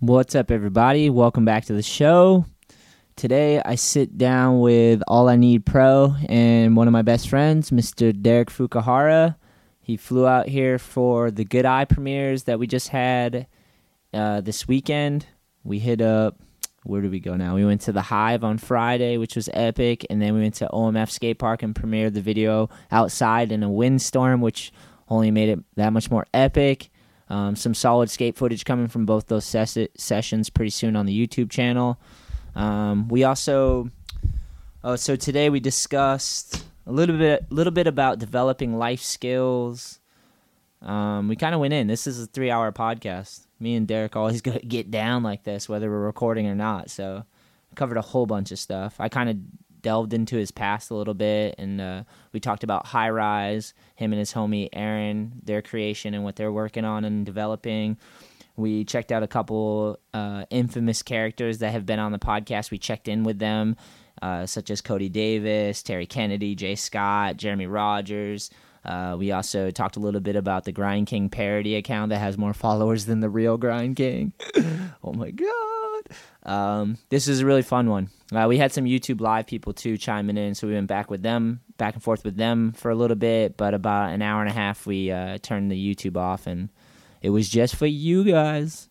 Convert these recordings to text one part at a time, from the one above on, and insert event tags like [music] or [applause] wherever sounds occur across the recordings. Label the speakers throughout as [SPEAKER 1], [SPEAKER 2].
[SPEAKER 1] What's up, everybody? Welcome back to the show. Today, I sit down with All I Need Pro and one of my best friends, Mr. Derek Fukuhara. He flew out here for the Good Eye premieres that we just had uh, this weekend. We hit up, where did we go now? We went to the Hive on Friday, which was epic, and then we went to OMF Skate Park and premiered the video outside in a windstorm, which only made it that much more epic. Um, some solid skate footage coming from both those ses- sessions pretty soon on the YouTube channel. Um, we also, oh, so today we discussed a little bit, a little bit about developing life skills. Um, we kind of went in. This is a three-hour podcast. Me and Derek always [laughs] get down like this, whether we're recording or not. So, covered a whole bunch of stuff. I kind of delved into his past a little bit, and uh, we talked about High Rise, him and his homie Aaron, their creation and what they're working on and developing. We checked out a couple uh, infamous characters that have been on the podcast. We checked in with them, uh, such as Cody Davis, Terry Kennedy, Jay Scott, Jeremy Rogers. Uh, we also talked a little bit about the Grind King parody account that has more followers than the real Grind King. [laughs] oh my god! Um, this is a really fun one. Uh, we had some YouTube live people too chiming in, so we went back with them, back and forth with them for a little bit. But about an hour and a half, we uh, turned the YouTube off, and it was just for you guys.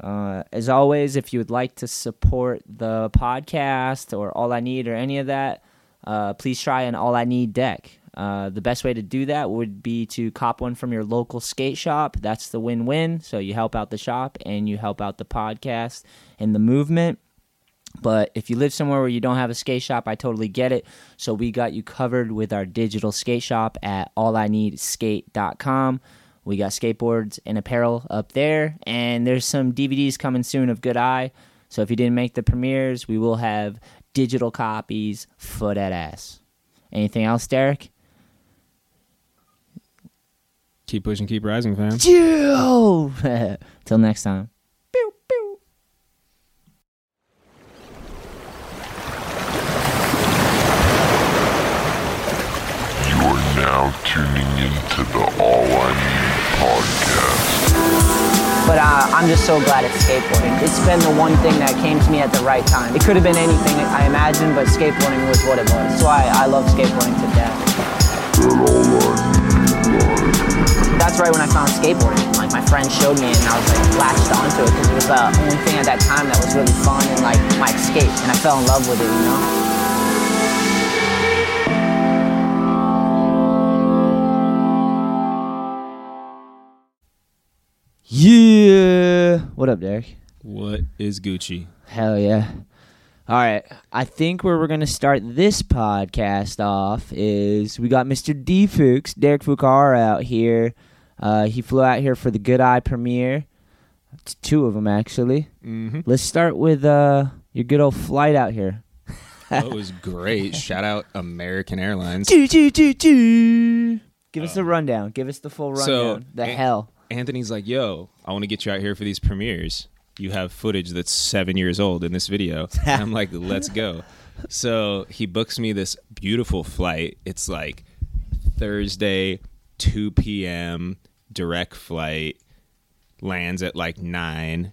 [SPEAKER 1] Uh, as always, if you would like to support the podcast or All I Need or any of that, uh, please try an All I Need deck. Uh, the best way to do that would be to cop one from your local skate shop. That's the win win. So you help out the shop and you help out the podcast and the movement. But if you live somewhere where you don't have a skate shop, I totally get it. So we got you covered with our digital skate shop at allineedskate.com. We got skateboards and apparel up there, and there's some DVDs coming soon of Good Eye. So if you didn't make the premieres, we will have digital copies for that ass. Anything else, Derek?
[SPEAKER 2] Keep pushing, keep rising, fam. [laughs]
[SPEAKER 1] Till next time. Pew, pew.
[SPEAKER 3] You are now tuning into the All I Need podcast.
[SPEAKER 4] But uh, I'm just so glad it's skateboarding. It's been the one thing that came to me at the right time. It could have been anything I imagined, but skateboarding was what it was. So I, I love skateboarding to death. That's right when I found skateboarding. Like my friend showed me it and I was like latched onto it because it was the only thing at that time that was really fun and like my escape. And I fell in love with it, you know?
[SPEAKER 1] Yeah. What up, Derek?
[SPEAKER 2] What is Gucci?
[SPEAKER 1] Hell yeah. All right. I think where we're going to start this podcast off is we got Mr. D Fuchs, Derek Fukar out here. Uh, he flew out here for the Good Eye premiere. It's two of them, actually.
[SPEAKER 2] Mm-hmm.
[SPEAKER 1] Let's start with uh, your good old flight out here. [laughs]
[SPEAKER 2] That was great. Shout out American Airlines.
[SPEAKER 1] Choo, choo, choo, choo. Give us the rundown. Give us the full rundown.
[SPEAKER 2] So,
[SPEAKER 1] the
[SPEAKER 2] An-
[SPEAKER 1] hell.
[SPEAKER 2] Anthony's like, yo, I want to get you out here for these premieres. You have footage that's seven years old in this video. And I'm like, [laughs] let's go. So he books me this beautiful flight. It's like Thursday, 2 p.m., direct flight, lands at like 9.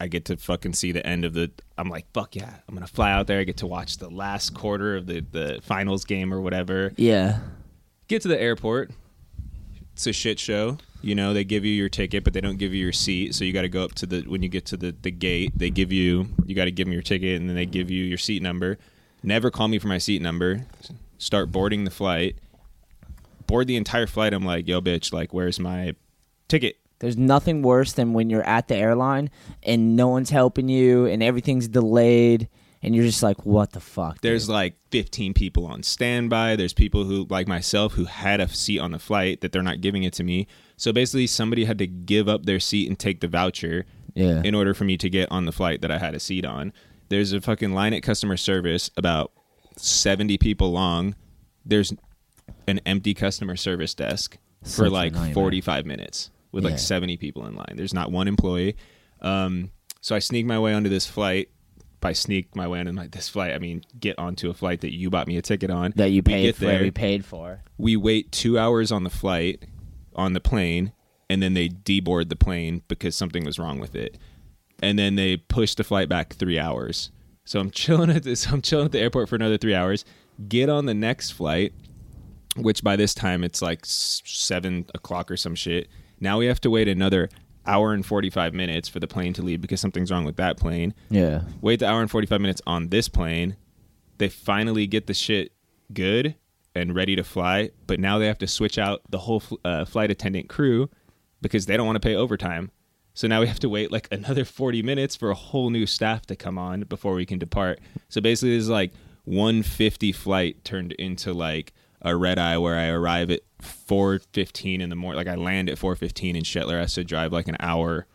[SPEAKER 2] I get to fucking see the end of the. I'm like, fuck yeah. I'm to fly out there. I get to watch the last quarter of the, the finals game or whatever
[SPEAKER 1] Yeah.
[SPEAKER 2] get to the airport. It's a shit show. You know, they give you your ticket, but they don't give you your seat. So you got to go up to the when you get to the the gate. They give you you got to give them your ticket, and then they give you your seat number. Never call me for my seat number. Start boarding the flight. Board the entire flight. I'm like, yo, bitch, like, where's my ticket?
[SPEAKER 1] There's nothing worse than when you're at the airline and no one's helping you and everything's delayed and you're just like, what the fuck? dude?
[SPEAKER 2] There's like 15 people on standby. There's people who, like myself, who had a seat on the flight that they're not giving it to me. So basically, somebody had to give up their seat and take the voucher
[SPEAKER 1] yeah.
[SPEAKER 2] in order for me to get on the flight that I had a seat on. There's a fucking line at customer service about 70 people long. There's an empty customer service desk for like
[SPEAKER 1] nightmare.
[SPEAKER 2] 45 minutes with
[SPEAKER 1] Yeah.
[SPEAKER 2] like 70 people in line. There's not one employee. Um, so I sneak my way onto this flight. By sneak my way onto my, this flight, I mean get onto a flight that you bought me a ticket on.
[SPEAKER 1] that you
[SPEAKER 2] We
[SPEAKER 1] paid
[SPEAKER 2] get
[SPEAKER 1] for.
[SPEAKER 2] there
[SPEAKER 1] We paid for.
[SPEAKER 2] we wait two hours on the flight on the plane and then they deboard the plane because something was wrong with it and then they push the flight back three hours. So I'm [laughs] chilling at this. I'm chilling at the airport for another three hours. Get on the next flight, which by this time it's like seven o'clock or some shit. Now we have to wait another hour and forty five minutes for the plane to leave because something's wrong with that plane.
[SPEAKER 1] Yeah.
[SPEAKER 2] Wait the hour and forty five minutes on this plane. They finally get the shit good and ready to fly, but now they have to switch out the whole uh, flight attendant crew because they don't want to pay overtime. So now we have to wait like another 40 minutes for a whole new staff to come on before we can depart. So basically, this is like 150 flight turned into like a red eye where I arrive at 4:15 in the morning. Like I land at 4:15 in Shetler I have to drive like an hour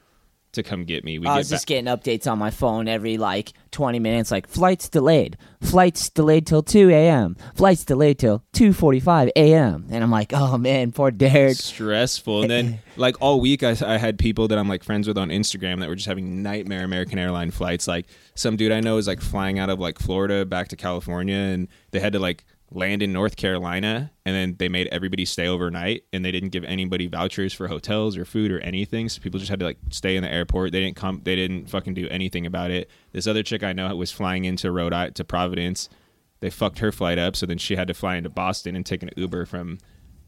[SPEAKER 2] to come get me. We
[SPEAKER 1] I
[SPEAKER 2] get
[SPEAKER 1] was just
[SPEAKER 2] back-
[SPEAKER 1] getting updates on my phone every like 20 minutes, like flights delayed, flights delayed till 2 a.m., flights delayed till 2:45 a.m. And I'm like, oh man, poor Derek.
[SPEAKER 2] stressful. And eh, then, eh. like all week, I, I had people that I'm like friends with on Instagram that were just having nightmare American airline flights. Like some dude I know is like flying out of like Florida back to California, and they had to like land in North Carolina, and then they made everybody stay overnight, and they didn't give anybody vouchers for hotels or food or anything. So people just had to like stay in the airport. They didn't come. They didn't fucking do anything about it. This other chick I know was flying into Rhode Island to Providence they fucked her flight up, so then she had to fly into Boston and take an Uber from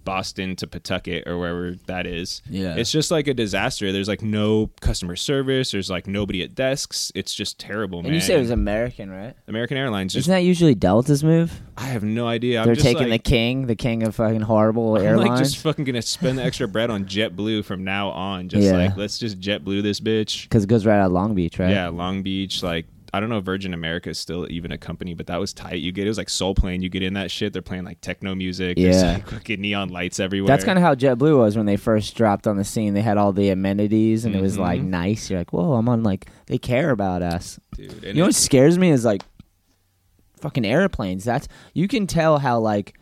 [SPEAKER 2] Boston to Pawtucket or wherever that is.
[SPEAKER 1] Yeah.
[SPEAKER 2] It's just like a disaster. There's like no customer service. There's like nobody at desks. It's just terrible, man.
[SPEAKER 1] And you said it was American, right?
[SPEAKER 2] American Airlines. Just
[SPEAKER 1] Isn't that usually Delta's move?
[SPEAKER 2] I have no idea. I'm
[SPEAKER 1] They're
[SPEAKER 2] just
[SPEAKER 1] taking
[SPEAKER 2] like,
[SPEAKER 1] the king, the king of fucking horrible
[SPEAKER 2] I'm
[SPEAKER 1] airlines.
[SPEAKER 2] like just fucking gonna spend the extra bread on JetBlue from now on. Just
[SPEAKER 1] Yeah.
[SPEAKER 2] like let's just JetBlue this bitch.
[SPEAKER 1] Because it goes right out of Long Beach, right?
[SPEAKER 2] Yeah, Long Beach. Like I don't know if Virgin America is still even a company, but that was tight. You get it was like Soul Plane. You get in that shit. They're playing like techno music. There's
[SPEAKER 1] Yeah.
[SPEAKER 2] like fucking neon lights everywhere.
[SPEAKER 1] That's kind of how JetBlue was when they first dropped on the scene. They had all the amenities and it was like
[SPEAKER 2] Mhm.
[SPEAKER 1] nice. You're like, whoa, I'm on like they care about us.
[SPEAKER 2] dude.
[SPEAKER 1] You know what scares me is like fucking airplanes. That's you can tell how like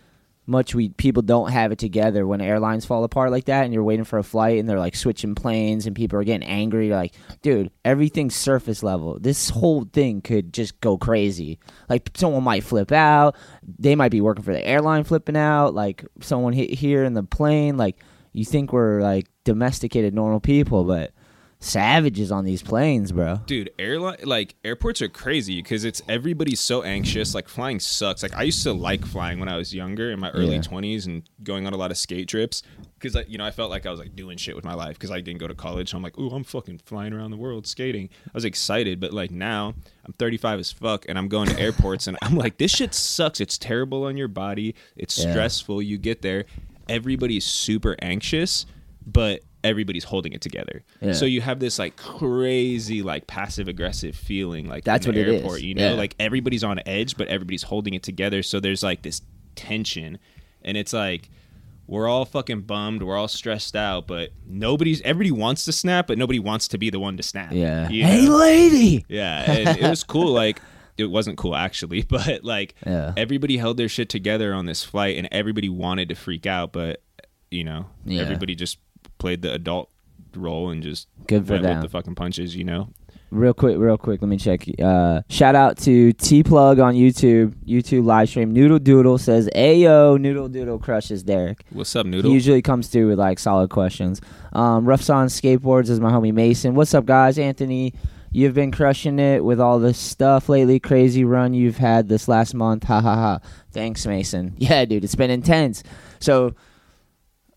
[SPEAKER 1] much we people don't have it together when airlines fall apart like that and you're waiting for a flight and they're like switching planes and people are getting angry You're like dude everything's surface level. This whole thing could just go crazy. Like someone might flip out. They might be working for the airline flipping out. Like someone hit here in the plane. Like you think we're like domesticated normal people but savages on these planes bro.
[SPEAKER 2] Dude airline like airports are crazy because it's everybody's so anxious. Like flying sucks. Like i used to like flying when i was younger in my early
[SPEAKER 1] Yeah.
[SPEAKER 2] 20s and going on a lot of skate trips because like, you know i felt like i was like doing shit with my life because i didn't go to college. So i'm like ooh i'm fucking flying around the world skating. I was excited but like now i'm 35 as fuck and i'm going to airports and i'm like this shit sucks. It's terrible on your body. It's
[SPEAKER 1] Yeah.
[SPEAKER 2] stressful. You get there. Everybody's super anxious but everybody's holding it together
[SPEAKER 1] Yeah.
[SPEAKER 2] so you have this like crazy like passive aggressive feeling like
[SPEAKER 1] That's what it is.
[SPEAKER 2] airport you know
[SPEAKER 1] Yeah.
[SPEAKER 2] like everybody's on edge but everybody's holding it together so there's like this tension and it's like we're all fucking bummed we're all stressed out but nobody's everybody wants to snap but nobody wants to be the one to snap
[SPEAKER 1] yeah
[SPEAKER 2] you
[SPEAKER 1] hey lady
[SPEAKER 2] yeah and it was cool like it wasn't cool actually [laughs] but like
[SPEAKER 1] Yeah.
[SPEAKER 2] everybody held their shit together on this flight and everybody wanted to freak out but you know everybody just played the adult role and just
[SPEAKER 1] Good for them.
[SPEAKER 2] with the fucking punches you know
[SPEAKER 1] real quick, real quick. Let me check. Uh, shout out to T Plug on YouTube. YouTube live stream. Noodle Doodle says, "Ayo, Noodle Doodle crushes Derek."
[SPEAKER 2] what's up
[SPEAKER 1] He
[SPEAKER 2] noodle
[SPEAKER 1] usually comes through with like solid questions. Um, Roughs on skateboards is my homie Mason. What's up, guys? Anthony, you've been crushing it with all this stuff lately. Crazy run you've had this last month. Ha ha ha. Thanks, Mason. [laughs] Yeah, dude, it's been intense. So,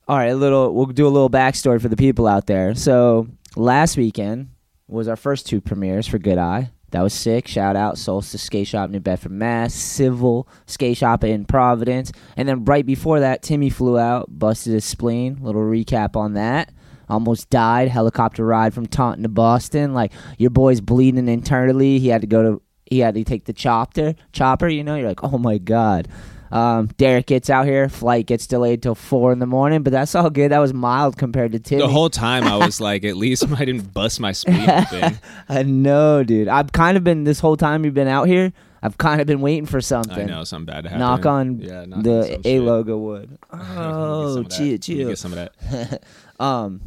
[SPEAKER 1] all right, a little. We'll do a little backstory for the people out there. So last weekend was our first two premieres for Good Eye. That was sick. Shout out Solstice Skate Shop, New Bedford, Mass. Civil Skate Shop in Providence. And then right before that, Timmy flew out, busted his spleen. Little recap on that. Almost died. Helicopter ride from Taunton to Boston. Like your boy's bleeding internally. He had to go to. He had to take the chopper. Chopper. You know. You're like, oh my god. Um, Derek gets out here. Flight gets delayed till four in the morning, but that's all good. That was mild compared to Timmy.
[SPEAKER 2] the whole time I was [laughs] like, at least I didn't bust my spleen open. [laughs]
[SPEAKER 1] I know, dude. I've kind of been this whole time you've been out here. I've kind of been waiting for something.
[SPEAKER 2] I know something bad to happen.
[SPEAKER 1] Knock on
[SPEAKER 2] yeah, knock
[SPEAKER 1] the A logo wood.
[SPEAKER 2] Let me get
[SPEAKER 1] Oh,
[SPEAKER 2] some of that.
[SPEAKER 1] chill, chill.
[SPEAKER 2] Get some of that.
[SPEAKER 1] Um,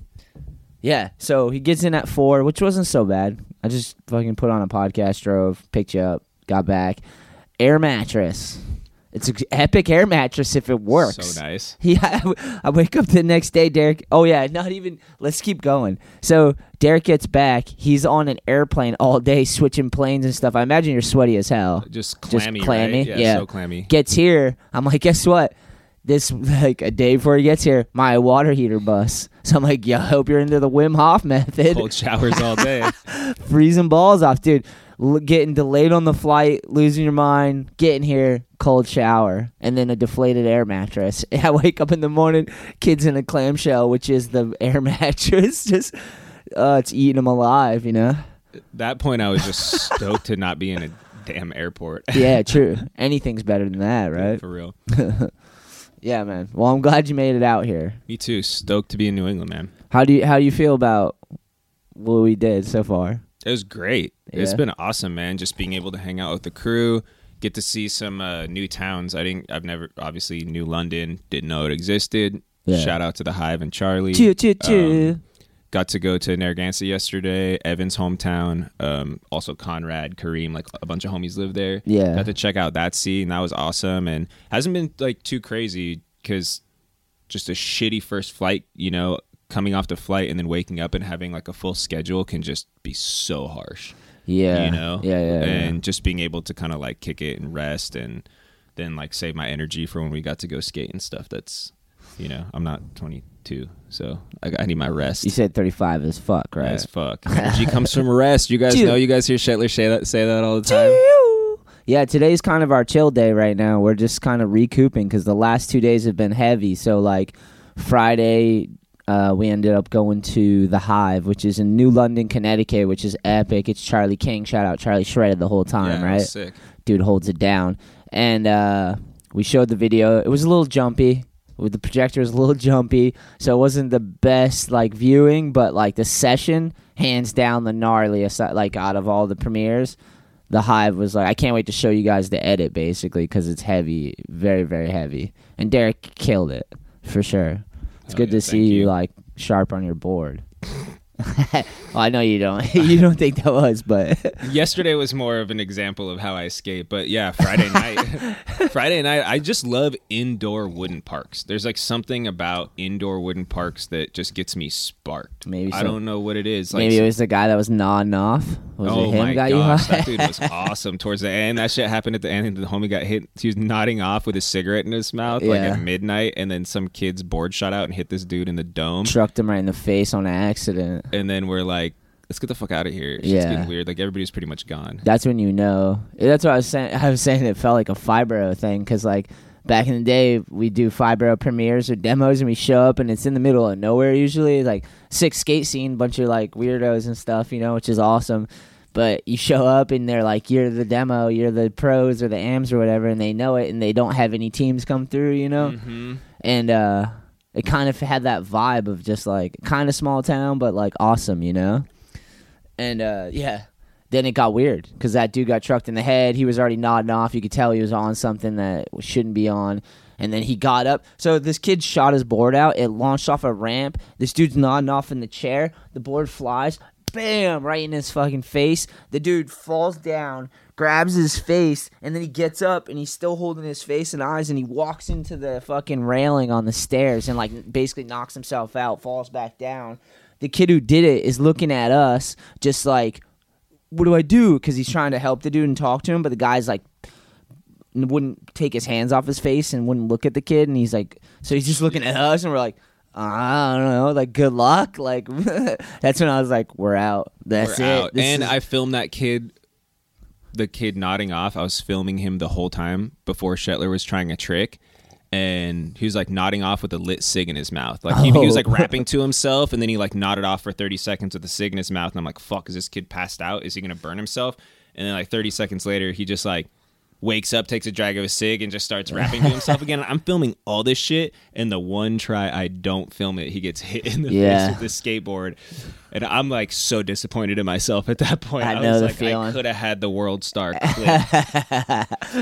[SPEAKER 1] yeah. So he gets in at four, which wasn't so bad. I just fucking put on a podcast, drove, picked you up, got back. Air mattress. It's an epic air mattress if it works.
[SPEAKER 2] So nice. [laughs]
[SPEAKER 1] Yeah, I wake up the next day, Derek. Oh yeah, not even. Let's keep going. So Derek gets back. He's on an airplane all day, switching planes and stuff. I imagine you're sweaty as hell.
[SPEAKER 2] Uh, just clammy,
[SPEAKER 1] clammy,
[SPEAKER 2] right? Yeah,
[SPEAKER 1] yeah.
[SPEAKER 2] so clammy.
[SPEAKER 1] Gets here, I'm like, guess what? This like a day before he gets here, my water heater busts. So I'm like, yeah, I hope you're into the Wim Hof method.
[SPEAKER 2] Cold showers all day. [laughs]
[SPEAKER 1] freezing balls off, dude. L- getting delayed on the flight, losing your mind, getting here, cold shower, and then a deflated air mattress. [laughs] I wake up in the morning, kids in a clamshell, which is the [laughs] air mattress. Just, uh, it's eating them alive, you know.
[SPEAKER 2] At that point, I was just stoked to not be in a damn airport. [laughs]
[SPEAKER 1] Yeah, true. Anything's better than that, right?
[SPEAKER 2] For real.
[SPEAKER 1] Yeah, man. Well, I'm glad you made it out here.
[SPEAKER 2] Me too. Stoked to be in New England, man.
[SPEAKER 1] How do you how do you feel about what we did so far?
[SPEAKER 2] It was great. It's been awesome, man. Just being able to hang out with the crew, get to see some uh, new towns. I didn't. I've never obviously New London. Didn't know it existed.
[SPEAKER 1] Yeah.
[SPEAKER 2] Shout out to the Hive and Charlie. Um, got to go to Narragansett yesterday, Evan's hometown. Um, also Conrad, Kareem, like a bunch of homies live there.
[SPEAKER 1] Yeah.
[SPEAKER 2] got to check out that scene. That was awesome, and hasn't been like too crazy because just a shitty first flight. You know, coming off the flight and then waking up and having like a full schedule can just be so harsh.
[SPEAKER 1] yeah.
[SPEAKER 2] You know,
[SPEAKER 1] Yeah, yeah. yeah.
[SPEAKER 2] and just being able to kind of like kick it and rest and then like save my energy for when we got to go skate and stuff. That's you know, I'm not 22, so I, I need my rest.
[SPEAKER 1] you said 35 is fuck, right?
[SPEAKER 2] As fuck. [laughs] Energy comes from rest. You guys know. You guys hear Shetler say that say that all the time.
[SPEAKER 1] Yeah, today's kind of our chill day right now. We're just kind of recouping because the last two days have been heavy. So, like, Friday, uh, we ended up going to the Hive, which is in New London, Connecticut, which is epic. It's Charlie King. Shout out Charlie Shredded the whole time,
[SPEAKER 2] yeah,
[SPEAKER 1] right?
[SPEAKER 2] Sick.
[SPEAKER 1] Dude holds it down. And uh, we showed the video. It was a little jumpy. With the projector was a little jumpy, so it wasn't the best like viewing, but like the session, hands down the gnarliest like out of all the premieres the hive was like i can't wait to show you guys the edit basically because it's heavy very very heavy and derek killed it for sure it's
[SPEAKER 2] Hell
[SPEAKER 1] good
[SPEAKER 2] yeah,
[SPEAKER 1] to see you.
[SPEAKER 2] you.
[SPEAKER 1] like sharp on your board [laughs] [laughs] well i know you don't [laughs] you don't think that was but [laughs]
[SPEAKER 2] Yesterday was more of an example of how I skate, but yeah, Friday night. Friday night, I just love indoor wooden parks. There's like something about indoor wooden parks that just gets me sparked.
[SPEAKER 1] Maybe
[SPEAKER 2] I
[SPEAKER 1] so-
[SPEAKER 2] don't know what it is. Like
[SPEAKER 1] maybe it was the guy that was nodding off was
[SPEAKER 2] oh
[SPEAKER 1] it him
[SPEAKER 2] my
[SPEAKER 1] got
[SPEAKER 2] gosh, that dude was awesome towards the end. That shit happened at the end, and the homie got hit. He was nodding off with a cigarette in his mouth, like at midnight, and then some kid's board shot out and hit this dude in the dome.
[SPEAKER 1] trucked him right in the face on accident
[SPEAKER 2] And then we're like, let's get the fuck out of here. It's
[SPEAKER 1] Yeah.
[SPEAKER 2] getting weird. Like everybody's pretty much gone.
[SPEAKER 1] that's when you know. That's what I was saying. [laughs] I was saying it felt like a Fibro thing because like back in the day we do Fibro premieres or demos and we show up and it's in the middle of nowhere usually like sick skate scene, bunch of like weirdos and stuff, you know, which is awesome. But you show up and they're like, you're the demo, you're the pros or the AMs or whatever, and they know it and they don't have any teams come through, you know?
[SPEAKER 2] hmm
[SPEAKER 1] And uh, it kind of had that vibe of just like kind of small town, but like awesome, you know? And uh, yeah, then it got weird because that dude got trucked in the head. He was already nodding off. You could tell he was on something that shouldn't be on. And then he got up. So this kid shot his board out. It launched off a ramp. This dude's nodding off in the chair. The board flies. Bam! Right in his fucking face. The dude falls down, grabs his face, and then he gets up and he's still holding his face and eyes. And he walks into the fucking railing on the stairs and like basically knocks himself out, falls back down. The kid who did it is looking at us, just like, what do I do? Because he's trying to help the dude and talk to him, but the guy's like, wouldn't take his hands off his face and wouldn't look at the kid, and he's like, so he's just looking at us, and we're like, I don't know, like good luck, like [laughs] that's when I was like, we're out, that's
[SPEAKER 2] We're
[SPEAKER 1] it,
[SPEAKER 2] out. And
[SPEAKER 1] is-
[SPEAKER 2] I filmed that kid, the kid nodding off. I was filming him the whole time before Shetler was trying a trick. And he was like nodding off with a lit cig in his mouth. Like he, he was like
[SPEAKER 1] Oh.
[SPEAKER 2] rapping [laughs] to himself, and then he like nodded off for 30 seconds with a cig in his mouth. And I'm like, fuck, is this kid passed out? Is he gonna burn himself? And then like 30 seconds later, he just like wakes up, takes a drag of a cig, and just starts rapping to himself [laughs] again. I'm filming all this shit, and the one try I don't film it, he gets hit in the
[SPEAKER 1] Yeah.
[SPEAKER 2] face with the skateboard. And I'm like so disappointed in myself at that point.
[SPEAKER 1] I
[SPEAKER 2] I,
[SPEAKER 1] know
[SPEAKER 2] was
[SPEAKER 1] the
[SPEAKER 2] like,
[SPEAKER 1] feeling.
[SPEAKER 2] I could have had the world star. [laughs] clip.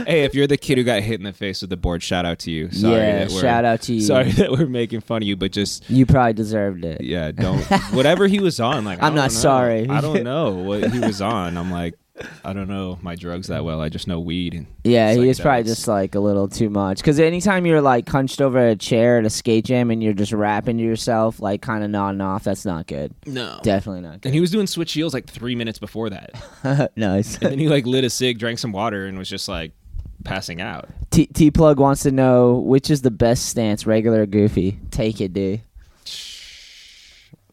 [SPEAKER 2] hey, if you're the kid who got hit in the face with the board, shout out to you. Sorry
[SPEAKER 1] Yeah,
[SPEAKER 2] that we're,
[SPEAKER 1] shout out to you.
[SPEAKER 2] Sorry that we're making fun of you, but just
[SPEAKER 1] you probably deserved it.
[SPEAKER 2] yeah, don't whatever he was on. Like [laughs]
[SPEAKER 1] I'm not
[SPEAKER 2] know.
[SPEAKER 1] sorry.
[SPEAKER 2] I don't know what he was on. I'm like, I don't know my drugs that well. I just know weed and
[SPEAKER 1] Yeah, he was probably just like a little too much. Because anytime you're like hunched over a chair at a skate jam and you're just rapping to yourself, like kind of nodding off, that's not good.
[SPEAKER 2] no.
[SPEAKER 1] Definitely not good.
[SPEAKER 2] And he was doing switch heels like three minutes before that. [laughs]
[SPEAKER 1] nice.
[SPEAKER 2] And then he like lit a cig, drank some water, and was just like passing out.
[SPEAKER 1] T T Plug wants to know which is the best stance, regular or goofy. Take it, dude.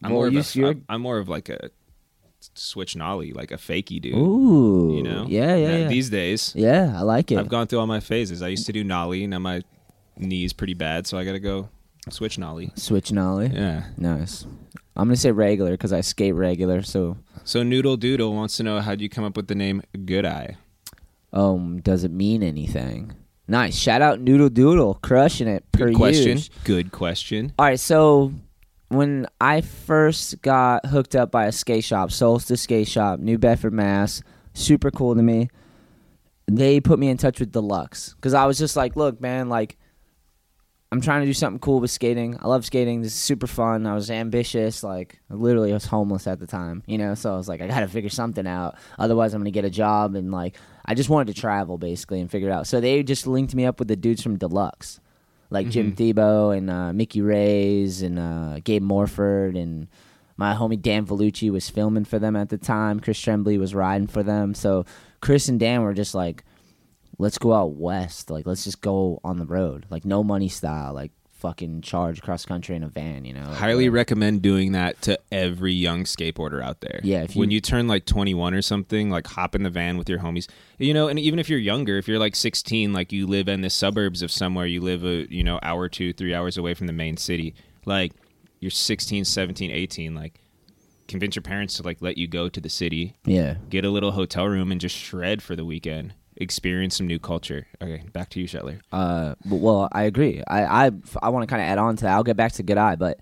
[SPEAKER 2] I'm
[SPEAKER 1] Well,
[SPEAKER 2] more of
[SPEAKER 1] you-
[SPEAKER 2] a,
[SPEAKER 1] you're-
[SPEAKER 2] I'm, I'm more of like a switch nollie, like a fakey dude.
[SPEAKER 1] Ooh,
[SPEAKER 2] You know?
[SPEAKER 1] Yeah, yeah, yeah.
[SPEAKER 2] These days,
[SPEAKER 1] yeah, I like it.
[SPEAKER 2] I've gone through all my phases. I used to do nollie, now my knee's pretty bad, so I got to go switch nollie.
[SPEAKER 1] Switch nollie.
[SPEAKER 2] Yeah.
[SPEAKER 1] Nice. I'm gonna say regular because I skate regular. So,
[SPEAKER 2] So Noodle Doodle wants to know how would you come up with the name Good Eye?
[SPEAKER 1] um, does it mean anything? Nice. Shout out Noodle Doodle, crushing it. Per
[SPEAKER 2] Good question.
[SPEAKER 1] use.
[SPEAKER 2] Good question.
[SPEAKER 1] All right, so when I first got hooked up by a skate shop, Solstice Skate Shop, New Bedford, Mass, super cool to me. They put me in touch with Deluxe because I was just like, look, man, like I'm trying to do something cool with skating. I love skating. This is super fun. I was ambitious. Like literally, I was homeless at the time, you know. So I was like, I got to figure something out. Otherwise, I'm gonna get a job and like I just wanted to travel basically and figure it out. So they just linked me up with the dudes from Deluxe like Jim Thiebaud and uh, Mickey Reyes and uh, Gabe Morford and my homie Dan Vellucci was filming for them at the time. Chris Tremblay was riding for them. So Chris and Dan were just like, let's go out west. Like, let's just go on the road. Like, no money style. Like, fucking charge cross country in a van, you know? Like,
[SPEAKER 2] Highly
[SPEAKER 1] whatever.
[SPEAKER 2] recommend doing that to every young skateboarder out there.
[SPEAKER 1] Yeah, if
[SPEAKER 2] when
[SPEAKER 1] you-
[SPEAKER 2] you turn like 21 or something, like hop in the van with your homies. You know, and even if you're younger, if you're like 16, like you live in the suburbs of somewhere, you live a you know hour, two, three hours away from the main city. Like you're 16, 17, 18. Like convince your parents to like let you go to the city,
[SPEAKER 1] Yeah.
[SPEAKER 2] get a little hotel room, and just shred for the weekend. Experience some new culture. Okay, back to you, Shetler.
[SPEAKER 1] Uh, well, I agree. I I, I want to kind of add on to that. I'll get back to Good Eye, but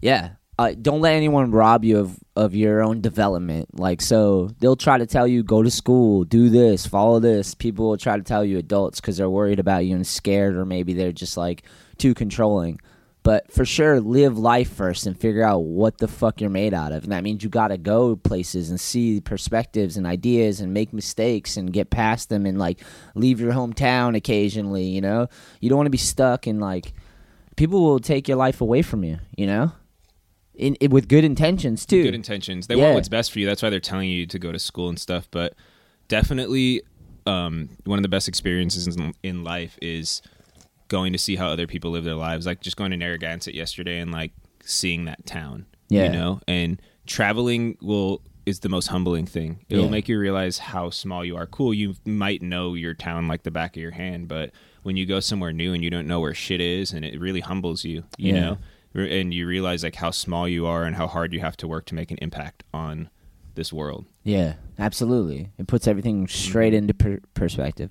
[SPEAKER 1] yeah, uh, don't let anyone rob you of of your own development. Like, so they'll try to tell you go to school, do this, follow this. People will try to tell you adults because they're worried about you and scared, or maybe they're just like too controlling. But for sure, live life first and figure out what the fuck you're made out of. And that means you got to go places and see perspectives and ideas and make mistakes and get past them and like leave your hometown occasionally, you know? You don't want to be stuck in like people will take your life away from you, you know? In, in with good intentions too.
[SPEAKER 2] good intentions. They
[SPEAKER 1] Yeah.
[SPEAKER 2] want what's best for you. That's why they're telling you to go to school and stuff. But definitely, um, one of the best experiences in, in life is going to see how other people live their lives. Like just going to Narragansett yesterday and like seeing that town.
[SPEAKER 1] Yeah.
[SPEAKER 2] You know, and traveling will is the most humbling thing. It'll
[SPEAKER 1] Yeah.
[SPEAKER 2] make you realize how small you are. Cool, you might know your town like the back of your hand, but when you go somewhere new and you don't know where shit is, and it really humbles you, you
[SPEAKER 1] Yeah.
[SPEAKER 2] know, and you realize like how small you are and how hard you have to work to make an impact on this world.
[SPEAKER 1] Yeah, absolutely. It puts everything mm-hmm. straight into per- perspective.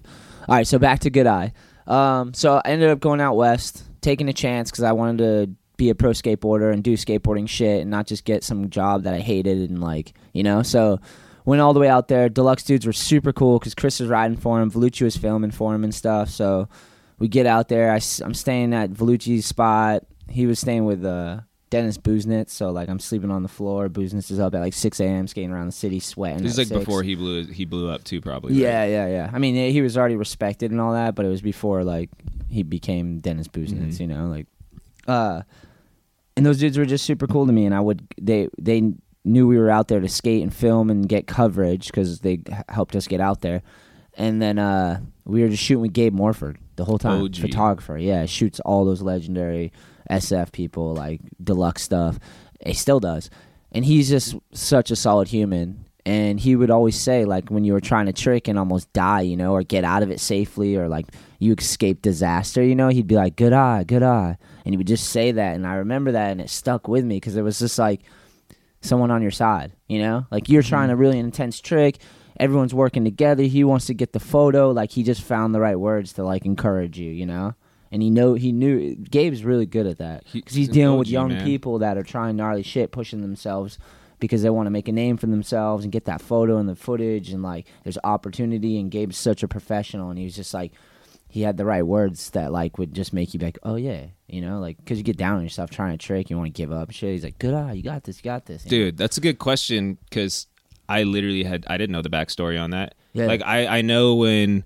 [SPEAKER 1] All right, so back to Good Eye. Um, so I ended up going out west, taking a chance because I wanted to be a pro skateboarder and do skateboarding shit and not just get some job that I hated and like, you know. So went all the way out there. Deluxe dudes were super cool because Chris was riding for him, Vellucci was filming for him and stuff. So we get out there. I, am staying at Vellucci's spot. He was staying with uh, Dennis Busenitz, So like I'm sleeping on the floor. Busenitz is up at like 6 a.m. skating around the city, sweating.
[SPEAKER 2] This is like
[SPEAKER 1] 6.
[SPEAKER 2] before he blew he blew up too, probably. right?
[SPEAKER 1] Yeah, yeah, yeah. I mean, he was already respected and all that, but it was before like he became Dennis Busenitz.
[SPEAKER 2] Mm-hmm.
[SPEAKER 1] You know, like, uh, and those dudes were just super cool to me. And I would they they knew we were out there to skate and film and get coverage because they helped us get out there. And then uh, we were just shooting with Gabe Morford the whole time.
[SPEAKER 2] OG.
[SPEAKER 1] Photographer, yeah, shoots all those legendary SF people like deluxe stuff. He still does, and he's just such a solid human. And he would always say, like, when you were trying to trick and almost die, you know, or get out of it safely, or like you escape disaster, you know, he'd be like, "Good eye, good eye," and he would just say that, and I remember that, and it stuck with me because it was just like someone on your side, you know, like you're trying mm-hmm. a really intense trick, everyone's working together. He wants to get the photo, like he just found the right words to like encourage you, you know. And he know he knew Gabe's really good at that because he's
[SPEAKER 2] he's
[SPEAKER 1] dealing with young
[SPEAKER 2] man.
[SPEAKER 1] people that are trying gnarly shit, pushing themselves because they want to make a name for themselves and get that photo and the footage and like there's opportunity. And Gabe's such a professional, and he was just like he had the right words that like would just make you be like, oh yeah, you know, like because you get down on yourself trying to trick, you want to give up shit. He's like, good eye, you got this, you got this, you know?
[SPEAKER 2] Dude, that's a good question because I literally had I didn't know the backstory on that.
[SPEAKER 1] Yeah.
[SPEAKER 2] Like I I know when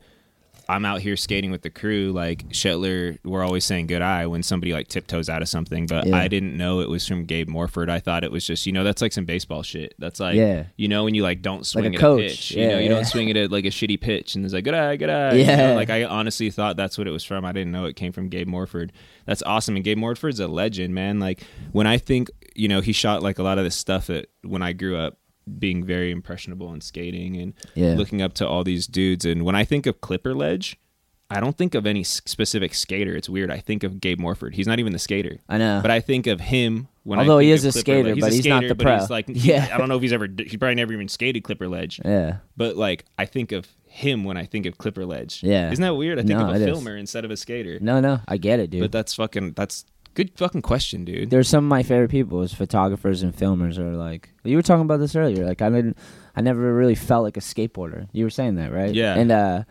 [SPEAKER 2] I'm out here skating with the crew, like Shetler, we're always saying good eye when somebody like tiptoes out of something, but
[SPEAKER 1] Yeah.
[SPEAKER 2] I didn't know it was from Gabe Morford. I thought it was just, you know, that's like some baseball shit. That's like,
[SPEAKER 1] Yeah.
[SPEAKER 2] you know, when you like don't swing
[SPEAKER 1] a
[SPEAKER 2] at
[SPEAKER 1] coach.
[SPEAKER 2] a pitch, you know,
[SPEAKER 1] Yeah,
[SPEAKER 2] you don't swing it at like a shitty pitch and it's like, good eye, good eye. you know?
[SPEAKER 1] Yeah.
[SPEAKER 2] Like I honestly thought that's what it was from. I didn't know it came from Gabe Morford. That's awesome. And Gabe Morford's a legend, man. Like when I think, you know, he shot like a lot of the stuff that when I grew up being very impressionable in skating and
[SPEAKER 1] Yeah.
[SPEAKER 2] looking up to all these dudes. And when I think of Clipper Ledge, I don't think of any specific skater. It's weird. I think of Gabe Morford. He's not even the skater.
[SPEAKER 1] I know.
[SPEAKER 2] But I think of him when I
[SPEAKER 1] Although he is a
[SPEAKER 2] Clipper
[SPEAKER 1] skater,
[SPEAKER 2] Ledge.
[SPEAKER 1] but he's not the pro.
[SPEAKER 2] He's like, [laughs]
[SPEAKER 1] Yeah.
[SPEAKER 2] I don't know if he's ever. He probably never even skated Clipper Ledge.
[SPEAKER 1] yeah.
[SPEAKER 2] But like, I think of him when I think of Clipper Ledge.
[SPEAKER 1] Yeah.
[SPEAKER 2] Isn't that weird? I think
[SPEAKER 1] No,
[SPEAKER 2] of a
[SPEAKER 1] is.
[SPEAKER 2] filmer instead of a skater.
[SPEAKER 1] No, no, I get it, dude.
[SPEAKER 2] But that's fucking. That's good fucking question, dude.
[SPEAKER 1] There's some of my favorite people is photographers and filmers are like you were talking about this earlier. Like I didn't I never really felt like a skateboarder. You were saying that, right?
[SPEAKER 2] Yeah.
[SPEAKER 1] And uh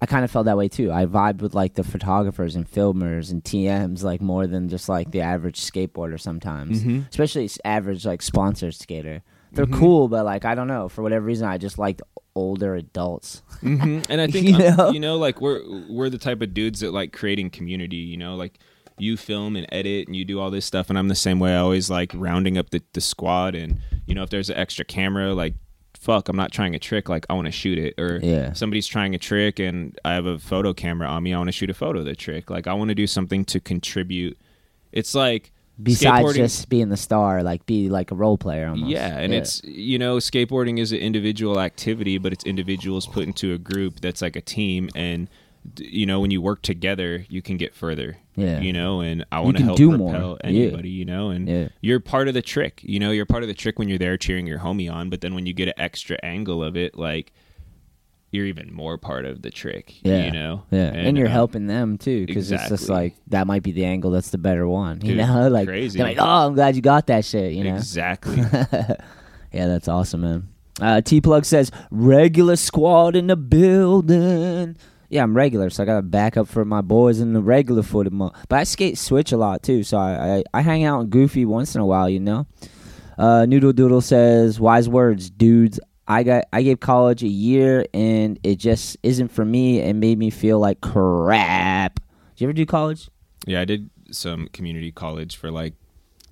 [SPEAKER 1] I kind of felt that way too. I vibed with like the photographers and filmers and TMs like more than just like the average skateboarder sometimes.
[SPEAKER 2] Mhm.
[SPEAKER 1] Especially average like sponsored skater. They're
[SPEAKER 2] Mm-hmm.
[SPEAKER 1] cool, but like I don't know, for whatever reason I just liked older adults.
[SPEAKER 2] hmm And I [laughs] think
[SPEAKER 1] You know?
[SPEAKER 2] know? you know, like we're we're the type of dudes that like creating community. You know, like you film and edit and you do all this stuff, and I'm the same way. I always like rounding up the the squad, and you know, if there's an extra camera, like fuck, I'm not trying a trick. Like I want to shoot it, or
[SPEAKER 1] Yeah.
[SPEAKER 2] somebody's trying a trick, and I have a photo camera on me. I want to shoot a photo of the trick. Like I want to do something to contribute. It's like
[SPEAKER 1] Besides just being the star, like be like a role player almost.
[SPEAKER 2] yeah, and it's you know, skateboarding is an individual activity, but it's individuals put into a group that's like a team, and you know, when you work together, you can get further.
[SPEAKER 1] Yeah.
[SPEAKER 2] you know, and I want to help
[SPEAKER 1] do
[SPEAKER 2] propel
[SPEAKER 1] more. Yeah.
[SPEAKER 2] anybody, you know, and
[SPEAKER 1] Yeah.
[SPEAKER 2] you're part of the trick. You know, you're part of the trick when you're there cheering your homie on, but then when you get an extra angle of it, like you're even more part of the trick.
[SPEAKER 1] Yeah.
[SPEAKER 2] you know,
[SPEAKER 1] Yeah, and, you're
[SPEAKER 2] uh,
[SPEAKER 1] helping them too, because it's just like that might be the angle that's the better one. You know, [laughs] like
[SPEAKER 2] crazy.
[SPEAKER 1] they're like, oh, I'm glad you got that shit. You know,
[SPEAKER 2] exactly. [laughs]
[SPEAKER 1] yeah, that's awesome, man. Uh, T Plug says regular squad in the building. Yeah, I'm regular, so I got a backup for my boys in the regular footed. Mo- but I skate switch a lot too, so I, I I hang out in goofy once in a while. You know. Uh, Noodle Doodle says wise words, dudes. I got I gave college a year and it just isn't for me. It made me feel like crap. Did you ever do college?
[SPEAKER 2] Yeah, I did some community college for like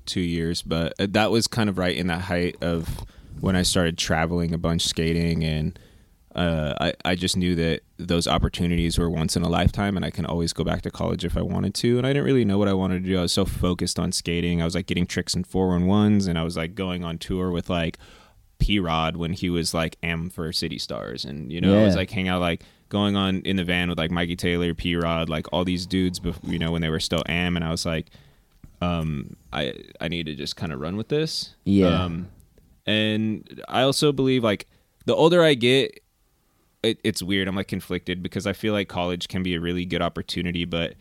[SPEAKER 2] two years, but uh, that was kind of right in the height of when I started traveling a bunch skating, and uh, I I just knew that those opportunities were once in a lifetime, and I can always go back to college if I wanted to. And I didn't really know what I wanted to do. I was so focused on skating. I was like getting tricks and four one ones, and I was like going on tour with like P Rod when he was like am for City Stars, and you know I was like hang out like going on in the van with like Mikey Taylor, P Rod, like all these dudes, you know when they were still am, and I was like, um, I I need to just kind of run with this,
[SPEAKER 1] Yeah.
[SPEAKER 2] Um, and I also believe like the older I get, it, it's weird. I'm like conflicted because I feel like college can be a really good opportunity, but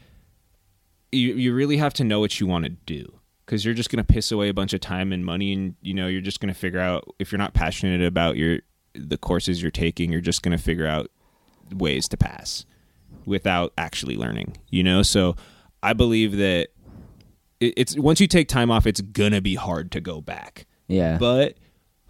[SPEAKER 2] you you really have to know what you want to do because you're just gonna piss away a bunch of time and money, and you know you're just gonna figure out if you're not passionate about your the courses you're taking, you're just gonna figure out ways to pass without actually learning. You know, so I believe that it, it's once you take time off, it's gonna be hard to go back
[SPEAKER 1] Yeah.
[SPEAKER 2] but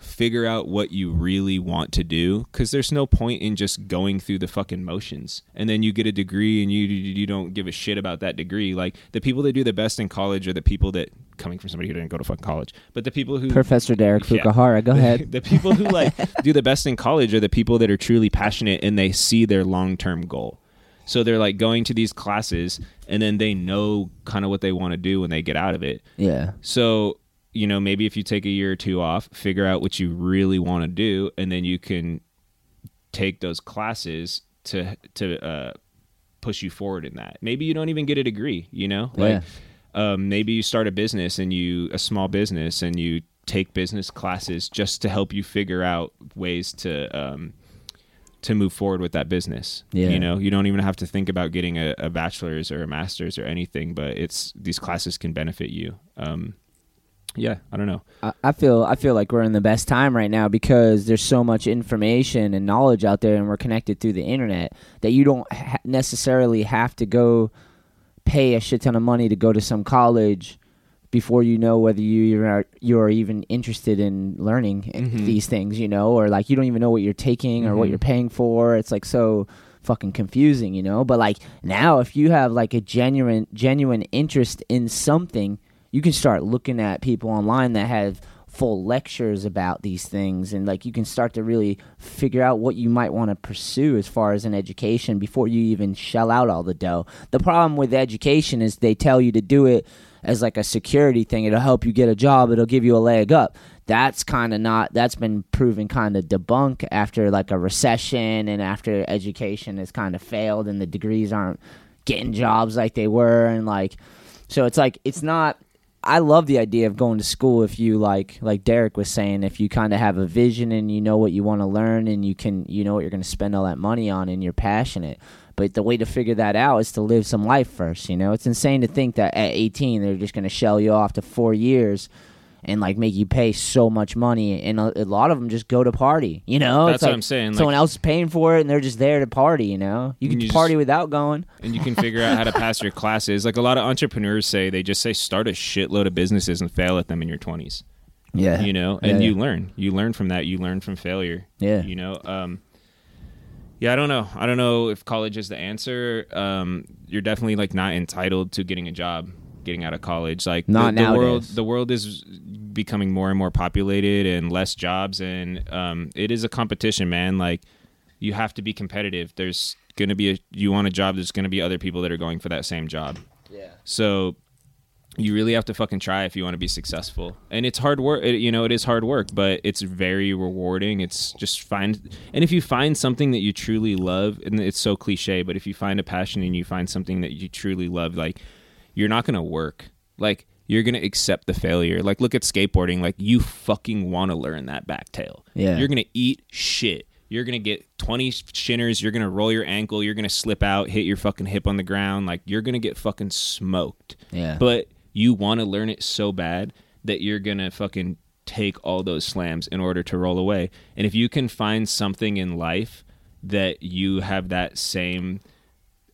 [SPEAKER 2] figure out what you really want to do because there's no point in just going through the fucking motions and then you get a degree and you you don't give a shit about that degree like the people that do the best in college are the people that coming from somebody who didn't go to fucking college but the people who
[SPEAKER 1] Professor Derek
[SPEAKER 2] Yeah.
[SPEAKER 1] Fukuhara, go ahead. [laughs]
[SPEAKER 2] the people who like [laughs] do the best in college are the people that are truly passionate and they see their long-term goal so they're like going to these classes and then they know kind of what they want to do when they get out of it
[SPEAKER 1] Yeah.
[SPEAKER 2] so, you know, maybe if you take a year or two off, figure out what you really want to do, and then you can take those classes to to uh, push you forward in that. Maybe you don't even get a degree. You know, like um, maybe you start a business and you a small business and you take business classes just to help you figure out ways to um, to move forward with that business.
[SPEAKER 1] Yeah.
[SPEAKER 2] You know, you don't even have to think about getting a, a bachelor's or a master's or anything, but it's these classes can benefit you. Um, yeah, I don't know.
[SPEAKER 1] I, I feel I feel like we're in the best time right now because there's so much information and knowledge out there, and we're connected through the internet that you don't ha- necessarily have to go pay a shit ton of money to go to some college before you know whether you are you're even interested in learning
[SPEAKER 2] Mhm.
[SPEAKER 1] these things, you know, or like you don't even know what you're taking or what
[SPEAKER 2] Mhm.
[SPEAKER 1] you're paying for. It's like so fucking confusing, you know. But like now, if you have like a genuine genuine interest in something, you can start looking at people online that have full lectures about these things and like you can start to really figure out what you might want to pursue as far as an education before you even shell out all the dough. The problem with education is they tell you to do it as like a security thing. It'll help you get a job, it'll give you a leg up. That's kind of not that's been proven kind of debunk after like a recession and after education has kind of failed and the degrees aren't getting jobs like they were and like so it's like it's not I love the idea of going to school if you like like Derek was saying if you kind of have a vision and you know what you want to learn and you can you know what you're going to spend all that money on and you're passionate. But the way to figure that out is to live some life first, you know? It's insane to think that at 18 they're just going to shell you off to 4 years and like make you pay so much money and a, a lot of them just go to party, you know?
[SPEAKER 2] That's
[SPEAKER 1] it's
[SPEAKER 2] what
[SPEAKER 1] like
[SPEAKER 2] I'm saying,
[SPEAKER 1] Someone
[SPEAKER 2] like-
[SPEAKER 1] else is paying for it and they're just there to party, you know? You can
[SPEAKER 2] You
[SPEAKER 1] party
[SPEAKER 2] just-
[SPEAKER 1] without going.
[SPEAKER 2] and you can figure out how to pass your classes. Like a lot of entrepreneurs say, they just say start a shitload of businesses and fail at them in your 20s.
[SPEAKER 1] Yeah.
[SPEAKER 2] You know, and
[SPEAKER 1] yeah.
[SPEAKER 2] you learn. You learn from that. You learn from failure.
[SPEAKER 1] Yeah.
[SPEAKER 2] You know, um, yeah, I don't know. I don't know if college is the answer. Um, you're definitely like not entitled to getting a job, getting out of college. Like
[SPEAKER 1] Not
[SPEAKER 2] the, the world, the world is becoming more and more populated and less jobs, and um, it is a competition, man. Like you have to be competitive. There's gonna be a you want a job. There's gonna be other people that are going for that same job.
[SPEAKER 1] Yeah.
[SPEAKER 2] So you really have to fucking try if you want to be successful. And it's hard work. It, you know, it is hard work, but it's very rewarding. It's just find, and if you find something that you truly love, and it's so cliche, but if you find a passion and you find something that you truly love, like you're not gonna work. Like you're gonna accept the failure. Like look at skateboarding. Like you fucking want to learn that back tail.
[SPEAKER 1] Yeah.
[SPEAKER 2] You're gonna eat shit. You're gonna get 20 shinners. You're gonna roll your ankle. You're gonna slip out, hit your fucking hip on the ground. Like you're gonna get fucking smoked.
[SPEAKER 1] Yeah.
[SPEAKER 2] But you want to learn it so bad that you're gonna fucking take all those slams in order to roll away. And if you can find something in life that you have that same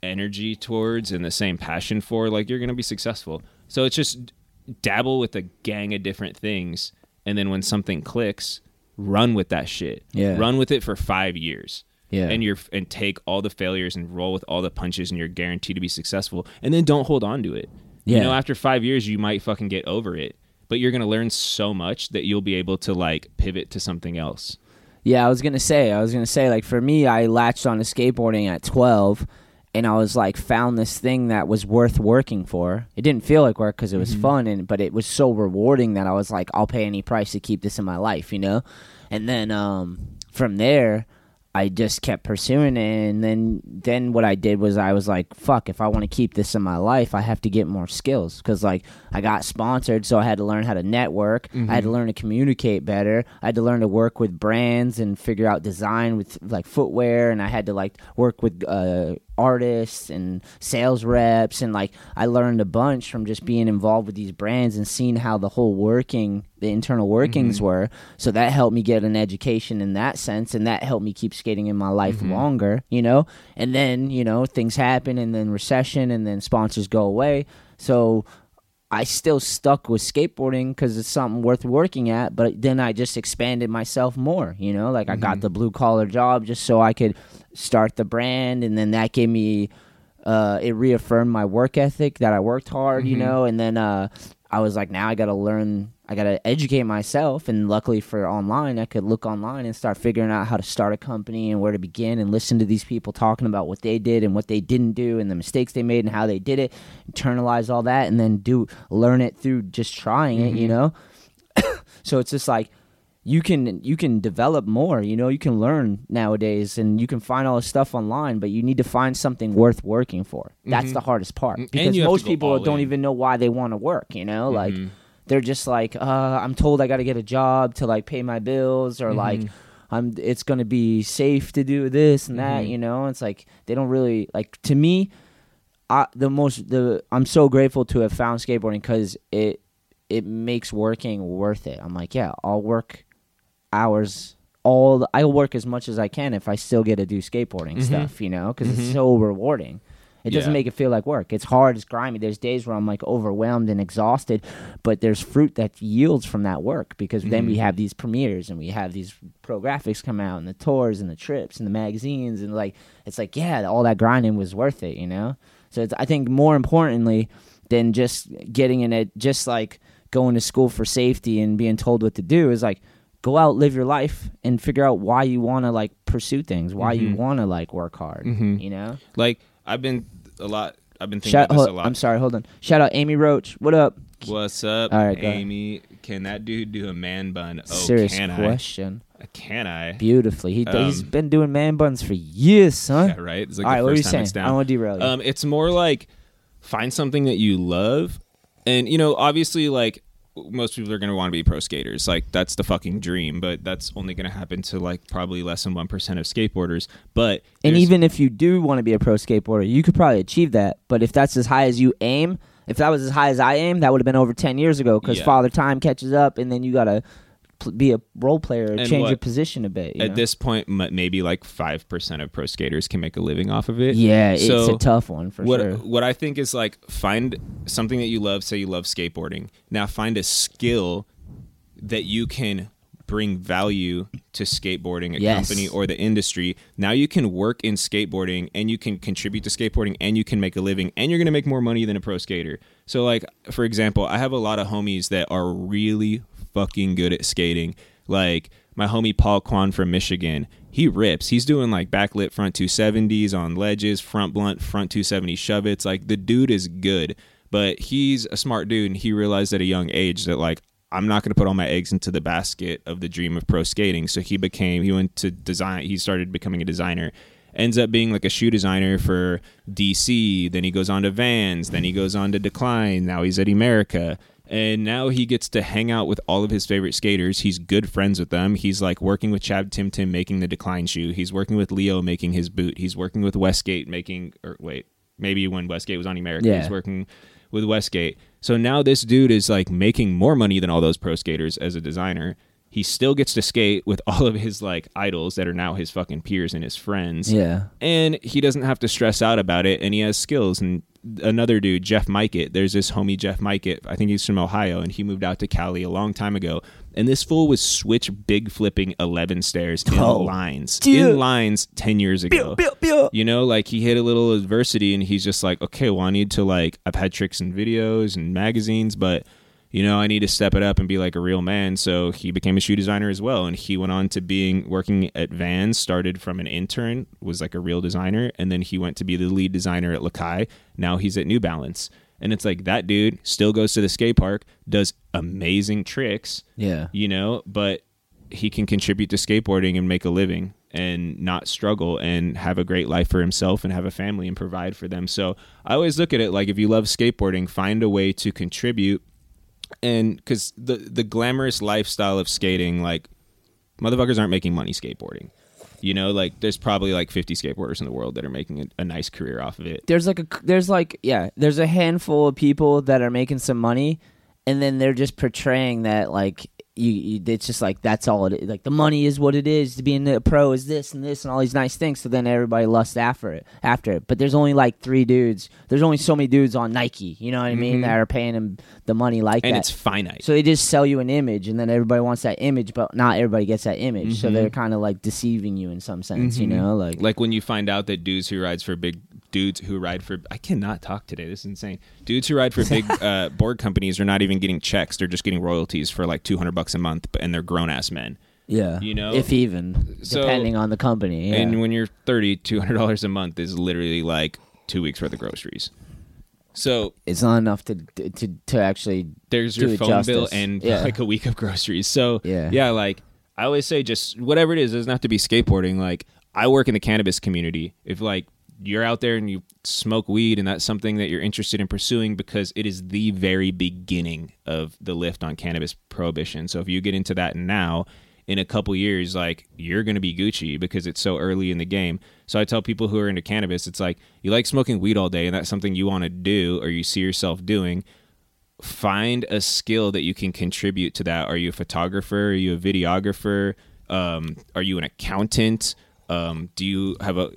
[SPEAKER 2] energy towards and the same passion for, like you're gonna be successful. So it's just dabble with a gang of different things, and then when something clicks, run with that shit.
[SPEAKER 1] Yeah.
[SPEAKER 2] Run with it for five years.
[SPEAKER 1] Yeah.
[SPEAKER 2] And you're and take all the failures and roll with all the punches, and you're guaranteed to be successful. And then don't hold on to it.
[SPEAKER 1] Yeah.
[SPEAKER 2] You know, after five years, you might fucking get over it, but you're gonna learn so much that you'll be able to like pivot to something else.
[SPEAKER 1] Yeah, I was gonna say, I was gonna say, like for me, I latched on to skateboarding at twelve, and I was like found this thing that was worth working for. It didn't feel like work because it was fun, and but it was so rewarding that I was like, I'll pay any price to keep this in my life, you know. And then um, from there, I just kept pursuing it, and then then what I did was I was like, fuck, if I want to keep this in my life, I have to get more skills because like I got sponsored, so I had to learn how to network. I had to learn to communicate better. I had to learn to work with brands and figure out design with like footwear, and I had to like work with uh, artists and sales reps, and like I learned a bunch from just being involved with these brands and seeing how the whole working, the internal workings mm-hmm. were. So that helped me get an education in that sense, and that helped me keep skating in my life mm-hmm. longer, you know. And then you know things happen, and then recession, and then sponsors go away. So I still stuck with skateboarding because it's something worth working at, but then I just expanded myself more, you know, like I got the blue collar job just so I could start the brand, and then that gave me, uh, it reaffirmed my work ethic that I worked hard, you know, and then uh, I was like, now I got to learn, I got to educate myself, and luckily for online, I could look online and start figuring out how to start a company and where to begin, and listen to these people talking about what they did and what they didn't do, and the mistakes they made and how they did it, internalize all that, and then do learn it through just trying it, you mm-hmm. know. [coughs] so it's just like you can you can develop more you know? You can learn nowadays and you can find all this stuff online but you need to find something worth working for. That's mm-hmm. the hardest part
[SPEAKER 2] mm,
[SPEAKER 1] because
[SPEAKER 2] have to
[SPEAKER 1] most people don't
[SPEAKER 2] in.
[SPEAKER 1] even know why they want to work you know? Like mm-hmm. They're just like uh, i'm told i got to get a job to like pay my bills or mm-hmm. like i'm it's going to be safe to do this and that mm-hmm. you know it's like they don't really like to me I, the most the I'm so grateful to have found skateboarding because it it makes working worth it. I'm like, yeah, I'll work hours. All the, I'll work as much as I can if I still get to do skateboarding mm-hmm. stuff, you know, because it's so rewarding. It doesn't
[SPEAKER 2] Yeah.
[SPEAKER 1] make it feel like work. It's hard, it's grimy. There's days where I'm like overwhelmed and exhausted, but there's fruit that yields from that work because then
[SPEAKER 2] Mm-hmm.
[SPEAKER 1] we have these premieres and we have these pro graphics come out and the tours and the trips and the magazines and like it's like yeah, all that grinding was worth it, you know. So it's, I think more importantly than just getting in it, just like going to school for safety and being told what to do is like go out, live your life, and figure out why you want to like pursue things, why you
[SPEAKER 2] Mhm.
[SPEAKER 1] want to like work hard.
[SPEAKER 2] Mhm.
[SPEAKER 1] You know.
[SPEAKER 2] Like I've been a lot. I've been thinking
[SPEAKER 1] Shout,
[SPEAKER 2] about this
[SPEAKER 1] hold,
[SPEAKER 2] a lot.
[SPEAKER 1] I'm sorry, hold on. Shout out Amy Roach. What up?
[SPEAKER 2] What's up,
[SPEAKER 1] All right.
[SPEAKER 2] Amy? Can that dude do a man bun? Oh,
[SPEAKER 1] Serious
[SPEAKER 2] can
[SPEAKER 1] question.
[SPEAKER 2] I? Can I?
[SPEAKER 1] Beautifully. He he's
[SPEAKER 2] Um,
[SPEAKER 1] been doing man buns for years, son.
[SPEAKER 2] Yeah, right. It's like
[SPEAKER 1] All right, what are you saying? I want to derail you.
[SPEAKER 2] Um, it's more like find something that you love, and you know, obviously, like most people are going to want to be pro skaters. Like that's the fucking dream, but that's only going to happen to like probably less than one percent of skateboarders. But
[SPEAKER 1] and even if you do want to be a pro skateboarder, you could probably achieve that. But if that's as high as you aim, if that was as high as I aim, that would have been over 10 years ago because
[SPEAKER 2] Yeah.
[SPEAKER 1] father time catches up and then you got to be a role player or change
[SPEAKER 2] what-
[SPEAKER 1] your position a bit. you
[SPEAKER 2] at
[SPEAKER 1] know?
[SPEAKER 2] this point, m- maybe like five percent of pro skaters can make a living off of it.
[SPEAKER 1] yeah, it's a tough one for
[SPEAKER 2] what
[SPEAKER 1] sure.
[SPEAKER 2] what I think is like find something that you love. Say you love skateboarding. Now find a skill that you can bring value to skateboarding, a
[SPEAKER 1] Yes.
[SPEAKER 2] company or the industry. Now you can work in skateboarding and you can contribute to skateboarding and you can make a living and you're going to make more money than a pro skater. So like for example, I have a lot of homies that are really fucking good at skating. Like my homie Paul Kwan from Michigan, he rips. He's doing like backlit front 270s on ledges, front blunt, front 270 shove it's. Like the dude is good, but he's a smart dude and he realized at a young age that like I'm not going to put all my eggs into the basket of the dream of pro skating. So he became, he went to design, he started becoming a designer. Ends up being like a shoe designer for DC. Then he goes on to Vans. Then he goes on to Decline. Now he's at Emerica. And now he gets to hang out with all of his favorite skaters. He's good friends with them. He's like working with Chad Tim Tim making the Decline shoe. He's working with Leo making his boot. He's working with Westgate making, or wait, maybe when Westgate was on Emerica,
[SPEAKER 1] Yeah.
[SPEAKER 2] he's working with Westgate. So now this dude is like making more money than all those pro skaters as a designer. He still gets to skate with all of his like idols that are now his fucking peers and his friends.
[SPEAKER 1] yeah.
[SPEAKER 2] And he doesn't have to stress out about it and he has skills and another dude, Jeff Mikett, there's this homie Jeff Mikett, I think he's from Ohio and he moved out to Cali a long time ago. And this fool was switch big flipping eleven stairs in
[SPEAKER 1] Oh,
[SPEAKER 2] lines.
[SPEAKER 1] dude.
[SPEAKER 2] In lines ten years ago. You know, like he hit a little adversity and he's just like, okay, well, I need to like, I've had tricks and videos and magazines, but you know, I need to step it up and be like a real man. So he became a shoe designer as well. And he went on to being working at Vans, started from an intern, was like a real designer. And then he went to be the lead designer at Lakai. Now he's at New Balance. And it's like that dude still goes to the skate park, does amazing tricks,
[SPEAKER 1] Yeah.
[SPEAKER 2] you know, but he can contribute to skateboarding and make a living and not struggle and have a great life for himself and have a family and provide for them. So I always look at it like if you love skateboarding, find a way to contribute and because the the glamorous lifestyle of skating, like motherfuckers aren't making money skateboarding. You know, like there's probably like 50 skateboarders in the world that are making a, a nice career off of it.
[SPEAKER 1] There's like a there's like yeah, there's a handful of people that are making some money and then they're just portraying that like you, you it's just like that's all it is. Like the money is what it is. To being a pro is this and this and all these nice things. So then everybody lusts after it. After it, but there's only like three dudes. There's only so many dudes on Nike. You know what I mean?
[SPEAKER 2] Mhm.
[SPEAKER 1] That are paying them the money like that.
[SPEAKER 2] And
[SPEAKER 1] that.
[SPEAKER 2] it's finite.
[SPEAKER 1] So they just sell you an image, and then everybody wants that image, but not everybody gets that image. So
[SPEAKER 2] Mhm.
[SPEAKER 1] they're kind of like deceiving you in some sense, you
[SPEAKER 2] Mhm.
[SPEAKER 1] know? Like,
[SPEAKER 2] like when you find out that dudes who rides for big dudes who ride for I cannot talk today. This is insane. Dudes who ride for big [laughs] uh, board companies are not even getting checks. They're just getting royalties for like 200 bucks a month, and they're grown ass men.
[SPEAKER 1] yeah,
[SPEAKER 2] you know?
[SPEAKER 1] if even
[SPEAKER 2] So-
[SPEAKER 1] depending on the company. Yeah.
[SPEAKER 2] And when you're 30, 200 dollars a month is literally like two weeks worth of groceries. So
[SPEAKER 1] it's not enough to to to actually
[SPEAKER 2] there's your phone bill and
[SPEAKER 1] Yeah.
[SPEAKER 2] like a week of groceries. So
[SPEAKER 1] Yeah.
[SPEAKER 2] yeah, like I always say, just whatever it is, it doesn't have to be skateboarding. Like I work in the cannabis community. If like you're out there and you smoke weed and that's something that you're interested in pursuing because it is the very beginning of the lift on cannabis prohibition. So if you get into that now, in a couple years, like you're going to be Gucci because it's so early in the game. So I tell people who are into cannabis, it's like you like smoking weed all day and that's something you want to do or you see yourself doing find a skill that you can contribute to that. Are you a photographer? Are you a videographer? Um, are you an accountant? Um, do you have a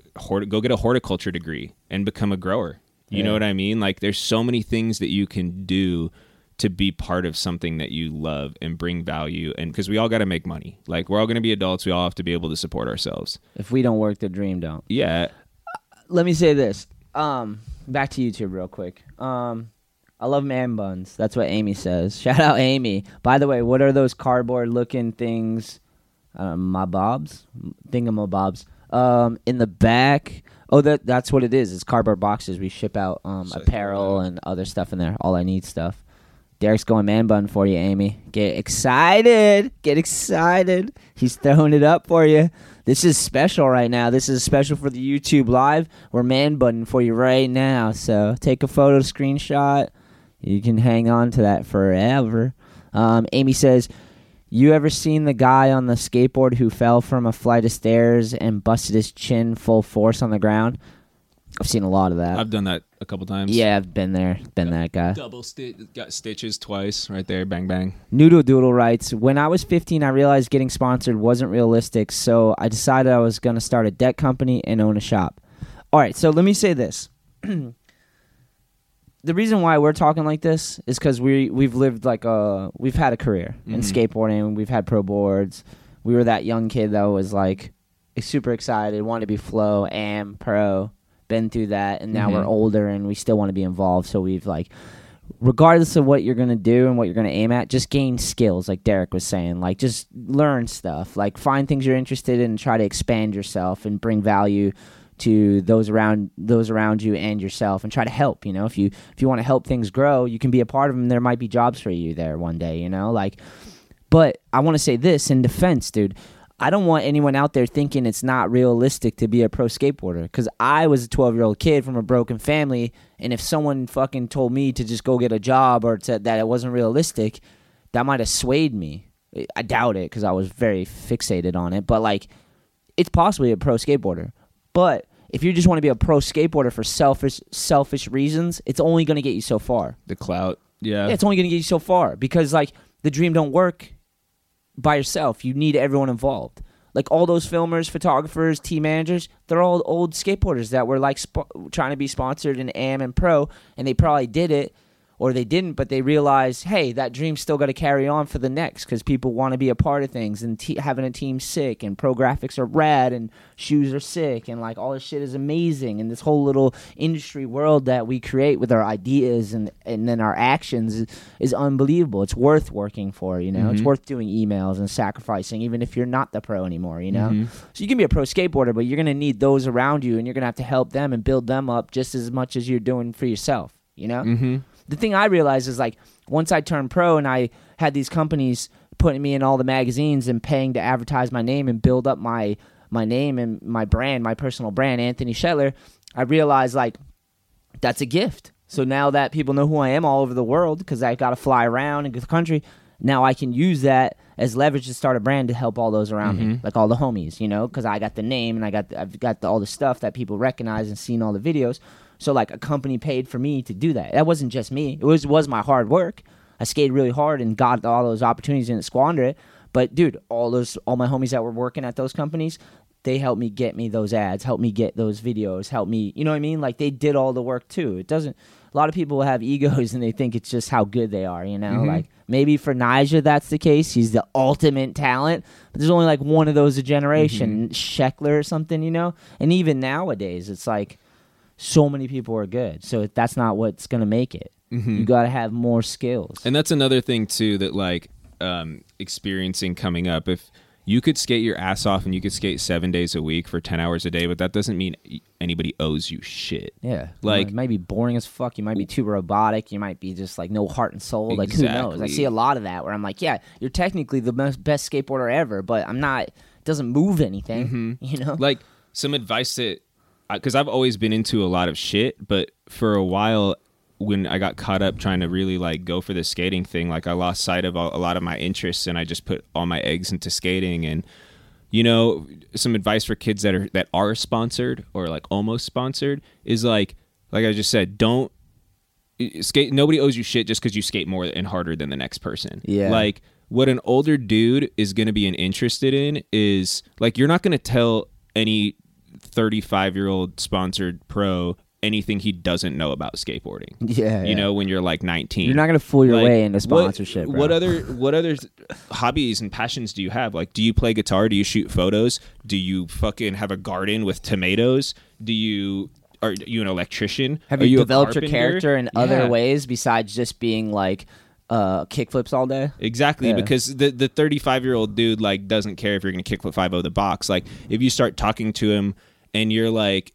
[SPEAKER 2] go get a horticulture degree and become a grower? You know what I mean? Like there's so many things that you can do to be part of something that you love and bring value and because we all got to make money. Like we're all going to be adults, we all have to be able to support ourselves.
[SPEAKER 1] If we don't work, the dream don't.
[SPEAKER 2] Yeah.
[SPEAKER 1] let me say this. Um, back to YouTube real quick. Um, I love man buns. That's what Amy says. [laughs] Shout out Amy. By the way, what are those cardboard looking things? Uh, my bobs, thingamabobs. Um, in the back. Oh, that that's what it is. It's cardboard boxes. We ship out um
[SPEAKER 2] Sick.
[SPEAKER 1] apparel and other stuff in there. All I need stuff. Derek's going man bun for you, Amy. Get excited. Get excited. He's throwing it up for you. This is special right now. This is special for the YouTube live. We're man button for you right now. So take a photo, screenshot. You can hang on to that forever. Um, Amy says, You ever seen the guy on the skateboard who fell from a flight of stairs and busted his chin full force on the ground? I've seen a lot of that.
[SPEAKER 2] I've done that a couple times.
[SPEAKER 1] yeah, I've been there. Been that guy.
[SPEAKER 2] Double stitch got stitches twice right there bang bang.
[SPEAKER 1] Noodle Doodle writes, When I was 15, I realized getting sponsored wasn't realistic, so I decided I was going to start a debt company and own a shop. All right, so let me say this. [clears throat] the reason why we're talking like this is because we, we've lived like a, we've had a career in
[SPEAKER 2] Mhm.
[SPEAKER 1] skateboarding, we've had pro boards. We were that young kid that was like super excited, wanted to be flow, am, pro, been through that, and now
[SPEAKER 2] Mhm.
[SPEAKER 1] we're older and we still want to be involved, so we've like, regardless of what you're going to do and what you're going to aim at, just gain skills, like Derek was saying. Like, just learn stuff. Like, find things you're interested in and try to expand yourself and bring value to those around those around you and yourself and try to help you know? If you if you want to help things grow you can be a part of them there might be jobs for you there one day you know? Like but i want to say this in defense dude. I don't want anyone out there thinking it's not realistic to be a pro skateboarder because i was a 12 year old kid from a broken family and if someone fucking told me to just go get a job or to, that it wasn't realistic that might have swayed me. I doubt it because i was very fixated on it but like it's possibly a pro skateboarder. But if you just want to be a pro skateboarder for selfish selfish reasons it's only going to get you so far
[SPEAKER 2] The clout. Yeah.
[SPEAKER 1] yeah, it's only going to get you so far because like the dream don't work by yourself. You need everyone involved. Like all those filmers, photographers, team managers, they're all old skateboarders that were like sp- trying to be sponsored in AM and Pro, and they probably did it or they didn't, but they realized, hey, that dream's still got to carry on for the next because people want to be a part of things and te- having a team sick and pro graphics are rad and shoes are sick and like all this shit is amazing and this whole little industry world that we create with our ideas and and then our actions is, is unbelievable. It's worth working for, you know. It's
[SPEAKER 2] Mhm.
[SPEAKER 1] worth doing emails and sacrificing even if you're not the pro anymore, you know.
[SPEAKER 2] Mhm.
[SPEAKER 1] So you can be a pro skateboarder, but you're gonna need those around you and you're gonna have to help them and build them up just as much as you're doing for yourself, you know
[SPEAKER 2] Mm-hmm.
[SPEAKER 1] The thing I realized is like once I turned pro and I had these companies putting me in all the magazines and paying to advertise my name and build up my my name and my brand, my personal brand, Anthony Shetler, I realized like that's a gift. So now that people know who I am all over the world because I've got to fly around and go to the country, now I can use that as leverage to start a brand to help all those around me, mm-hmm. like all the homies, you know, because I got the name and I got the, I've got the, all the stuff that people recognize and seen all the videos. So like a company paid for me to do that. That wasn't just me. It was was my hard work. I skated really hard and got all those opportunities and didn't squander it. But dude, all those all my homies that were working at those companies, they helped me get me those ads, helped me get those videos, helped me, you know what I mean? Like they did all the work too. It doesn't a lot of people will have [laughs] egos and they think it's just how good they are, you know?
[SPEAKER 2] Mhm.
[SPEAKER 1] Like maybe for Nyjah that's the case. He's the ultimate talent. But there's only like one of those a generation, Sheckler or something, you know? And even nowadays it's like so many people are good. So that's not what's going to make it.
[SPEAKER 2] Mhm.
[SPEAKER 1] You got to have more skills.
[SPEAKER 2] And that's another thing too that like um, experiencing coming up. If you could skate your ass off and you could skate seven days a week for ten hours a day, but that doesn't mean anybody owes you shit.
[SPEAKER 1] yeah,
[SPEAKER 2] like-
[SPEAKER 1] it might be boring as fuck. You might be too robotic. You might be just like no heart and soul. Like who knows? I see a lot of that where I'm like, yeah, you're technically the best, best skateboarder ever, but I'm not. Doesn't move anything. [laughs] You know?
[SPEAKER 2] Like some advice that because I've always been into a lot of shit, but for a while when I got caught up trying to really like go for the skating thing, like I lost sight of a, a lot of my interests and I just put all my eggs into skating and you know some advice for kids that are that are sponsored or like almost sponsored is like like I just said don't skate nobody owes you shit just because you skate more and harder than the next person
[SPEAKER 1] Yeah.
[SPEAKER 2] like what an older dude is going to be interested in is like you're not going to tell any 35 year old sponsored pro anything he doesn't know about skateboarding. [laughs]
[SPEAKER 1] Yeah,
[SPEAKER 2] You
[SPEAKER 1] yeah.
[SPEAKER 2] know, when you're like 19.
[SPEAKER 1] You're not gonna fool your
[SPEAKER 2] Like,
[SPEAKER 1] way into sponsorship. bro.
[SPEAKER 2] What, other what other hobbies and passions do you have? Like, do you play guitar? Do you shoot photos? Do you fucking have a garden with tomatoes? Do you are you an electrician?
[SPEAKER 1] Have you,
[SPEAKER 2] a
[SPEAKER 1] developed your character in other ways besides just being like uh, kickflips all day?
[SPEAKER 2] Exactly,
[SPEAKER 1] Yeah.
[SPEAKER 2] because the the 35 year old dude like doesn't care if you're gonna kickflip five o the box. Like, if you start talking to him and you're like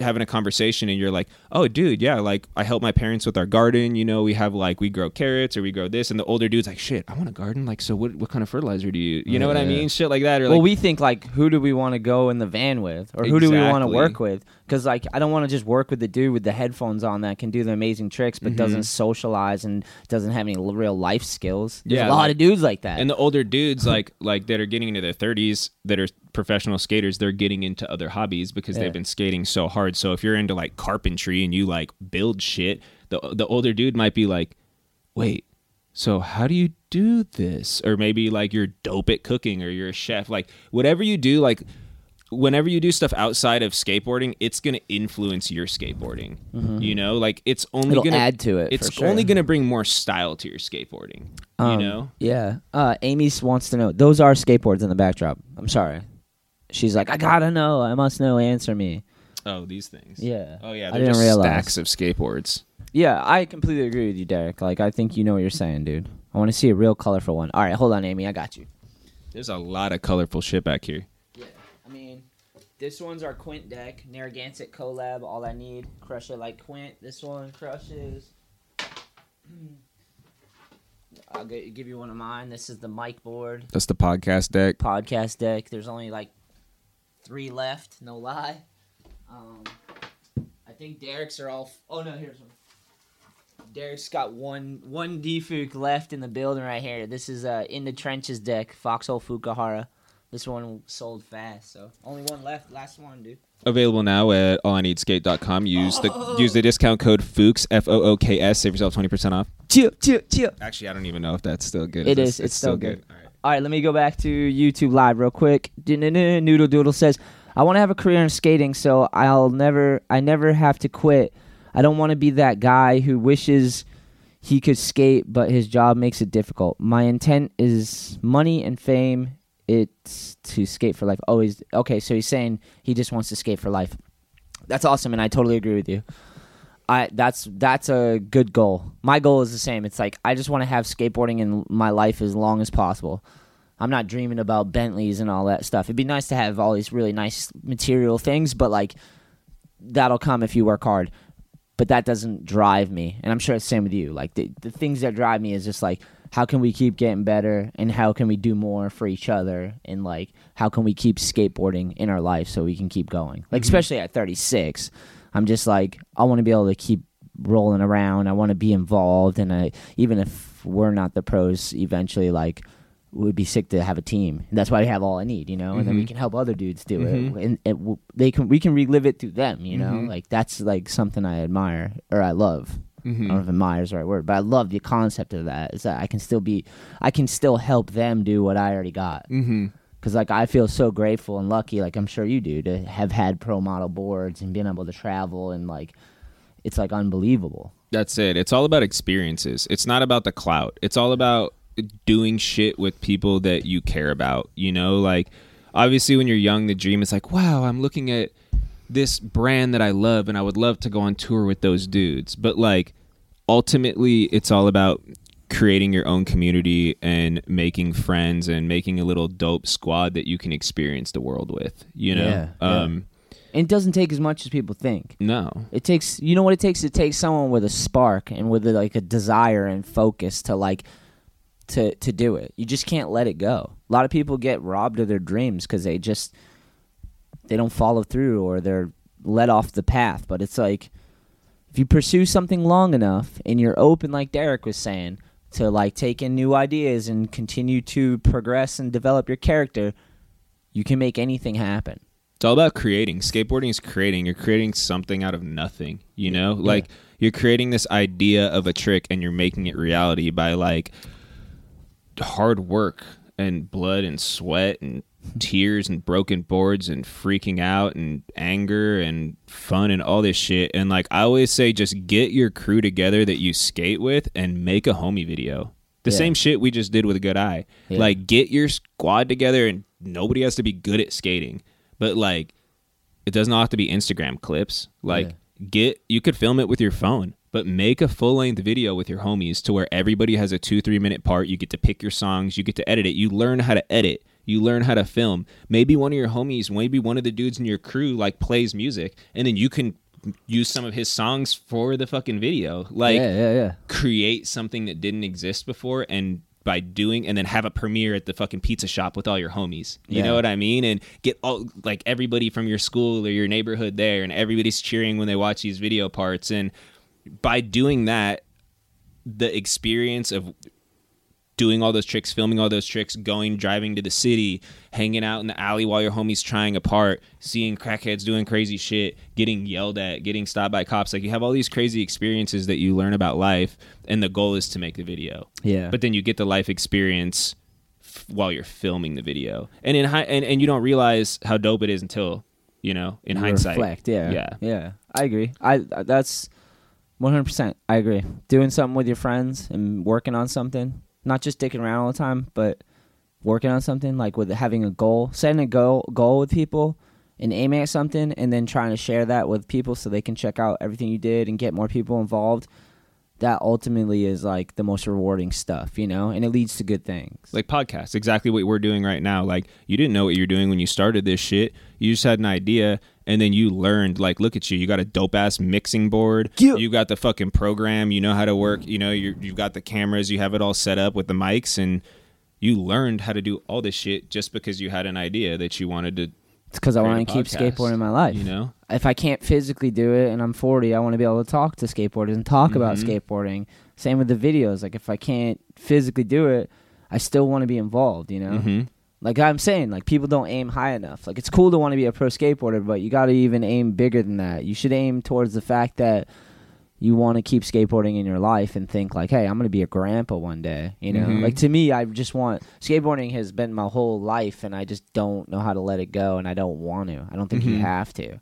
[SPEAKER 2] having a conversation and you're like, oh, dude, yeah, like I help my parents with our garden. You know, we have like we grow carrots or we grow this, and the older dude's like, shit, I want a garden. Like, so what? What kind of fertilizer do you? You know what I mean? Shit like that. Or
[SPEAKER 1] well,
[SPEAKER 2] like,
[SPEAKER 1] we think like, who do we want to go in the van with, or who do we want to work with? Because like, I don't want to just work with the dude with the headphones on that can do the amazing tricks, but doesn't mm-hmm. socialize and doesn't have any real life skills. There's
[SPEAKER 2] Yeah,
[SPEAKER 1] a lot
[SPEAKER 2] like-
[SPEAKER 1] of dudes like that.
[SPEAKER 2] and the older dudes like like that are getting into their 30s that are professional skaters they're getting into other hobbies because
[SPEAKER 1] Yeah.
[SPEAKER 2] they've been skating so hard so if you're into like carpentry and you like build shit the the older dude might be like wait so how do you do this or maybe like you're dope at cooking or you're a chef like whatever you do like whenever you do stuff outside of skateboarding it's going to influence your skateboarding you know like it's only going to
[SPEAKER 1] add to it,
[SPEAKER 2] it's
[SPEAKER 1] sure.
[SPEAKER 2] only going to bring more style to your skateboarding you
[SPEAKER 1] Um,
[SPEAKER 2] know
[SPEAKER 1] Yeah. Uh, Amy wants to know. Those are skateboards in the backdrop. I'm sorry. She's like, I gotta know. I must know. Answer me.
[SPEAKER 2] Oh, these things.
[SPEAKER 1] Yeah.
[SPEAKER 2] Oh yeah,
[SPEAKER 1] I
[SPEAKER 2] they're
[SPEAKER 1] didn't
[SPEAKER 2] just
[SPEAKER 1] realize.
[SPEAKER 2] stacks of skateboards.
[SPEAKER 1] Yeah, I completely agree with you, Derek. Like, I think you know what you're saying, dude. I want to see a real colorful one. All right, hold on, Amy. I got you.
[SPEAKER 2] There's a lot of colorful shit back here.
[SPEAKER 1] Yeah, I mean, this one's our Quint deck, Narragansett collab. All I need, crush it like Quint. This one crushes. [clears throat] I'll give you one of mine. This is the mic board
[SPEAKER 2] That's the podcast deck.
[SPEAKER 1] podcast deck. There's only like three left. No lie. Um, I think Derek's are all. F- oh no, here's one. Derek's got one one defuke left in the building right here. This is uh in the trenches deck, Foxhole Fukuhara. This one sold fast, so only one left. Last one, dude.
[SPEAKER 2] Available now at allineedskate.com. Use the use the discount code FOOKS F O O K S. Save yourself twenty percent off.
[SPEAKER 1] Chill, chill, chill.
[SPEAKER 2] Actually, I don't even know if that's still good.
[SPEAKER 1] It is.
[SPEAKER 2] that's-
[SPEAKER 1] It's still good.
[SPEAKER 2] All right.
[SPEAKER 1] All right, let me go back to YouTube Live real quick. Noodle Doodle says, "I want to have a career in skating, so I'll never, I never have to quit. I don't want to be that guy who wishes he could skate, but his job makes it difficult. My intent is money and fame. It's to skate for life. Always okay. So he's saying he just wants to skate for life. That's awesome, and I totally agree with you. I that's that's a good goal. My goal is the same. It's like I just want to have skateboarding in my life as long as possible. I'm not dreaming about Bentleys and all that stuff. It'd be nice to have all these really nice material things, but like that'll come if you work hard. But that doesn't drive me, and I'm sure it's the same with you. Like the the things that drive me is just like how can we keep getting better, and how can we do more for each other, and like how can we keep skateboarding in our life so we can keep going. Like mm-hmm. especially at 36, I'm just like I want to be able to keep rolling around. I want to be involved, and I even if we're not the pros, eventually like it would be sick to have a team. And that's why we have all I need, you know, and then we mm-hmm. can help other dudes do it, mm-hmm. and it, they can we can relive it through them, you know. Mm-hmm. Like that's like something I admire or I love. I don't know if admire is the right word, but I love the concept of that. Is that I can still be, I can still help them do what I already got.
[SPEAKER 2] Mm-hmm.
[SPEAKER 1] Cause like I feel so grateful and lucky, like I'm sure you do, to have had pro model boards and being able to travel and like, it's like unbelievable.
[SPEAKER 2] That's it. It's all about experiences. It's not about the clout. It's all about doing shit with people that you care about. You know, like obviously when you're young, the dream is like, wow, I'm looking at this brand that I love and I would love to go on tour with those dudes. But like ultimately it's all about creating your own community and making friends and making a little dope squad that you can experience the world with, you know?
[SPEAKER 1] Yeah, yeah.
[SPEAKER 2] um
[SPEAKER 1] And it doesn't take as much as people think.
[SPEAKER 2] no.
[SPEAKER 1] It takes, you know what it takes? It takes someone with a spark and with like a desire and focus to like, to to do it. You just can't let it go. A lot of people get robbed of their dreams because they just they don't follow through or they're let off the path. But it's like if you pursue something long enough and you're open, like Derek was saying, to like take in new ideas and continue to progress and develop your character, you can make anything happen.
[SPEAKER 2] It's all about creating. Skateboarding is creating. You're creating something out of nothing, you know? Like you're creating this idea of a trick and you're making it reality by like hard work and blood and sweat and tears and broken boards and freaking out and anger and fun and all this shit. And like I always say, just get your crew together that you skate with and make a homie video. The
[SPEAKER 1] Yeah.
[SPEAKER 2] same shit we just did with a good eye.
[SPEAKER 1] Yeah.
[SPEAKER 2] Like get your squad together and nobody has to be good at skating. But like it does not have to be Instagram clips. Like get you could film it with your phone, but make a full length video with your homies to where everybody has a two, three minute part. You get to pick your songs, you get to edit it. You learn how to edit. You learn how to film. Maybe one of your homies, maybe one of the dudes in your crew like plays music, and then you can use some of his songs for the fucking video. Like
[SPEAKER 1] yeah, yeah, yeah.
[SPEAKER 2] create something that didn't exist before and by doing and then have a premiere at the fucking pizza shop with all your homies. You
[SPEAKER 1] Yeah.
[SPEAKER 2] know what I mean? And get all like everybody from your school or your neighborhood there and everybody's cheering when they watch these video parts and by doing that the experience of doing all those tricks, filming all those tricks, going driving to the city, hanging out in the alley while your homies trying apart, seeing crackheads doing crazy shit, getting yelled at, getting stopped by cops. Like you have all these crazy experiences that you learn about life, and the goal is to make the video.
[SPEAKER 1] Yeah.
[SPEAKER 2] But then you get the life experience f- while you're filming the video, and in hi- and and you don't realize how dope it is until you know in
[SPEAKER 1] You
[SPEAKER 2] hindsight.
[SPEAKER 1] reflect, yeah,
[SPEAKER 2] Yeah.
[SPEAKER 1] yeah. I agree. I that's one hundred percent. I agree. Doing something with your friends and working on something, not just dicking around all the time, but working on something like with having a goal, setting a goal goal with people, and aiming at something, and then trying to share that with people so they can check out everything you did and get more people involved. That ultimately is like the most rewarding stuff, you know, and it leads to good things.
[SPEAKER 2] like podcasts exactly what we're doing right now like you didn't know what you're doing when you started this shit you just had an idea and then you learned like look at you you got a dope ass mixing board
[SPEAKER 1] Yeah.
[SPEAKER 2] you got the fucking program you know how to work you know you you've got the cameras you have it all set up with the mics and you learned how to do all this shit just because you had an idea that you wanted to
[SPEAKER 1] It's because I want to keep skateboarding my life.
[SPEAKER 2] you know
[SPEAKER 1] if I can't physically do it and I'm 40, I want to be able to talk to skateboarders and talk about
[SPEAKER 2] Mhm.
[SPEAKER 1] skateboarding. Same with the videos. Like if I can't physically do it, I still want to be involved, you know?
[SPEAKER 2] hmm
[SPEAKER 1] Like I'm saying, like people don't aim high enough. Like it's cool to want to be a pro skateboarder, but you got to even aim bigger than that. You should aim towards the fact that you want to keep skateboarding in your life and think like, "Hey, I'm going to be a grandpa one day." You know?
[SPEAKER 2] Mhm.
[SPEAKER 1] Like to me, I just want skateboarding has been my whole life and I just don't know how to let it go and I don't want to. I don't think you
[SPEAKER 2] Mhm.
[SPEAKER 1] have to.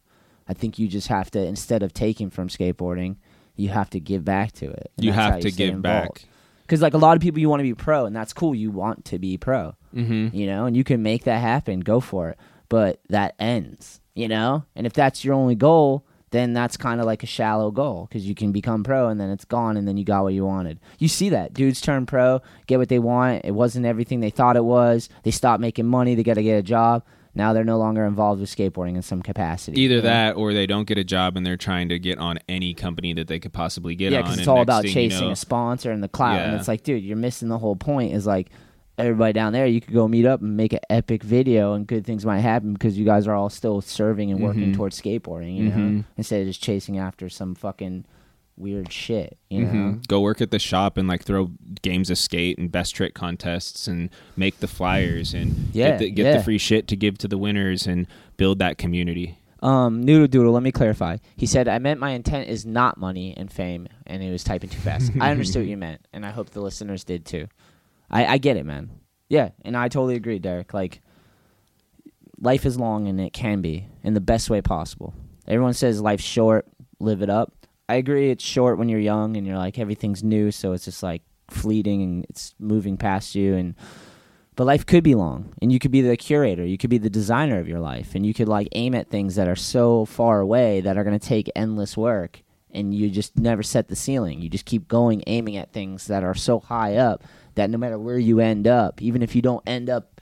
[SPEAKER 1] I think you just have to instead of taking from skateboarding, you have to give back to it.
[SPEAKER 2] You have to
[SPEAKER 1] stay
[SPEAKER 2] give
[SPEAKER 1] involved.
[SPEAKER 2] back
[SPEAKER 1] Cuz like a lot of people you want to be pro and that's cool. You want to be pro
[SPEAKER 2] hmm
[SPEAKER 1] you know, and you can make that happen, go for it. But that ends, you know? And if that's your only goal, then that's kind of like a shallow goal because you can become pro and then it's gone and then you got what you wanted. You see that. Dudes turn pro, get what they want. It wasn't everything they thought it was. They stop making money. They got to get a job. Now they're no longer involved with skateboarding in some capacity.
[SPEAKER 2] either that or they don't get a job and they're trying to get on any company that they could possibly get
[SPEAKER 1] yeah,
[SPEAKER 2] on
[SPEAKER 1] because it's all about
[SPEAKER 2] thing you
[SPEAKER 1] chasing
[SPEAKER 2] know-
[SPEAKER 1] a sponsor and the clout. And it's like, dude, you're missing the whole point. Is like everybody down there, you could go meet up and make an epic video, and good things might happen because you guys are all still serving and working
[SPEAKER 2] Mhm.
[SPEAKER 1] towards skateboarding. You know,
[SPEAKER 2] Mhm.
[SPEAKER 1] instead of just chasing after some fucking weird shit. You know,
[SPEAKER 2] Mhm. Go work at the shop and like throw games of skate and best trick contests and make the flyers and
[SPEAKER 1] Yeah,
[SPEAKER 2] get, the, get
[SPEAKER 1] yeah.
[SPEAKER 2] the free shit to give to the winners and build that community.
[SPEAKER 1] Um, Noodle Doodle, let me clarify. He said, I meant my intent is not money and fame, and he was typing too fast. I [laughs] understood what you meant, and I hope the listeners did too. I, I get it, man. Yeah, and I totally agree, Derek. Like, life is long, and it can be in the best way possible. Everyone says life's short, live it up. I agree, it's short when you're young and you're like, everything's new, so it's just like fleeting and it's moving past you, and but life could be long, and you could be the curator, you could be the designer of your life, and you could like aim at things that are so far away that are going to take endless work, and you just never set the ceiling. You just keep going, aiming at things that are so high up that no matter where you end up, even if you don't end up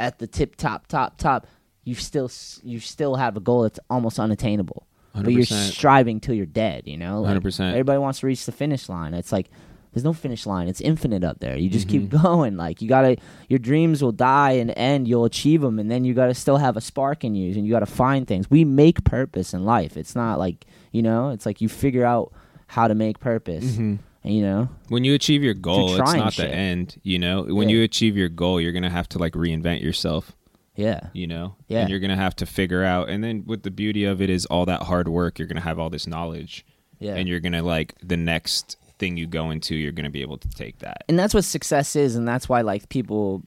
[SPEAKER 1] at the tip top, top, top, you still you still have a goal that's almost unattainable. But you're striving till you're dead. You know, Like,
[SPEAKER 2] 100%.
[SPEAKER 1] Everybody wants to reach the finish line. It's like there's no finish line. It's infinite up there. You just keep
[SPEAKER 2] Mm-hmm.
[SPEAKER 1] going. Like you gotta, your dreams will die and end. You'll achieve them, and then you gotta still have a spark in you, and you gotta find things. We make purpose in life. It's not like you know. It's like you figure out how to make purpose.
[SPEAKER 2] Mm-hmm.
[SPEAKER 1] And, you know,
[SPEAKER 2] When you achieve your goal, it's not
[SPEAKER 1] shit.
[SPEAKER 2] the end, you know? When
[SPEAKER 1] Yeah.
[SPEAKER 2] you achieve your goal, you're going to have to like reinvent yourself,
[SPEAKER 1] yeah,
[SPEAKER 2] you know?
[SPEAKER 1] Yeah.
[SPEAKER 2] And you're going to have to figure out. And then with the beauty of it is all that hard work, you're going to have all this knowledge.
[SPEAKER 1] yeah.
[SPEAKER 2] And you're going to like the next thing you go into, you're going to be able to take that.
[SPEAKER 1] and that's what success is and that's why like people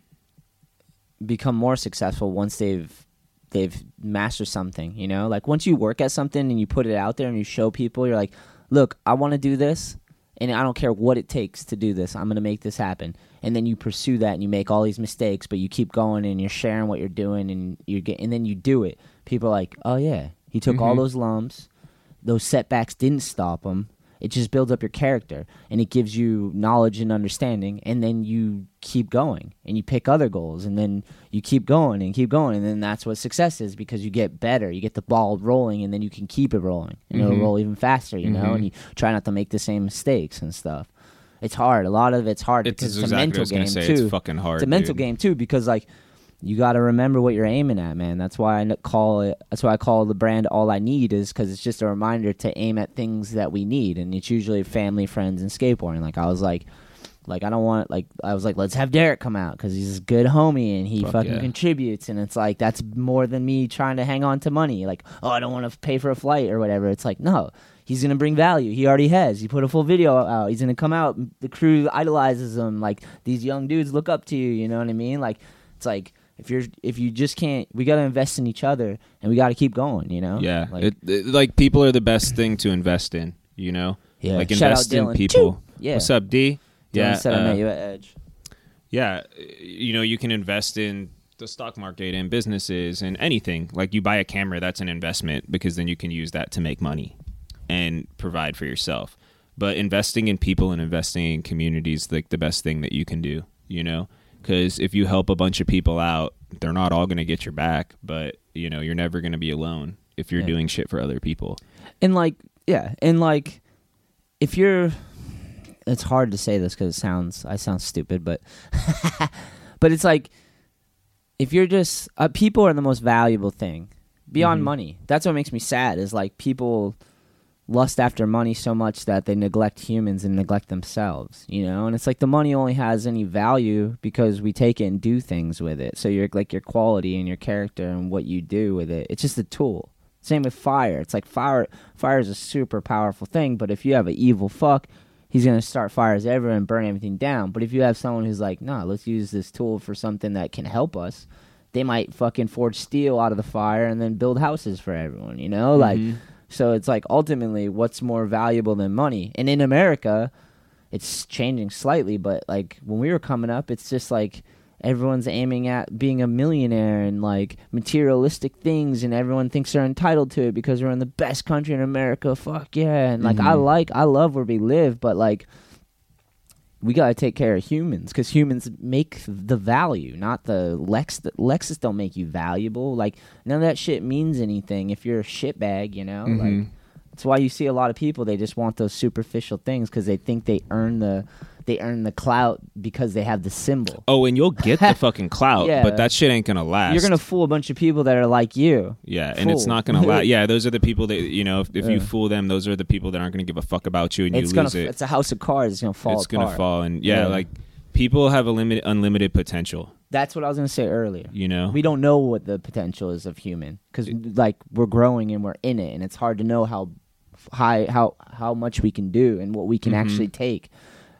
[SPEAKER 1] become more successful once they've they've mastered something. You know, like once you work at something and you put it out there and you show people, you're like, look, I want to do this, and I don't care what it takes to do this. I'm gonna make this happen. And then you pursue that and you make all these mistakes, but you keep going and you're sharing what you're doing and you get and then you do it. People are like, oh yeah, he took all
[SPEAKER 2] Mhm.
[SPEAKER 1] those lumps. Those setbacks didn't stop him. It just builds up your character and it gives you knowledge and understanding. And then you keep going and you pick other goals and then you keep going and keep going. And then that's what success is because you get better. You get the ball rolling and then you can keep it rolling and it'll
[SPEAKER 2] Mhm.
[SPEAKER 1] roll even faster, you know,
[SPEAKER 2] Mhm.
[SPEAKER 1] and you try not to make the same mistakes and stuff. It's hard. A lot of it's hard
[SPEAKER 2] It's
[SPEAKER 1] because it's
[SPEAKER 2] exactly
[SPEAKER 1] a mental game
[SPEAKER 2] say.
[SPEAKER 1] too.
[SPEAKER 2] It's fucking hard.
[SPEAKER 1] It's a mental
[SPEAKER 2] dude.
[SPEAKER 1] game too because like you got to remember what you're aiming at, man. That's why I call it. That's why I call the brand "All I Need" is because it's just a reminder to aim at things that we need, and it's usually family, friends, and skateboarding. Like I was like, like I don't want like I was like, let's have Derek come out because he's a good homie and he
[SPEAKER 2] Fuck
[SPEAKER 1] fucking
[SPEAKER 2] yeah.
[SPEAKER 1] contributes, and it's like that's more than me trying to hang on to money. Like oh, I don't want to pay for a flight or whatever. It's like no. He's gonna bring value. He already has. He put a full video out. He's gonna come out. The crew idolizes him. Like these young dudes look up to you. You know what I mean? Like it's like if you're if you just can't we got to invest in each other and we got to keep going you know
[SPEAKER 2] Yeah,
[SPEAKER 1] like,
[SPEAKER 2] it, it- like people are the best thing to invest in. You know,
[SPEAKER 1] yeah
[SPEAKER 2] like
[SPEAKER 1] Shout
[SPEAKER 2] invest in people.
[SPEAKER 1] Choo! yeah
[SPEAKER 2] What's up, D?
[SPEAKER 1] Dylan
[SPEAKER 2] yeah,
[SPEAKER 1] said I
[SPEAKER 2] uh,
[SPEAKER 1] met you at edge
[SPEAKER 2] yeah. You know, you can invest in the stock market and businesses and anything. Like you buy a camera, that's an investment because then you can use that to make money and provide for yourself. But investing in people and investing in communities like the best thing that you can do. You know, because if you help a bunch of people out, they're not all going to get your back, but you know, you're never going to be alone if you're
[SPEAKER 1] Yeah.
[SPEAKER 2] doing shit for other people.
[SPEAKER 1] and like yeah and like if you're it's hard to say this because it sounds i sound stupid but [laughs] but it's like if you're just uh, people are the most valuable thing beyond
[SPEAKER 2] Mhm.
[SPEAKER 1] money that's what makes me sad is like people lust after money so much that they neglect humans and neglect themselves you know? And it's like the money only has any value because we take it and do things with it. So you're like your quality and your character and what you do with it it's just a tool. Same with fire. It's like fire fire is a super powerful thing but if you have an evil fuck he's gonna start fires everywhere and burn everything down. But if you have someone who's like nah let's use this tool for something that can help us they might fucking forge steel out of the fire and then build houses for everyone you know? Like
[SPEAKER 2] Mhm.
[SPEAKER 1] So it's like ultimately what's more valuable than money? And in America, it's changing slightly, but like when we were coming up, it's just like everyone's aiming at being a millionaire and like materialistic things and everyone thinks they're entitled to it because we're in the best country in America. Fuck yeah. And like I
[SPEAKER 2] Mhm.
[SPEAKER 1] like I love where we live, but like we gotta take care of humans because humans make the value, not the Lex. Lexus don't make you valuable. Like none of that shit means anything if you're a shitbag, you know.
[SPEAKER 2] Mhm.
[SPEAKER 1] Like that's why you see a lot of people. They just want those superficial things because they think they earn the they earn the clout because they have the symbol.
[SPEAKER 2] Oh, and you'll get the [laughs] fucking clout,
[SPEAKER 1] Yeah.
[SPEAKER 2] but that shit ain't gonna last.
[SPEAKER 1] You're gonna fool a bunch of people that are like you.
[SPEAKER 2] yeah, and it's not gonna last. Yeah, those are the people that you know. If, if you fool them, those are the people that aren't gonna give a fuck about you, and
[SPEAKER 1] it's
[SPEAKER 2] you
[SPEAKER 1] gonna.
[SPEAKER 2] lose it.
[SPEAKER 1] It's a house of cards. It's gonna fall
[SPEAKER 2] it's
[SPEAKER 1] apart.
[SPEAKER 2] gonna fall, and yeah,
[SPEAKER 1] Yeah.
[SPEAKER 2] like people have a limited, unlimited potential.
[SPEAKER 1] That's what I was gonna say earlier.
[SPEAKER 2] You know,
[SPEAKER 1] We don't know what the potential is of human because like we're growing and we're in it, and it's hard to know how high how how much we can do and what we can
[SPEAKER 2] Mhm.
[SPEAKER 1] actually take,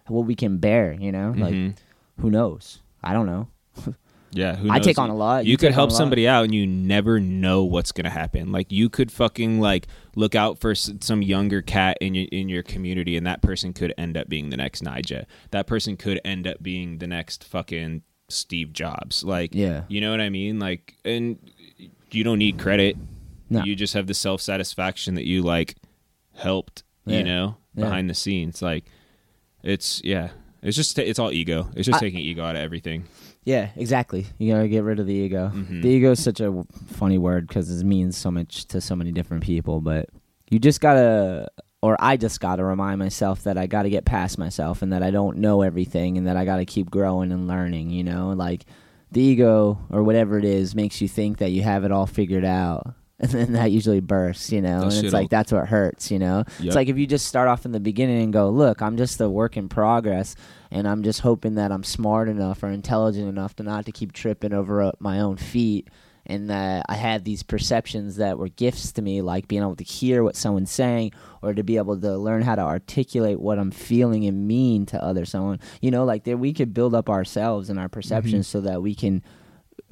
[SPEAKER 1] what we can bear. You know, like
[SPEAKER 2] Mhm.
[SPEAKER 1] who knows? I don't know. [laughs]
[SPEAKER 2] yeah, who
[SPEAKER 1] I take on a lot.
[SPEAKER 2] You,
[SPEAKER 1] You
[SPEAKER 2] could help somebody out, and you never know what's gonna happen. Like you could fucking like look out for s- some younger cat in your in your community, and that person could end up being the next Nyjah. That person could end up being the next fucking Steve Jobs. Like,
[SPEAKER 1] Yeah.
[SPEAKER 2] you know what I mean? Like, and you don't need credit.
[SPEAKER 1] No.
[SPEAKER 2] You just have the self satisfaction that you like helped.
[SPEAKER 1] Yeah.
[SPEAKER 2] You know,
[SPEAKER 1] Yeah.
[SPEAKER 2] behind the scenes, like it's yeah. It's just it's all ego. It's just
[SPEAKER 1] I-
[SPEAKER 2] taking ego out of everything.
[SPEAKER 1] Yeah, exactly. You gotta get rid of the ego.
[SPEAKER 2] Mhm.
[SPEAKER 1] The ego is such a funny word because it means so much to so many different people. But you just gotta, or I just gotta remind myself that I gotta get past myself and that I don't know everything and that I gotta keep growing and learning. You know, like the ego or whatever it is makes you think that you have it all figured out. [laughs] And then that usually bursts, you know,
[SPEAKER 2] That
[SPEAKER 1] and it's like that's what hurts, you know.
[SPEAKER 2] Yep.
[SPEAKER 1] It's like if you just start off in the beginning and go, "Look, I'm just a work in progress, and I'm just hoping that I'm smart enough or intelligent enough to not to keep tripping over uh, my own feet, and that I had these perceptions that were gifts to me, like being able to hear what someone's saying or to be able to learn how to articulate what I'm feeling and mean to other someone. You know, like that we could build up ourselves and our perceptions so that we can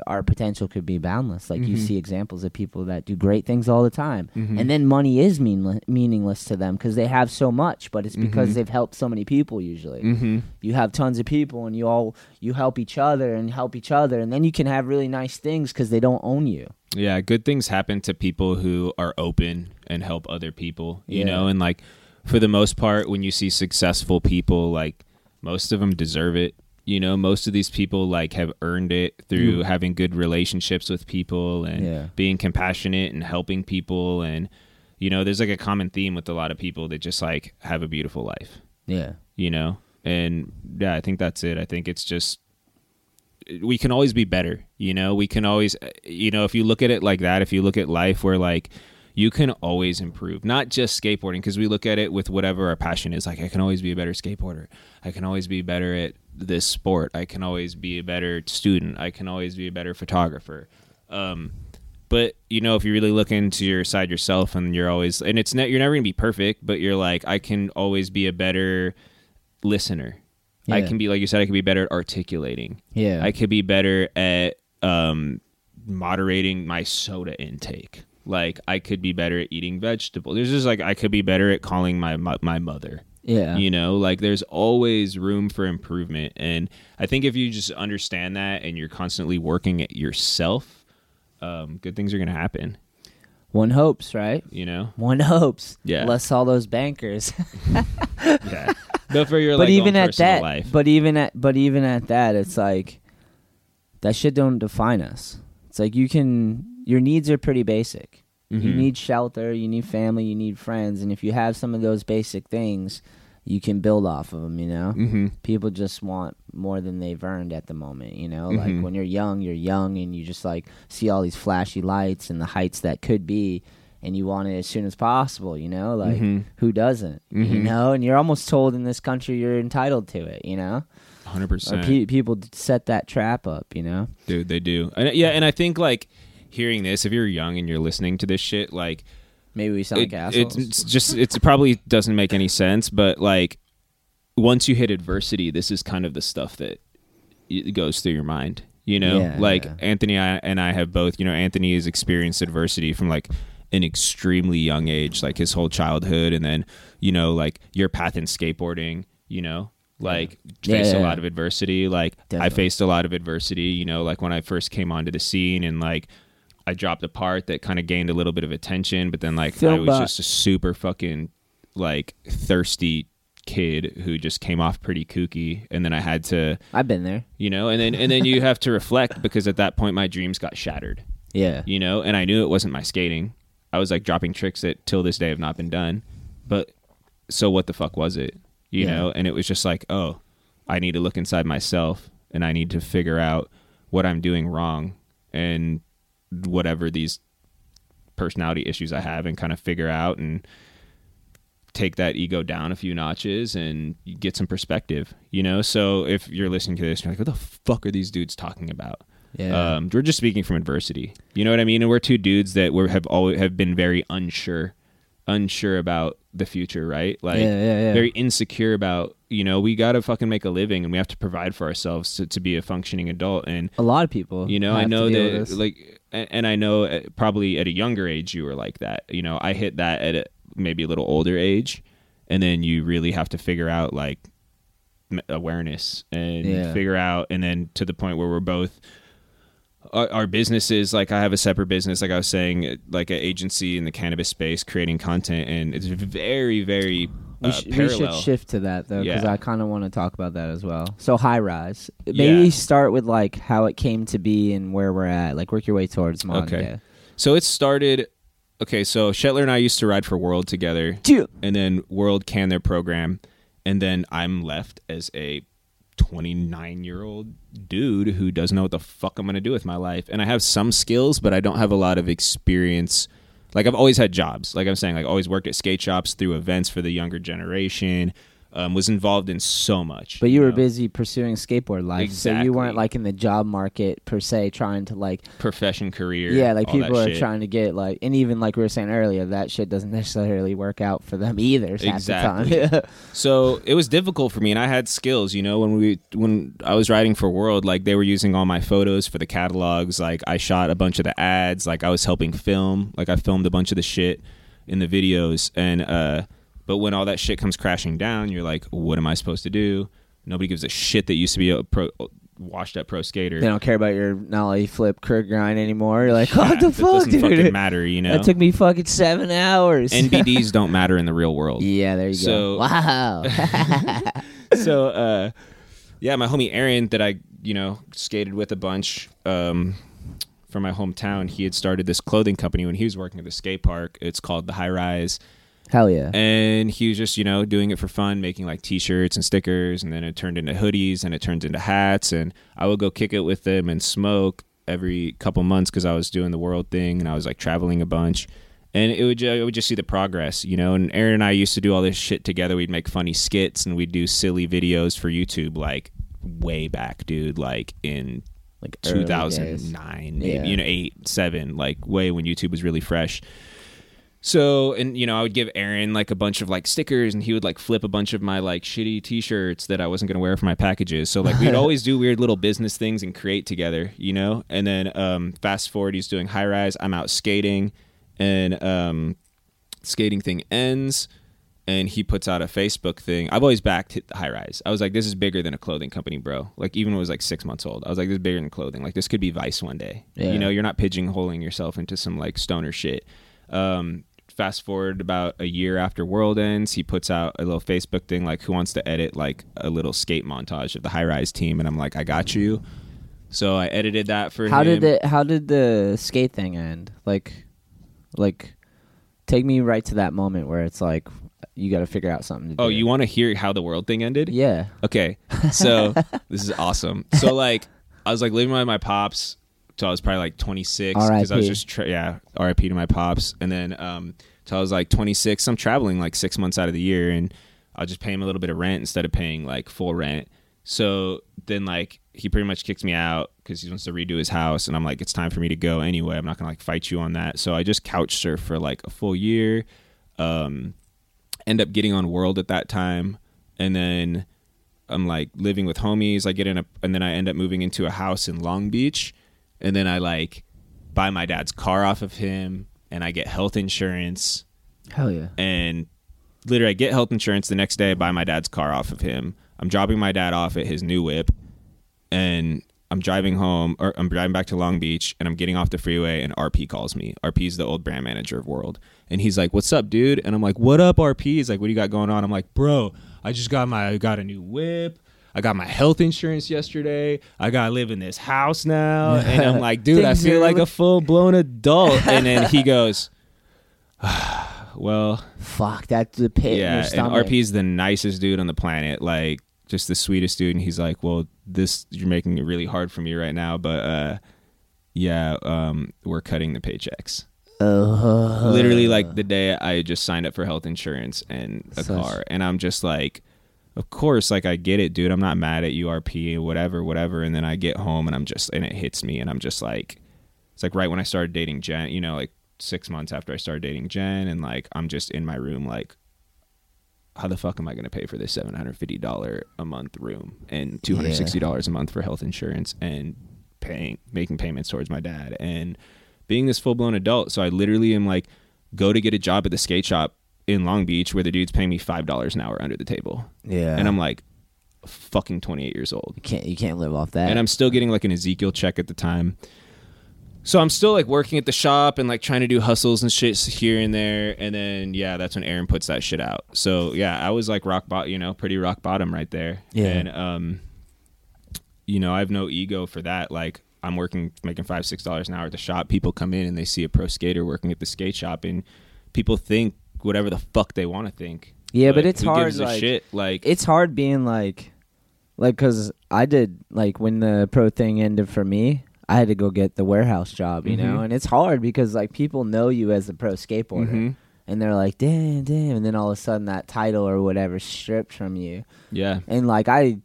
[SPEAKER 1] our potential could be boundless. Like you
[SPEAKER 2] Mhm.
[SPEAKER 1] see examples of people that do great things all the time,
[SPEAKER 2] Mhm.
[SPEAKER 1] and then money is meanle- meaningless to them because they have so much, but it's because
[SPEAKER 2] Mhm.
[SPEAKER 1] they've helped so many people. Usually,
[SPEAKER 2] Mm-hmm.
[SPEAKER 1] you have tons of people, and you all you help each other and help each other, and then you can have really nice things because they don't own you.
[SPEAKER 2] Yeah, good things happen to people who are open and help other people, you
[SPEAKER 1] Yeah.
[SPEAKER 2] know, and like for the most part when you see successful people like most of them deserve it. You know, most of these people like have earned it through
[SPEAKER 1] Mm.
[SPEAKER 2] having good relationships with people and
[SPEAKER 1] Yeah.
[SPEAKER 2] being compassionate and helping people. And you know, there's like a common theme with a lot of people that just like have a beautiful life.
[SPEAKER 1] Yeah,
[SPEAKER 2] you know? And yeah i think that's it. I think it's just we can always be better you know? We can always you know if you look at it like that if you look at life where like you can always improve not just skateboarding because we look at it with whatever our passion is like i can always be a better skateboarder. I can always be better at this sport. I can always be a better student. I can always be a better photographer. Um but you know if you really look into your side yourself and you're always and it's ne- you're never gonna be perfect but you're like i can always be a better listener. I can be like you said i can be better at articulating.
[SPEAKER 1] Yeah,
[SPEAKER 2] i could be better at um moderating my soda intake like i could be better at eating vegetables there's just like i could be better at calling my my, my mother
[SPEAKER 1] yeah,
[SPEAKER 2] you know like there's always room for improvement and i think if you just understand that and you're constantly working at yourself um, good things are gonna happen
[SPEAKER 1] One hopes, right?
[SPEAKER 2] you know
[SPEAKER 1] One hopes.
[SPEAKER 2] Yeah.
[SPEAKER 1] Less all those bankers. [laughs]
[SPEAKER 2] yeah but for your
[SPEAKER 1] but
[SPEAKER 2] like,
[SPEAKER 1] even at that,
[SPEAKER 2] life
[SPEAKER 1] but even at but even at that, it's like that shit don't define us. It's like you can your needs are pretty basic. You
[SPEAKER 2] Mhm.
[SPEAKER 1] need shelter, you need family, you need friends, and if you have some of those basic things, you can build off of them. You know,
[SPEAKER 2] hmm
[SPEAKER 1] people just want more than they've earned at the moment. You know,
[SPEAKER 2] Mhm.
[SPEAKER 1] like when you're young, you're young, and you just like see all these flashy lights and the heights that could be. And you want it as soon as possible, you know? Like,
[SPEAKER 2] Mhm.
[SPEAKER 1] who doesn't? You
[SPEAKER 2] Mhm.
[SPEAKER 1] know? And you're almost told in this country you're entitled to it, you know?
[SPEAKER 2] 100%
[SPEAKER 1] pe- people set that trap up, you know?
[SPEAKER 2] dude they do and yeah and i think like hearing this if you're young and you're listening to this shit like
[SPEAKER 1] Maybe we sound
[SPEAKER 2] it-
[SPEAKER 1] like assholes.
[SPEAKER 2] it's just it's probably doesn't make any sense but like once you hit adversity this is kind of the stuff that goes through your mind you know
[SPEAKER 1] Yeah,
[SPEAKER 2] like
[SPEAKER 1] yeah.
[SPEAKER 2] anthony and i have both you know anthony has experienced adversity from like an extremely young age like his whole childhood and then you know like your path in skateboarding you know like
[SPEAKER 1] Yeah,
[SPEAKER 2] faced
[SPEAKER 1] yeah,
[SPEAKER 2] a
[SPEAKER 1] yeah.
[SPEAKER 2] lot of adversity like i faced a lot of adversity you know like when i first came onto the scene and like I dropped a part that kind of gained a little bit of attention, but then like I was just a super fucking like thirsty kid who just came off pretty kooky, and then I had to,
[SPEAKER 1] I've been there.
[SPEAKER 2] you know, and then and then you have to reflect because at that point my dreams got shattered,
[SPEAKER 1] Yeah.
[SPEAKER 2] you know, and I knew it wasn't my skating. I was like dropping tricks that till this day have not been done, but so what the fuck was it, you
[SPEAKER 1] Yeah.
[SPEAKER 2] know? And it was just like, oh, I need to look inside myself and I need to figure out what I'm doing wrong and whatever these personality issues I have and kind of figure out and take that ego down a few notches and get some perspective, you know? So if you're listening to this, you're like, what the fuck are these dudes talking about?
[SPEAKER 1] Yeah.
[SPEAKER 2] Um, we're just speaking from adversity. You know what I mean? And we're two dudes that we have always have been very unsure, unsure about the future, right? Like
[SPEAKER 1] Yeah, yeah, yeah.
[SPEAKER 2] very insecure about, you know, we got to fucking make a living and we have to provide for ourselves to, to be a functioning adult. And
[SPEAKER 1] a lot of people.
[SPEAKER 2] you know, I know that like, and, and I know uh, probably at a younger age you were like that. You know, I hit that at a, maybe a little older age, and then you really have to figure out like awareness and
[SPEAKER 1] Yeah.
[SPEAKER 2] figure out, and then to the point where we're both. Our, our businesses, like I have a separate business, like I was saying, like an agency in the cannabis space, creating content, and it's very, very
[SPEAKER 1] we,
[SPEAKER 2] uh,
[SPEAKER 1] sh- we should shift to that though, because
[SPEAKER 2] Yeah.
[SPEAKER 1] I kind of want to talk about that as well. So high rise. Maybe
[SPEAKER 2] Yeah.
[SPEAKER 1] start with like how it came to be and where we're at. Like work your way towards modern
[SPEAKER 2] Okay. So it started. Okay, so Shetler and I used to ride for World together.
[SPEAKER 1] Dude.
[SPEAKER 2] and then World can their program, and then I'm left as a 29 year old dude who doesn't know what the fuck I'm gonna do with my life. And I have some skills, but I don't have a lot of experience. Like I've always had jobs. Like I'm saying, like always worked at skate shops through events for the younger generation. Um, was involved in so much.
[SPEAKER 5] But you were
[SPEAKER 2] know?
[SPEAKER 5] busy pursuing skateboard life, so you weren't like in the job market per se, trying to like
[SPEAKER 2] profession, career.
[SPEAKER 5] yeah, like people are
[SPEAKER 2] shit.
[SPEAKER 5] trying to get like, and even like we were saying earlier, that shit doesn't [laughs] necessarily work out for them either.
[SPEAKER 2] Exactly.
[SPEAKER 5] The time. [laughs]
[SPEAKER 2] So it was difficult for me, and I had skills. You know, when we when I was writing for World, like they were using all my photos for the catalogs. Like I shot a bunch of the ads. Like I was helping film. Like I filmed a bunch of the shit in the videos. And uh, but when all that shit comes crashing down, you're like, what am I supposed to do? Nobody gives a shit that used to be a pro, washed up pro skater.
[SPEAKER 5] they don't care about your nollie flip curve grind anymore. You're like, what
[SPEAKER 2] Yeah,
[SPEAKER 5] the
[SPEAKER 2] that
[SPEAKER 5] fuck,
[SPEAKER 2] doesn't
[SPEAKER 5] dude?
[SPEAKER 2] fucking matter. You know,
[SPEAKER 5] That took me fucking seven hours. [laughs]
[SPEAKER 2] NBDs don't matter in the real world.
[SPEAKER 5] yeah, there you
[SPEAKER 2] So-
[SPEAKER 5] go. Wow. [laughs]
[SPEAKER 2] so uh yeah my homie aaron that i you know skated with a bunch um from my hometown he had started this clothing company when he was working at the skate park it's called the high rise
[SPEAKER 5] Hell yeah.
[SPEAKER 2] and he was just you know doing it for fun making like t-shirts and stickers and then it turned into hoodies and it turned into hats and i would go kick it with them and smoke every couple months because i was doing the world thing and i was like traveling a bunch and it would I would just see the progress, you know. And Aaron and I used to do all this shit together. We'd make funny skits and we'd do silly videos for YouTube, like way back, dude, like in
[SPEAKER 5] Like
[SPEAKER 2] two thousand nine, maybe
[SPEAKER 5] Yeah.
[SPEAKER 2] you know, eight, seven, like way when YouTube was really fresh. So, and you know, I would give Aaron like a bunch of like stickers, and he would like flip a bunch of my like shitty T-shirts that I wasn't gonna wear for my packages. So, like, we'd [laughs] always do weird little business things and create together, you know. And then, um, fast forward, he's doing high rise. I'm out skating, and um, skating thing ends, and he puts out a Facebook thing. I've always backed high rise. I was like, this is bigger than a clothing company, bro. Like, even when it was like six months old, I was like, this is bigger than clothing. Like, this could be Vice one day.
[SPEAKER 5] Yeah.
[SPEAKER 2] You know, you're not pigeonholing yourself into some like stoner shit. Um, fast forward about a year after World ends, he puts out a little Facebook thing like, who wants to edit like a little skate montage of the high rise team? And I'm like, I got you. So I edited that for
[SPEAKER 5] How
[SPEAKER 2] him.
[SPEAKER 5] did it? How did the skate thing end? Like, like, take me right to that moment where it's like you got to figure out something to oh, do.
[SPEAKER 2] Oh, you want to hear how the world thing ended?
[SPEAKER 5] Yeah.
[SPEAKER 2] Okay, so this is awesome. So like, I was like living with my pops. So I was probably like 26 because I was just tra- yeah, RIP to my pops. And then um, so I was like 26. I'm traveling like six months out of the year, and I'll just pay him a little bit of rent instead of paying like full rent. So then like he pretty much kicks me out because he wants to redo his house, and I'm like, it's time for me to go anyway. I'm not gonna like fight you on that. So I just couch surf for like a full year. Um, end up getting on World at that time, and then I'm like living with homies. I get in a, and then I end up moving into a house in Long Beach, and then I like buy my dad's car off of him, and I get health insurance,
[SPEAKER 5] Hell yeah.
[SPEAKER 2] and literally I get health insurance the next day. I buy my dad's car off of him. I'm dropping my dad off at his new whip, and I'm driving home, or I'm driving back to Long Beach, and I'm getting off the freeway, and RP calls me. RP is the old brand manager of World, and he's like, "What's up, dude?" And I'm like, "What up, RP?" He's like, "What do you got going on?" I'm like, "Bro, I just got my, I got a new whip." I got my health insurance yesterday. I gotta live in this house now, [laughs] and I'm like, dude, I feel like a full blown adult. [laughs] And then he goes, [sighs] well,
[SPEAKER 5] Fuck, that's the pit in your
[SPEAKER 2] yeah, and. RP is the nicest dude on the planet, like just the sweetest dude. And he's like, "Well, this you're making it really hard for me right now, but uh, yeah, um, we're cutting the paychecks."
[SPEAKER 5] Uh,
[SPEAKER 2] Literally, like the day I just signed up for health insurance and a
[SPEAKER 5] Such-
[SPEAKER 2] car, and I'm just like, "Of course, like I get it, dude. I'm not mad at URP, RP, whatever, whatever." And then I get home and I'm just, and it hits me, and I'm just like, it's like right when I started dating Jen, you know, like six months after I started dating Jen, and like I'm just in my room, like, how the fuck am I going to pay for this seven hundred fifty dollar a month room and two hundred sixty dollars a month for health insurance and paying making payments towards my dad and being this full blown adult? So I literally am like, go to get a job at the skate shop in Long Beach where the dude's paying me five dollars an hour under the table,
[SPEAKER 5] yeah.
[SPEAKER 2] and I'm like, fucking twenty eight years old
[SPEAKER 5] you can't you can't live off that.
[SPEAKER 2] and I'm still getting like an Ezekiel check at the time. So I'm still like working at the shop and like trying to do hustles and shit here and there, and then yeah, that's when Aaron puts that shit out. So yeah, I was like rock bottom, you know, pretty rock bottom right there.
[SPEAKER 5] Yeah.
[SPEAKER 2] And um, you know, I have no ego for that. Like I'm working, making five six dollars an hour at the shop. People come in and they see a pro skater working at the skate shop, and people think whatever the fuck they want to think.
[SPEAKER 5] Yeah, but it's hard, like-
[SPEAKER 2] shit. Like
[SPEAKER 5] it's hard being like like because i did like when the pro thing ended for me i had to go get the warehouse job you know
[SPEAKER 2] Mhm.
[SPEAKER 5] and it's hard because like people know you as a pro skateboarder
[SPEAKER 2] Mhm.
[SPEAKER 1] and they're like, damn, damn, and then all of a sudden that title or whatever stripped from you,
[SPEAKER 2] Yeah.
[SPEAKER 1] and like I,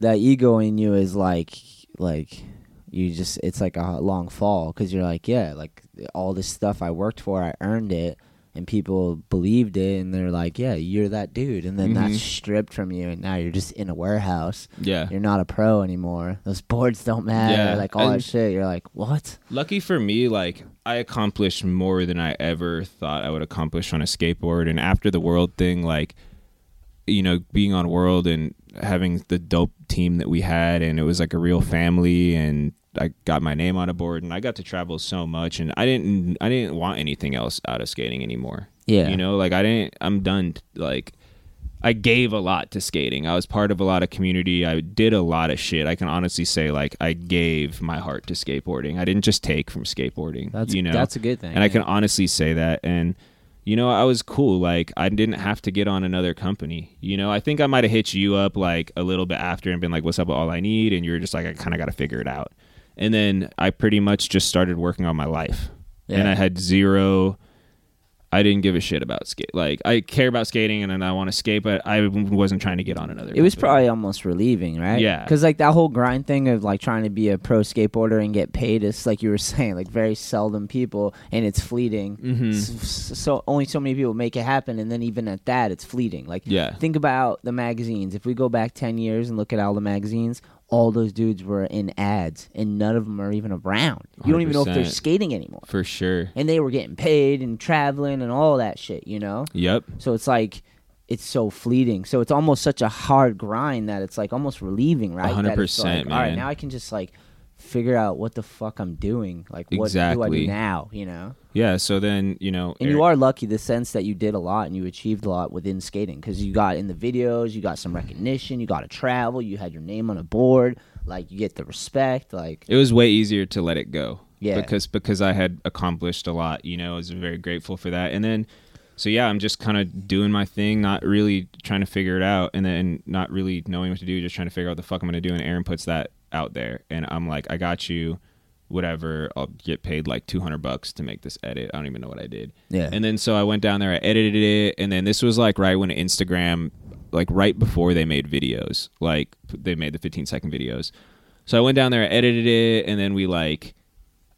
[SPEAKER 1] that ego in you is like, like you just it's like a long fall because you're like, yeah, like all this stuff I worked for, I earned it. And people believed it, and they're like, "Yeah, you're that dude." And then
[SPEAKER 2] Mhm.
[SPEAKER 1] that's stripped from you, and now you're just in a warehouse.
[SPEAKER 2] Yeah.
[SPEAKER 1] You're not a pro anymore. Those boards don't matter.
[SPEAKER 2] Yeah,
[SPEAKER 1] Like all that shit. You're like, what?
[SPEAKER 2] Lucky for me, like I accomplished more than I ever thought I would accomplish on a skateboard. And after the world thing, like you know, being on world and having the dope team that we had, and it was like a real family, and I got my name on a board, and I got to travel so much, and I didn't, I didn't want anything else out of skating anymore.
[SPEAKER 1] Yeah.
[SPEAKER 2] you know, like I didn't, I'm done. Like I gave a lot to skating. I was part of a lot of community. I did a lot of shit. I can honestly say like I gave my heart to skateboarding. I didn't just take from skateboarding.
[SPEAKER 1] That's
[SPEAKER 2] you know,
[SPEAKER 1] that's a good thing.
[SPEAKER 2] and I can honestly say that. And you know, I was cool. Like I didn't have to get on another company. You know, I think I might have hit you up like a little bit after and been like, "What's up with all I need?" And you're just like, "I kind of got to figure it out." And then I pretty much just started working on my life, and I had zero. I didn't give a shit about skate. Like I care about skating and then I want to skate, but I wasn't trying to get on another.
[SPEAKER 1] It was probably almost relieving, right?
[SPEAKER 2] Yeah.
[SPEAKER 1] Because like that whole grind thing of like trying to be a pro skateboarder and get paid is like you were [laughs] saying, like very seldom people, and it's fleeting.
[SPEAKER 2] Mhm.
[SPEAKER 1] S- s- So, only so many people make it happen, and then even at that, it's fleeting. Like
[SPEAKER 2] Yeah.
[SPEAKER 1] think about the magazines. If we go back ten years and look at all the magazines, all those dudes were in ads, and none of them are even around. You don't even know if they're
[SPEAKER 2] 100%.
[SPEAKER 1] skating anymore.
[SPEAKER 2] for sure.
[SPEAKER 1] And they were getting paid and traveling and all that shit, you know.
[SPEAKER 2] Yep.
[SPEAKER 1] So it's like it's so fleeting. So it's almost such a hard grind that it's like almost relieving, right? That it's
[SPEAKER 2] 100%,
[SPEAKER 1] like, All right,
[SPEAKER 2] man.
[SPEAKER 1] now I can just like figure out what the fuck I'm doing. Like what do I do now? You know.
[SPEAKER 2] Yeah. So then you know,
[SPEAKER 1] And
[SPEAKER 2] Eric-
[SPEAKER 1] you are lucky the sense that you did a lot and you achieved a lot within skating because you got in the videos, you got some recognition, you got to travel, you had your name on a board, like you get the respect, like
[SPEAKER 2] it was way easier to let it go.
[SPEAKER 1] Yeah.
[SPEAKER 2] Because because I had accomplished a lot, you know, I was very grateful for that. And then so yeah, I'm just kind of doing my thing, not really trying to figure it out and then not really knowing what to do, just trying to figure out what the fuck I'm going to do and Aaron puts that out there and I'm like, I got you whatever. I'll get paid like 200 bucks to make this edit. I don't even know what I did.
[SPEAKER 1] Yeah.
[SPEAKER 2] And then so I went down there, I edited it, and then this was like right when Instagram, like right before they made videos, like they made the 15 second videos. So I went down there, I edited it, and then we like,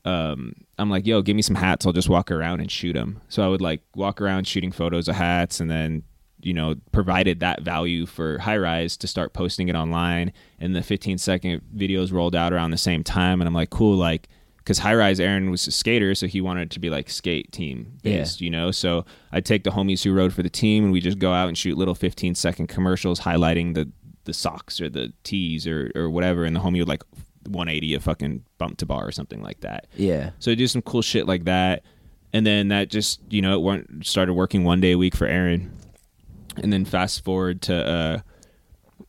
[SPEAKER 2] um, I'm like, yo, give me some hats. I'll just walk around and shoot them. So I would like walk around shooting photos of hats, and then you know provided that value for high rise to start posting it online and the 15 second videos rolled out around the same time and i'm like cool like because high rise aaron was a skater so he wanted it to be like skate team based you know? So i'd take the homies who rode for the team and we just go out and shoot little 15 second commercials highlighting the the socks or the tees or or whatever and the homie would like 180 a fucking bump to bar or something like that.
[SPEAKER 1] Yeah.
[SPEAKER 2] so I do some cool shit like that, and then that just you know it went, started working one day a week for Aaron, and then fast forward to uh,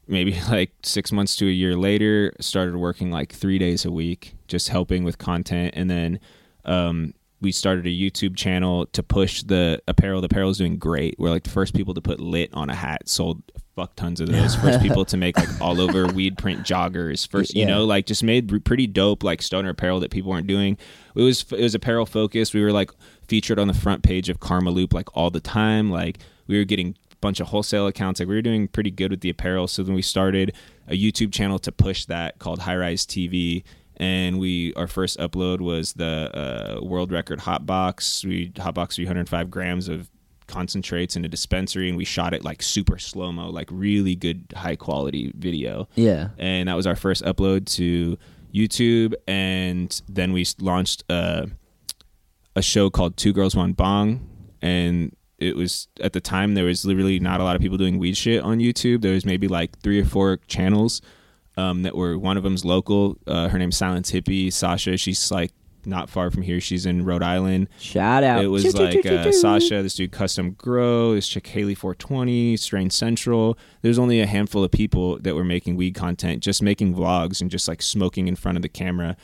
[SPEAKER 2] maybe [laughs] like six months to a year later, started working like three days a week, just helping with content, and then um, we started a YouTube channel to push the apparel. The apparel is doing great. We're like the first people to put lit on a hat. Sold fuck tons of those. First people to make like all over [laughs] weed print joggers. First, you
[SPEAKER 1] Yeah.
[SPEAKER 2] know, like just made pretty dope like stoner apparel that people weren't doing. It was it was apparel focused. We were like featured on the front page of Karmaloop like all the time. Like we were getting bunch of wholesale accounts. Like we were doing pretty good with the apparel. So then we started a YouTube channel to push that called High Rise TV. And we our first upload was the uh, world record hot box. We hot box 305 grams of concentrates in a dispensary, and we shot it like super slow mo, like really good high quality video
[SPEAKER 1] Yeah.
[SPEAKER 2] and that was our first upload to YouTube. And then we launched a, a show called Two Girls One Bong, and it was at the time there was literally not a lot of people doing weed shit on YouTube. There was maybe like three or four channels um, that were one of them's local. Uh, her name's Silence Hippie Sasha. She's like not far from here. She's in Rhode Island.
[SPEAKER 1] Shout out.
[SPEAKER 2] It was
[SPEAKER 1] Choo,
[SPEAKER 2] like
[SPEAKER 1] choo,
[SPEAKER 2] uh,
[SPEAKER 1] choo.
[SPEAKER 2] Sasha, this dude Custom Grow, this chick Haley 420, Strain Central. There's only a handful of people that were making weed content, just making vlogs and just like smoking in front of the camera.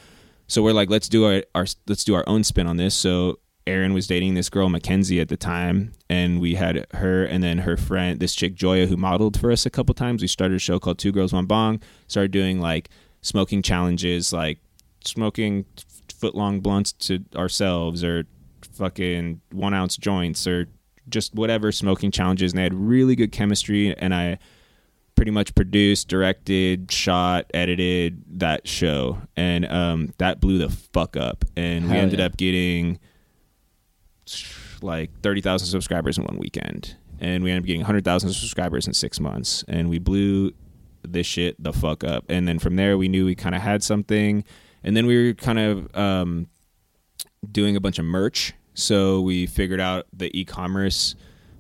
[SPEAKER 2] So we're like, let's do our, our let's do our own spin on this. So Aaron was dating this girl Mackenzie at the time, and we had her and then her friend, this chick Joya, who modeled for us a couple times. We started a show called Two Girls One Bong. Started doing like smoking challenges, like smoking foot long blunts to ourselves or fucking one ounce joints or just whatever smoking challenges and they had really good chemistry and I pretty much produced, directed, shot, edited that show and um that blew the fuck up and we ended
[SPEAKER 5] yeah.
[SPEAKER 2] up getting like 30,000 subscribers in one weekend and we ended up getting 100,000 subscribers in 6 months and we blew this shit the fuck up and then from there we knew we kind of had something and then we were kind of um doing a bunch of merch. So we figured out the e-commerce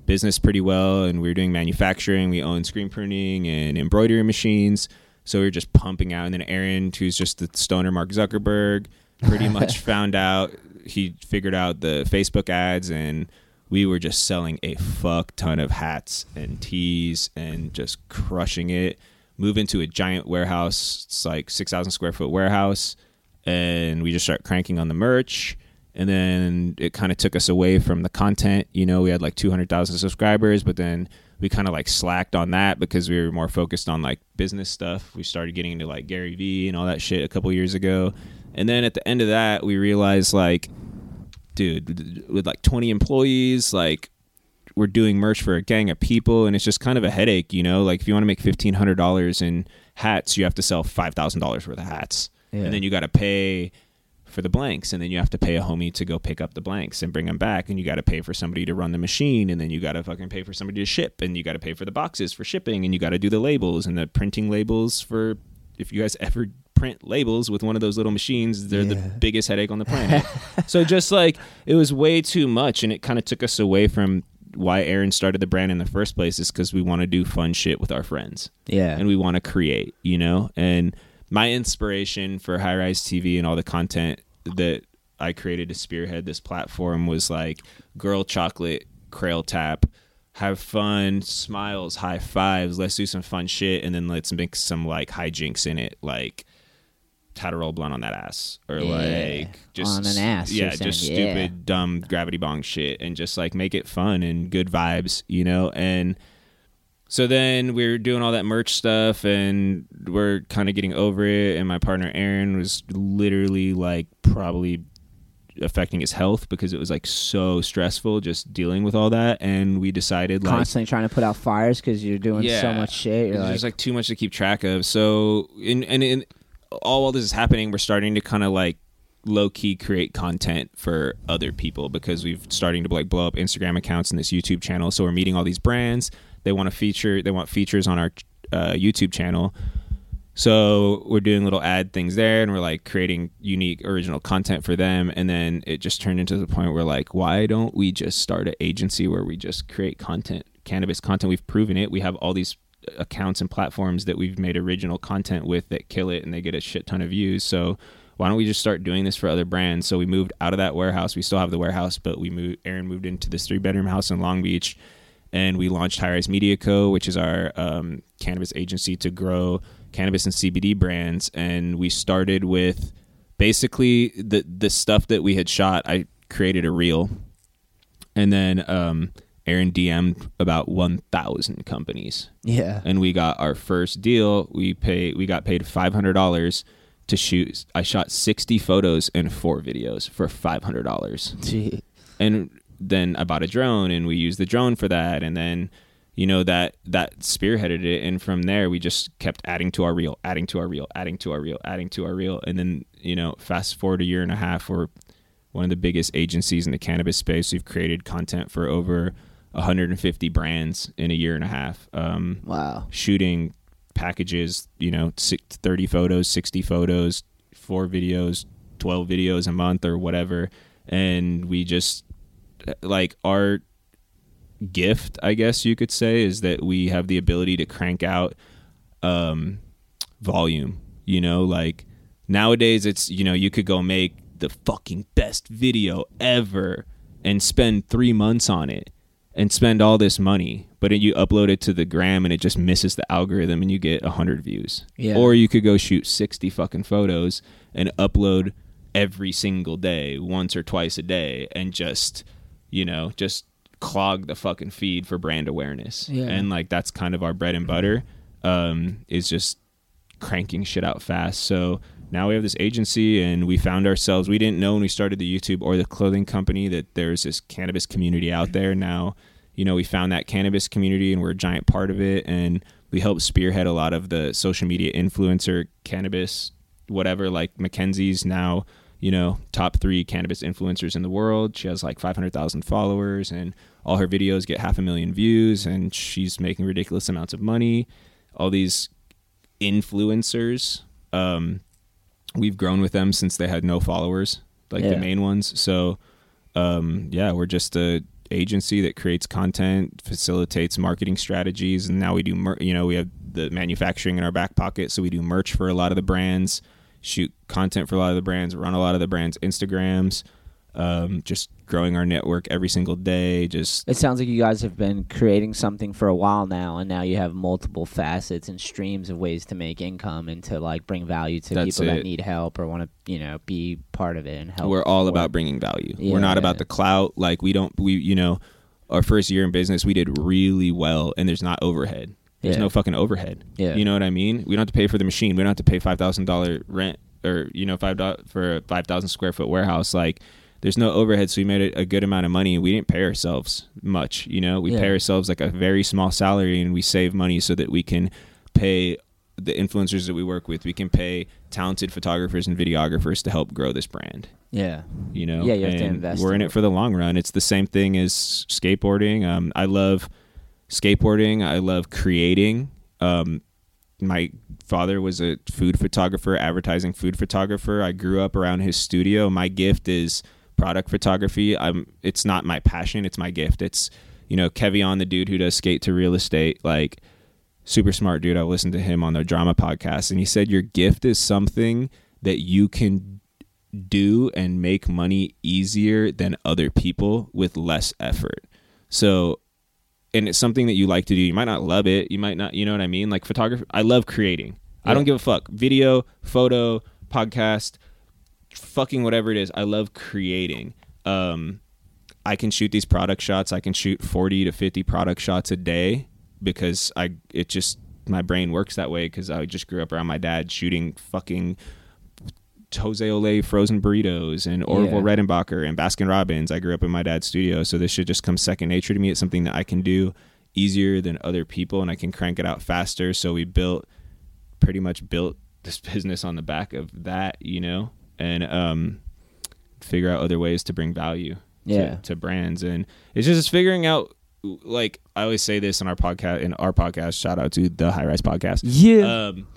[SPEAKER 2] business pretty well, and we were doing manufacturing. We own screen printing and embroidery machines. So we were just pumping out. And then Aaron, who's just the stoner Mark Zuckerberg, pretty [laughs] much found out. He figured out the Facebook ads, and we were just selling a fuck ton of hats and tees and just crushing it. Move into a giant warehouse. It's like six thousand square foot warehouse and we just start cranking on the merch and then it kind of took us away from the content you know we had like 200000 subscribers but then we kind of like slacked on that because we were more focused on like business stuff we started getting into like gary vee and all that shit a couple years ago and then at the end of that we realized like dude with like 20 employees like we're doing merch for a gang of people and it's just kind of a headache you know like if you want to make $1500 in hats you have to sell $5000 worth of hats
[SPEAKER 5] Yeah.
[SPEAKER 2] and then you got to pay for the blanks and then you have to pay a homie to go pick up the blanks and bring them back and you got to pay for somebody to run the machine and then you got to fucking pay for somebody to ship and you got to pay for the boxes for shipping and you got to do the labels and the printing labels for if you guys ever print labels with one of those little machines they're the biggest headache on the planet [laughs] so just like it was way too much and it kind of took us away from why Aaron started the brand in the first place is because we want to do fun shit with our friends
[SPEAKER 5] Yeah.
[SPEAKER 2] and we want to create, you know? And my inspiration for High Rise TV and all the content that I created to spearhead this platform was like girl chocolate, Crailtap, have fun, smiles, high fives, let's do some fun shit, and then let's make some like hijinks in it, like roll blunt on that ass or
[SPEAKER 5] Yeah.
[SPEAKER 2] like just
[SPEAKER 5] On an ass,
[SPEAKER 2] yeah
[SPEAKER 5] saying,
[SPEAKER 2] just
[SPEAKER 5] yeah.
[SPEAKER 2] stupid dumb gravity bong shit and just like make it fun and good vibes you know and so then we were doing all that merch stuff and we're kind of getting over it and my partner aaron was literally like probably affecting his health because it was like so stressful just dealing with all that and we decided like
[SPEAKER 5] Constantly trying to put out fires because you're doing so much shit. You're like,
[SPEAKER 2] just like too much to keep track of. So, in and in all while this is happening, we're starting to kind of like low key create content for other people because we've starting to like blow up Instagram accounts and this YouTube channel. So we're meeting all these brands. They want to feature. They want features on our uh, YouTube channel. So we're doing little ad things there, and we're like creating unique original content for them. And then it just turned into the point where like, why don't we just start an agency where we just create content, cannabis content? We've proven it. We have all these accounts and platforms that we've made original content with that kill it, and they get a shit ton of views. So why don't we just start doing this for other brands? So we moved out of that warehouse. We still have the warehouse, but we moved. Aaron moved into this three bedroom house in Long Beach and we launched High Rise Media Co., which is our um, cannabis agency to grow cannabis and CBD brands. And we started with basically the the stuff that we had shot. I created a reel, and then um, Aaron DM'd about one thousand companies,
[SPEAKER 5] yeah.
[SPEAKER 2] and we got our first deal. We pay we got paid five hundred dollars to shoot. I shot sixty photos and four videos for five hundred dollars
[SPEAKER 5] Gee.
[SPEAKER 2] and then I bought a drone and we used the drone for that and then you know that that spearheaded it and from there we just kept adding to our reel adding to our reel adding to our reel adding to our reel and then you know fast forward a year and a half we're one of the biggest agencies in the cannabis space we've created content for over 150 brands in a year and a half um,
[SPEAKER 5] Wow.
[SPEAKER 2] shooting packages, you know, 30 photos, 60 photos, four videos, 12 videos a month or whatever. And we just, like, our gift, I guess you could say, is that we have the ability to crank out um, volume, you know, like nowadays it's, you know, you could go make the fucking best video ever and spend three months on it and spend all this money, but you upload it to the gram and it just misses the algorithm and you get 100 views.
[SPEAKER 5] Yeah.
[SPEAKER 2] Or you could go shoot 60 fucking photos and upload every single day, once or twice a day, and just, you know, just clog the fucking feed for brand awareness.
[SPEAKER 5] Yeah.
[SPEAKER 2] And like that's kind of our bread and butter um, is just cranking shit out fast. So now we have this agency and we found ourselves we didn't know when we started the youtube or the clothing company that there's this cannabis community out there now. You know we found that cannabis community and we're a giant part of it and we help spearhead a lot of the social media influencer cannabis whatever like mackenzie's now you know top three cannabis influencers in the world. She has like 500000 followers and all her videos get half a million views and she's making ridiculous amounts of money. All these influencers um, we've grown with them since they had no followers, like
[SPEAKER 5] Yeah.
[SPEAKER 2] the main ones. So, um, yeah, we're just a agency that creates content, facilitates marketing strategies, and now we do. Mer- you know, we have the manufacturing in our back pocket, so we do merch for a lot of the brands, shoot content for a lot of the brands, run a lot of the brands' Instagrams. Um, just growing our network every single day. Just
[SPEAKER 1] It sounds like you guys have been creating something for a while now, and now you have multiple facets and streams of ways to make income and to like bring value to
[SPEAKER 2] That's
[SPEAKER 1] people
[SPEAKER 2] it.
[SPEAKER 1] that need help or want to, you know, be part of it and help.
[SPEAKER 2] we're all about bringing value.
[SPEAKER 1] Yeah,
[SPEAKER 2] we're not
[SPEAKER 1] yeah.
[SPEAKER 2] about the clout. Like we don't we you know, our first year in business we did really well and there's not overhead. There's
[SPEAKER 1] Yeah.
[SPEAKER 2] no fucking overhead.
[SPEAKER 1] Yeah.
[SPEAKER 2] You know what I mean? We don't have to pay for the machine. We don't have to pay five thousand dollar rent or you know five for a five thousand square foot warehouse. Like there's no overhead, so we made a, good amount of money. We didn't pay ourselves much. You know, we
[SPEAKER 1] Yeah.
[SPEAKER 2] pay ourselves like a very small salary, and we save money so that we can pay the influencers that we work with. We can pay talented photographers and videographers to help grow this brand
[SPEAKER 1] Yeah.
[SPEAKER 2] you know
[SPEAKER 1] Yeah, you have to invest
[SPEAKER 2] we're in
[SPEAKER 1] in
[SPEAKER 2] it for the long run it's the same thing as skateboarding um, i love skateboarding i love creating um, my father was a food photographer advertising food photographer i grew up around his studio my gift is product photography i'm it's not my passion it's my gift it's you know kevion the dude who does skate to real estate like super smart dude i listened to him on the drama podcast and he said your gift is something that you can do and make money easier than other people with less effort. So, and it's something that you like to do. You might not love it. You might not, you know what I mean? Like photography, I love creating. I don't give a fuck. Video, photo, podcast, fucking whatever it is. I love creating. Um, I can shoot these product shots. I can shoot 40 to 50 product shots a day because I, it just, my brain works that way because I just grew up around my dad shooting fucking José Olé frozen burritos and Orville
[SPEAKER 1] Yeah.
[SPEAKER 2] Redenbacher and Baskin Robbins. I grew up in my dad's studio, so this should just come second nature to me. It's something that I can do easier than other people, and I can crank it out faster. So we built, pretty much built this [laughs] business on the back of that, you know, and um, figure out other ways to bring value
[SPEAKER 1] Yeah.
[SPEAKER 2] to, to brands, and it's just figuring out. Like I always say this in our podcast, in our podcast, shout out to the High Rise Podcast.
[SPEAKER 1] Yeah.
[SPEAKER 2] Um,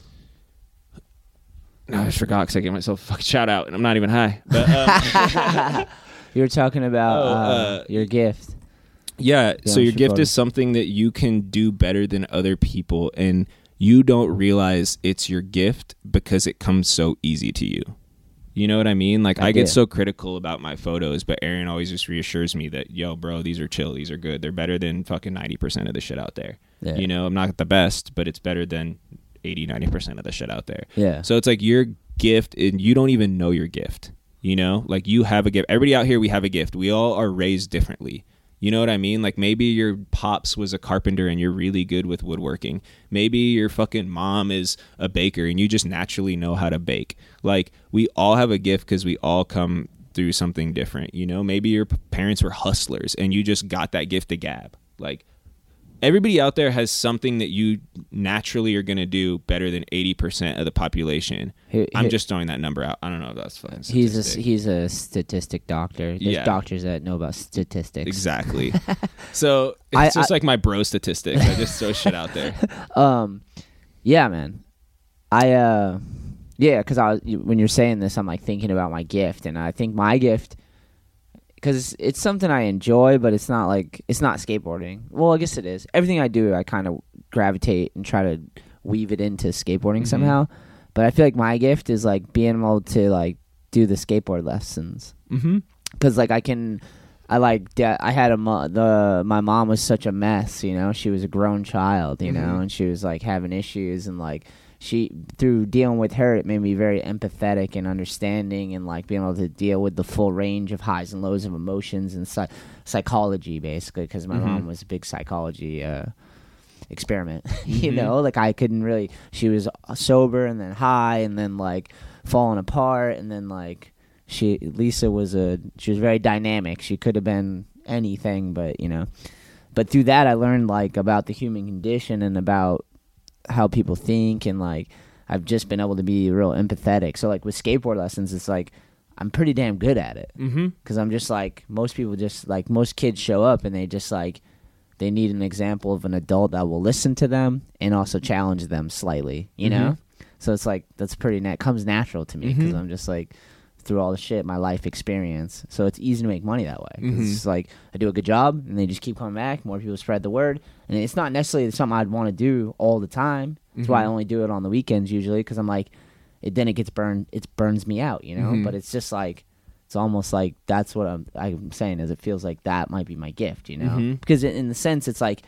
[SPEAKER 2] no, I forgot because I gave myself a fucking shout out and I'm not even high. But um, [laughs]
[SPEAKER 1] you were talking about
[SPEAKER 2] Oh,
[SPEAKER 1] uh,
[SPEAKER 2] uh,
[SPEAKER 1] your gift.
[SPEAKER 2] yeah, so your gift is something that you can do better than other people, and you don't realize it's your gift because it comes so easy to you. You know what I mean? Like
[SPEAKER 1] I
[SPEAKER 2] I, get so critical about my photos, but Aaron always just reassures me that, yo, bro, these are chill, these are good, they're better than fucking ninety percent of the shit out there.
[SPEAKER 1] Yeah.
[SPEAKER 2] You know, I'm not the best, but it's better than 80 90 percent of the shit out there.
[SPEAKER 1] Yeah.
[SPEAKER 2] So it's like your gift, and you don't even know your gift. You know, like you have a gift. Everybody out here, we have a gift. We all are raised differently. You know what I mean? Like maybe your pops was a carpenter and you're really good with woodworking. Maybe your fucking mom is a baker and you just naturally know how to bake. Like we all have a gift because we all come through something different. You know, maybe your parents were hustlers and you just got that gift to gab. Like everybody out there has something that you naturally are going to do better than 80% of the population.
[SPEAKER 1] Here-
[SPEAKER 2] I'm just throwing that number out. I don't know if that's fucking
[SPEAKER 1] He's a
[SPEAKER 2] statistic.
[SPEAKER 1] he's a statistic doctor. There's
[SPEAKER 2] Yeah.
[SPEAKER 1] doctors that know about statistics.
[SPEAKER 2] Exactly. [laughs] so it's
[SPEAKER 1] I-
[SPEAKER 2] just
[SPEAKER 1] I-
[SPEAKER 2] like my bro statistics. I just throw shit out there. [laughs]
[SPEAKER 1] Um, yeah, man. I uh, yeah, because I was when you're saying this, I'm like thinking about my gift, and I think my gift, because it's something I enjoy, but it's not like it's not skateboarding. Well, I guess it is. Everything I do, I kind of gravitate and try to weave it into skateboarding
[SPEAKER 2] Mhm.
[SPEAKER 1] somehow. But I feel like my gift is like being able to like do the skateboard lessons
[SPEAKER 2] Mm-hmm.
[SPEAKER 1] because like I can, I like I had a mo- the my mom was such a mess, you know. She was a grown child, you know,
[SPEAKER 2] Mhm.
[SPEAKER 1] and she was like having issues and like she through dealing with her, it made me very empathetic and understanding and like being able to deal with the full range of highs and lows of emotions and psy- psychology basically because my
[SPEAKER 2] Mhm.
[SPEAKER 1] mom was a big psychology. uh experiment [laughs] you
[SPEAKER 2] Mhm.
[SPEAKER 1] know like i couldn't really she was sober and then high and then like falling apart, and then like she Lisa was a she was very dynamic. She could have been anything, but you know. But through that, I learned like about the human condition and about how people think, and like I've just been able to be real empathetic. So like with skateboard lessons, it's like I'm pretty damn good at it
[SPEAKER 2] Mm-hmm.
[SPEAKER 1] because I'm just like most people just like most kids show up and they just like they need an example of an adult that will listen to them and also challenge them slightly, you know. So it's like that's pretty net comes natural to me because
[SPEAKER 2] Mhm.
[SPEAKER 1] I'm just like through all the shit my life experience. So it's easy to make money that way.
[SPEAKER 2] Mhm.
[SPEAKER 1] It's like I do a good job and they just keep coming back. More people spread the word, and it's not necessarily something I'd want to do all the time. That's why I
[SPEAKER 2] Mhm.
[SPEAKER 1] only do it on the weekends usually because I'm like, it then it gets burned. It burns me out, you know.
[SPEAKER 2] Mhm.
[SPEAKER 1] But it's just like it's almost like that's what I'm I'm saying is it feels like that might be my gift, you know?
[SPEAKER 2] Mhm.
[SPEAKER 1] Because in the sense it's like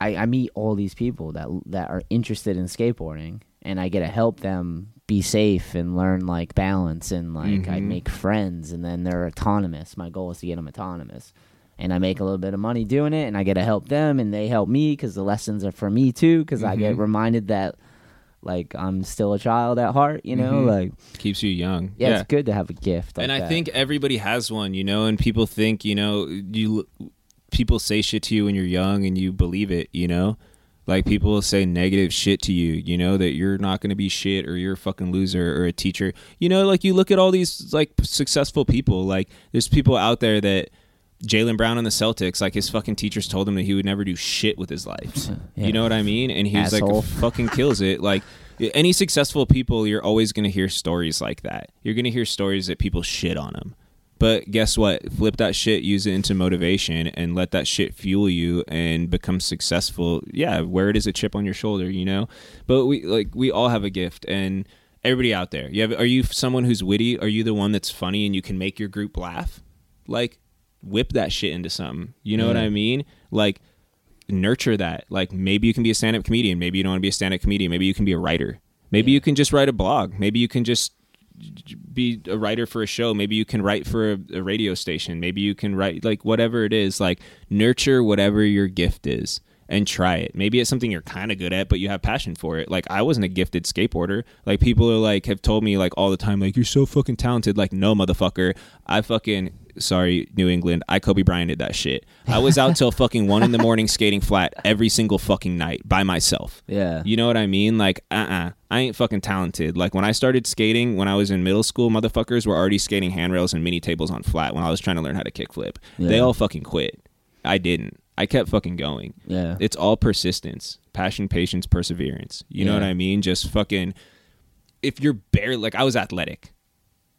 [SPEAKER 1] I, I meet all these people that that are interested in skateboarding and I get to help them be safe and learn like balance and like I
[SPEAKER 2] Mhm.
[SPEAKER 1] make friends and then they're autonomous. My goal is to get them autonomous. And I make a little bit of money doing it and I get to help them and they help me cuz the lessons are for me too cuz I get
[SPEAKER 2] Mhm.
[SPEAKER 1] reminded that like I'm still a child at heart, you know?
[SPEAKER 2] Mhm.
[SPEAKER 1] Like
[SPEAKER 2] Keeps you young.
[SPEAKER 1] yeah, it's good to have a gift like
[SPEAKER 2] and I
[SPEAKER 1] that.
[SPEAKER 2] think everybody has one, you know, and people think, you know, you people say shit to you when you're young and you believe it, you know? Like people will say negative shit to you, you know, that you're not going to be shit or you're a fucking loser or a teacher. You know, like you look at all these like successful people, like there's people out there that Jaylen Brown on the Celtics, like his fucking teachers told him that he would never do shit with his life. [laughs]
[SPEAKER 1] Yeah.
[SPEAKER 2] You know what I mean? And he's
[SPEAKER 1] Asshole.
[SPEAKER 2] like [laughs] fucking kills it. Like any successful people, you're always going to hear stories like that. You're going to hear stories that people shit on them. But guess what? Flip that shit, use it into motivation, and let that shit fuel you and become successful. Yeah, wear it as a chip on your shoulder, you know. But we like we all have a gift, and everybody out there, you have. Are you someone who's witty? Are you the one that's funny and you can make your group laugh? Like, whip that shit into something. You know what
[SPEAKER 1] mm.
[SPEAKER 2] I mean? Like, nurture that. Like maybe you can be a stand up comedian. Maybe you don't want to be a stand up comedian. Maybe you can be a writer. Maybe you can just write a blog. Maybe you can just be a writer for a show. Maybe you can write for a, a radio station. Maybe you can write like whatever it is. Like nurture whatever your gift is and try it. Maybe it's something you're kind of good at, but you have passion for it. Like I wasn't a gifted skateboarder. Like people are like have told me like all the time, like you're so fucking talented. Like no motherfucker, I fucking sorry New England. I Kobe Bryant did that shit. I was out till [laughs] fucking one in the morning skating flat every single fucking night by myself.
[SPEAKER 1] Yeah.
[SPEAKER 2] You know what I mean? Like, uh uh I ain't fucking talented. Like, when I started skating when I was in middle school, motherfuckers were already skating handrails and mini tables on flat when I was trying to learn how to kickflip. They all fucking quit. I didn't. I kept fucking going.
[SPEAKER 1] Yeah.
[SPEAKER 2] It's all persistence, passion, patience, perseverance. You know what I mean? Just fucking. If you're barely like, I was athletic.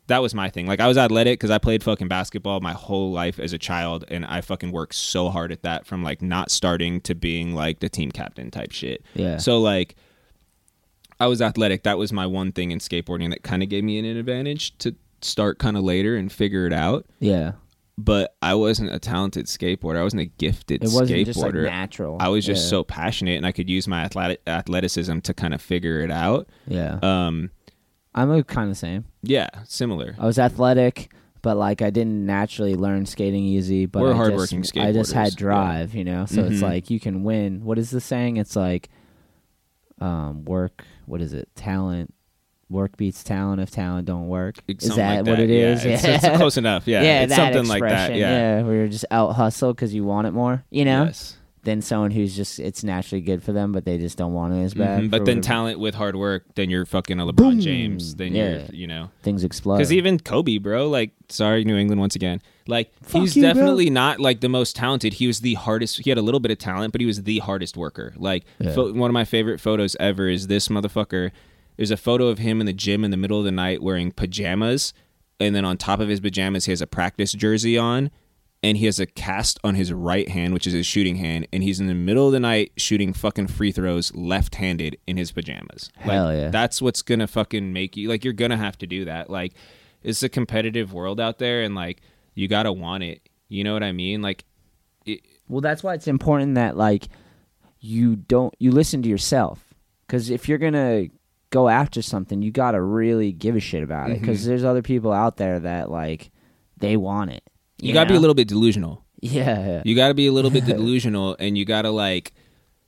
[SPEAKER 2] That was my thing. Like, I was athletic because I played fucking basketball my whole life as a child, and I fucking worked so hard at that from like not starting to being like the team captain type shit.
[SPEAKER 1] Yeah.
[SPEAKER 2] So like, I was athletic. That was my one thing in skateboarding that kind of gave me an advantage to start kind of later and figure it out.
[SPEAKER 1] yeah.
[SPEAKER 2] But I wasn't a talented skateboarder. I wasn't a gifted skateboarder.
[SPEAKER 1] It wasn't
[SPEAKER 2] skateboarder.
[SPEAKER 1] just like natural.
[SPEAKER 2] I was just
[SPEAKER 1] Yeah.
[SPEAKER 2] so passionate, and I could use my athletic athleticism to kind of figure it out.
[SPEAKER 1] Yeah.
[SPEAKER 2] Um,
[SPEAKER 1] I'm kind of same.
[SPEAKER 2] yeah, similar.
[SPEAKER 1] I was athletic, but like I didn't naturally learn skating easy. But
[SPEAKER 2] We're
[SPEAKER 1] I
[SPEAKER 2] hardworking
[SPEAKER 1] just, I just had
[SPEAKER 2] yeah.
[SPEAKER 1] drive, you know. So it's
[SPEAKER 2] Mhm.
[SPEAKER 1] like you can win. What is the saying? It's like, um, work. What is it? Talent. Work beats talent if talent don't work.
[SPEAKER 2] It's
[SPEAKER 1] is that
[SPEAKER 2] like
[SPEAKER 1] what it
[SPEAKER 2] Yeah,
[SPEAKER 1] is?
[SPEAKER 2] It's, it's [laughs] close enough. Yeah,
[SPEAKER 1] yeah,
[SPEAKER 2] it's
[SPEAKER 1] that
[SPEAKER 2] something like that.
[SPEAKER 1] expression,
[SPEAKER 2] Yeah.
[SPEAKER 1] where you're just out hustle because you want it more, you know,
[SPEAKER 2] Yes.
[SPEAKER 1] Than someone who's just it's naturally good for them, but they just don't want it as bad.
[SPEAKER 2] Mhm, But then
[SPEAKER 1] whatever-
[SPEAKER 2] talent with hard work, then you're fucking a LeBron
[SPEAKER 1] Boom!
[SPEAKER 2] James. Then
[SPEAKER 1] Yeah.
[SPEAKER 2] you're, you know.
[SPEAKER 1] things explode.
[SPEAKER 2] Because even Kobe, bro, like, sorry, New England once again. Like,
[SPEAKER 1] Fuck
[SPEAKER 2] he's
[SPEAKER 1] you, bro.
[SPEAKER 2] definitely not like the most talented. He was the hardest. He had a little bit of talent, but he was the hardest worker. Like,
[SPEAKER 1] Yeah.
[SPEAKER 2] pho- one of my favorite photos ever is this motherfucker. There's a photo of him in the gym in the middle of the night wearing pajamas, and then on top of his pajamas, he has a practice jersey on, and he has a cast on his right hand, which is his shooting hand, and he's in the middle of the night shooting fucking free throws left-handed in his pajamas. Like,
[SPEAKER 1] Hell yeah.
[SPEAKER 2] That's what's gonna fucking make you like. You're gonna have to do that. Like, it's a competitive world out there, and like you gotta want it. You know what I mean? Like, it,
[SPEAKER 1] Well, that's why it's important that like you don't you listen to yourself because if you're gonna go after something, you gotta really give a shit about it because mm-hmm. there's other people out there that like they want it.
[SPEAKER 2] You, gotta be a little bit delusional.
[SPEAKER 1] yeah.
[SPEAKER 2] You gotta be a little bit [laughs] delusional, and you gotta like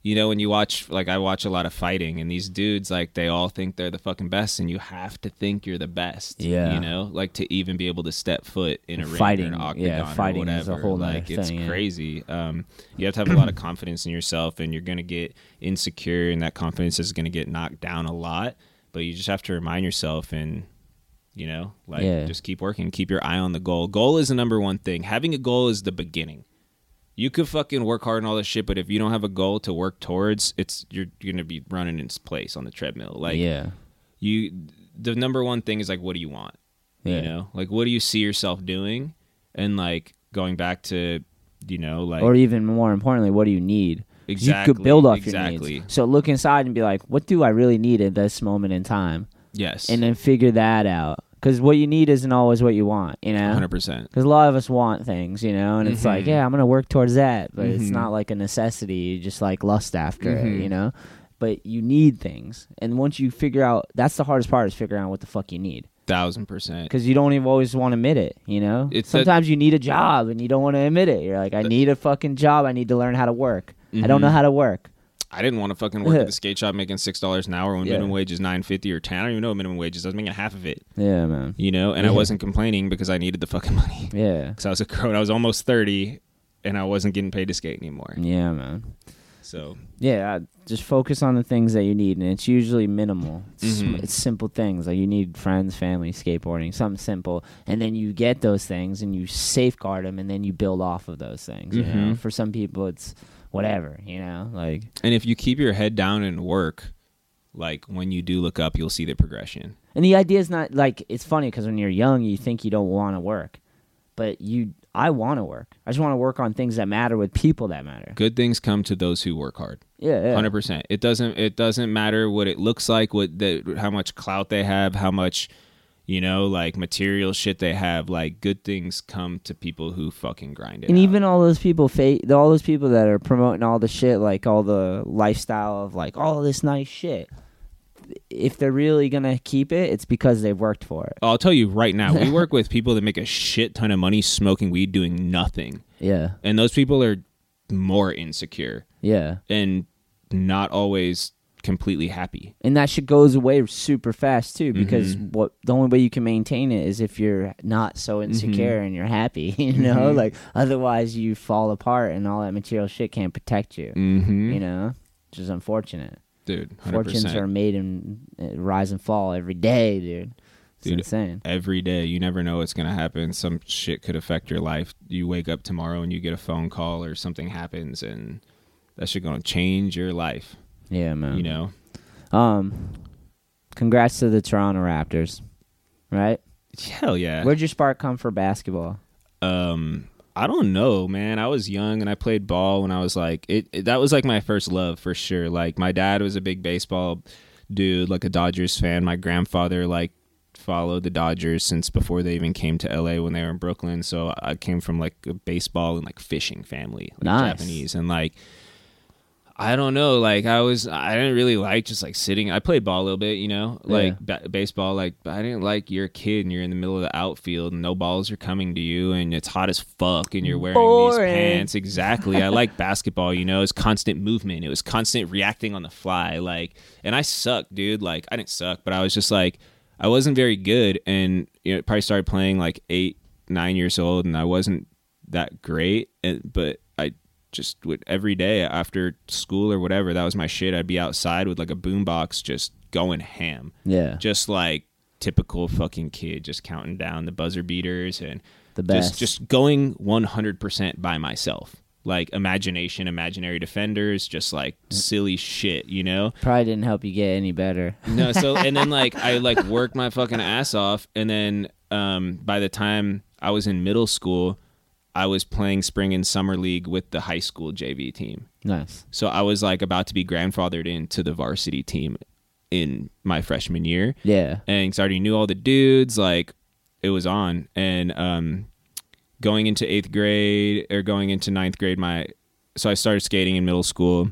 [SPEAKER 2] you know when you watch like I watch a lot of fighting and these dudes like they all think they're the fucking best and you have to think you're the best.
[SPEAKER 1] Yeah.
[SPEAKER 2] You know, like to even be able to step foot in a
[SPEAKER 1] Fighting,
[SPEAKER 2] ring or an octagon yeah,
[SPEAKER 1] fighting
[SPEAKER 2] or
[SPEAKER 1] is a whole
[SPEAKER 2] like it's
[SPEAKER 1] thing, yeah.
[SPEAKER 2] crazy. Um you have to have a lot of confidence in yourself and you're gonna get insecure and that confidence is gonna get knocked down a lot. But you just have to remind yourself and you know, like
[SPEAKER 1] Yeah.
[SPEAKER 2] just keep working, keep your eye on the goal. Goal is the number one thing. Having a goal is the beginning. You could fucking work hard and all this shit, but if you don't have a goal to work towards, it's you're, you're gonna be running in place on the treadmill. Like
[SPEAKER 1] yeah,
[SPEAKER 2] you, the number one thing is like, what do you want?
[SPEAKER 1] yeah,
[SPEAKER 2] You know, like what do you see yourself doing? And like going back to, you know, like
[SPEAKER 1] or even more importantly, what do you need?
[SPEAKER 2] exactly You
[SPEAKER 1] could build off
[SPEAKER 2] exactly.
[SPEAKER 1] your needs. So look inside and be like, what do I really need at this moment in time,
[SPEAKER 2] Yes,
[SPEAKER 1] and then figure that out. Because what you need isn't always what you want, you know.
[SPEAKER 2] hundred percent.
[SPEAKER 1] Because a lot of us want things, you know, and it's like,
[SPEAKER 2] Mhm.
[SPEAKER 1] yeah, I'm gonna work towards that, but it's
[SPEAKER 2] Mhm.
[SPEAKER 1] not like a necessity. You just like lust after it,
[SPEAKER 2] Mhm.
[SPEAKER 1] you know. But you need things, and once you figure out, that's the hardest part is figuring out what the fuck you need.
[SPEAKER 2] Thousand percent.
[SPEAKER 1] Because you don't even always want to admit it, you know.
[SPEAKER 2] It's
[SPEAKER 1] Sometimes you need a job and you don't want to admit it. You're like, I need a fucking job. I need to learn how to work. I don't know
[SPEAKER 2] Mhm.
[SPEAKER 1] how to work.
[SPEAKER 2] I didn't want to fucking work at the [laughs] skate shop making six dollars an hour when
[SPEAKER 1] Yeah.
[SPEAKER 2] minimum wage is nine fifty or ten. I don't even know what minimum wage is. I was making half of it,
[SPEAKER 1] Yeah, man.
[SPEAKER 2] you know, and I wasn't complaining because I needed the fucking money. [laughs]
[SPEAKER 1] Yeah,
[SPEAKER 2] Because I was a grown, I was almost thirty, and I wasn't getting paid to skate anymore.
[SPEAKER 1] yeah, man.
[SPEAKER 2] So
[SPEAKER 1] Yeah, just focus on the things that you need, and it's usually minimal. It's,
[SPEAKER 2] Mhm.
[SPEAKER 1] it's simple things like you need friends, family, skateboarding, something simple, and then you get those things and you safeguard them, and then you build off of those things. You know, for some people, it's whatever. You know, like
[SPEAKER 2] And if you keep your head down and work, like when you do look up, you'll see the progression.
[SPEAKER 1] And the idea is not like it's funny because when you're young, you think you don't want to work, but you, I want to work. I just want to work on things that matter with people that matter.
[SPEAKER 2] Good things come to those who work hard.
[SPEAKER 1] Yeah, yeah.
[SPEAKER 2] Hundred percent. It doesn't. It doesn't matter what it looks like, what the, how much clout they have, how much, you know, like material shit they have. Like good things come to people who fucking grind it.
[SPEAKER 1] And
[SPEAKER 2] out.
[SPEAKER 1] even all those people, fa- all those people that are promoting all the shit, like all the lifestyle of like all this nice shit. If they're really gonna keep it, it's because they've worked for it.
[SPEAKER 2] Oh, I'll tell you right now, we work with [laughs] people that make a shit ton of money smoking weed, doing nothing,
[SPEAKER 1] Yeah,
[SPEAKER 2] and those people are more insecure
[SPEAKER 1] yeah.
[SPEAKER 2] and not always completely happy.
[SPEAKER 1] And that shit goes away super fast too, because
[SPEAKER 2] Mhm.
[SPEAKER 1] what the only way you can maintain it is if you're not so insecure and you're happy. [laughs] You know,
[SPEAKER 2] Mhm.
[SPEAKER 1] like otherwise you fall apart and all that material shit can't protect you.
[SPEAKER 2] Mm-hmm.
[SPEAKER 1] You know, which is unfortunate.
[SPEAKER 2] dude, hundred
[SPEAKER 1] Fortunes are made in uh, rise and fall every day, dude. It's
[SPEAKER 2] Dude,
[SPEAKER 1] insane.
[SPEAKER 2] Every day, you never know what's gonna happen. Some shit could affect your life. You wake up tomorrow and you get a phone call or something happens, and that shit gonna change your life.
[SPEAKER 1] Yeah, man.
[SPEAKER 2] You know,
[SPEAKER 1] Um, congrats to the Toronto Raptors. Right?
[SPEAKER 2] hell yeah.
[SPEAKER 1] Where'd your spark come for basketball?
[SPEAKER 2] Um, I don't know, man. I was young and I played ball when I was like it, it- That was like my first love for sure. Like my dad was a big baseball dude, like a Dodgers fan. My grandfather like followed the Dodgers since before they even came to LA when they were in Brooklyn. So I came from like a baseball and like fishing family, like
[SPEAKER 1] Nice.
[SPEAKER 2] Japanese, and like. I don't know. Like I was, I didn't really like just like sitting. I played ball a little bit, you know, like ba- baseball. Like but I didn't like you're a kid and you're in the middle of the outfield and no balls are coming to you and it's hot as fuck and you're wearing these pants. Exactly. I like [laughs] basketball. You know, it's constant movement. It was constant reacting on the fly. Like, and I sucked, dude. Like I didn't suck, but I was just like I wasn't very good and you know probably started playing like eight, nine years old and I wasn't that great. And but just would every day after school or whatever that was my shit i'd be outside with like a boombox just going ham
[SPEAKER 1] Yeah.
[SPEAKER 2] just like typical fucking kid just counting down the buzzer beaters and
[SPEAKER 1] The best.
[SPEAKER 2] just just going 100% by myself like imagination imaginary defenders just like silly shit you know
[SPEAKER 1] Probably didn't help you get any better.
[SPEAKER 2] no so [laughs] and then like i like worked my fucking ass off and then um by the time i was in middle school i was playing spring and summer league with the high school jv team
[SPEAKER 1] Nice.
[SPEAKER 2] so i was like about to be grandfathered into the varsity team in my freshman year
[SPEAKER 1] Yeah.
[SPEAKER 2] and 'cause I already knew all the dudes. Like it was on, and um, going into eighth grade or going into ninth grade, my so I started skating in middle school.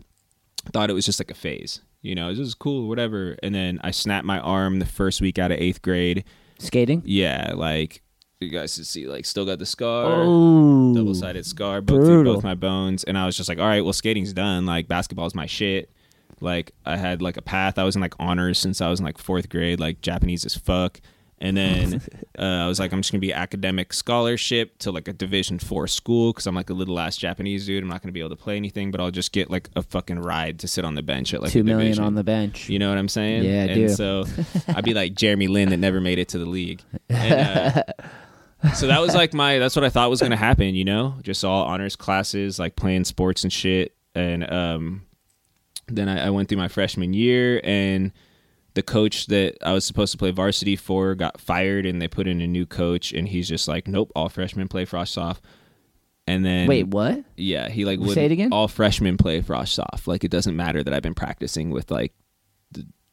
[SPEAKER 2] Thought it was just like a phase, you know, this is cool, whatever. And then I snapped my arm the first week out of eighth grade.
[SPEAKER 1] Skating?
[SPEAKER 2] Yeah, like You guys can see like still got the scar.
[SPEAKER 5] Oh,
[SPEAKER 2] double sided scar, both through both my bones, and I was just like, all right, well, skating's done. Like basketball's my shit. Like I had like a path. I was in like honors since I was in like fourth grade, like Japanese as fuck. And then [laughs] uh, I was like, I'm just gonna be academic scholarship to like a Division four school because I'm like a little ass Japanese dude. I'm not gonna be able to play anything, but I'll just get like a fucking ride to sit on the bench at like
[SPEAKER 1] Two million
[SPEAKER 2] division.
[SPEAKER 1] on the bench.
[SPEAKER 2] You know what I'm saying?
[SPEAKER 1] Yeah, I
[SPEAKER 2] and
[SPEAKER 1] do.
[SPEAKER 2] so [laughs] I'd be like Jeremy Lin that never made it to the league. And, uh, [laughs] so that was like my that's what I thought was gonna happen, you know? Just all honors classes, like playing sports and shit. And um then I, I went through my freshman year and the coach that I was supposed to play varsity for got fired and they put in a new coach and he's just like, Nope, all freshmen play frosh soph. And then
[SPEAKER 1] Wait, what?
[SPEAKER 2] yeah, he like
[SPEAKER 1] Say it again?
[SPEAKER 2] all freshmen play frosh soph. Like it doesn't matter that I've been practicing with like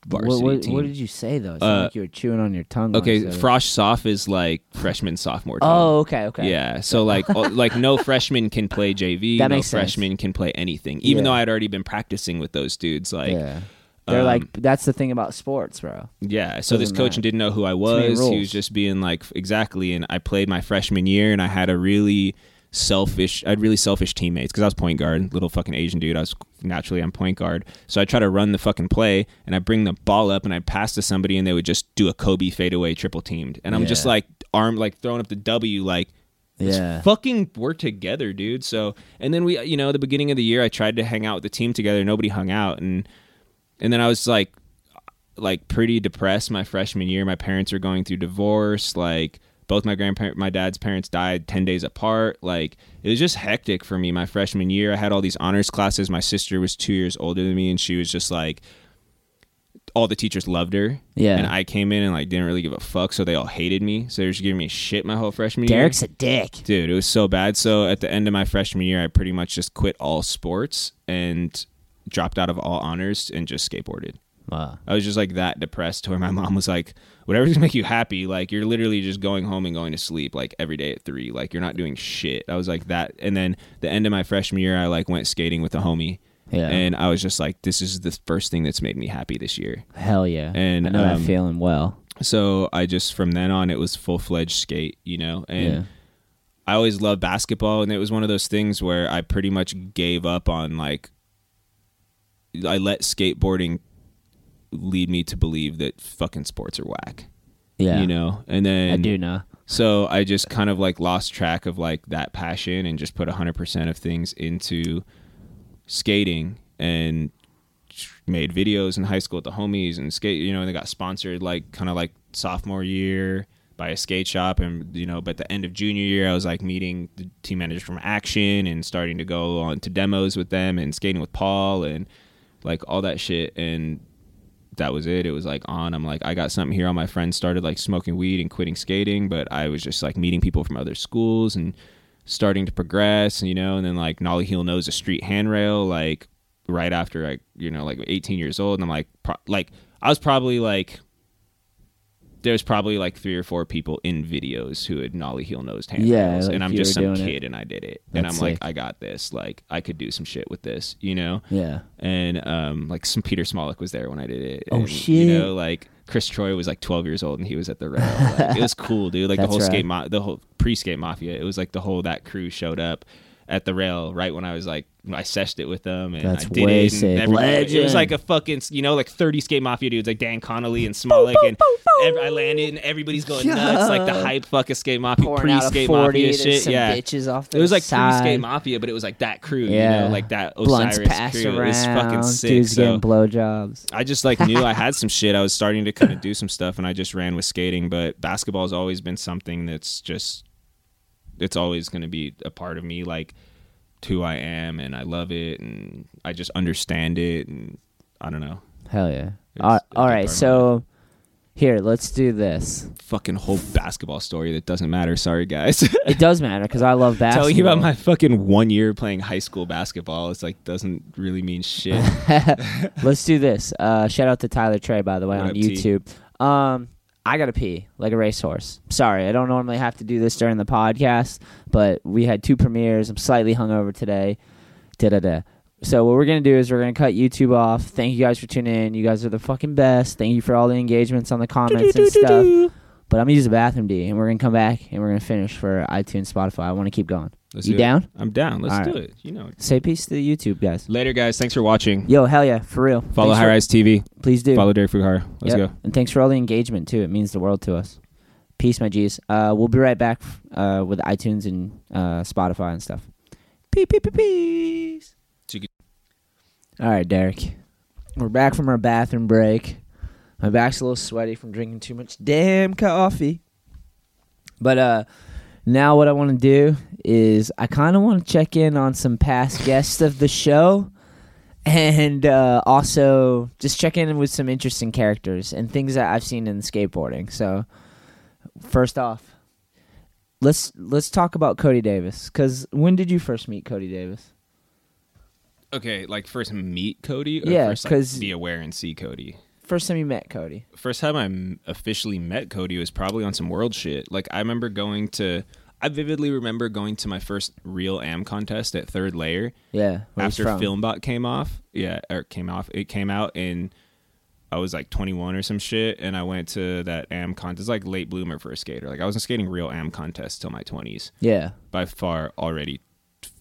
[SPEAKER 2] varsity
[SPEAKER 1] What, what,
[SPEAKER 2] team.
[SPEAKER 1] what did you say though? It sounded
[SPEAKER 2] Uh,
[SPEAKER 1] like you were chewing on your tongue.
[SPEAKER 2] okay, frosh soph is like freshman [laughs] sophomore. Team.
[SPEAKER 1] Oh, okay, okay.
[SPEAKER 2] Yeah, so like like no [laughs] freshman can play JV.
[SPEAKER 1] That
[SPEAKER 2] no
[SPEAKER 1] makes sense.
[SPEAKER 2] freshman can play anything. Even
[SPEAKER 1] Yeah.
[SPEAKER 2] though I'd already been practicing with those dudes. Like yeah.
[SPEAKER 1] They're
[SPEAKER 2] um,
[SPEAKER 1] like that's the thing about sports, bro. Yeah.
[SPEAKER 2] So this coach
[SPEAKER 1] matter.
[SPEAKER 2] didn't know who I was. He was just being like exactly. And I played my freshman year, and I had a really selfish. I had really selfish teammates because I was point guard, little fucking Asian dude. I was naturally I'm point guard, so I try to run the fucking play, and I bring the ball up, and I pass to somebody, and they would just do a Kobe fadeaway triple teamed, and I'm just like arm like throwing up the W like.
[SPEAKER 1] Yeah.
[SPEAKER 2] fucking work together, dude. So, and then we, you know, the beginning of the year, I tried to hang out with the team together. Nobody hung out, and and then I was like, like pretty depressed my freshman year. My parents were going through divorce. Like both my grandparent, my dad's parents died ten days apart. Like it was just hectic for me my freshman year. I had all these honors classes. My sister was two years older than me, and she was just like. All the teachers loved her,
[SPEAKER 1] Yeah.
[SPEAKER 2] and I came in and like didn't really give a fuck, so they all hated me. So they were just giving me shit my whole freshman year.
[SPEAKER 1] Derek's a dick.
[SPEAKER 2] Dude, it was so bad. So at the end of my freshman year, I pretty much just quit all sports and dropped out of all honors and just skateboarded.
[SPEAKER 1] Wow.
[SPEAKER 2] I was just like that depressed to where my mom was like, whatever's gonna make you happy, like you're literally just going home and going to sleep like every day at three. Like you're not doing shit. I was like that. And then the end of my freshman year, I like went skating with a homie.
[SPEAKER 1] Yeah.
[SPEAKER 2] And I was just like, this is the first thing that's made me happy this year.
[SPEAKER 1] Hell yeah.
[SPEAKER 2] And,
[SPEAKER 1] I know
[SPEAKER 2] um,
[SPEAKER 1] that feeling well.
[SPEAKER 2] So I just from then on it was full fledged skate, you know? And
[SPEAKER 1] yeah.
[SPEAKER 2] I always loved basketball, and it was one of those things where I pretty much gave up on like. I let skateboarding lead me to believe that fucking sports are whack,
[SPEAKER 1] Yeah.
[SPEAKER 2] you know. And then
[SPEAKER 1] I do know.
[SPEAKER 2] so I just kind of like lost track of like that passion and just put hundred percent of things into skating and made videos in high school with the homies and skate. You know, and they got sponsored like kind of like sophomore year by a skate shop, and you know, but the end of junior year, I was like meeting the team managers from Action and starting to go on to demos with them and skating with Paul and like all that shit and. That was it. It was like on. I'm like, I got something here. All my friends started like smoking weed and quitting skating, but I was just like meeting people from other schools and starting to progress, you know, and then like Nollie Heel knows a street handrail, like right after I, you know, like 18 years old, and I'm like, pro- like I was probably like, there's probably like three or four people in videos who had Nollie Heel nosed handrails,
[SPEAKER 1] Yeah, like
[SPEAKER 2] and I'm just some
[SPEAKER 1] doing it.
[SPEAKER 2] kid and I did it, and I'm
[SPEAKER 1] That's
[SPEAKER 2] like. I got this, like I could do some shit with this, you know,
[SPEAKER 1] Yeah.
[SPEAKER 2] and um, like some Peter Smolik was there when I did it.
[SPEAKER 1] Oh,
[SPEAKER 2] and,
[SPEAKER 1] shit.
[SPEAKER 2] You know, like Chris Troy was like 12 years old and he was at the rail. Like, it was cool, dude. Like the [laughs] whole
[SPEAKER 1] right.
[SPEAKER 2] skate, ma- the whole pre-skate mafia. It was like the whole that crew showed up at the rail right when I was like I seshed it with them and
[SPEAKER 1] That's
[SPEAKER 2] I did
[SPEAKER 1] way
[SPEAKER 2] it. And
[SPEAKER 1] sick.
[SPEAKER 2] everybody- It was like a fucking you know like 30 skate mafia dudes like Dan Connolly and Smolik and ev- I landed and everybody's going nuts like the hype fucking skate mafia
[SPEAKER 1] Pouring
[SPEAKER 2] pre-skate
[SPEAKER 1] 40,
[SPEAKER 2] mafia
[SPEAKER 1] there's
[SPEAKER 2] shit.
[SPEAKER 1] some
[SPEAKER 2] Yeah,
[SPEAKER 1] bitches off the
[SPEAKER 2] it was like
[SPEAKER 1] side.
[SPEAKER 2] pre-skate mafia, but it was like that crew.
[SPEAKER 1] Yeah.
[SPEAKER 2] You know, like that
[SPEAKER 1] Blunts
[SPEAKER 2] Osiris
[SPEAKER 1] passed
[SPEAKER 2] crew.
[SPEAKER 1] around.
[SPEAKER 2] It was fucking sick.
[SPEAKER 1] Dudes
[SPEAKER 2] so
[SPEAKER 1] getting blowjobs.
[SPEAKER 2] I just like knew I had [laughs] some shit. I was starting to kind of do some stuff, and I just ran with skating. But basketball has always been something that's just it's always going to be a part of me, like who I am, and I love it, and I just understand it, and I don't know.
[SPEAKER 1] Hell yeah. All, all right, so here, let's do this.
[SPEAKER 2] Fucking whole basketball story that doesn't matter. Sorry, guys.
[SPEAKER 1] It does matter because I love basketball. [laughs]
[SPEAKER 2] Telling you about my fucking one year playing high school basketball, it's like doesn't really mean shit. [laughs]
[SPEAKER 1] Let's do this. Uh, shout out to Tyler Trey, by the way,
[SPEAKER 2] What
[SPEAKER 1] on
[SPEAKER 2] up?
[SPEAKER 1] YouTube. Um, I gotta pee like a racehorse. Sorry, I don't normally have to do this during the podcast, but we had two premieres. I'm slightly hungover today. Da da da. So what we're gonna do is we're gonna cut YouTube off. Thank you guys for tuning in. You guys are the fucking best. Thank you for all the engagements on the comments and stuff. But I'm gonna use the bathroom D, and we're gonna come back and we're gonna finish for iTunes, Spotify. I want to keep going.
[SPEAKER 2] Let's
[SPEAKER 1] you
[SPEAKER 2] do it.
[SPEAKER 1] down?
[SPEAKER 2] I'm down. Let's
[SPEAKER 1] All
[SPEAKER 2] do
[SPEAKER 1] right.
[SPEAKER 2] it. You know.
[SPEAKER 1] Say peace to the YouTube guys.
[SPEAKER 2] Later, guys. Thanks for watching.
[SPEAKER 1] Yo, hell yeah, for real.
[SPEAKER 2] Follow
[SPEAKER 1] Thanks
[SPEAKER 2] High
[SPEAKER 1] for-
[SPEAKER 2] Rise TV.
[SPEAKER 1] Please do.
[SPEAKER 2] Follow Derek Fukuhara. Let's
[SPEAKER 1] Yep.
[SPEAKER 2] go.
[SPEAKER 1] And thanks for all the engagement too. It means the world to us. Peace, my G's. Uh, we'll be right back uh, with iTunes and uh, Spotify and stuff. Peace, peace, peace, peace. All right, Derek. We're back from our bathroom break. My back's a little sweaty from drinking too much damn coffee. But uh, now what I want to do is I kind of want to check in on some past guests of the show and uh, also just check in with some interesting characters and things that I've seen in skateboarding. So, first off, let's let's talk about Cody Davis. Cause when did you first meet Cody Davis?
[SPEAKER 2] Okay, like first meet Cody. Or
[SPEAKER 1] Yeah,
[SPEAKER 2] first, like, be aware and see Cody.
[SPEAKER 1] First time you met Cody?
[SPEAKER 2] First time I m- officially met Cody was probably on some world shit. Like I remember going to. I vividly remember going to my first real AM contest at Third Lair
[SPEAKER 1] Yeah. Where he's
[SPEAKER 2] after
[SPEAKER 1] from.
[SPEAKER 2] Filmbot came off. Yeah, or came off. It came out and I was like 21 or some shit, and I went to that AM contest. Like late bloomer for a skater. Like I wasn't skating real AM contests till my 20s.
[SPEAKER 1] Yeah.
[SPEAKER 2] By far, already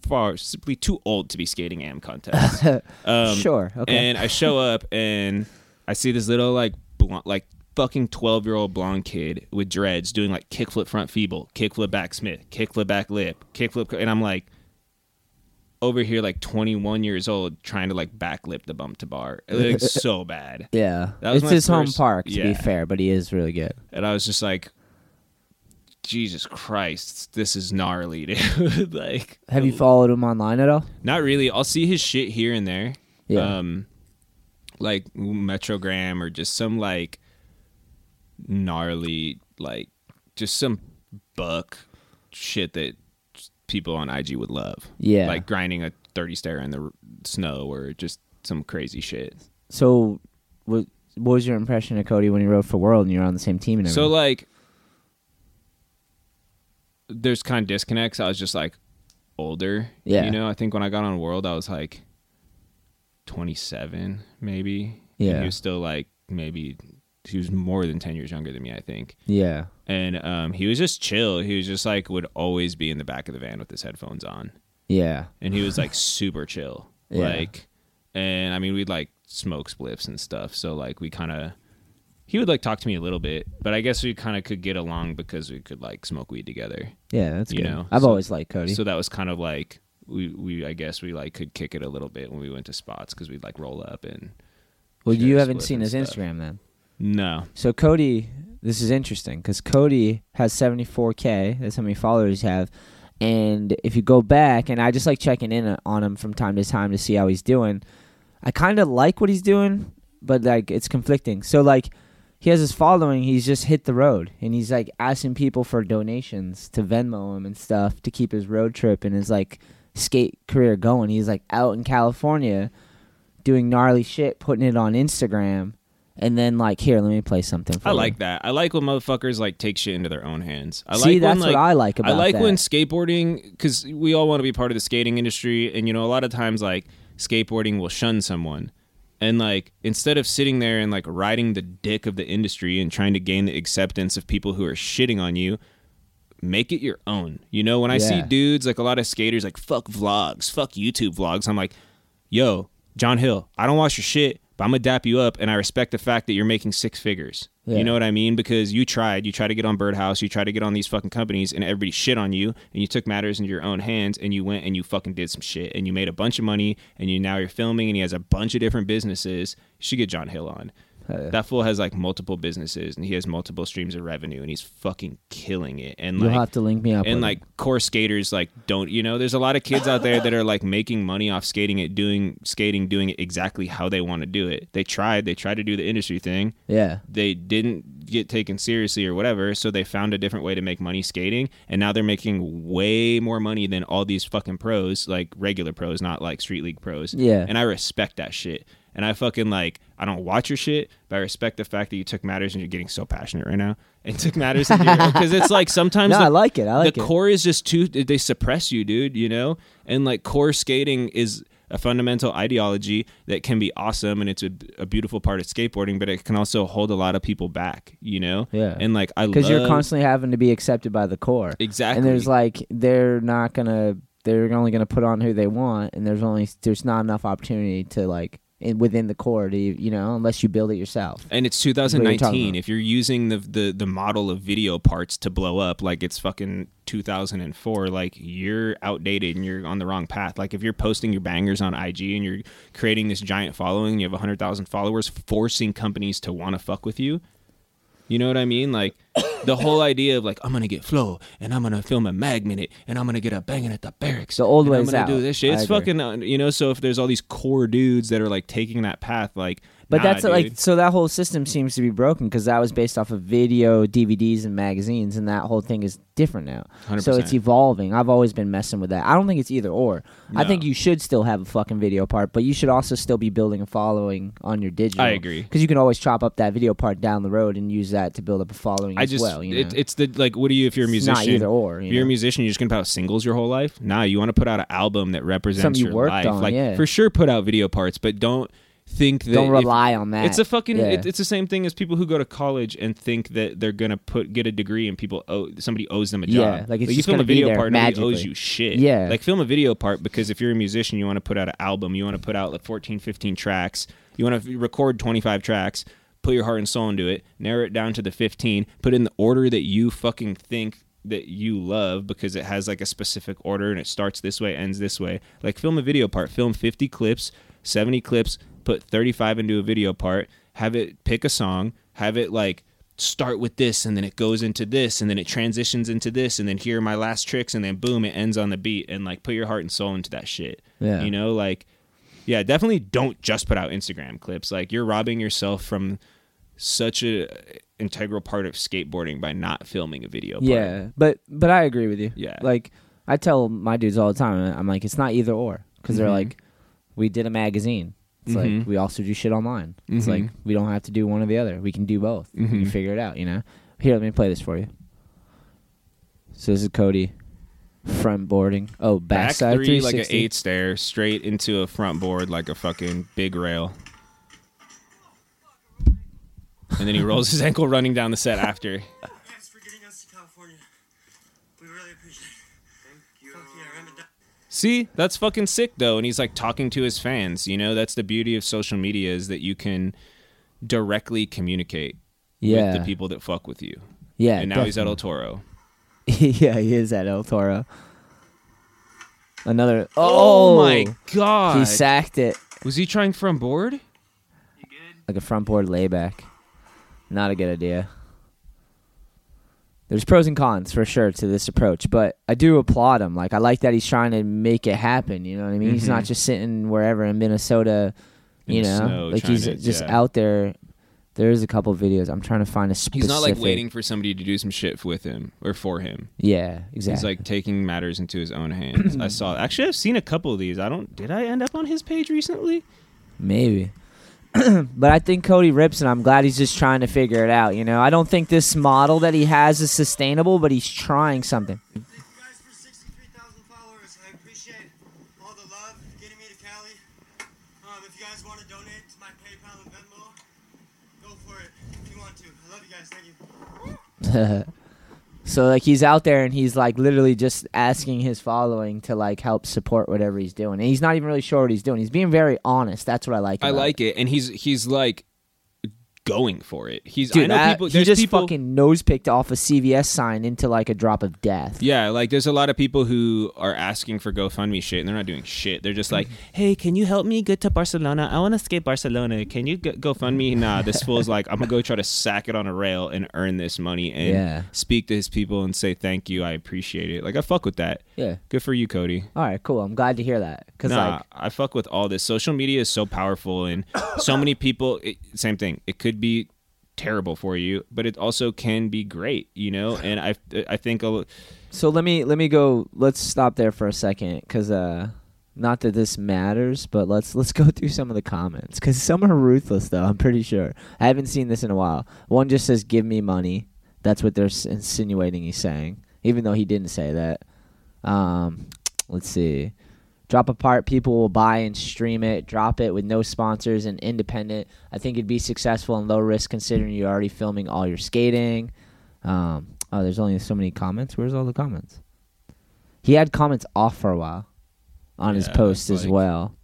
[SPEAKER 2] far simply too old to be skating AM contests. [laughs] Um,
[SPEAKER 1] sure. Okay.
[SPEAKER 2] And I show up and I see this little like blonde, like fucking twelve year old blonde kid with dreads doing like kickflip front feeble, kickflip back Smith, kickflip back lip, kickflip, and I'm like over here like 21 years old trying to like backlip the bump to bar, It like [laughs] so bad.
[SPEAKER 1] yeah.
[SPEAKER 2] that was
[SPEAKER 1] it's his home park, to be fair, but he is really good.
[SPEAKER 2] And I was just like, Jesus Christ, this is gnarly, [laughs] dude. [laughs] like,
[SPEAKER 1] Have you followed him online at all?
[SPEAKER 2] Not really. I'll see his shit here and there.
[SPEAKER 1] Yeah.
[SPEAKER 2] Um, like Metrogram or just some like gnarly, like just some buck shit that people on IG would love.
[SPEAKER 1] Yeah.
[SPEAKER 2] Like grinding a 30 stair in the r- snow or just some crazy shit.
[SPEAKER 1] So, what, what was your impression of Cody when he rode for World and you were on the same team and
[SPEAKER 2] So like there's kind of disconnects. I was just like older.
[SPEAKER 1] Yeah.
[SPEAKER 2] You know, I think when I got on World I was like 27 maybe. And
[SPEAKER 1] Yeah.
[SPEAKER 2] he was still like maybe he was more than 10 years younger than me, I think.
[SPEAKER 1] yeah.
[SPEAKER 2] And um he was just chill. He was just like would always be in the back of the van with his headphones on.
[SPEAKER 1] Yeah.
[SPEAKER 2] And he was like super chill.
[SPEAKER 1] Yeah.
[SPEAKER 2] Like and I mean we'd like smoke spliffs and stuff. So like we kind of he would like talk to me a little bit, but I guess we kind of could get along because we could like smoke weed together.
[SPEAKER 1] Yeah, that's
[SPEAKER 2] You
[SPEAKER 1] good.
[SPEAKER 2] know,
[SPEAKER 1] I've
[SPEAKER 2] so-
[SPEAKER 1] always liked Cody.
[SPEAKER 2] So that was kind of like we we I guess we like could kick it a little bit when we went to spots because we'd like roll up and.
[SPEAKER 1] well, you haven't seen his
[SPEAKER 2] stuff.
[SPEAKER 1] Instagram then.
[SPEAKER 2] No,
[SPEAKER 1] So Cody, this is interesting because Cody has 74k. That's how many followers you have. And if you go back, and I just like checking in on him from time to time to see how he's doing. I kind of like what he's doing, but like it's conflicting. So like he has his following. He's just hit the road, and he's like asking people for donations to Venmo him and stuff to keep his road trip and his like skate career going. He's like out in California doing gnarly shit, putting it on Instagram. And then like here, let me play something. For
[SPEAKER 2] I
[SPEAKER 1] you.
[SPEAKER 2] like that. I like when motherfuckers like take shit into their own hands. I
[SPEAKER 1] See,
[SPEAKER 2] like
[SPEAKER 1] that's
[SPEAKER 2] when, like,
[SPEAKER 1] what I like about that.
[SPEAKER 2] I like
[SPEAKER 1] that.
[SPEAKER 2] when skateboarding because we all want to be part of the skating industry, and you know, a lot of times like skateboarding will shun someone, and like instead of sitting there and like riding the dick of the industry and trying to gain the acceptance of people who are shitting on you, make it your own. You know, when I see dudes like a lot of skaters like fuck vlogs, fuck YouTube vlogs, I'm like, yo, John Hill, I don't watch your shit, but I'm gonna dap you up, and I respect the fact that you're making six figures.
[SPEAKER 1] Yeah.
[SPEAKER 2] You know what I mean? Because you tried, you tried to get on Birdhouse, you tried to get on these fucking companies, and everybody shit on you, and you took matters into your own hands, and you went and you fucking did some shit, and you made a bunch of money, and you now you're filming, and he has a bunch of different businesses. You should get John Hill on. That fool has like multiple businesses, and he has multiple streams of revenue, and he's fucking killing it. And
[SPEAKER 1] You'll
[SPEAKER 2] like,
[SPEAKER 1] have to link me up.
[SPEAKER 2] and like
[SPEAKER 1] him.
[SPEAKER 2] core skaters like don't you know there's a lot of kids out there that are like making money off skating it doing skating doing it exactly how they want to do it they tried they tried to do the industry thing
[SPEAKER 1] yeah,
[SPEAKER 2] they didn't get taken seriously or whatever so they found a different way to make money skating and now they're making way more money than all these fucking pros like regular pros not like street league pros
[SPEAKER 1] Yeah.
[SPEAKER 2] and i respect that shit and i fucking like i don't watch your shit but i respect the fact that you took matters and you're getting so passionate right now and took matters because it's like sometimes [laughs]
[SPEAKER 1] no,
[SPEAKER 2] the-
[SPEAKER 1] I like it. I like
[SPEAKER 2] the
[SPEAKER 1] it.
[SPEAKER 2] core is just too they suppress you dude you know and like core skating is a fundamental ideology that can be awesome and it's a, a beautiful part of skateboarding, but it can also hold a lot of people back, you know?
[SPEAKER 1] Yeah.
[SPEAKER 2] And like I
[SPEAKER 1] because you're constantly having to be accepted by the core.
[SPEAKER 2] exactly
[SPEAKER 1] And there's like they're not gonna they're only gonna put on who they want, and there's only there's not enough opportunity to like in, within the core to you know unless you build it yourself.
[SPEAKER 2] And it's
[SPEAKER 1] what you're
[SPEAKER 2] 2019. If you're using the, the the model of video parts to blow up like it's fucking 2004, like you're outdated and you're on the wrong path. Like if you're posting your bangers on IG and you're creating this giant following, you have 100,000 followers, forcing companies to want to fuck with you. You know what I mean? Like the whole idea of like I'm gonna get flow and I'm gonna film a mag minute and I'm gonna get a banging at the barracks.
[SPEAKER 1] The old
[SPEAKER 2] and I'm
[SPEAKER 1] ways
[SPEAKER 2] gonna
[SPEAKER 1] out.
[SPEAKER 2] do this shit. It's fucking uh, you know. So if there's all these core dudes that are like taking that path, like
[SPEAKER 1] But
[SPEAKER 2] nah,
[SPEAKER 1] that's like so that whole system seems to be broken because that was based off of video, DVDs, and magazines, and that whole thing is different now. So it's evolving. I've always been messing with that. I don't think it's either or. I think you should still have a fucking video part, but you should also still be building a following on your digital.
[SPEAKER 2] I agree.
[SPEAKER 1] because you can always chop up that video part down the road and use that to build up a following
[SPEAKER 2] I
[SPEAKER 1] as
[SPEAKER 2] just
[SPEAKER 1] well. You know?
[SPEAKER 2] it, it's the like what do you if you're a
[SPEAKER 1] It's
[SPEAKER 2] musician
[SPEAKER 1] not either or. You
[SPEAKER 2] if you're a musician you're just gonna put out singles your whole life nah you want to put out an album that represents
[SPEAKER 1] Something you
[SPEAKER 2] your
[SPEAKER 1] worked
[SPEAKER 2] life
[SPEAKER 1] on,
[SPEAKER 2] like
[SPEAKER 1] yeah.
[SPEAKER 2] for sure put out video parts but don't think that
[SPEAKER 1] don't
[SPEAKER 2] if-
[SPEAKER 1] rely on that.
[SPEAKER 2] it's a fucking
[SPEAKER 1] Yeah.
[SPEAKER 2] it, it's the same thing as people who go to college and think that they're gonna put get a degree and people owe somebody owes them a job
[SPEAKER 1] Yeah, like it's
[SPEAKER 2] you film a video
[SPEAKER 1] there
[SPEAKER 2] part nobody owes you shit
[SPEAKER 1] Yeah.
[SPEAKER 2] like film a video part because if you're a musician you want to put out an album you want to put out like 14 15 tracks you want to record 25 tracks put your heart and soul into it narrow it down to the 15 put in the order that you fucking think that you love because it has like a specific order and it starts this way ends this way like film a video part film 50 clips 70 clips put 35 into a video part have it pick a song have it like start with this and then it goes into this and then it transitions into this and then here are my last tricks and then boom it ends on the beat and like put your heart and soul into that shit
[SPEAKER 1] Yeah.
[SPEAKER 2] you know like yeah definitely don't just put out instagram clips like you're robbing yourself from such a integral part of skateboarding by not filming a video part.
[SPEAKER 1] Yeah, but but I agree with you.
[SPEAKER 2] Yeah.
[SPEAKER 1] like I tell my dudes all the time. I'm like, it's not either or because they're
[SPEAKER 2] Mhm.
[SPEAKER 1] like, we did a magazine. It's
[SPEAKER 2] Mhm.
[SPEAKER 1] like we also do shit online. It's
[SPEAKER 2] Mhm.
[SPEAKER 1] like we don't have to do one or the other. We can do both. You
[SPEAKER 2] Mhm.
[SPEAKER 1] figure it out. You know. Here, let me play this for you. So this is Cody front boarding. Oh,
[SPEAKER 2] back
[SPEAKER 1] backside
[SPEAKER 2] three like an eight stair straight into a front board like a fucking big rail and then he rolls his [laughs] ankle running down the set after [laughs]
[SPEAKER 6] Thanks for getting us to California. We really appreciate it. Thank you. Fuck yeah, Ramadan.
[SPEAKER 2] See, that's fucking sick though, and he's like talking to his fans. You know, that's the beauty of social media is that you can directly communicate
[SPEAKER 1] Yeah,
[SPEAKER 2] with the people that fuck with you.
[SPEAKER 1] yeah.
[SPEAKER 2] and now he's at El. Toro. [laughs]
[SPEAKER 1] yeah, he is at El Toro. Another.
[SPEAKER 2] Oh,
[SPEAKER 1] Oh,
[SPEAKER 2] my god!
[SPEAKER 1] He sacked it
[SPEAKER 2] Was he trying front board?
[SPEAKER 1] like a front board layback. Not a good idea. There's pros and cons for sure to this approach, but I do applaud him. Like I like that he's trying to make it happen. You know what I mean? He's not
[SPEAKER 2] Mhm.
[SPEAKER 1] just sitting wherever in Minnesota. You
[SPEAKER 2] In
[SPEAKER 1] know, like he's
[SPEAKER 2] to-
[SPEAKER 1] just
[SPEAKER 2] yeah.
[SPEAKER 1] out there. There's a couple videos. I'm trying to find a specific.
[SPEAKER 2] He's not like waiting for somebody to do some shit with him or for him.
[SPEAKER 1] Yeah, exactly.
[SPEAKER 2] He's like taking matters into his own hands. I saw. Actually, I've seen a couple of these. I don't. Did I end up on his page recently?
[SPEAKER 1] Maybe. [clears throat] but I think Cody rips, and I'm glad he's just trying to figure it out. You know, I don't think this model that he has is sustainable, but he's trying something.
[SPEAKER 6] Thank you guys for 63,000 followers. I appreciate all the love getting me to Cali. Um, if you guys want to donate to my PayPal and Venmo, go for it if you want to. I love you guys. Thank you. [laughs]
[SPEAKER 1] so like he's out there and he's like literally just asking his following to like help support whatever he's doing, and he's not even really sure what he's doing. He's being very honest. That's what I like.
[SPEAKER 2] I like it, and he's he's like going for it. He's
[SPEAKER 1] Dude,
[SPEAKER 2] I know
[SPEAKER 1] that-
[SPEAKER 2] people.
[SPEAKER 1] he just
[SPEAKER 2] people.
[SPEAKER 1] fucking nose picked off a CVS sign into like a drop of death.
[SPEAKER 2] Yeah, like there's a lot of people who are asking for GoFundMe shit, and they're not doing shit. They're just like, mm-hmm. "Hey, can you help me get to Barcelona? I want to skate Barcelona. Can you go GoFundMe?" Nah, this fool's [laughs] like, "I'm gonna go try to sack it on a rail and earn this money and
[SPEAKER 1] Yeah.
[SPEAKER 2] speak to his people and say thank you. I appreciate it. Like I fuck with that.
[SPEAKER 1] Yeah.
[SPEAKER 2] Good for you, Cody.
[SPEAKER 1] All right, cool. I'm glad to hear that because
[SPEAKER 2] Nah,
[SPEAKER 1] like
[SPEAKER 2] I fuck with all this. Social media is so powerful, and so [coughs] many people. It, same thing. It could be terrible for you, but it also can be great. You know, and I I think a,
[SPEAKER 1] So let me let me go. Let's stop there for a second, because uh, not that this matters, but let's let's go [laughs] through some of the comments, because some are ruthless though. I'm pretty sure. I haven't seen this in a while. One just says, "Give me money." That's what they're insinuating he's saying, even though he didn't say that. Um, let's see. Drop a part, people will buy and stream it. Drop it with no sponsors and independent. I think it'd be successful and low risk considering you're already filming all your skating. Um, oh, there's only so many comments. Where's all the comments? He had comments off for a while on his post as
[SPEAKER 2] like-
[SPEAKER 1] well.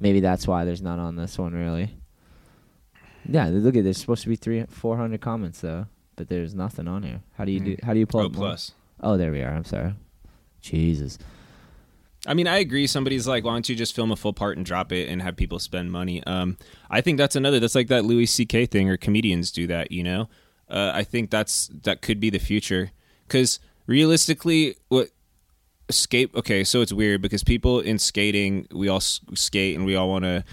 [SPEAKER 1] Maybe that's why there's none on this one really. Yeah, look at there's supposed to be three, four hundred comments though, but there's nothing on here. How do you do? How do you pull
[SPEAKER 2] Oh,
[SPEAKER 1] up more?
[SPEAKER 2] plus.
[SPEAKER 1] Oh, there we are. I'm sorry. Jesus.
[SPEAKER 2] I mean, I agree. Somebody's like, why don't you just film a full part and drop it and have people spend money? Um, I think that's another. That's like that Louis C.K. thing, or comedians do that. You know, uh, I think that's that could be the future. Because realistically, what skate? Okay, so it's weird because people in skating, we all skate and we all want to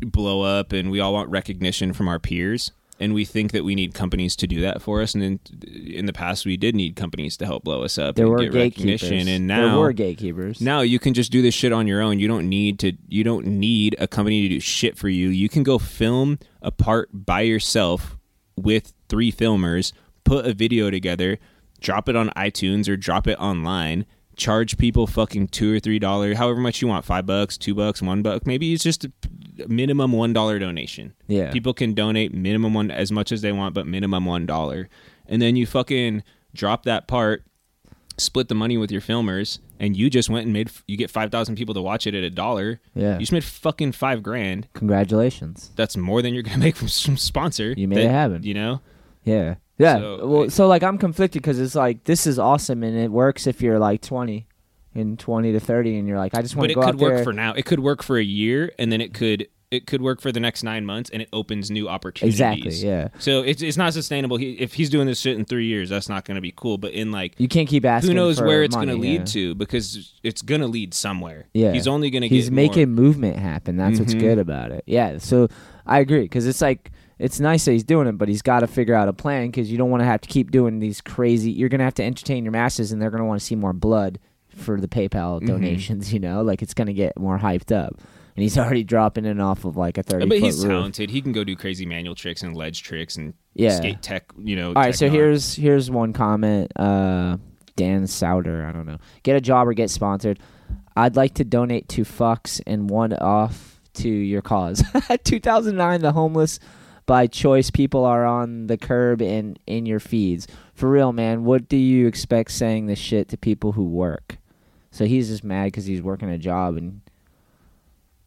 [SPEAKER 2] blow up and we all want recognition from our peers. And we think that we need companies to do that for us. And in, in the past, we did need companies to help blow us up
[SPEAKER 1] There
[SPEAKER 2] and
[SPEAKER 1] were
[SPEAKER 2] get
[SPEAKER 1] gatekeepers.
[SPEAKER 2] recognition. And now there
[SPEAKER 1] were gatekeepers.
[SPEAKER 2] now you can just do this shit on your own. You don't need to you don't need a company to do shit for you. You can go film a part by yourself with three filmers, put a video together, drop it on iTunes or drop it online, charge people fucking 2 or 3 dollars, however much you want, 5 bucks, 2 bucks, 1 buck. Maybe it's just minimum $1 donation.
[SPEAKER 1] Yeah.
[SPEAKER 2] People can donate minimum one as much as they want, but minimum one dollar. And then you fucking drop that part, split the money with your filmers, and you just went and made you get five thousand people to watch it at a dollar.
[SPEAKER 1] Yeah.
[SPEAKER 2] You just made fucking five grand.
[SPEAKER 1] Congratulations.
[SPEAKER 2] That's more than you're gonna [laughs] make from some sponsor.
[SPEAKER 1] You made
[SPEAKER 2] that-
[SPEAKER 1] it happen.
[SPEAKER 2] You know?
[SPEAKER 1] Yeah. Yeah.
[SPEAKER 2] So-
[SPEAKER 1] well, so like I'm conflicted because it's like this is awesome and it works if you're like 20 and 20 to 30 and you're like I just want to go there.
[SPEAKER 2] But
[SPEAKER 1] to
[SPEAKER 2] it could work for now. It could work for a year, and then it could it could work for the next nine months, and it opens new opportunities.
[SPEAKER 1] Exactly, yeah.
[SPEAKER 2] So it's it's not sustainable. He, if he's doing this shit in three years, that's not going to be cool. But in like
[SPEAKER 1] you can't keep asking.
[SPEAKER 2] who knows where it's going to lead
[SPEAKER 1] yeah.
[SPEAKER 2] to because it's going to lead somewhere.
[SPEAKER 1] Yeah,
[SPEAKER 2] he's only going to
[SPEAKER 1] He's making
[SPEAKER 2] more.
[SPEAKER 1] movement happen. That's what's
[SPEAKER 2] Mhm.
[SPEAKER 1] good about it. Yeah. So I agree because it's like it's nice that he's doing it, but he's got to figure out a plan because you don't want to have to keep doing these crazy. You're gonna have to entertain your masses, and they're gonna want to see more blood for the PayPal
[SPEAKER 2] Mm-hmm.
[SPEAKER 1] donations. [laughs] You know, like it's gonna get more hyped up. And he's already dropping it off of like a thirty.
[SPEAKER 2] But he's
[SPEAKER 1] roof.
[SPEAKER 2] talented. He can go do crazy manual tricks and ledge tricks and
[SPEAKER 1] Yeah.
[SPEAKER 2] skate tech. You know.
[SPEAKER 1] All right, so
[SPEAKER 2] techno-
[SPEAKER 1] here's here's one comment. Uh, Dan Souter, I don't know. Get a job or get sponsored. I'd like to donate two fucks and one off to your cause. [laughs] 2009, the homeless by choice people are on the curb and in your feeds. For real, man. What do you expect saying this shit to people who work? So he's just mad because he's working a job and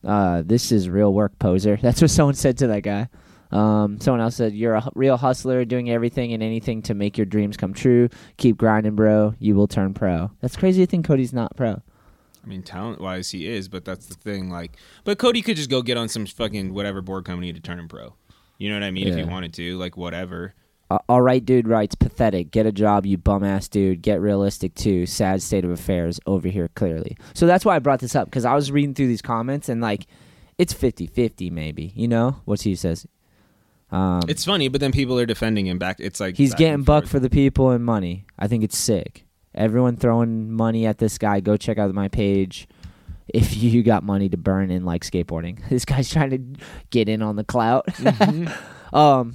[SPEAKER 1] uh, this is real work poser. [laughs] That's what someone said to that guy. Um, someone else said, "You're a real hustler, doing everything and anything to make your dreams come true. Keep grinding, bro. You will turn pro." That's crazy to think Cody's not pro.
[SPEAKER 2] I mean, talent wise, he is, but that's the thing. Like, but Cody could just go get on some fucking whatever board company to turn him pro. You know what I mean? If he wanted to, like, whatever.
[SPEAKER 1] Uh, all right, dude writes, pathetic. Get a job, you bum ass dude. Get realistic too. Sad state of affairs over here, clearly. So that's why I brought this up because I was reading through these comments and like, it's 50-50 maybe. You know what he says? Um,
[SPEAKER 2] It's funny, but then people are defending him back. It's like
[SPEAKER 1] he's getting buck
[SPEAKER 2] forth.
[SPEAKER 1] for the people and money. I think it's sick. Everyone throwing money at this guy. Go check out my page. If [laughs] you got money to burn in like skateboarding, [laughs] this guy's trying to get in on the clout. [laughs] um,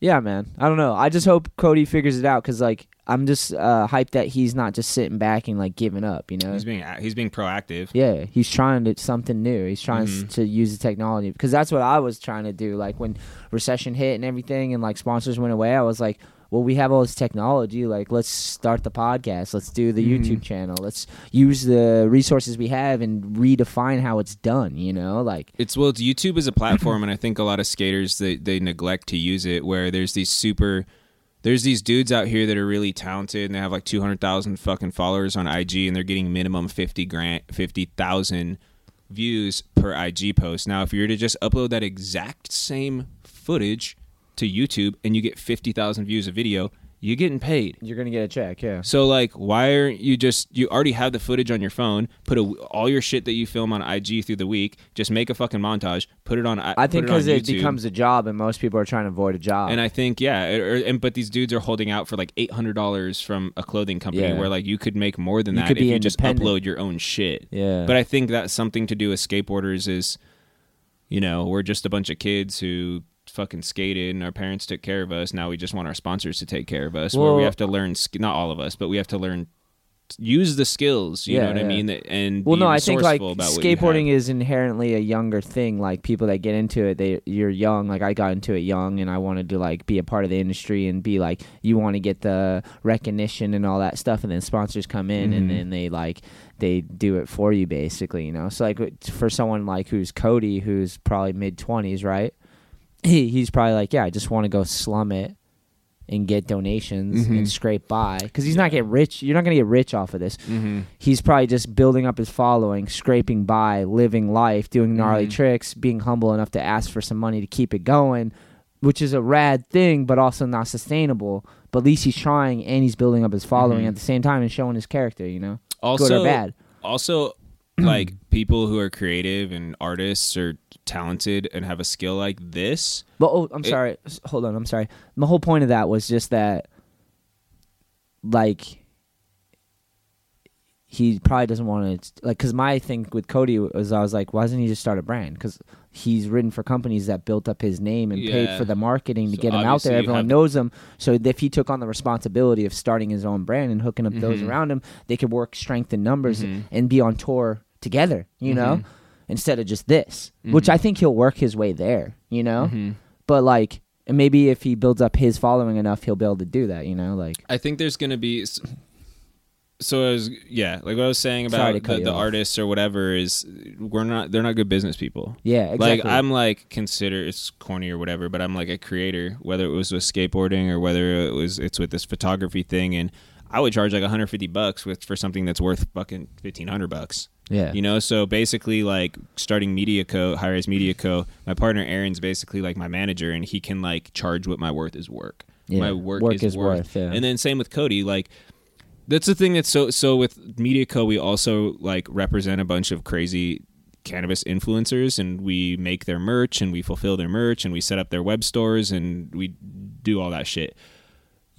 [SPEAKER 1] yeah, man. I don't know. I just hope Cody figures it out because like I'm just uh, hyped that he's not just sitting back and like giving up. You know,
[SPEAKER 2] He's being he's being proactive.
[SPEAKER 1] yeah, he's trying to something new. He's trying
[SPEAKER 2] Mhm.
[SPEAKER 1] to use the technology because that's what I was trying to do. Like when recession hit and everything, and like sponsors went away, I was like, "Well, we have all this technology. Like, let's start the podcast. Let's do the mm-hmm. YouTube channel. Let's use the resources we have and redefine how it's done." You know, like
[SPEAKER 2] It's well, it's YouTube is a platform, and I think a lot of skaters they they neglect to use it. Where there's these super, there's these dudes out here that are really talented, and they have like two hundred thousand fucking followers on IG, and they're getting minimum fifty grand, fifty thousand views per IG post. Now, if you were to just upload that exact same footage to YouTube and you get fifty thousand views a video, you're getting paid.
[SPEAKER 1] you're gonna get a check. Yeah.
[SPEAKER 2] So like, why aren't you just? You already have the footage on your phone. Put a, all your shit that you film on IG through the week. Just make a fucking montage. Put it on.
[SPEAKER 1] I think
[SPEAKER 2] because
[SPEAKER 1] because it, becomes a job, and most people are trying to avoid a job.
[SPEAKER 2] And I think yeah, it- or, and but these dudes are holding out for like eight hundred dollars from a clothing company,
[SPEAKER 1] Yeah.
[SPEAKER 2] where like you could make more than
[SPEAKER 1] You
[SPEAKER 2] that
[SPEAKER 1] could
[SPEAKER 2] if you just upload your own shit.
[SPEAKER 1] yeah.
[SPEAKER 2] But I think that's something to do with skateboarders. Is you know we're just a bunch of kids who fucking skated and our parents took care of us. Now we just want our sponsors to take care of us. where we have to learn. Not all of us, but we have to learn use the skills. You
[SPEAKER 1] Yeah,
[SPEAKER 2] know what
[SPEAKER 1] yeah.
[SPEAKER 2] I mean? And
[SPEAKER 1] Well, no, I think like
[SPEAKER 2] resourceful about what you
[SPEAKER 1] skateboarding is inherently a younger thing. Like people that get into it, they you're young. Like I got into it young, and I wanted to like be a part of the industry and be like you want to get the recognition and all that stuff, and then sponsors come in and
[SPEAKER 2] Mhm.
[SPEAKER 1] then they like they do it for you basically, you know. So like for someone like who's Cody, who's probably mid twenties, right? He he's probably like, yeah, I just want to go slum it. And get donations
[SPEAKER 2] Mhm.
[SPEAKER 1] and scrape by because he's not getting rich. You're not gonna get rich off of this
[SPEAKER 2] Mhm.
[SPEAKER 1] he's probably just building up his following, scraping by, living life, doing gnarly
[SPEAKER 2] Mhm.
[SPEAKER 1] tricks, being humble enough to ask for some money to keep it going, which is a rad thing, but also not sustainable. But at least he's trying and he's building up his following
[SPEAKER 2] Mhm.
[SPEAKER 1] at the same time and showing his character, you know,
[SPEAKER 2] Also,
[SPEAKER 1] good or bad.
[SPEAKER 2] also [clears throat] like people who are creative and artists or talented and have a skill like this
[SPEAKER 1] But oh, I'm
[SPEAKER 2] It-
[SPEAKER 1] sorry. S- Hold on. I'm sorry. The whole point of that was just that, like, he probably doesn't want to like. Because my thing with Cody was, I was like, why doesn't he just start a brand? Because he's written for companies that built up his name and paid
[SPEAKER 2] Yeah.
[SPEAKER 1] for the marketing to
[SPEAKER 2] So
[SPEAKER 1] get him out
[SPEAKER 2] obviously
[SPEAKER 1] there.
[SPEAKER 2] you
[SPEAKER 1] Everyone
[SPEAKER 2] have-
[SPEAKER 1] knows him. So if he took on the responsibility of starting his own brand and hooking up those
[SPEAKER 2] Mhm.
[SPEAKER 1] around him, they could work strength in numbers
[SPEAKER 2] Mhm.
[SPEAKER 1] and be on tour together. You know.
[SPEAKER 2] Mhm.
[SPEAKER 1] Instead of just this, which
[SPEAKER 2] Mhm.
[SPEAKER 1] I think he'll work his way there, you know
[SPEAKER 2] Mhm.
[SPEAKER 1] but like and maybe if he builds up his following enough he'll be able to do that you know like
[SPEAKER 2] I think there's gonna be. So I was yeah, like what I was saying about the, the artists or whatever is we're not they're not good business people.
[SPEAKER 1] yeah exactly
[SPEAKER 2] Like I'm like consider it's corny or whatever, but I'm like a creator, whether it was with skateboarding or whether it was it's with this photography thing, and I would charge like 150 bucks with for something that's worth fucking 1500 bucks.
[SPEAKER 1] Yeah
[SPEAKER 2] You know, so basically, like starting Media Co, High Rise Media Co. My partner Aaron's basically like my manager, and he can like charge what my worth is work.
[SPEAKER 1] Yeah,
[SPEAKER 2] My work,
[SPEAKER 1] work
[SPEAKER 2] is,
[SPEAKER 1] is
[SPEAKER 2] worth.
[SPEAKER 1] worth, yeah.
[SPEAKER 2] And then same with Cody, like that's the thing that's so so with Media Co. We also like represent a bunch of crazy cannabis influencers, and we make their merch, and we fulfill their merch, and we set up their web stores, and we do all that shit.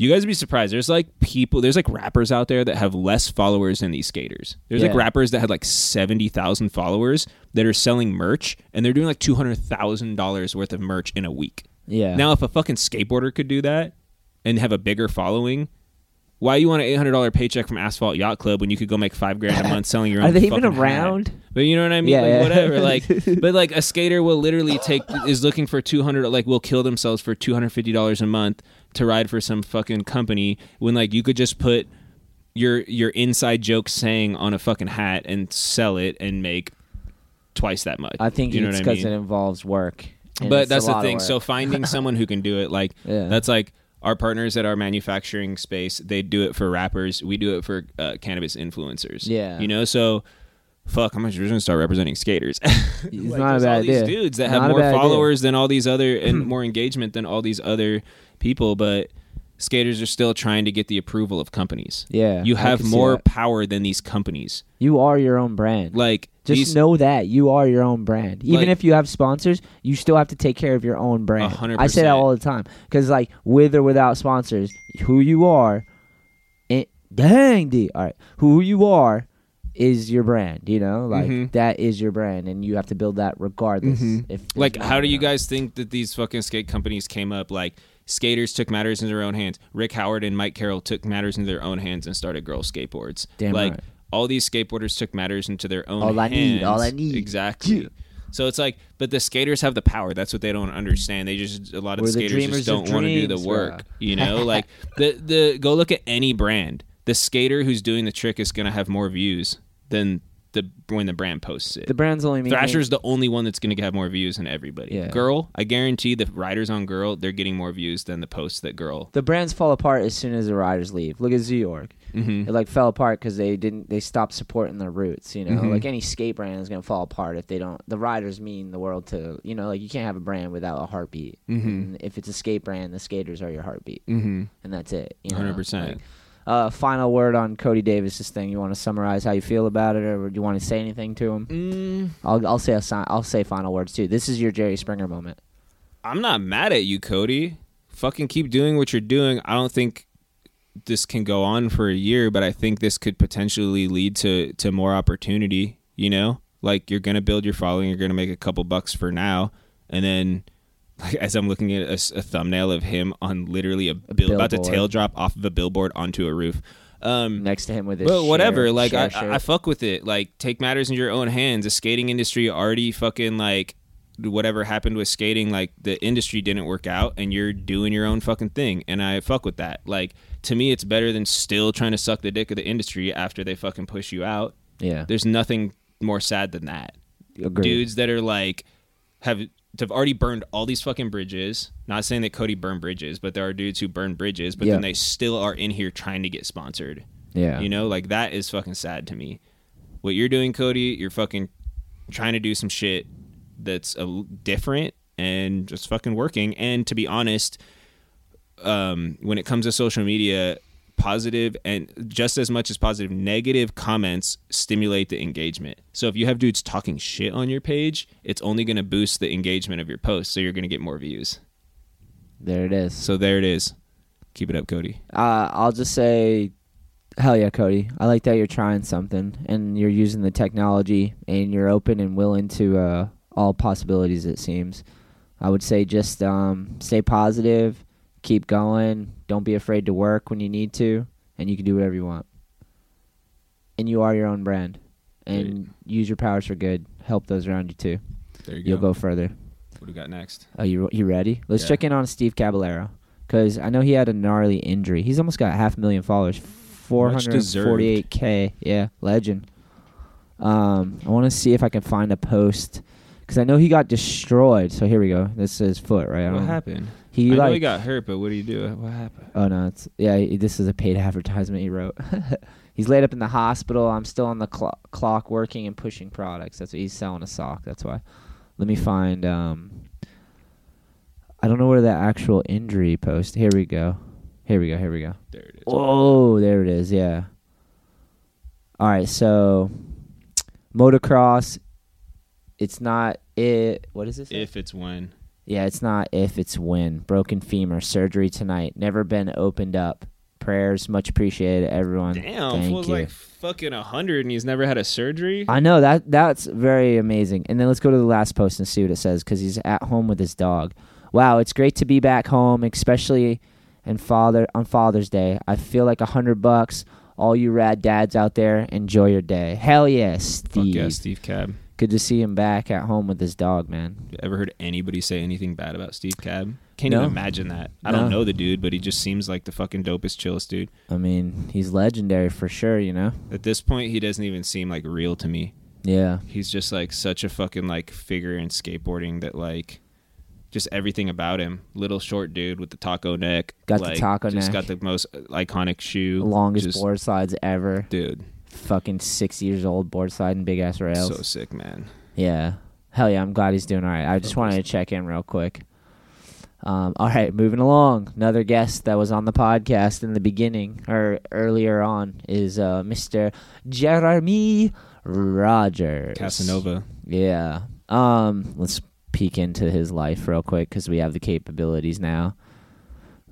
[SPEAKER 2] You guys would be surprised. There's like people, there's like rappers out there that have less followers than these skaters. There's like rappers that had like 70,000 followers that are selling merch and they're doing like $200,000 worth of merch in a week.
[SPEAKER 1] yeah
[SPEAKER 2] Now, if a fucking skateboarder could do that and have a bigger following, why you want an eight hundred dollar paycheck from Asphalt Yacht Club when you could go make five grand a month selling your [laughs] own?
[SPEAKER 1] are they even
[SPEAKER 2] fucking hat?
[SPEAKER 1] around
[SPEAKER 2] But you know what I mean?
[SPEAKER 1] Yeah,
[SPEAKER 2] like,
[SPEAKER 1] yeah.
[SPEAKER 2] whatever. Like, [laughs] but like a skater will literally take is looking for two hundred. Like, will kill themselves for two hundred fifty dollars a month to ride for some fucking company when like you could just put your your inside joke saying on a fucking hat and sell it and make twice that much.
[SPEAKER 1] i think
[SPEAKER 2] you know
[SPEAKER 1] it's
[SPEAKER 2] what I
[SPEAKER 1] because
[SPEAKER 2] mean?
[SPEAKER 1] it involves work
[SPEAKER 2] but that's the thing. So finding [laughs] someone who can do it, like
[SPEAKER 1] Yeah.
[SPEAKER 2] that's like our partners at our manufacturing space. They do it for rappers. We do it for uh, cannabis influencers.
[SPEAKER 1] Yeah.
[SPEAKER 2] you know. So fuck, I'm just gonna start representing skaters. [laughs]
[SPEAKER 1] it's
[SPEAKER 2] Like,
[SPEAKER 1] not a bad
[SPEAKER 2] all these dudes that
[SPEAKER 1] Not
[SPEAKER 2] have more
[SPEAKER 1] bad idea.
[SPEAKER 2] followers than all these other and [clears throat] more engagement than all these other people, but skaters are still trying to get the approval of companies.
[SPEAKER 1] yeah
[SPEAKER 2] You have more power than these companies.
[SPEAKER 1] you are your own brand
[SPEAKER 2] Like
[SPEAKER 1] just
[SPEAKER 2] these,
[SPEAKER 1] know that you are your own brand. Even
[SPEAKER 2] Like-
[SPEAKER 1] if you have sponsors, you still have to take care of your own brand.
[SPEAKER 2] hundred
[SPEAKER 1] I say that all the time because, like, with or without sponsors, who you are, it, dang, D, all right, who you are is your brand. You know, like
[SPEAKER 2] Mhm.
[SPEAKER 1] that is your brand, and you have to build that regardless.
[SPEAKER 2] Mhm.
[SPEAKER 1] If there's
[SPEAKER 2] like how do you
[SPEAKER 1] enough.
[SPEAKER 2] guys think that these fucking skate companies came up like skaters took matters in their own hands rick howard and mike carroll took matters in their own hands and started girl skateboards
[SPEAKER 1] Damn
[SPEAKER 2] like
[SPEAKER 1] right.
[SPEAKER 2] all these skateboarders took matters into their own
[SPEAKER 1] All I need, all I need.
[SPEAKER 2] exactly
[SPEAKER 1] Yeah.
[SPEAKER 2] so it's like but the skaters have the power that's what they don't understand they just a lot of
[SPEAKER 1] We're
[SPEAKER 2] the
[SPEAKER 1] the
[SPEAKER 2] skaters
[SPEAKER 1] dreamers
[SPEAKER 2] just don't want to do the work
[SPEAKER 1] bro.
[SPEAKER 2] you know [laughs] like the the go look at any brand the skater who's doing the trick is going to have more views than the when the brand posts it
[SPEAKER 1] The brand's only making
[SPEAKER 2] Thrasher's the only one that's going to have more views than everybody.
[SPEAKER 1] Yeah.
[SPEAKER 2] Girl, I guarantee the riders on Girl, they're getting more views than the posts that Girl.
[SPEAKER 1] the brands fall apart as soon as the riders leave. Look at York.
[SPEAKER 2] Mm-hmm.
[SPEAKER 1] It like fell apart because they didn't they stopped supporting their roots. You know,
[SPEAKER 2] Mhm.
[SPEAKER 1] like any skate brand is gonna fall apart if they don't. The riders mean the world to you know. Like you can't have a brand without a heartbeat.
[SPEAKER 2] Mhm.
[SPEAKER 1] And if it's a skate brand, the skaters are your heartbeat,
[SPEAKER 2] Mm-hmm.
[SPEAKER 1] and that's it. You know?
[SPEAKER 2] 100%.
[SPEAKER 1] Like, uh, final word on Cody Davis's thing. You want to summarize how you feel about it, or do you want to say anything to him?
[SPEAKER 2] Mm,
[SPEAKER 1] I'll I'll say a si- I'll say final words too. This is your Jerry Springer moment.
[SPEAKER 2] I'm not mad at you, Cody. Fucking keep doing what you're doing. I don't think this can go on for a year, but I think this could potentially lead to to more opportunity. You know, like you're gonna build your following, you're gonna make a couple bucks for now, and then. Like, [laughs] as I'm looking at a thumbnail of him on literally a, bill, about to tail drop off of a billboard onto a roof, Um,
[SPEAKER 1] next to him with his.
[SPEAKER 2] but whatever,
[SPEAKER 1] share-
[SPEAKER 2] like
[SPEAKER 1] share
[SPEAKER 2] I,
[SPEAKER 1] shirt.
[SPEAKER 2] I fuck with it. Like take matters in your own hands. The skating industry already fucking like whatever happened with skating, like the industry didn't work out, and you're doing your own fucking thing, and I fuck with that. Like to me, it's better than still trying to suck the dick of the industry after they fucking push you out.
[SPEAKER 1] yeah,
[SPEAKER 2] There's nothing more sad than that.
[SPEAKER 1] Agreed.
[SPEAKER 2] Dudes that are like have have already burned all these fucking bridges. Not saying that Cody burned bridges, but there are dudes who burn bridges, but
[SPEAKER 1] Yeah.
[SPEAKER 2] then they still are in here trying to get sponsored.
[SPEAKER 1] yeah,
[SPEAKER 2] You know, like that is fucking sad to me. What you're doing, Cody, you're fucking trying to do some shit that's a different and just fucking working. And to be honest, um, when it comes to social media, positive and just as much as positive, negative comments stimulate the engagement. So if you have dudes talking shit on your page, it's only going to boost the engagement of your post. So you're going to get more views.
[SPEAKER 1] there it is.
[SPEAKER 2] So there it is. Keep it up, Cody.
[SPEAKER 1] Uh, I'll just say, hell yeah, Cody. I like that you're trying something and you're using the technology and you're open and willing to uh, all possibilities. It seems. I would say just um, stay positive, keep going. Don't be afraid to work when you need to, and you can do whatever you want. And you are your own brand, and use your powers for good. Help those around you too.
[SPEAKER 2] There you
[SPEAKER 1] You'll go further.
[SPEAKER 2] What do we got next?
[SPEAKER 1] Are you you ready? Let's
[SPEAKER 2] Yeah.
[SPEAKER 1] check in on Steve Caballero because I know he had a gnarly injury. He's almost got half a million followers, four hundred forty-eight k. Yeah, legend. Um, I want to see if I can find a post because I know he got destroyed. So here we go. This is foot, right? I
[SPEAKER 2] What happened?
[SPEAKER 1] He
[SPEAKER 2] I
[SPEAKER 1] like
[SPEAKER 2] know he got hurt, but what do you do? What happened?
[SPEAKER 1] Oh no, it's yeah. he- This is a paid advertisement he wrote. [laughs] he's laid up in the hospital. I'm still on the clo- clock, working and pushing products. That's what he's selling a sock. That's why. Let me find. Um, I don't know where the actual injury post. Here we go. Here we go. Here we go.
[SPEAKER 2] There it is.
[SPEAKER 1] Oh, there it is. Yeah. All right. So, motocross. It's not it. What is this?
[SPEAKER 2] If it's when.
[SPEAKER 1] Yeah, it's not if, it's when. Broken femur, surgery tonight. Never been opened up. Prayers, much appreciated, everyone.
[SPEAKER 2] Damn,
[SPEAKER 1] Thank
[SPEAKER 2] fool's
[SPEAKER 1] you.
[SPEAKER 2] like fucking a hundred, and he's never had a surgery.
[SPEAKER 1] I know that that's very amazing. And then let's go to the last post and see what it says because he's at home with his dog. Wow, it's great to be back home, especially and father on Father's Day. I feel like a hundred bucks. All you rad dads out there, enjoy your day. Hell yes, yeah,
[SPEAKER 2] Fuck
[SPEAKER 1] Steve.
[SPEAKER 2] yeah, Steve Cab.
[SPEAKER 1] Good to see him back at home with his dog, man.
[SPEAKER 2] Ever heard anybody say anything bad about Steve Cab? Can't
[SPEAKER 1] No.
[SPEAKER 2] even imagine that. I
[SPEAKER 1] No.
[SPEAKER 2] don't know the dude, but he just seems like the fucking dopest, chillest dude.
[SPEAKER 1] I mean, he's legendary for sure, you know?
[SPEAKER 2] At this point, he doesn't even seem like real to me.
[SPEAKER 1] Yeah.
[SPEAKER 2] He's just like such a fucking like figure in skateboarding that like just everything about him. Little short dude with the taco neck.
[SPEAKER 1] Got the
[SPEAKER 2] like,
[SPEAKER 1] taco
[SPEAKER 2] just
[SPEAKER 1] neck.
[SPEAKER 2] got the most uh, iconic shoe.
[SPEAKER 1] Longest
[SPEAKER 2] Just-
[SPEAKER 1] board slides ever.
[SPEAKER 2] Dude,
[SPEAKER 1] Fucking six years old board sliding big ass rails.
[SPEAKER 2] so sick, man.
[SPEAKER 1] Yeah. Hell yeah, I'm glad he's doing all right. I just wanted to check in real quick. Um, all right, moving along. Another guest that was on the podcast in the beginning or earlier on is uh, Mr. Jeremy Rogers.
[SPEAKER 2] Casanova.
[SPEAKER 1] Yeah. Um, let's peek into his life real quick because we have the capabilities now.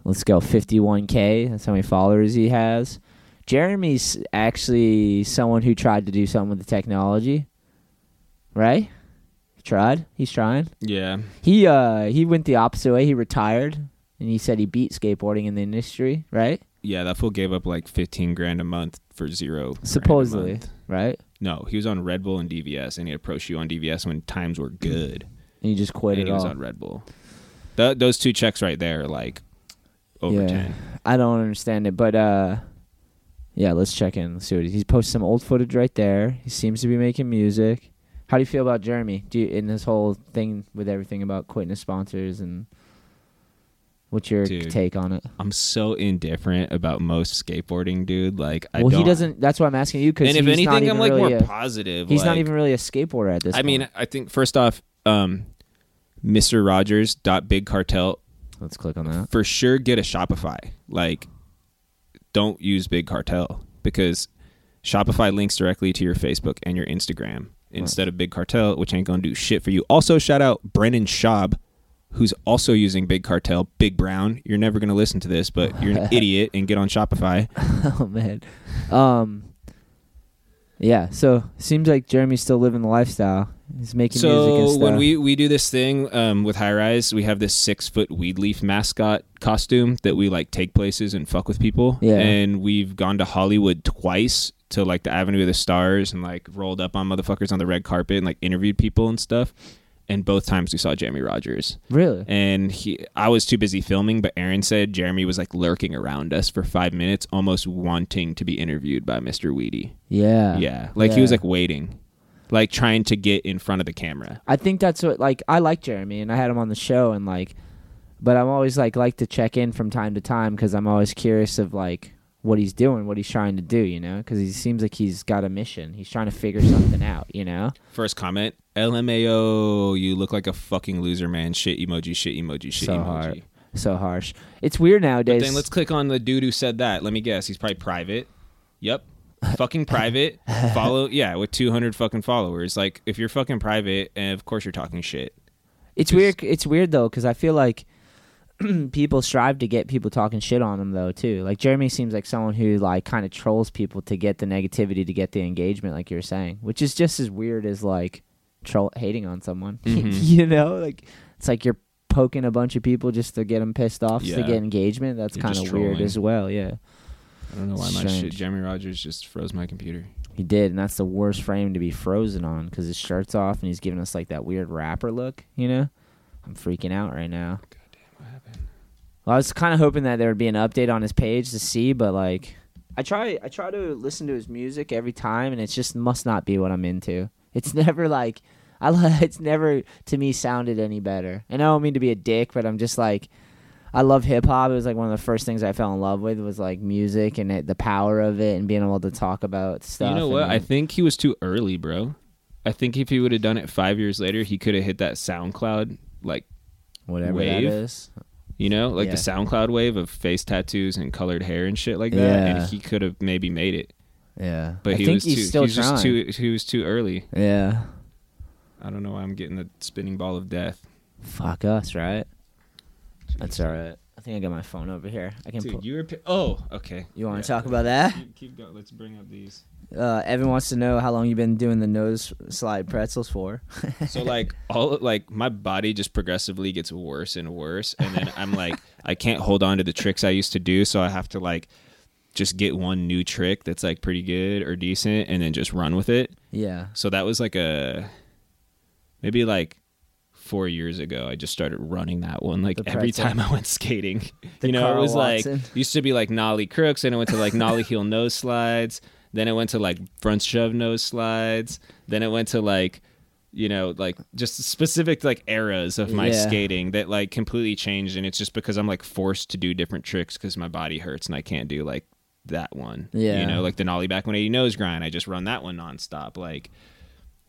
[SPEAKER 1] Let's go 51k. That's how many followers he has. Jeremy's actually someone who tried to do something with the technology, right? He tried. He's trying.
[SPEAKER 2] Yeah.
[SPEAKER 1] He uh he went the opposite way. He retired and he said he beat skateboarding in the industry, right?
[SPEAKER 2] Yeah, that fool gave up like fifteen grand a month for zero.
[SPEAKER 1] Supposedly, right?
[SPEAKER 2] No, he was on Red Bull and DVS, and he had a pro shoe on DVS when times were good.
[SPEAKER 1] And he just quit
[SPEAKER 2] and
[SPEAKER 1] it
[SPEAKER 2] he was
[SPEAKER 1] all.
[SPEAKER 2] on Red Bull. Th- those two checks right there, are like over
[SPEAKER 1] Yeah.
[SPEAKER 2] ten.
[SPEAKER 1] I don't understand it, but uh, yeah, let's check in. Let's see what he, he's posted some old footage right there. He seems to be making music. How do you feel about Jeremy? Do you, in this whole thing with everything about quitting his sponsors and what's your
[SPEAKER 2] Dude.
[SPEAKER 1] take on it?
[SPEAKER 2] I'm so indifferent about most skateboarding, dude. Like, I
[SPEAKER 1] well, he doesn't. That's why I'm asking you because
[SPEAKER 2] And if anything, I'm like
[SPEAKER 1] really
[SPEAKER 2] more
[SPEAKER 1] a,
[SPEAKER 2] positive.
[SPEAKER 1] He's not even really a skateboarder at this.
[SPEAKER 2] I mean. I think first off, um, Mr. Rogers dot Big Cartel
[SPEAKER 1] let's click on that.
[SPEAKER 2] for sure get a Shopify. Like, don't use Big Cartel because Shopify links directly to your Facebook and your Instagram instead of Big Cartel, which ain't gonna do shit for you. Also, shout out Brendan Schaub, who's also using Big Cartel. Big Brown, you're never gonna listen to this, but you're an [laughs] idiot and get on Shopify. [laughs]
[SPEAKER 1] oh man, um, Yeah. So seems like Jeremy's still living the lifestyle. He's making music and
[SPEAKER 2] So when we we do this thing um, with High Rise, we have this six foot weed leaf mascot costume that we like take places and fuck with people.
[SPEAKER 1] Yeah.
[SPEAKER 2] And we've gone to Hollywood twice to like the Avenue of the Stars and like rolled up on motherfuckers on the red carpet and like interviewed people and stuff. And both times we saw Jeremy Rogers.
[SPEAKER 1] really,
[SPEAKER 2] And he, I was too busy filming, but Aaron said Jeremy was like lurking around us for five minutes, almost wanting to be interviewed by Mr. Weedy.
[SPEAKER 1] yeah,
[SPEAKER 2] Yeah, like he was like waiting, like trying to get in front of the camera.
[SPEAKER 1] I think that's what like I like Jeremy and I had him on the show and like, but I'm always like like to check in from time to time because I'm always curious of like what he's doing, what he's trying to do, you know? Because he seems like he's got a mission. He's trying to figure something out, you know?
[SPEAKER 2] First comment: LMAO, you look like a fucking loser, man. Shit emoji, shit emoji, shit
[SPEAKER 1] So
[SPEAKER 2] emoji.
[SPEAKER 1] hard. So harsh. It's weird
[SPEAKER 2] But
[SPEAKER 1] nowadays.
[SPEAKER 2] then let's click on the dude who said that. Let me guess, he's probably private. Yep. Fucking private. Follow, yeah, with 200 fucking followers. Like, if you're fucking private, and of course you're talking shit.
[SPEAKER 1] It's weird. It's weird though because I feel like [clears throat] people strive to get people talking shit on them though too. Like Jeremy seems like someone who like kind of trolls people to get the negativity to get the engagement, like you're saying, which is just as weird as like troll hating on someone. [laughs]
[SPEAKER 2] Mhm.
[SPEAKER 1] you know, like it's like you're poking a bunch of people just to get them pissed off to get engagement. That's kind of weird as well. Yeah,
[SPEAKER 2] I don't know why my shit. Jeremy Rogers just froze my computer.
[SPEAKER 1] he did, and that's the worst frame to be frozen on because his shirt's off and he's giving us like that weird rapper look. You know, I'm freaking out right now.
[SPEAKER 2] God damn, what happened?
[SPEAKER 1] Well, I was kind of hoping that there would be an update on his page to see, but like, I try, I try to listen to his music every time, and it just must not be what I'm into. It's [laughs] never like, I, [laughs] it's never to me sounded any better. And I don't mean to be a dick, but I'm just like, I love hip hop. It was like one of the first things I fell in love with was like music and it, the power of it and being able to talk about stuff.
[SPEAKER 2] You know what? I think he was too early, bro. I think if he would have done it five years later, he could have hit that SoundCloud, like,
[SPEAKER 1] whatever
[SPEAKER 2] wave.
[SPEAKER 1] that is.
[SPEAKER 2] you know, like
[SPEAKER 1] Yeah.
[SPEAKER 2] the SoundCloud wave of face tattoos and colored hair and shit like that.
[SPEAKER 1] Yeah.
[SPEAKER 2] And he could have maybe made it.
[SPEAKER 1] Yeah,
[SPEAKER 2] But
[SPEAKER 1] I
[SPEAKER 2] he was
[SPEAKER 1] he's
[SPEAKER 2] too,
[SPEAKER 1] still
[SPEAKER 2] he was
[SPEAKER 1] trying.
[SPEAKER 2] just too, he was too early.
[SPEAKER 1] yeah,
[SPEAKER 2] I don't know why I'm getting the spinning ball of death.
[SPEAKER 1] fuck us, right? That's all right. I think I got my phone over here. I can.
[SPEAKER 2] Dude,
[SPEAKER 1] put,
[SPEAKER 2] you were. Pi- oh, okay.
[SPEAKER 1] you want
[SPEAKER 2] Yeah.
[SPEAKER 1] to talk about that?
[SPEAKER 2] Keep, keep going. Let's bring up these.
[SPEAKER 1] Uh, Evan wants to know how long you've been doing the nose slide pretzels for.
[SPEAKER 2] So like [laughs] all like my body just progressively gets worse and worse, and then I'm like I can't hold on to the tricks I used to do, so I have to like just get one new trick that's like pretty good or decent, and then just run with it.
[SPEAKER 1] yeah.
[SPEAKER 2] So that was like a maybe like four years ago. I just started running that one like every time I went skating. [laughs]
[SPEAKER 1] The
[SPEAKER 2] you know, it was
[SPEAKER 1] Watson.
[SPEAKER 2] like used to be like nollie crooks, and it went to like nollie heel [laughs] nose slides. Then it went to like front shove nose slides. Then it went to like you know like just specific like eras of my
[SPEAKER 1] Yeah.
[SPEAKER 2] skating that like completely changed and it's just because i'm like forced to do different tricks because my body hurts and i can't do like that one
[SPEAKER 1] Yeah.
[SPEAKER 2] you know like the nollie back 180 nose grind i just run that one nonstop like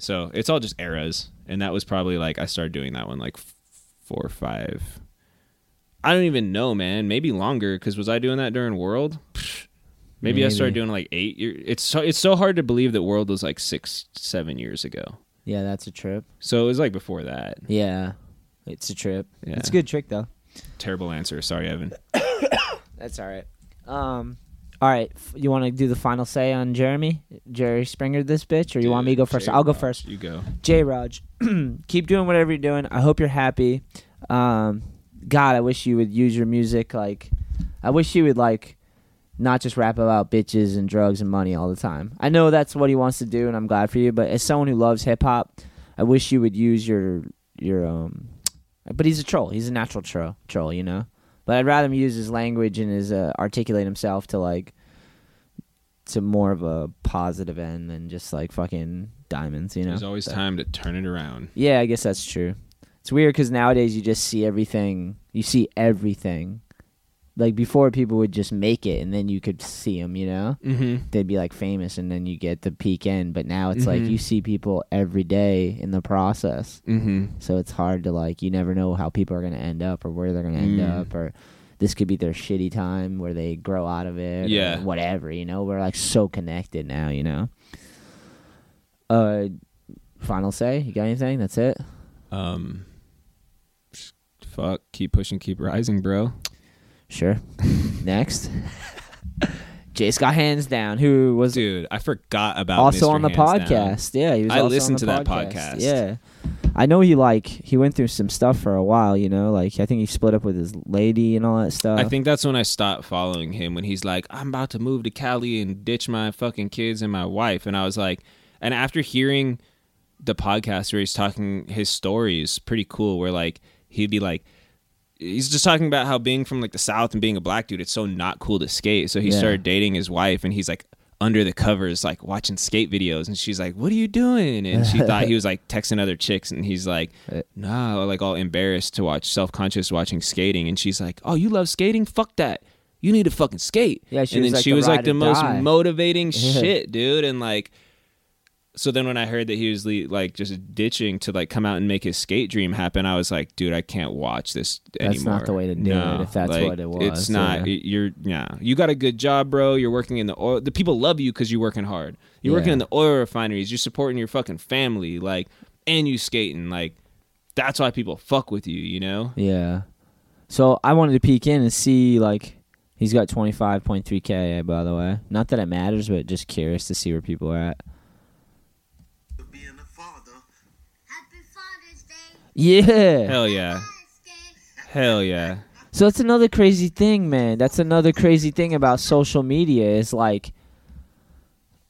[SPEAKER 2] so it's all just eras and that was probably like i started doing that one like four or five i don't even know man maybe longer because was i doing that during world Psh, [sighs] maybe, i started doing like eight years it's so it's so hard to believe that world was like six seven years ago
[SPEAKER 1] Yeah, that's a trip.
[SPEAKER 2] so it was like before that
[SPEAKER 1] Yeah, it's a trip.
[SPEAKER 2] Yeah.
[SPEAKER 1] It's a good trick though.
[SPEAKER 2] Terrible answer. Sorry, Evan. [coughs]
[SPEAKER 1] That's all right. Um, all right. f- You want to do the final say on Jeremy, Jerry Springer, this bitch, or you want me to go first? I'll go first.
[SPEAKER 2] You go.
[SPEAKER 1] J. Raj, [clears throat] keep doing whatever you're doing. I hope you're happy. Um, God, I wish you would use your music like. I wish you would like, not just rap about bitches and drugs and money all the time. I know that's what he wants to do, and I'm glad for you. But as someone who loves hip hop, I wish you would use your your um. But he's a troll. He's a natural troll. Troll, you know. But I'd rather him use his language and his uh, articulate himself to like to more of a positive end than just like fucking diamonds, you know.
[SPEAKER 2] There's always
[SPEAKER 1] But-
[SPEAKER 2] time to turn it around.
[SPEAKER 1] yeah, I guess that's true. It's weird because nowadays you just see everything. You see everything. Like before, people would just make it, and then you could see them. You know,
[SPEAKER 2] Mm-hmm.
[SPEAKER 1] they'd be like famous, and then you get the peak end. But now it's like
[SPEAKER 2] Mhm.
[SPEAKER 1] you see people every day in the process.
[SPEAKER 2] Mm-hmm.
[SPEAKER 1] So it's hard to like. You never know how people are gonna end up, or where they're gonna end
[SPEAKER 2] Mm.
[SPEAKER 1] up, or this could be their shitty time where they grow out of it. or
[SPEAKER 2] Yeah.
[SPEAKER 1] whatever. You know, we're like so connected now. You know. Uh, final say. You got anything? That's it.
[SPEAKER 2] Um. Fuck. Keep pushing. Keep rising, bro.
[SPEAKER 1] Sure. Next. Jay Scott Hands Down, who was
[SPEAKER 2] Dude, I forgot about
[SPEAKER 1] also
[SPEAKER 2] Mr.
[SPEAKER 1] on the
[SPEAKER 2] Hands Down.
[SPEAKER 1] podcast. Yeah, he was.
[SPEAKER 2] I
[SPEAKER 1] also
[SPEAKER 2] listened
[SPEAKER 1] on
[SPEAKER 2] to
[SPEAKER 1] the
[SPEAKER 2] that podcast.
[SPEAKER 1] Yeah, I know he like he went through some stuff for a while. You know, like I think he split up with his lady and all that stuff.
[SPEAKER 2] I think that's when I stopped following him when he's like, I'm about to move to Cali and ditch my fucking kids and my wife. And I was like, and after hearing the podcast where he's talking his stories, pretty cool, where like he'd be like, he's just talking about how being from like the South and being a black dude, it's so not cool to skate. So he
[SPEAKER 1] Yeah.
[SPEAKER 2] started dating his wife and he's like, under the covers, like watching skate videos, and she's like, "What are you doing?" And she thought he [laughs] was like texting other chicks, and he's like, uh, "No," like all embarrassed to watch, self conscious watching skating, and she's like, "Oh, you love skating? Fuck that! You need to fucking skate."
[SPEAKER 1] Yeah, she
[SPEAKER 2] and
[SPEAKER 1] was
[SPEAKER 2] then
[SPEAKER 1] like
[SPEAKER 2] she
[SPEAKER 1] the
[SPEAKER 2] was like the most
[SPEAKER 1] die.
[SPEAKER 2] motivating [laughs] shit, dude, and like. So then, when I heard that he was le- like just ditching to like come out and make his skate dream happen, I was like, "Dude, I can't watch this
[SPEAKER 1] That's
[SPEAKER 2] anymore."
[SPEAKER 1] not the way to do it, if that's
[SPEAKER 2] like,
[SPEAKER 1] what it was, It's
[SPEAKER 2] not.
[SPEAKER 1] yeah.
[SPEAKER 2] You're yeah. You got a good job, bro. You're working in the oil. The people love you because you're working hard. You're working in the oil refineries. You're supporting your fucking family, like, and you skating. Like, that's why people fuck with you. You know.
[SPEAKER 1] Yeah. So I wanted to peek in and see like he's got 25.3k by the way. Not that it matters, but just curious to see where people are at.
[SPEAKER 6] Being a father.
[SPEAKER 7] Happy Father's Day.
[SPEAKER 1] Yeah.
[SPEAKER 2] Hell yeah. Hell yeah.
[SPEAKER 1] So that's another crazy thing, man. That's another crazy thing about social media is like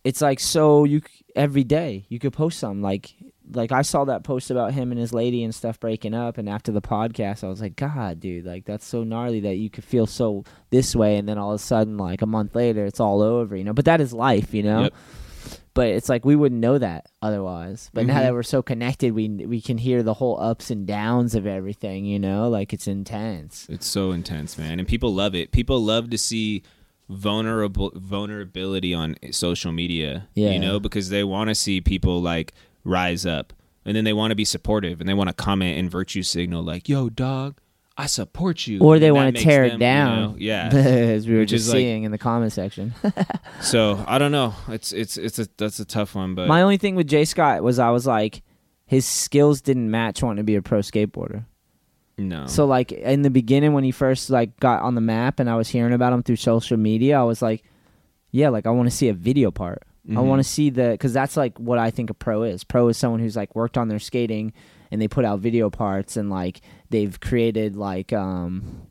[SPEAKER 1] it's like so you every day you could post something like like I saw that post about him and his lady and stuff breaking up and after the podcast I was like god dude like that's so gnarly that you could feel so this way and then all of a sudden like a month later it's all over you know but that is life you know
[SPEAKER 2] Yep.
[SPEAKER 1] But it's like we wouldn't know that otherwise but now
[SPEAKER 2] Mhm.
[SPEAKER 1] that we're so connected we we can hear the whole ups and downs of everything you know like it's intense
[SPEAKER 2] It's so intense, man, and people love it. People love to see vulnerable vulnerability on social media.
[SPEAKER 1] Yeah.
[SPEAKER 2] You know, because they want to see people like rise up, and then they want to be supportive, and they want to comment and virtue signal like, "Yo, dog, I support you,"
[SPEAKER 1] or they want to tear
[SPEAKER 2] them,
[SPEAKER 1] it
[SPEAKER 2] you
[SPEAKER 1] down.
[SPEAKER 2] know, [laughs] yeah.
[SPEAKER 1] as we were
[SPEAKER 2] Which
[SPEAKER 1] just
[SPEAKER 2] like-
[SPEAKER 1] seeing in the comment section. [laughs]
[SPEAKER 2] so I don't know. It's it's it's a that's a tough one, but
[SPEAKER 1] My only thing with Jay Scott was I was like, his skills didn't match wanting to be a pro skateboarder.
[SPEAKER 2] no.
[SPEAKER 1] So like in the beginning when he first like got on the map and I was hearing about him through social media, I was like, yeah, like I want to see a video part. I
[SPEAKER 2] Mhm.
[SPEAKER 1] want to see the because that's like what I think a pro is. Pro is someone who's like worked on their skating and they put out video parts and like they've created like um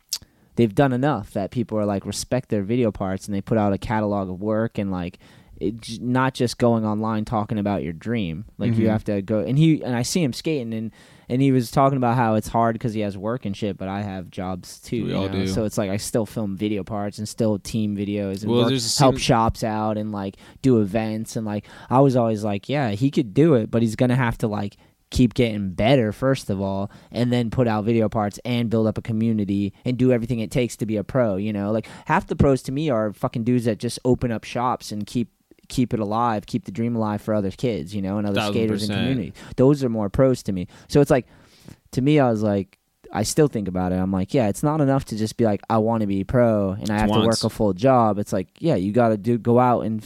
[SPEAKER 1] they've done enough that people are like respect their video parts and they put out a catalog of work and like it, not just going online talking about your dream like you
[SPEAKER 2] Mhm.
[SPEAKER 1] have to go and he and I see him skating and and he was talking about how it's hard because he has work and shit but I have jobs too
[SPEAKER 2] We
[SPEAKER 1] you
[SPEAKER 2] all
[SPEAKER 1] know?
[SPEAKER 2] do.
[SPEAKER 1] so it's like I still film video parts and still team videos and
[SPEAKER 2] Well,
[SPEAKER 1] work, help shops out and like do events and like I was always like yeah he could do it but he's gonna have to like keep getting better first of all and then put out video parts and build up a community and do everything it takes to be a pro you know? Like half the pros to me are fucking dudes that just open up shops and keep keep it alive keep the dream alive for other kids you know and other skaters and community those are more pros to me. So it's like to me i was like I still think about it. I'm like, yeah, it's not enough to just be like, I want to be pro and I have to work a full job. It's like, yeah, you got to do go out and,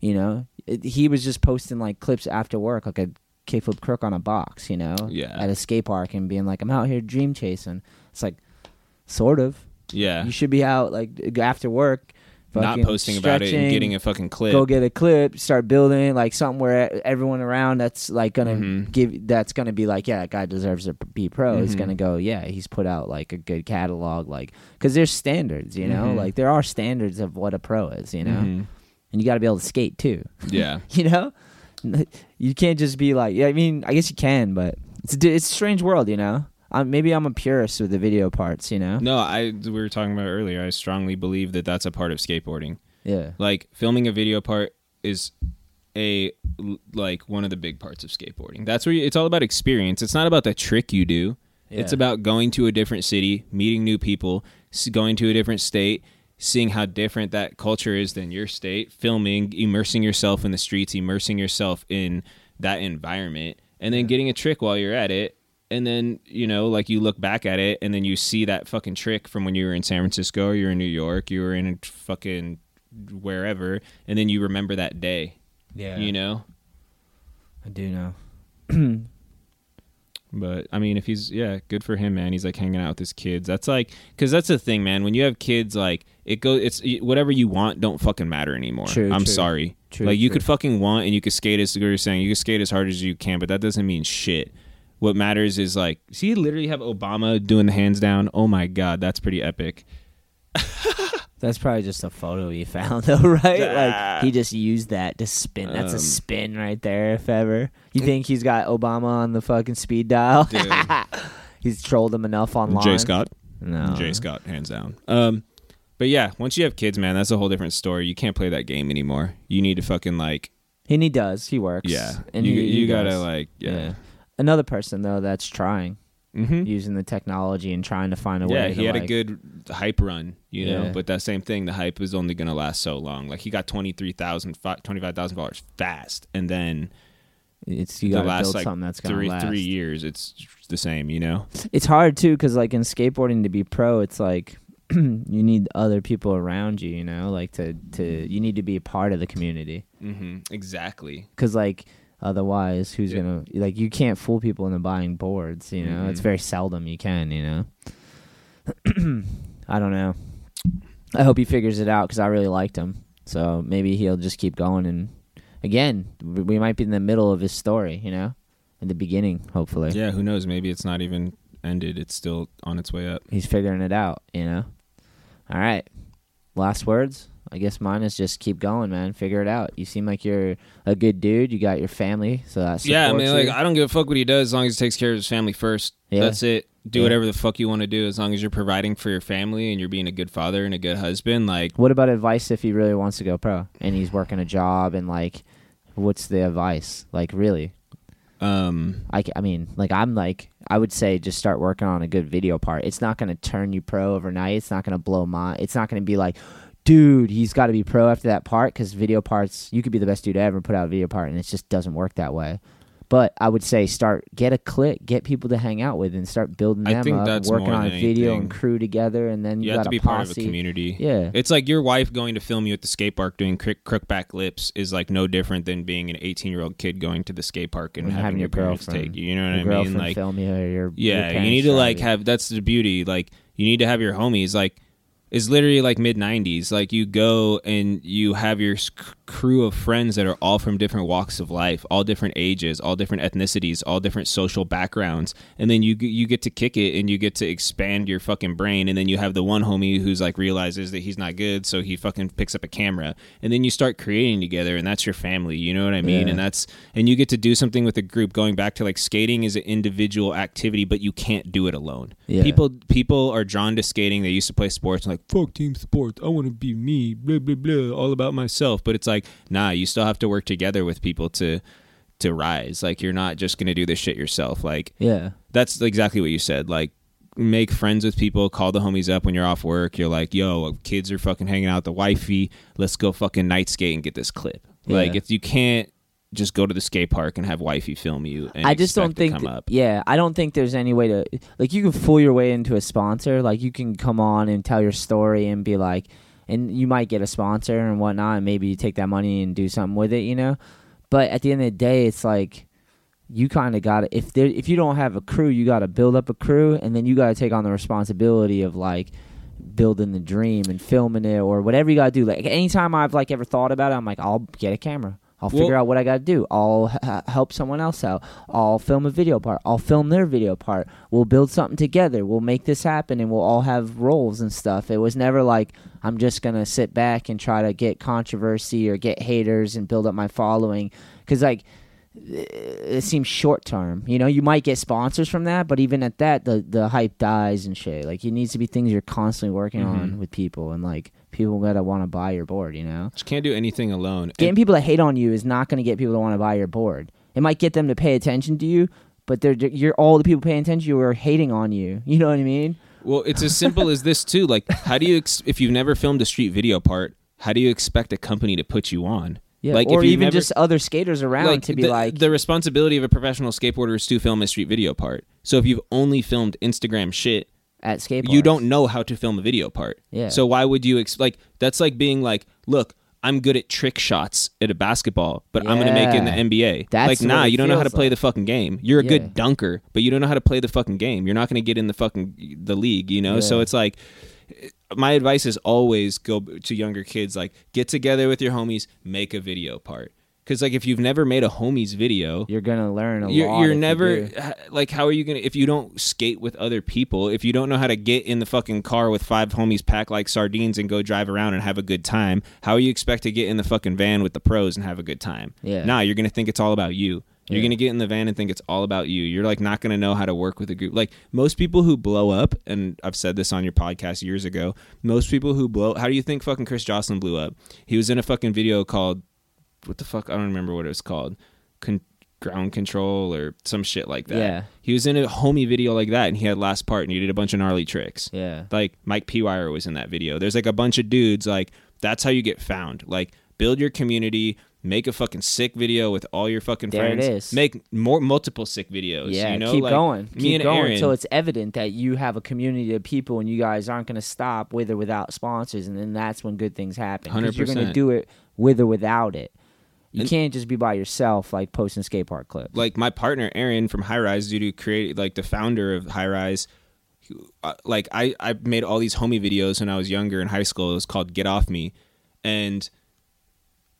[SPEAKER 1] you know, it, he was just posting like clips after work, like a kickflip crook on a box, you know,
[SPEAKER 2] Yeah.
[SPEAKER 1] at a skate park and being like, I'm out here dream chasing. It's like, sort of.
[SPEAKER 2] yeah,
[SPEAKER 1] You should be out like after work,
[SPEAKER 2] not posting about it and getting a fucking clip.
[SPEAKER 1] Go get a clip, start building like something where everyone around that's like gonna
[SPEAKER 2] Mhm.
[SPEAKER 1] give that's gonna be like, yeah, that guy deserves to be pro. Is
[SPEAKER 2] Mhm.
[SPEAKER 1] gonna go, yeah, he's put out like a good catalog, like because there's standards, you know,
[SPEAKER 2] Mhm.
[SPEAKER 1] like there are standards of what a pro is, you know,
[SPEAKER 2] Mhm.
[SPEAKER 1] and you got to be able to skate too,
[SPEAKER 2] Yeah. [laughs]
[SPEAKER 1] you know. [laughs] You can't just be like, yeah, I mean, I guess you can, but it's a, it's a strange world, you know. Um, maybe I'm a purist with the video parts, you know.
[SPEAKER 2] No, I we were talking about earlier. I strongly believe that that's a part of skateboarding.
[SPEAKER 1] Yeah,
[SPEAKER 2] Like filming a video part is a like one of the big parts of skateboarding. That's where you, it's all about experience. It's not about the trick you do. It's about going to a different city, meeting new people, going to a different state, seeing how different that culture is than your state, filming, immersing yourself in the streets, immersing yourself in that environment, and then getting a trick while you're at it. And then, you know, like you look back at it and then you see that fucking trick from when you were in San Francisco or you're in New York, you were in fucking wherever, and then you remember that day,
[SPEAKER 1] yeah,
[SPEAKER 2] you know?
[SPEAKER 1] I do know. [clears throat]
[SPEAKER 2] But I mean, if he's yeah, good for him, man. He's like hanging out with his kids. That's like because that's the thing, man. When you have kids, like it goes. It's whatever you want don't fucking matter anymore.
[SPEAKER 1] True,
[SPEAKER 2] I'm
[SPEAKER 1] true.
[SPEAKER 2] sorry.
[SPEAKER 1] True,
[SPEAKER 2] like you could fucking want and you could skate as you're saying you could skate as hard as you can, but that doesn't mean shit. What matters is like, see, you literally have Obama doing the hands down. Oh my god, that's pretty epic. [laughs]
[SPEAKER 1] That's probably just a photo you found, [laughs] though, right?
[SPEAKER 2] Ah.
[SPEAKER 1] Like he just used that to spin. That's
[SPEAKER 2] Um,
[SPEAKER 1] a spin right there, if ever. You think he's got Obama on the fucking speed dial? [laughs] He's trolled him enough online.
[SPEAKER 2] Jay Scott.
[SPEAKER 1] No.
[SPEAKER 2] Jay Scott, hands down. Um, but yeah, once you have kids, man, that's a whole different story. You can't play that game anymore. You need to fucking like,
[SPEAKER 1] And he does. He works.
[SPEAKER 2] yeah,
[SPEAKER 1] And
[SPEAKER 2] you
[SPEAKER 1] he, he
[SPEAKER 2] gotta
[SPEAKER 1] does.
[SPEAKER 2] like, yeah,
[SPEAKER 1] Another person though that's trying
[SPEAKER 2] hmm
[SPEAKER 1] using the technology and trying to find a way.
[SPEAKER 2] yeah.
[SPEAKER 1] to,
[SPEAKER 2] He had a good hype run, you know.
[SPEAKER 1] Yeah.
[SPEAKER 2] But that same thing, the hype is only gonna last so long. Like he got 23,000, 25,000 followers fast, and then
[SPEAKER 1] It's you
[SPEAKER 2] the
[SPEAKER 1] got to
[SPEAKER 2] last
[SPEAKER 1] build
[SPEAKER 2] like
[SPEAKER 1] something that's gonna
[SPEAKER 2] three
[SPEAKER 1] last.
[SPEAKER 2] three years, it's the same, you know.
[SPEAKER 1] It's hard too because like in skateboarding to be pro, it's like [clears throat] you need other people around you. You know, like to to you need to be a part of the community
[SPEAKER 2] mm-hmm. Exactly.
[SPEAKER 1] because like otherwise, who's
[SPEAKER 2] Yeah.
[SPEAKER 1] gonna like you can't fool people into buying boards. You know, it's
[SPEAKER 2] Mhm.
[SPEAKER 1] very seldom you can. You know, [clears throat] I don't know. I hope he figures it out because I really liked him. So maybe he'll just keep going and. Again, we might be in the middle of his story, you know, in the beginning, hopefully.
[SPEAKER 2] Yeah, who knows? Maybe it's not even ended. It's still on its way up.
[SPEAKER 1] he's figuring it out, you know. All right. Last words? I guess mine is just keep going, man. Figure it out. You seem like you're a good dude. You got your family, so that's
[SPEAKER 2] Yeah, I mean, like I don't give a fuck what he does as long as he takes care of his family first.
[SPEAKER 1] Yeah.
[SPEAKER 2] That's it. Do
[SPEAKER 1] Yeah.
[SPEAKER 2] whatever the fuck you want to do as long as you're providing for your family and you're being a good father and a good husband. Like,
[SPEAKER 1] What about advice if he really wants to go pro and he's working a job and like, what's the advice? Like, really?
[SPEAKER 2] Um,
[SPEAKER 1] I, I mean, like I'm like I would say just start working on a good video part. It's not gonna turn you pro overnight. It's not gonna blow my. It's not gonna be like, dude, he's got to be pro after that part because video parts. You could be the best dude ever, put out a video part, and it just doesn't work that way. But I would say start get a click, get people to hang out with, and start building
[SPEAKER 2] I
[SPEAKER 1] them up, working on a video
[SPEAKER 2] anything.
[SPEAKER 1] and crew together, and then you,
[SPEAKER 2] you
[SPEAKER 1] got
[SPEAKER 2] have to be part of a community.
[SPEAKER 1] Yeah,
[SPEAKER 2] It's like your wife going to film you at the skate park doing crook, crook back lips is like no different than being an 18 year old kid going to the skate park and
[SPEAKER 1] And
[SPEAKER 2] having,
[SPEAKER 1] having
[SPEAKER 2] your,
[SPEAKER 1] your
[SPEAKER 2] parents take you. You know
[SPEAKER 1] your
[SPEAKER 2] what I mean? Like,
[SPEAKER 1] film you. Or your your
[SPEAKER 2] yeah, you need to like
[SPEAKER 1] you.
[SPEAKER 2] have. That's the beauty. Like, you need to have your homies. Like, it's literally like mid 90s. Like, you go and you have your crew of friends that are all from different walks of life, all different ages, all different ethnicities, all different social backgrounds, and then you you get to kick it and you get to expand your fucking brain, and then you have the one homie who's like realizes that he's not good, so he fucking picks up a camera, and then you start creating together, and that's your family. You know what I mean?
[SPEAKER 1] Yeah.
[SPEAKER 2] And that's and you get to do something with a group. Going back to like skating is an individual activity, but you can't do it alone.
[SPEAKER 1] Yeah.
[SPEAKER 2] People people are drawn to skating. They used to play sports and like fuck team sports. I want to be me. Blah blah blah. All about myself. But it's like nah. You still have to work together with people to to rise. Like you're not just gonna do this shit yourself. Like
[SPEAKER 1] yeah.
[SPEAKER 2] that's exactly what you said. Like make friends with people, call the homies up when you're off work. You're like, yo, kids are fucking hanging out the wifey. Let's go fucking night skate and get this clip. Like if you can't just go to the skate park and have wifey film you and
[SPEAKER 1] I just don't think.
[SPEAKER 2] come up.
[SPEAKER 1] Yeah, I don't think there's any way to like you can fool your way into a sponsor. Like you can come on and tell your story and be like, and you might get a sponsor and whatnot. And maybe you take that money and do something with it, you know. But at the end of the day, it's like you kind of got to if there if you don't have a crew, you got to build up a crew, and then you got to take on the responsibility of like building the dream and filming it or whatever you got to do. Like anytime I've like ever thought about it, I'm like, I'll get a camera. I'll
[SPEAKER 2] Well-
[SPEAKER 1] figure out what I got to do. I'll h- help someone else out. I'll film a video part. I'll film their video part. We'll build something together. We'll make this happen and we'll all have roles and stuff. It was never like I'm just going to sit back and try to get controversy or get haters and build up my following cuz like it seems short term. You know, you might get sponsors from that, but even at that, the the hype dies and shit. Like it needs to be things you're constantly working on
[SPEAKER 2] Mhm.
[SPEAKER 1] with people, and like people gotta want to buy your board. You know,
[SPEAKER 2] Just can't do anything alone.
[SPEAKER 1] getting
[SPEAKER 2] And-
[SPEAKER 1] people to hate on you is not gonna get people to want to buy your board. It might get them to pay attention to you, but they're you're all the people paying attention to you are hating on you. You know what I mean?
[SPEAKER 2] Well, it's as simple as this too. Like, how do you ex- if you've never filmed a street video part? How do you expect a company to put you on?
[SPEAKER 1] Yeah,
[SPEAKER 2] Like,
[SPEAKER 1] or even
[SPEAKER 2] never-
[SPEAKER 1] just other skaters around to be
[SPEAKER 2] the,
[SPEAKER 1] like,
[SPEAKER 2] the responsibility of a professional skateboarder is to film a street video part. So if you've only filmed Instagram shit,
[SPEAKER 1] at skateboards.
[SPEAKER 2] you don't know how to film a video part.
[SPEAKER 1] Yeah.
[SPEAKER 2] So why would you ex- like that's like being like, look, I'm good at trick shots at a basketball, but I'm gonna make it in the NBA.
[SPEAKER 1] That's
[SPEAKER 2] like, nah, you don't know how to play
[SPEAKER 1] like.
[SPEAKER 2] the fucking game. You're a
[SPEAKER 1] Yeah.
[SPEAKER 2] good dunker, but you don't know how to play the fucking game. You're not gonna get in the fucking the league, you know. So it's like my advice is always go to younger kids like get together with your homies, make a video part. Because like if you've never made a homies video,
[SPEAKER 1] You're gonna learn a
[SPEAKER 2] you're,
[SPEAKER 1] lot.
[SPEAKER 2] you're
[SPEAKER 1] if you
[SPEAKER 2] never like how are you gonna if you don't skate with other people if you don't know how to get in the fucking car with five homies packed like sardines and go drive around and have a good time how are you expect to get in the fucking van with the pros and have a good time
[SPEAKER 1] Yeah.
[SPEAKER 2] nah you're gonna think it's all about you you're
[SPEAKER 1] Yeah.
[SPEAKER 2] gonna get in the van and think it's all about you you're like not gonna know how to work with a group like most people who blow up and i've said this on your podcast years ago most people who blow how do you think fucking Chris Joslin blew up he was in a fucking video called what the fuck? I don't remember what it was called. Con- ground control or some shit like that.
[SPEAKER 1] Yeah.
[SPEAKER 2] He was in a homie video like that and he had last part and he did a bunch of gnarly tricks.
[SPEAKER 1] Yeah.
[SPEAKER 2] Like Mike Piwowar was in that video. There's like a bunch of dudes like that's how you get found. Like build your community, make a fucking sick video with all your fucking
[SPEAKER 1] There it
[SPEAKER 2] friends.
[SPEAKER 1] is.
[SPEAKER 2] Make more multiple sick videos.
[SPEAKER 1] Yeah,
[SPEAKER 2] you know?
[SPEAKER 1] keep
[SPEAKER 2] Like,
[SPEAKER 1] going.
[SPEAKER 2] Me
[SPEAKER 1] Keep
[SPEAKER 2] and
[SPEAKER 1] going
[SPEAKER 2] Aaron,
[SPEAKER 1] until it's evident that you have a community of people and you guys aren't going to stop with or without sponsors. And then that's when good things happen. 'Cause You're going to do it with or without it. You
[SPEAKER 2] And-
[SPEAKER 1] can't just be by yourself, like posting skate park clips.
[SPEAKER 2] like my partner Aaron from High Rise, due to create like the founder of High Rise. uh, Like I, I made all these homie videos when I was younger in high school. It was called Get Off Me, and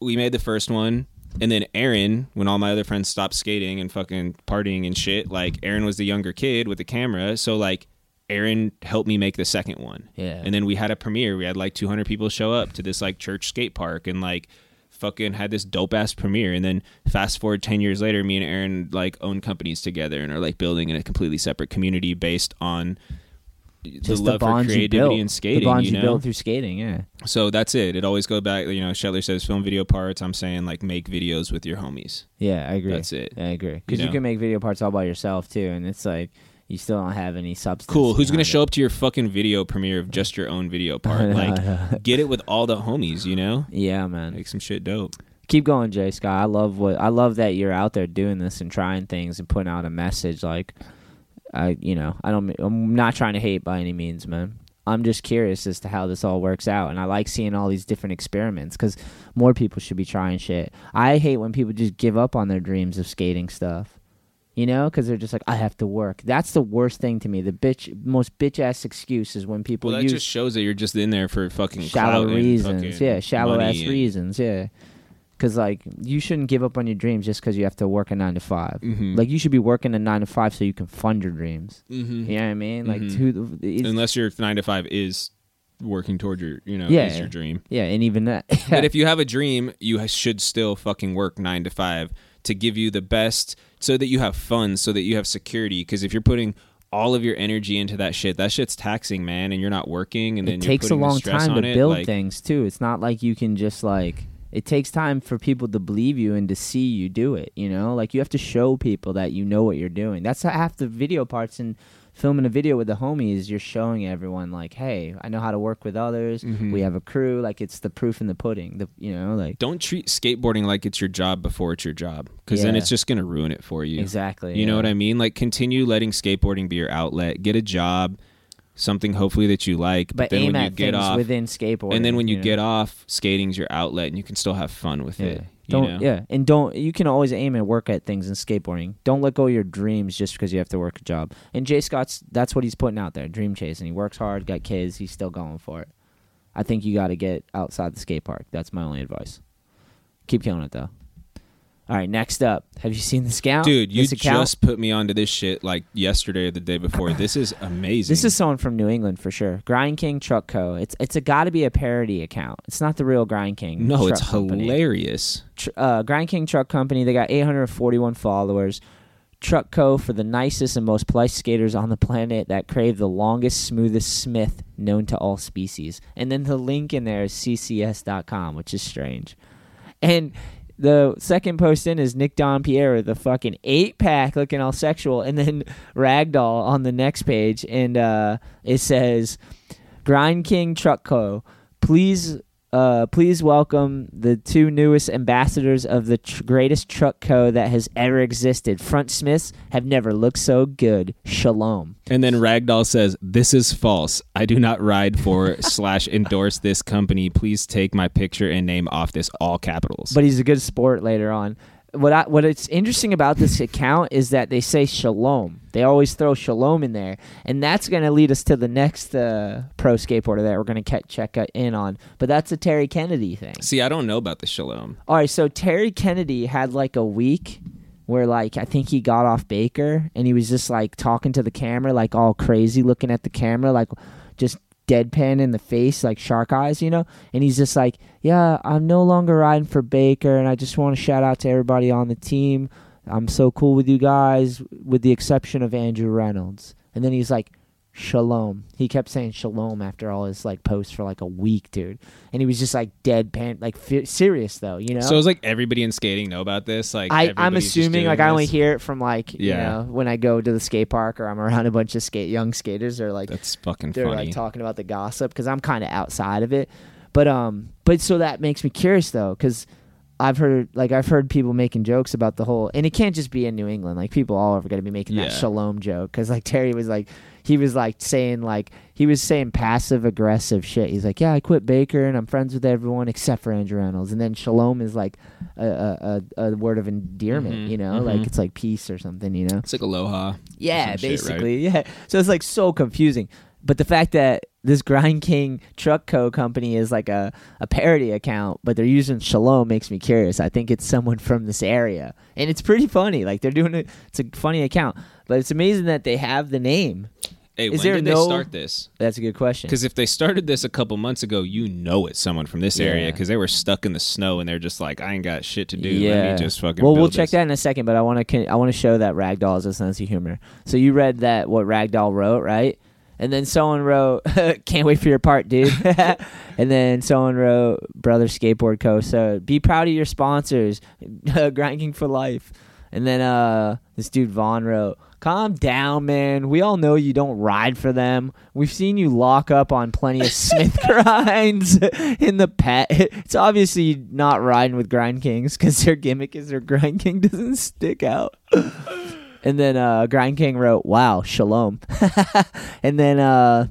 [SPEAKER 2] we made the first one. And then Aaron, when all my other friends stopped skating and fucking partying and shit, like Aaron was the younger kid with the camera. So like Aaron helped me make the second one.
[SPEAKER 1] Yeah.
[SPEAKER 2] And then we had a premiere. We had like 200 people show up to this like church skate park and like fucking had this dope ass premiere. And then fast forward 10 years later, me and Aaron like own companies together and are like building in a completely separate community based on
[SPEAKER 1] just
[SPEAKER 2] the love for
[SPEAKER 1] bonds you
[SPEAKER 2] creativity
[SPEAKER 1] built,
[SPEAKER 2] and skating.
[SPEAKER 1] The bonds
[SPEAKER 2] you
[SPEAKER 1] you,
[SPEAKER 2] know?
[SPEAKER 1] built through skating, yeah.
[SPEAKER 2] So that's it. It always go back. You know, Shetler says film video parts. I'm saying like make videos with your homies.
[SPEAKER 1] Yeah, I agree.
[SPEAKER 2] That's it.
[SPEAKER 1] I agree. Because you,
[SPEAKER 2] know?
[SPEAKER 1] can make video parts all by yourself, too. And it's like, you still don't have any substance.
[SPEAKER 2] Cool. Who's gonna
[SPEAKER 1] behind
[SPEAKER 2] show up to your fucking video premiere of just your own video part? [laughs] Like, get it with all the homies. You know,
[SPEAKER 1] Yeah, man.
[SPEAKER 2] make some shit dope.
[SPEAKER 1] keep going, Jay Scott. I love what I love that you're out there doing this and trying things and putting out a message. Like, I, you know, I don't. I'm not trying to hate by any means, man. I'm just curious as to how this all works out, and I like seeing all these different experiments because more people should be trying shit. I hate when people just give up on their dreams of skating stuff. You know, because they're just like, I have to work. That's the worst thing to me. The bitch, most bitch ass excuse is when people
[SPEAKER 2] Well, that
[SPEAKER 1] use
[SPEAKER 2] just shows that you're just in there for fucking
[SPEAKER 1] shallow reasons. Yeah, shallow ass
[SPEAKER 2] and-
[SPEAKER 1] reasons. Yeah, because like you shouldn't give up on your dreams just because you have to work a nine to 5
[SPEAKER 2] Mhm.
[SPEAKER 1] Like you should be working a nine to five so you can fund your dreams.
[SPEAKER 2] Mhm.
[SPEAKER 1] You know what I mean? Like
[SPEAKER 2] Mhm.
[SPEAKER 1] the- it's-
[SPEAKER 2] Unless your nine to five is working toward your, you know,
[SPEAKER 1] Yeah.
[SPEAKER 2] is your dream.
[SPEAKER 1] yeah, and even that.
[SPEAKER 2] But [laughs] if you have a dream, you should still fucking work nine to five to give you the best, so that you have fun, so that you have security. Because if you're putting all of your energy into that shit, that shit's taxing, man, and you're not working, and then
[SPEAKER 1] it
[SPEAKER 2] you're
[SPEAKER 1] takes a long time to build
[SPEAKER 2] like-
[SPEAKER 1] things too. It's not like you can just like. It takes time for people to believe you and to see you do it. You know, like you have to show people that you know what you're doing. That's half the video parts in filming a video with the homies. You're showing everyone like, hey, I know how to work with others.
[SPEAKER 2] Mhm.
[SPEAKER 1] We have a crew. Like it's the proof in the pudding. The you know like
[SPEAKER 2] Don't treat skateboarding like it's your job before it's your job, because then it's just gonna ruin it for you.
[SPEAKER 1] exactly.
[SPEAKER 2] You know what I mean? Like continue letting skateboarding be your outlet. Get a job, something hopefully that you like.
[SPEAKER 1] But
[SPEAKER 2] then
[SPEAKER 1] aim
[SPEAKER 2] when you
[SPEAKER 1] at
[SPEAKER 2] get
[SPEAKER 1] things
[SPEAKER 2] off,
[SPEAKER 1] within skateboarding.
[SPEAKER 2] and then when you,
[SPEAKER 1] know?
[SPEAKER 2] get off, skating's your outlet, and you can still have fun with
[SPEAKER 1] Yeah.
[SPEAKER 2] it.
[SPEAKER 1] Don't
[SPEAKER 2] know?
[SPEAKER 1] yeah, and don't you can always aim and work at things in skateboarding. Don't let go of your dreams just because you have to work a job. And Jay Scott's that's what he's putting out there, dream chasing. He works hard, got kids, he's still going for it. I think you got to get outside the skate park. That's my only advice. Keep killing it though. All right, next up, have you seen the scout?
[SPEAKER 2] Dude, you just put me onto this shit like yesterday or the day before. This is amazing.
[SPEAKER 1] This is someone from New England for sure. Grind King Truck Co. It's it's a got to be a parody account. It's not the real Grind King.
[SPEAKER 2] no,
[SPEAKER 1] Truck
[SPEAKER 2] it's
[SPEAKER 1] Company.
[SPEAKER 2] hilarious.
[SPEAKER 1] Tr- uh, Grind King Truck Company. They got 841 followers. Truck Co. for the nicest and most polite skaters on the planet that crave the longest, smoothest Smith known to all species. And then the link in there is ccs.com, which is strange. And the second post in is Nick Dompierre the fucking eight pack looking all sexual, and then [laughs] Ragdoll on the next page, and uh, it says, "Grind King Truck Co. Please uh, please welcome the two newest ambassadors of the tr- greatest truck co that has ever existed. Front Smiths have never looked so good. Shalom.
[SPEAKER 2] And then Ragdoll says, "This is false. I do not ride for [laughs] slash endorse this company. Please take my picture and name off this all capitals."
[SPEAKER 1] But he's a good sport later on. What I, what it's interesting about this account is that they say shalom. They always throw shalom in there, and that's going to lead us to the next uh, pro skateboarder that we're going to check uh, in on. But that's a Terry Kennedy thing.
[SPEAKER 2] See, I don't know about the shalom.
[SPEAKER 1] All right, so Terry Kennedy had like a week where like I think he got off Baker and he was just like talking to the camera like all crazy looking at the camera like just deadpan in the face like shark eyes, you know? And he's just like, "Yeah, I'm no longer riding for Baker and I just want to shout out to everybody on the team. I'm so cool with you guys with the exception of Andrew Reynolds." And then he's like, Shalom. He kept saying shalom after all his like posts for like a week, dude. And he was just like deadpan, like fi- serious though, you know.
[SPEAKER 2] So it's like everybody in skating know about this. Like
[SPEAKER 1] I, I'm assuming like I only
[SPEAKER 2] this?
[SPEAKER 1] hear it from like you
[SPEAKER 2] Yeah.
[SPEAKER 1] know when I go to the skate park or I'm around a bunch of skate young skaters or like
[SPEAKER 2] That's fucking funny.
[SPEAKER 1] they're
[SPEAKER 2] funny.
[SPEAKER 1] like talking about the gossip because I'm kind of outside of it. But um, but so that makes me curious though because I've heard like I've heard people making jokes about the whole and it can't just be in New England. Like people all over going to be making that shalom joke because like Terry was like he was like saying like he was saying passive aggressive shit. He's like, yeah, I quit Baker and I'm friends with everyone except for Andrew Reynolds. And then shalom is like a a, a, a word of endearment,
[SPEAKER 2] Mhm,
[SPEAKER 1] you know,
[SPEAKER 2] mhm.
[SPEAKER 1] like it's like peace or something, you know.
[SPEAKER 2] it's like aloha.
[SPEAKER 1] Yeah,
[SPEAKER 2] some shit, right?
[SPEAKER 1] basically. Yeah. So it's like so confusing. But the fact that this Grind King Truck Co. company is like a, a parody account, but they're using Shalom makes me curious. I think it's someone from this area. And it's pretty funny. Like they're doing it, it's a funny account. But it's amazing that they have the name.
[SPEAKER 2] Hey,
[SPEAKER 1] Is
[SPEAKER 2] when
[SPEAKER 1] there
[SPEAKER 2] did
[SPEAKER 1] no-
[SPEAKER 2] they start this?
[SPEAKER 1] That's a good question.
[SPEAKER 2] Because if they started this a couple months ago, you know it's someone from this area
[SPEAKER 1] Yeah.
[SPEAKER 2] because they were stuck in the snow and they're just like, I ain't got shit to do. Let me just fucking.
[SPEAKER 1] well, we'll
[SPEAKER 2] build
[SPEAKER 1] check
[SPEAKER 2] this."
[SPEAKER 1] that in a second, but I want to I want to show that Ragdoll is a sense of humor. So you read that what Ragdoll wrote, right? And then someone wrote, [laughs] "Can't wait for your part, dude." [laughs] and then someone wrote, "Brother Skateboard Co." So be proud of your sponsors, [laughs] grinding for life. And then uh, this dude Vaughn wrote, "Calm down, man. We all know you don't ride for them. We've seen you lock up on plenty of Smith [laughs] grinds in the pet. It's obviously not riding with Grind Kings because their gimmick is their Grind King doesn't stick out." And then uh, Grind King wrote, "Wow, shalom." [laughs] and then uh,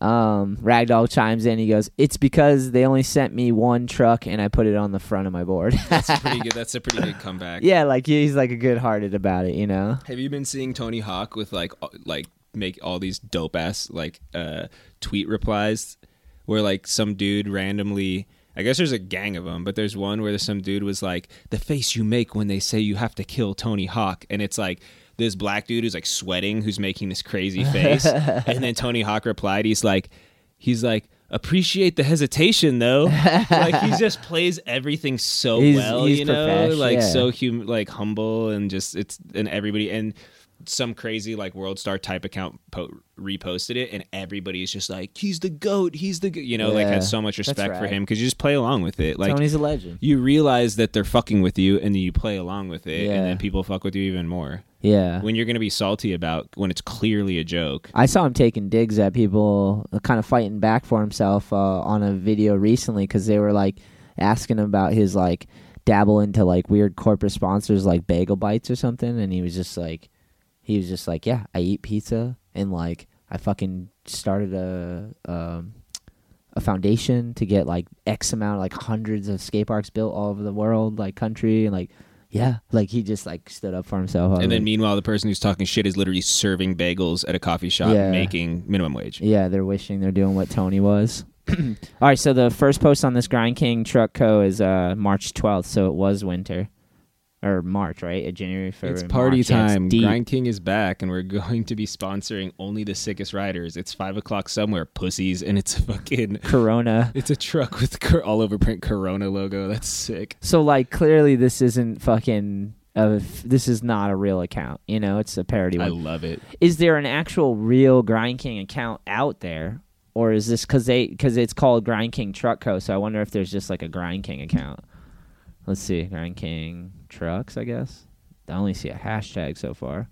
[SPEAKER 1] um, Ragdoll chimes in. He goes, "It's because they only sent me one truck, and I put it on the front of my board."
[SPEAKER 2] That's pretty [laughs] good. That's a pretty good comeback.
[SPEAKER 1] yeah, like he's like a good hearted about it, you know.
[SPEAKER 2] Have you been seeing Tony Hawk with like like make all these dope ass like uh tweet replies where like some dude randomly I guess there's a gang of them, but there's one where there's some dude was like, "The face you make when they say you have to kill Tony Hawk," and it's like this black dude who's like sweating, who's making this crazy [laughs] face, and then Tony Hawk replied, he's like, he's like, "Appreciate the hesitation, though." like he just [laughs] plays everything so
[SPEAKER 1] He's-
[SPEAKER 2] well,
[SPEAKER 1] he's
[SPEAKER 2] you know, like
[SPEAKER 1] yeah.
[SPEAKER 2] so hum- like humble and just it's and everybody and some crazy like world star type account po- reposted it and everybody's just like he's the goat he's the go-, you know like
[SPEAKER 1] Yeah,
[SPEAKER 2] has so much respect for him because you just play along with it like
[SPEAKER 1] Tony's a legend.
[SPEAKER 2] you realize that they're fucking with you and then you play along with it
[SPEAKER 1] Yeah.
[SPEAKER 2] and then people fuck with you even more
[SPEAKER 1] Yeah.
[SPEAKER 2] when you're gonna be salty about when it's clearly a joke
[SPEAKER 1] I saw him taking digs at people, uh, kind of fighting back for himself uh, on a video recently because they were like asking him about his like dabble into like weird corporate sponsors like Bagel Bites or something, and he was just like, he was just like, yeah, I eat pizza and like I fucking started a um, a foundation to get like X amount, like hundreds of skate parks built all over the world, like country, and like. Yeah, like he just like stood up for himself.
[SPEAKER 2] And then
[SPEAKER 1] like-
[SPEAKER 2] meanwhile the person who's talking shit is literally serving bagels at a coffee shop
[SPEAKER 1] Yeah.
[SPEAKER 2] making minimum wage
[SPEAKER 1] Yeah, they're wishing they're doing what Tony was. [clears throat] All right, so the first post on this Grind King Truck Co. is uh, March 12th, so it was winter. Or March, right? Uh, January, February,
[SPEAKER 2] It's party
[SPEAKER 1] March. Yeah, it's
[SPEAKER 2] time. Grind King is back, and we're [laughs] going to be sponsoring only the sickest riders. It's five o'clock somewhere, pussies, and it's [laughs] fucking.
[SPEAKER 1] Corona.
[SPEAKER 2] It's a truck with all over print Corona logo. That's sick.
[SPEAKER 1] So, like, clearly this isn't fucking... Uh, this is not a real account, you know. It's a parody
[SPEAKER 2] I love it.
[SPEAKER 1] Is there an actual real Grind King account out there, or is this because they because it's called Grind King Truck Co? So I wonder if there's just like a Grind King account. Let's see, Grind King Trucks. I guess I only see a hashtag so far.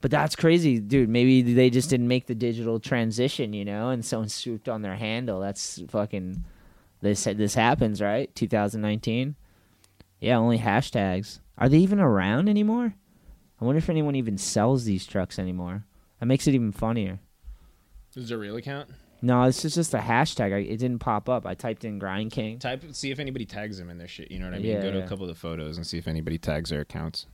[SPEAKER 1] But that's crazy, dude. Maybe they just didn't make the digital transition, you know, and someone swooped on their handle. That's fucking. This this happens, right? 2019. Yeah, only hashtags. Are they even around anymore? I wonder if anyone even sells these trucks anymore. That makes it even funnier.
[SPEAKER 2] Is a real account.
[SPEAKER 1] No, this is just a hashtag. I, it didn't pop up. I typed in Grind King.
[SPEAKER 2] Type see if anybody tags them in their shit. You know what I mean?
[SPEAKER 1] Yeah,
[SPEAKER 2] Go to
[SPEAKER 1] yeah.
[SPEAKER 2] a couple of the photos and see if anybody tags their accounts.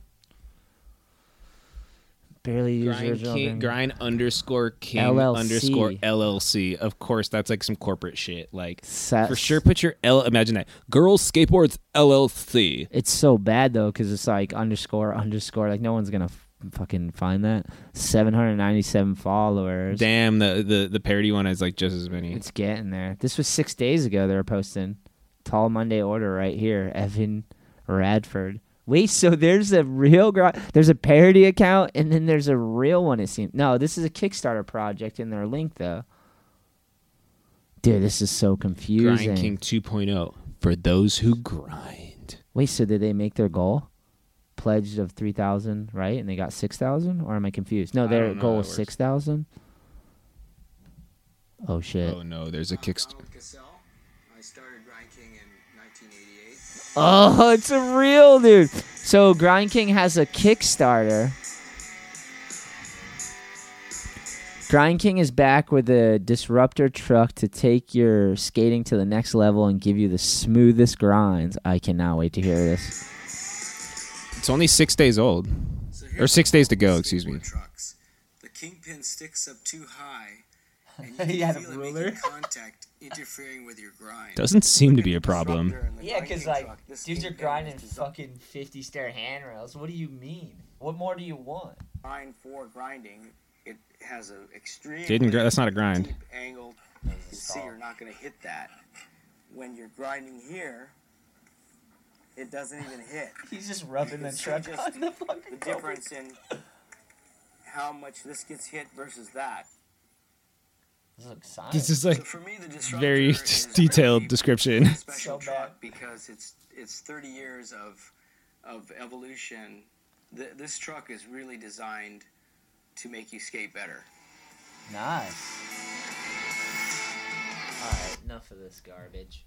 [SPEAKER 1] Barely use
[SPEAKER 2] Grind,
[SPEAKER 1] original.
[SPEAKER 2] king,
[SPEAKER 1] Grind-
[SPEAKER 2] grind underscore king
[SPEAKER 1] LLC.
[SPEAKER 2] underscore LLC. Of course, that's like some corporate shit. Like
[SPEAKER 1] Sa-
[SPEAKER 2] for sure, put your L. Imagine that. Girls Skateboards LLC.
[SPEAKER 1] It's so bad though, because it's like underscore underscore. Like no one's gonna fucking find that. Seven hundred ninety-seven followers.
[SPEAKER 2] Damn, the, the the parody one has like just as many.
[SPEAKER 1] It's getting there. This was six days ago. They were posting tall Monday order right here. Evan Radford. Wait, so there's a real there's a parody account and then there's a real one. It seems no, this is a Kickstarter project in their link though. Dude, this is so confusing.
[SPEAKER 2] Grind King 2.0 for those who grind.
[SPEAKER 1] Wait, so did they make their goal? Pledged of three thousand, right? And they got six thousand, or am I confused? No, their goal
[SPEAKER 2] how
[SPEAKER 1] was six thousand. Oh shit!
[SPEAKER 2] Oh no, there's a Kickstarter.
[SPEAKER 8] Donald Cassell. I started Grind King in 1988.
[SPEAKER 1] Oh, it's a real dude. So Grind King has a Kickstarter. Grind King is back with a disruptor truck to take your skating to the next level and give you the smoothest grinds. I cannot wait to hear this.
[SPEAKER 2] It's only six days old.
[SPEAKER 8] So
[SPEAKER 2] Or six days to go, excuse me.
[SPEAKER 8] Trucks. The kingpin sticks up too high, and you [laughs]
[SPEAKER 1] He
[SPEAKER 8] can
[SPEAKER 1] had a
[SPEAKER 8] feel it
[SPEAKER 1] ruler? [laughs]
[SPEAKER 8] contact, interfering with your grind.
[SPEAKER 2] Doesn't seem to be a problem.
[SPEAKER 8] disruptor
[SPEAKER 1] Yeah, because like
[SPEAKER 8] truck.
[SPEAKER 1] Dudes are grinding fucking fifty stair handrails. What do you mean? What more do you want?
[SPEAKER 8] Grind for grinding. It has an extreme.
[SPEAKER 2] Didn't gr- that's not a grind.
[SPEAKER 8] Deep angle. You see, you're not going to hit that. When you're grinding here, it doesn't even hit. [laughs]
[SPEAKER 1] He's just rubbing the truck
[SPEAKER 8] just
[SPEAKER 1] on the fucking
[SPEAKER 8] the difference in how much this gets hit versus that.
[SPEAKER 1] This looks silent.
[SPEAKER 2] This is
[SPEAKER 8] So
[SPEAKER 2] like
[SPEAKER 8] for me, the disruptor
[SPEAKER 2] very
[SPEAKER 8] is [laughs]
[SPEAKER 2] detailed
[SPEAKER 8] very
[SPEAKER 2] description.
[SPEAKER 8] special
[SPEAKER 1] So
[SPEAKER 8] truck because it's it's 30 years of of evolution. Th- this truck is really designed to make you skate better.
[SPEAKER 1] Nice. Alright, enough of this garbage.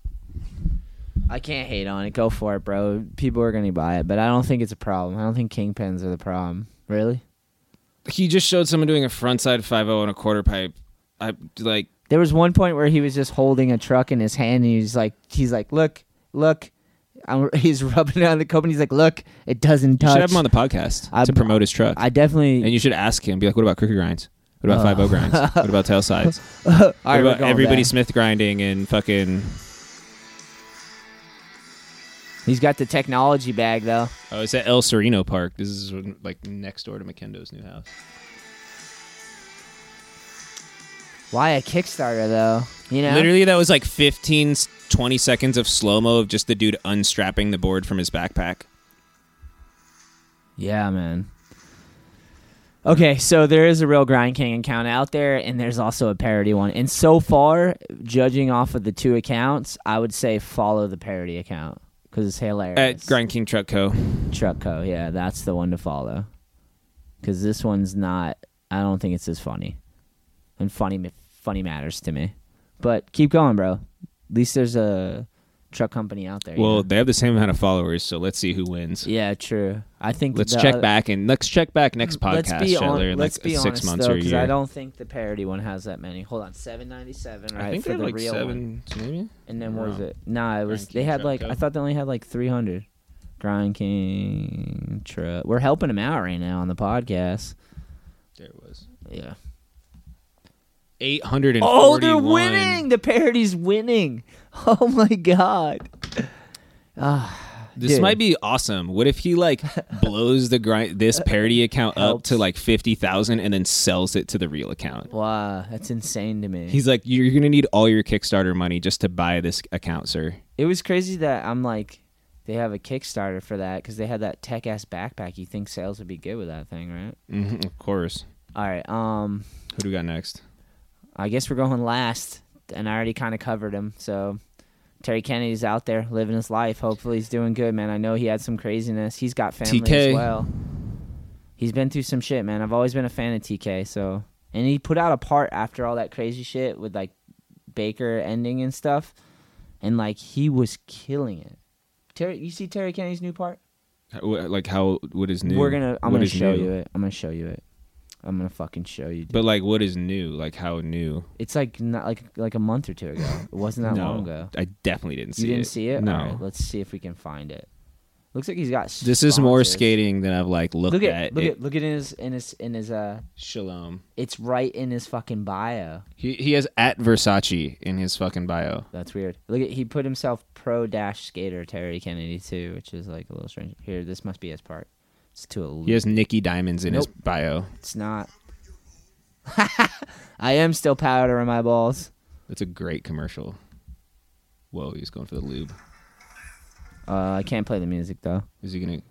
[SPEAKER 1] I can't hate on it. Go for it, bro. People are gonna buy it, but I don't think it's a problem. I don't think kingpins are the problem. Really?
[SPEAKER 2] He just showed someone doing a frontside 5.0 on a quarter pipe. I like
[SPEAKER 1] There was one point where he was just holding a truck in his hand, and he's like, he's like, look, look. I'm, [laughs] he's rubbing it on the cup, and he's like, look, it doesn't
[SPEAKER 2] you
[SPEAKER 1] touch.
[SPEAKER 2] should have him on the podcast
[SPEAKER 1] I'm-
[SPEAKER 2] to promote his truck.
[SPEAKER 1] I definitely.
[SPEAKER 2] and you should ask him, be like, "What about crooked grinds? What about uh.
[SPEAKER 1] Oh.
[SPEAKER 2] five O grinds? What about tail sides? [laughs]
[SPEAKER 1] All right,
[SPEAKER 2] what
[SPEAKER 1] we're
[SPEAKER 2] about everybody
[SPEAKER 1] back.
[SPEAKER 2] Smith grinding and fucking?
[SPEAKER 1] He's got the technology bag though.
[SPEAKER 2] Oh, it's at El Sereno Park. This is like next door to McKendo's new house.
[SPEAKER 1] Why a Kickstarter though? You know,
[SPEAKER 2] Literally, that was like 15, 20 seconds of slow mo of just the dude unstrapping the board from his backpack.
[SPEAKER 1] Yeah, man. Okay, so there is a real Grind King account out there, and there's also a parody one. And so far, judging off of the two accounts, I would say follow the parody account because it's hilarious.
[SPEAKER 2] At Grind King Truck Co.
[SPEAKER 1] Truck Co. Yeah, that's the one to follow. Because this one's not. I don't think it's as funny, and funny funny matters to me. But keep going, bro. At least there's a truck company out there. you
[SPEAKER 2] Well,
[SPEAKER 1] know?
[SPEAKER 2] they have the same amount of followers, so let's see who wins.
[SPEAKER 1] yeah, true. I think
[SPEAKER 2] Let's
[SPEAKER 1] the
[SPEAKER 2] check
[SPEAKER 1] oth-
[SPEAKER 2] back and let's check back next
[SPEAKER 1] Let's
[SPEAKER 2] podcast,
[SPEAKER 1] be
[SPEAKER 2] Shetler,
[SPEAKER 1] on,
[SPEAKER 2] in
[SPEAKER 1] let's
[SPEAKER 2] like
[SPEAKER 1] be
[SPEAKER 2] six
[SPEAKER 1] honest,
[SPEAKER 2] months
[SPEAKER 1] though,
[SPEAKER 2] or a
[SPEAKER 1] 'cause
[SPEAKER 2] year.
[SPEAKER 1] I don't think the parody one has that many. Hold on, seven ninety seven, right?
[SPEAKER 2] I think
[SPEAKER 1] for the
[SPEAKER 2] like
[SPEAKER 1] real
[SPEAKER 2] seven, maybe.
[SPEAKER 1] And then
[SPEAKER 2] I'm
[SPEAKER 1] what was it? Nah, it was. They
[SPEAKER 2] King
[SPEAKER 1] had like. I thought they only had like three hundred. Grind King truck. We're helping him out right now on the podcast.
[SPEAKER 2] There it was.
[SPEAKER 1] Yeah.
[SPEAKER 2] Eight hundred and
[SPEAKER 1] Oh, they're winning. The parody's winning. [laughs] Oh my god. Ah,
[SPEAKER 2] This
[SPEAKER 1] dude.
[SPEAKER 2] might be awesome. What if he like [laughs] blows the grind this parody account up
[SPEAKER 1] Helps.
[SPEAKER 2] to like fifty thousand and then sells it to the real account?
[SPEAKER 1] Wow, that's insane to me.
[SPEAKER 2] He's like, you're gonna need all your Kickstarter money just to buy this account, sir.
[SPEAKER 1] it was crazy that I'm like, they have a Kickstarter for that because they had that tech ass backpack. You think sales would be good with that thing, right?
[SPEAKER 2] hmm of course.
[SPEAKER 1] All right. Um,
[SPEAKER 2] Who do we got next?
[SPEAKER 1] I guess we're going last, and I already kind of covered him. So Terry Kennedy's out there living his life. Hopefully, he's doing good, man. I know he had some craziness. He's got family
[SPEAKER 2] TK.
[SPEAKER 1] as well. He's been through some shit, man. I've always been a fan of TK. So, and he put out a part after all that crazy shit with like Baker ending and stuff. and like he was killing it. Terry, you see Terry Kennedy's new part?
[SPEAKER 2] Like how what is new?
[SPEAKER 1] We're gonna. I'm
[SPEAKER 2] What
[SPEAKER 1] gonna show
[SPEAKER 2] new?
[SPEAKER 1] you it. I'm gonna show you it. I'm gonna fucking show you. Dude.
[SPEAKER 2] But like what is new? Like how new?
[SPEAKER 1] it's like not like like a month or two ago. It wasn't that
[SPEAKER 2] no,
[SPEAKER 1] long ago.
[SPEAKER 2] I definitely didn't see it.
[SPEAKER 1] You didn't
[SPEAKER 2] it.
[SPEAKER 1] see it?
[SPEAKER 2] No.
[SPEAKER 1] Right, let's see if we can find it. Looks like he's got.
[SPEAKER 2] This is more skating than I've like looked at.
[SPEAKER 1] Look at
[SPEAKER 2] at.
[SPEAKER 1] look
[SPEAKER 2] it.
[SPEAKER 1] at look at in his in his in his uh.
[SPEAKER 2] Shalom.
[SPEAKER 1] It's right in his fucking bio.
[SPEAKER 2] He he has at Versace in his fucking bio.
[SPEAKER 1] That's weird. Look at he put himself pro dash skater Terry Kennedy too, which is like a little strange. Here, this must be his part. It's to a.
[SPEAKER 2] He has Nikki Diamonds in his bio.
[SPEAKER 1] It's not. [laughs] I am still powder in my balls.
[SPEAKER 2] That's a great commercial. Whoa, he's going for the lube.
[SPEAKER 1] Uh, I can't play the music though.
[SPEAKER 2] Is he gonna?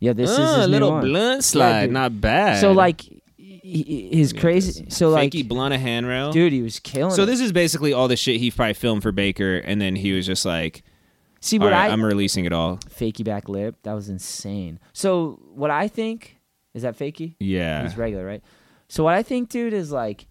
[SPEAKER 1] Yeah, this is
[SPEAKER 2] Ah,
[SPEAKER 1] his
[SPEAKER 2] a little blunt slide,
[SPEAKER 1] dude.
[SPEAKER 2] not bad.
[SPEAKER 1] So like, his crazy. So like,
[SPEAKER 2] Fakey blunt a handrail.
[SPEAKER 1] dude, he was killing.
[SPEAKER 2] So
[SPEAKER 1] it.
[SPEAKER 2] this is basically all the shit he probably filmed for Baker, and then he was just like,
[SPEAKER 1] see what
[SPEAKER 2] right,
[SPEAKER 1] I
[SPEAKER 2] I'm releasing it all."
[SPEAKER 1] fakey back lip. That was insane. So what I think is that fakey.
[SPEAKER 2] Yeah,
[SPEAKER 1] He's regular, right? So what I think, dude, is like,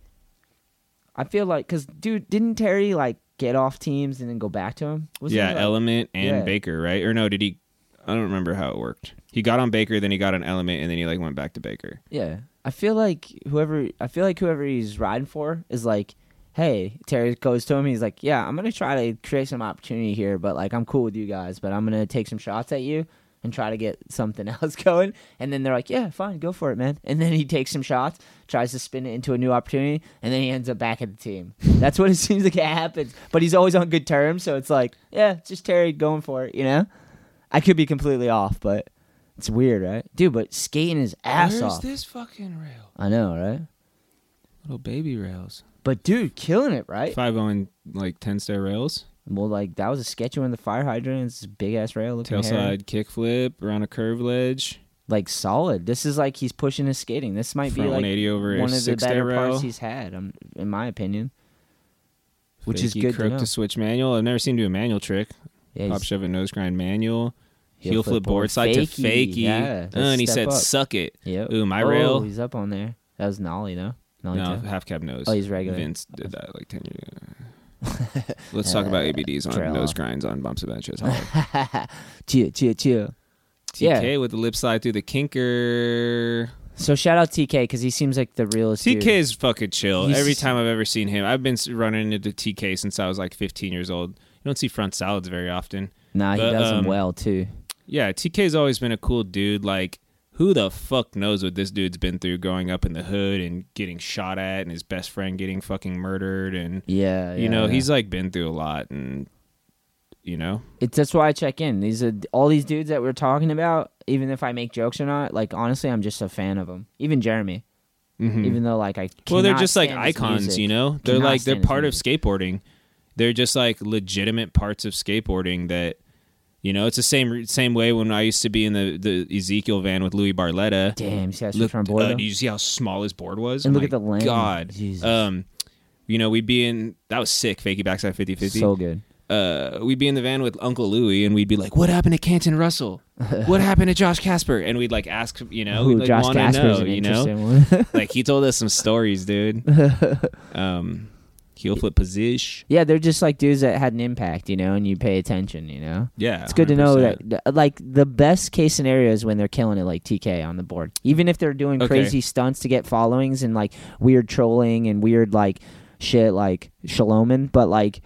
[SPEAKER 1] I feel like, cause dude, didn't Terry like get off teams and then go back to him? Wasn't
[SPEAKER 2] yeah,
[SPEAKER 1] like-
[SPEAKER 2] Element and
[SPEAKER 1] Yeah.
[SPEAKER 2] Baker, right? Or no? Did he? I don't remember how it worked. He got on Baker, then he got on Element, and then he like went back to Baker.
[SPEAKER 1] Yeah, I feel like whoever I feel like whoever he's riding for is like, hey, Terry goes to him. He's like, yeah, I'm gonna try to create some opportunity here, but like I'm cool with you guys, but I'm gonna take some shots at you and try to get something [laughs] else going. And then they're like, yeah, fine, go for it, man. And then he takes some shots, tries to spin it into a new opportunity, and then he ends up back at the team. That's what it [laughs] seems like it happens. But he's always on good terms, so it's like, yeah, it's just Terry going for it, you know. I could be completely off, but. It's weird, right? Dude, but skating his ass
[SPEAKER 2] Where's
[SPEAKER 1] off.
[SPEAKER 2] this fucking rail?
[SPEAKER 1] I know, right?
[SPEAKER 2] Little baby rails.
[SPEAKER 1] But dude, killing it, right?
[SPEAKER 2] Five on like ten stair rails.
[SPEAKER 1] Well, like that was a sketch one. The fire hydrant. It's big ass rail. Looking hair.
[SPEAKER 2] Tailside kickflip around a curve ledge.
[SPEAKER 1] like solid. This is like he's pushing his skating. This might be like
[SPEAKER 2] 180 over
[SPEAKER 1] one of the better
[SPEAKER 2] rail.
[SPEAKER 1] parts he's had, um, in my opinion. Which is
[SPEAKER 2] Fakey
[SPEAKER 1] good to
[SPEAKER 2] crook
[SPEAKER 1] know.
[SPEAKER 2] to switch manual. I've never seen him do a manual trick.
[SPEAKER 1] Yeah,
[SPEAKER 2] Pop shove it nose grind manual.
[SPEAKER 1] Heel
[SPEAKER 2] Heel,
[SPEAKER 1] flip
[SPEAKER 2] flip
[SPEAKER 1] board
[SPEAKER 2] board slide to
[SPEAKER 1] fakey.
[SPEAKER 2] fakey.
[SPEAKER 1] Yeah,
[SPEAKER 2] Uh, and he said,
[SPEAKER 1] up.
[SPEAKER 2] "Suck it."
[SPEAKER 1] Yep.
[SPEAKER 2] Ooh, my
[SPEAKER 1] oh,
[SPEAKER 2] rail.
[SPEAKER 1] He's up on there. That was Nollie, no? Nollie
[SPEAKER 2] No, half cab nose.
[SPEAKER 1] Oh, he's regular.
[SPEAKER 2] Vince did that like ten years. ago. [laughs] Let's talk about ABDs on
[SPEAKER 1] trail
[SPEAKER 2] nose
[SPEAKER 1] off.
[SPEAKER 2] grinds on bumps and benches.
[SPEAKER 1] Chill, chill, chill.
[SPEAKER 2] TK
[SPEAKER 1] Yeah.
[SPEAKER 2] with the lip slide through the kinker.
[SPEAKER 1] So shout out TK because he seems like the realest.
[SPEAKER 2] TK
[SPEAKER 1] dude.
[SPEAKER 2] is fucking chill.
[SPEAKER 1] He's
[SPEAKER 2] Every time I've ever seen him, I've been s- running into TK since I was like 15 years old. You don't see front salads very often.
[SPEAKER 1] Nah, he
[SPEAKER 2] but,
[SPEAKER 1] does them
[SPEAKER 2] um,
[SPEAKER 1] well too.
[SPEAKER 2] Yeah, TK's always been a cool dude. Like, who the fuck knows what this dude's been through growing up in the hood and getting shot at and his best friend getting fucking murdered and
[SPEAKER 1] Yeah,
[SPEAKER 2] you know,
[SPEAKER 1] yeah.
[SPEAKER 2] he's like been through a lot and you know.
[SPEAKER 1] It's that's why I check in. These are all these dudes that we're talking about. Even if I make jokes or not, like honestly, I'm just a fan of them. Even Jeremy,
[SPEAKER 2] Mhm.
[SPEAKER 1] even though like I
[SPEAKER 2] well, they're just like icons,
[SPEAKER 1] music.
[SPEAKER 2] you know. They're like they're part of skateboarding. They're just like legitimate parts of skateboarding that you know, it's the same same way when I used to be in the, the Ezekiel van with Louie Barletta.
[SPEAKER 1] Damn, you see that
[SPEAKER 2] Look,
[SPEAKER 1] switch on board
[SPEAKER 2] uh, do you see how small his board was?
[SPEAKER 1] And
[SPEAKER 2] Oh
[SPEAKER 1] look at the lane.
[SPEAKER 2] God.
[SPEAKER 1] Jesus.
[SPEAKER 2] Um, you know, we'd be in that was sick, fakey backside 50 50.
[SPEAKER 1] so good.
[SPEAKER 2] uh, we'd be in the van with Uncle Louie, and we'd be like, "What happened to Kanten Russell? what [laughs] happened to Josh Kasper?" And we'd like ask, you know,
[SPEAKER 1] Ooh,
[SPEAKER 2] like,
[SPEAKER 1] Josh Kasper's
[SPEAKER 2] know, you know, [laughs] like he told us some stories, dude. [laughs] um, heel flip position.
[SPEAKER 1] yeah, they're just like dudes that had an impact, you know, and you pay attention, you know.
[SPEAKER 2] Yeah,
[SPEAKER 1] It's good to know that, like, the best case scenario is when they're killing it, like TK on the board. Even if they're doing
[SPEAKER 2] Okay.
[SPEAKER 1] crazy stunts to get followings and like weird trolling and weird like shit, like Shalomin, but like,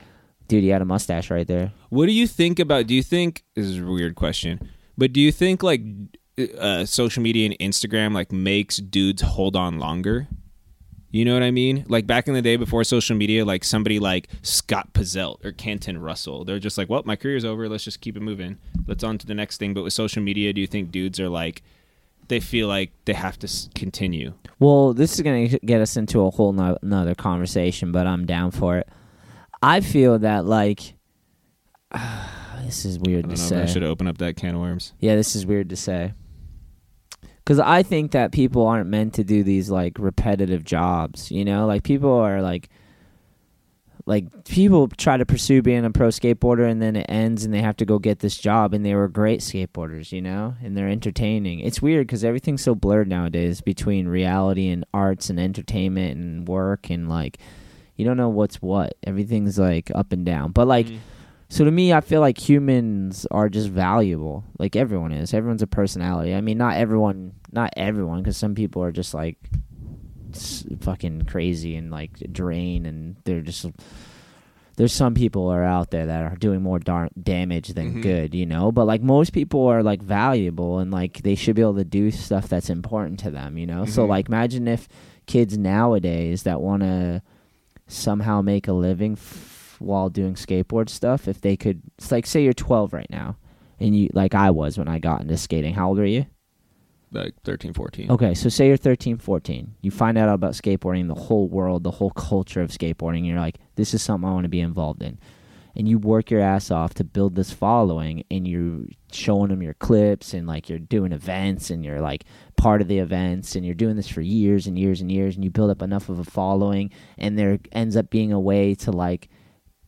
[SPEAKER 1] dude, he had a mustache right there.
[SPEAKER 2] What do you think about? Do you think this is a weird question, but do you think like uh, social media and Instagram like makes dudes hold on longer? You know what I mean? Like back in the day before social media, like somebody like Scott Pazelt or Kanten Russell, they're just like, "Well, my career's over. Let's just keep it moving. Let's on to the next thing." But with social media, do you think dudes are like they feel like they have to continue?
[SPEAKER 1] Well, this is going to get us into a whole no- nother conversation, but I'm down for it. I feel that, like, [sighs] this is
[SPEAKER 2] I
[SPEAKER 1] weird
[SPEAKER 2] don't
[SPEAKER 1] to
[SPEAKER 2] know.
[SPEAKER 1] say.
[SPEAKER 2] I should open up that can of worms.
[SPEAKER 1] Yeah, this is weird to say. Because I think that people aren't meant to do these like repetitive jobs. You know, like people are like, like people try to pursue being a pro skateboarder and then it ends and they have to go get this job and they were great skateboarders. You know, and they're entertaining. It's weird because everything's so blurred nowadays between reality and arts and entertainment and work and like, you don't know what's what. Everything's like up and down. But like mm-hmm. So to me, I feel like humans are just valuable. Like everyone is. Everyone's a personality. I mean, not everyone, not everyone, because some people are just like fucking crazy and like drain, and they're just. There's some people are out there that are doing more dar- damage than
[SPEAKER 2] Mhm.
[SPEAKER 1] good, you know. But like most people are like valuable and like they should be able to do stuff that's important to them, you know. So
[SPEAKER 2] Mhm.
[SPEAKER 1] like imagine if kids nowadays that want to somehow make a living f- while doing skateboard stuff if they could it's like say you're 12 right now and you like I was when I got into skating how old are you
[SPEAKER 2] Like 13, 14.
[SPEAKER 1] okay so say you're 13 14 you find out about skateboarding the whole world the whole culture of skateboarding and you're like this is something I want to be involved in and you work your ass off to build this following and you're showing them your clips and like you're doing events and you're like part of the events and you're doing this for years and years and years and you build up enough of a following and there ends up being a way to like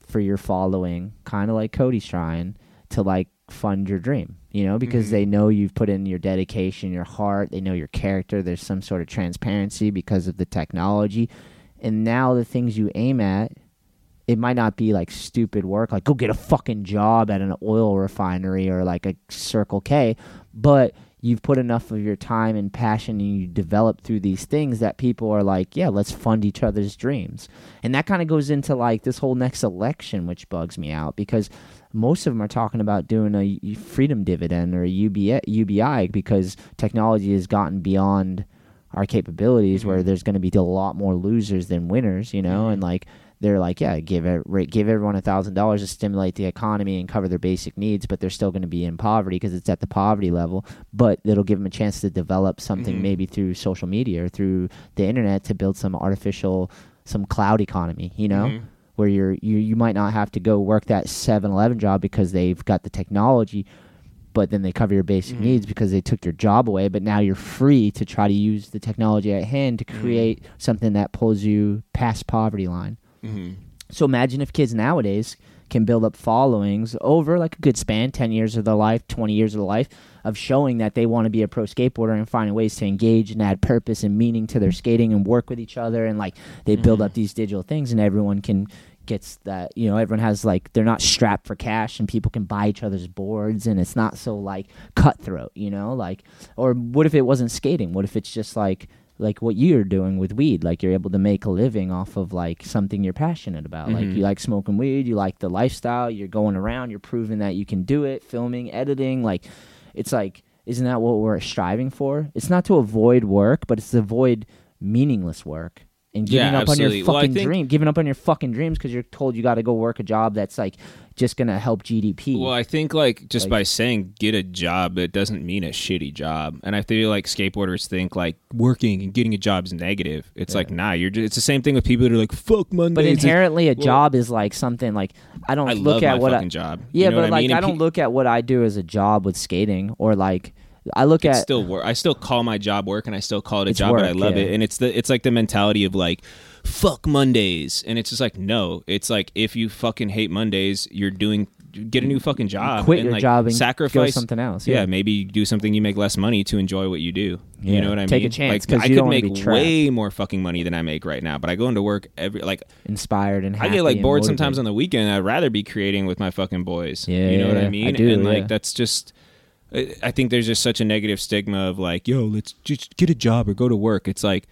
[SPEAKER 1] for your following kind of like Cody's trying to like fund your dream you know because
[SPEAKER 2] Mhm.
[SPEAKER 1] they know you've put in your dedication your heart they know your character there's some sort of transparency because of the technology and now the things you aim at it might not be like stupid work, like go get a fucking job at an oil refinery or like a Circle K, but you've put enough of your time and passion and you develop through these things that people are like, yeah, let's fund each other's dreams. And that kind of goes into like this whole next election, which bugs me out because most of them are talking about doing a freedom dividend or a UBI, UBI because technology has gotten beyond our capabilities where
[SPEAKER 2] Mhm.
[SPEAKER 1] there's going to be a lot more losers than winners, you know,
[SPEAKER 2] Mhm.
[SPEAKER 1] and like they're like, yeah, give it, give everyone a thousand dollars to stimulate the economy and cover their basic needs, but they're still going to be in poverty because it's at the poverty level. But it'll give them a chance to develop something
[SPEAKER 2] Mhm.
[SPEAKER 1] maybe through social media or through the internet to build some artificial, some cloud economy, you know,
[SPEAKER 2] Mhm.
[SPEAKER 1] where you're you you might not have to go work that 7-Eleven job because they've got the technology. But then they cover your basic
[SPEAKER 2] Mhm.
[SPEAKER 1] needs because they took your job away. But now you're free to try to use the technology at hand to
[SPEAKER 2] Mhm.
[SPEAKER 1] create something that pulls you past poverty line.
[SPEAKER 2] Mhm.
[SPEAKER 1] So imagine if kids nowadays can build up followings over like a good span 10 years of their life 20 years of their life of showing that they want to be a pro skateboarder and finding ways to engage and add purpose and meaning to their skating and work with each other and like they build
[SPEAKER 2] Mhm.
[SPEAKER 1] up these digital things and everyone can gets that you know everyone has like they're not strapped for cash and people can buy each other's boards and it's not so like cutthroat you know like or what if it wasn't skating what if it's just like like what you're doing with weed like you're able to make a living off of like something you're passionate about. Like
[SPEAKER 2] Mhm.
[SPEAKER 1] you like smoking weed you like the lifestyle you're going around you're proving that you can do it filming editing like it's like isn't that what we're striving for? It's not to avoid work but it's to avoid meaningless work and
[SPEAKER 2] Yeah,
[SPEAKER 1] giving up on your
[SPEAKER 2] absolutely. Well,
[SPEAKER 1] fucking
[SPEAKER 2] think-
[SPEAKER 1] dream giving up on your fucking dreams because you're told you got to go work a job that's like just gonna help gdp
[SPEAKER 2] Well, I think like just
[SPEAKER 1] Like-
[SPEAKER 2] by saying get a job, it doesn't mean a shitty job. And I feel like skateboarders think like working and getting a job is negative. It's like nah, you're. Just, it's the same thing with people that are like fuck Monday.
[SPEAKER 1] but inherently a
[SPEAKER 2] well-
[SPEAKER 1] job is like something like i don't
[SPEAKER 2] I
[SPEAKER 1] look at what
[SPEAKER 2] fucking
[SPEAKER 1] I,
[SPEAKER 2] job.
[SPEAKER 1] yeah
[SPEAKER 2] You know
[SPEAKER 1] but like
[SPEAKER 2] I, mean?
[SPEAKER 1] i don't
[SPEAKER 2] pe-
[SPEAKER 1] look at what i do as a job with skating or like i look
[SPEAKER 2] it's
[SPEAKER 1] at
[SPEAKER 2] still work. I still call my job work, and I still call it a job, but I love
[SPEAKER 1] yeah.
[SPEAKER 2] it. And it's the it's like the mentality of like fuck Mondays, and it's just like no, it's like if you fucking hate Mondays, you're doing get a new fucking job,
[SPEAKER 1] quit
[SPEAKER 2] and,
[SPEAKER 1] your
[SPEAKER 2] like,
[SPEAKER 1] job and
[SPEAKER 2] sacrifice
[SPEAKER 1] something else
[SPEAKER 2] Yeah,
[SPEAKER 1] yeah,
[SPEAKER 2] maybe do something you make less money to enjoy what you do.
[SPEAKER 1] Yeah.
[SPEAKER 2] You know what I
[SPEAKER 1] Take a
[SPEAKER 2] mean?
[SPEAKER 1] chance,
[SPEAKER 2] Like I could make way more fucking money than I make right now, but I go into work every like
[SPEAKER 1] inspired and
[SPEAKER 2] I get like bored sometimes on the weekend. I'd rather be creating with my fucking boys.
[SPEAKER 1] Yeah,
[SPEAKER 2] you know what I
[SPEAKER 1] I
[SPEAKER 2] mean?
[SPEAKER 1] do,
[SPEAKER 2] and like that's just. I I think there's just such a negative stigma of like, yo, let's just get a job or go to work. It's like,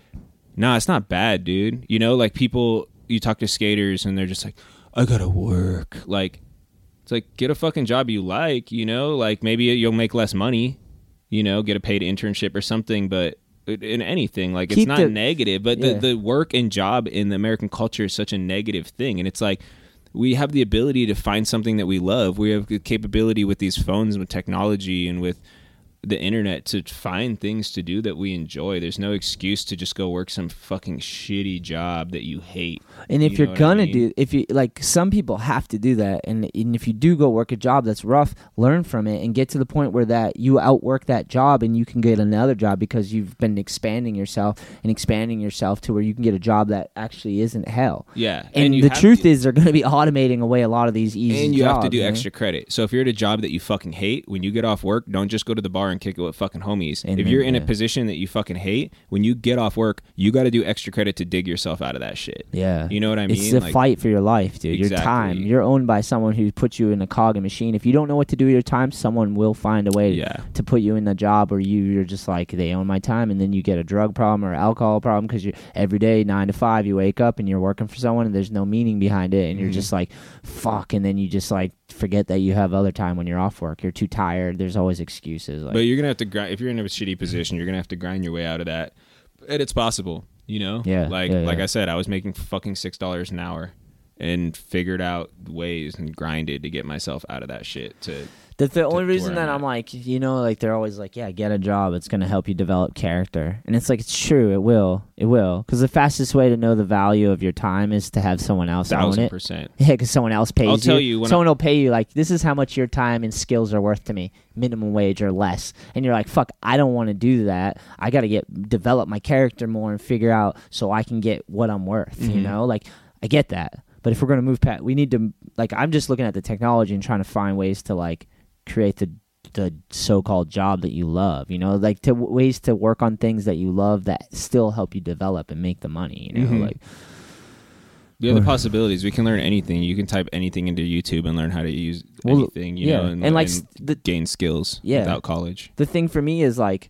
[SPEAKER 2] nah, it's not bad, dude. You know, like people, you talk to skaters and they're just like, I gotta work. Like, it's like get a fucking job you like. You know, like maybe you'll make less money. You know, get a paid internship or something, but. In anything, like it's not
[SPEAKER 1] the-
[SPEAKER 2] negative, but
[SPEAKER 1] Yeah.
[SPEAKER 2] the, the work and job in the American culture is such a negative thing, and it's like we have the ability to find something that we love. We have the capability with these phones, and with technology, and with the internet to find things to do that we enjoy. There's no excuse to just go work some fucking shitty job that you hate.
[SPEAKER 1] And if
[SPEAKER 2] You know
[SPEAKER 1] are
[SPEAKER 2] what I
[SPEAKER 1] gonna
[SPEAKER 2] mean?
[SPEAKER 1] do, if you like, some people have to do that, and, and if you do go work a job that's rough, learn from it and get to the point where that you outwork that job and you can get another job because you've been expanding yourself and expanding yourself to where you can get a job that actually isn't hell.
[SPEAKER 2] Yeah,
[SPEAKER 1] And,
[SPEAKER 2] you
[SPEAKER 1] the truth
[SPEAKER 2] to-
[SPEAKER 1] is, they're going to be automating away a lot of these easy
[SPEAKER 2] and you have to do extra credit. So if you're at a job that you fucking hate, when you get off work, don't just go to the bar bar and kick it with fucking homies.
[SPEAKER 1] And
[SPEAKER 2] if you're in
[SPEAKER 1] yeah.
[SPEAKER 2] a position that you fucking hate, when you get off work, you got to do extra credit to dig yourself out of that shit.
[SPEAKER 1] Yeah.
[SPEAKER 2] You know what I
[SPEAKER 1] It's
[SPEAKER 2] mean?
[SPEAKER 1] the
[SPEAKER 2] Like-
[SPEAKER 1] fight for your life, dude. Your time. You're owned by someone who puts you in a cog and machine. If you don't know what to do with your time, someone will find a way
[SPEAKER 2] Yeah.
[SPEAKER 1] to put you in a job where you, you're just like, they own my time. And then you get a drug problem or alcohol problem because you every day, nine to five, you wake up and you're working for someone and there's no meaning behind it. And you're
[SPEAKER 2] Mhm.
[SPEAKER 1] just like, fuck. And then you just like forget that you have other time when you're off work. You're too tired. There's always excuses. Like,
[SPEAKER 2] but you're gonna have to grind if you're in a shitty position. You're gonna have to grind your way out of that, and it's possible. You know,
[SPEAKER 1] Yeah,
[SPEAKER 2] Like
[SPEAKER 1] yeah,
[SPEAKER 2] like. I said, I was making fucking six dollars an hour, and figured out ways and grinded to get myself out of that shit. To
[SPEAKER 1] The, the only reason that I'm like, you know, like they're always like, yeah, get a job. It's going to help you develop character. And it's like, it's true. It will. It will. Because the fastest way to know the value of your time is to have someone else own
[SPEAKER 2] thousand
[SPEAKER 1] it.
[SPEAKER 2] percent. [laughs]
[SPEAKER 1] Yeah, because someone else pays
[SPEAKER 2] I'll tell you when
[SPEAKER 1] someone will pay you like this is how much your time and skills are worth to me, minimum wage or less. And you're like, fuck, I don't want to do that. I got to get develop my character more and figure out so I can get what I'm worth. You
[SPEAKER 2] Mhm.
[SPEAKER 1] know, like I get that. But if we're gonna move past, we need to like I'm just looking at the technology and trying to find ways to like create the the so-called job that you love. You know, like to ways to work on things that you love that still help you develop and make the money. You know,
[SPEAKER 2] Mhm.
[SPEAKER 1] like
[SPEAKER 2] The other possibilities, we can learn anything. You can type anything into YouTube and learn how to use
[SPEAKER 1] Well,
[SPEAKER 2] anything. You
[SPEAKER 1] yeah.
[SPEAKER 2] know, and,
[SPEAKER 1] And, like,
[SPEAKER 2] and
[SPEAKER 1] the-
[SPEAKER 2] gain skills
[SPEAKER 1] Yeah.
[SPEAKER 2] without college.
[SPEAKER 1] the thing for me is like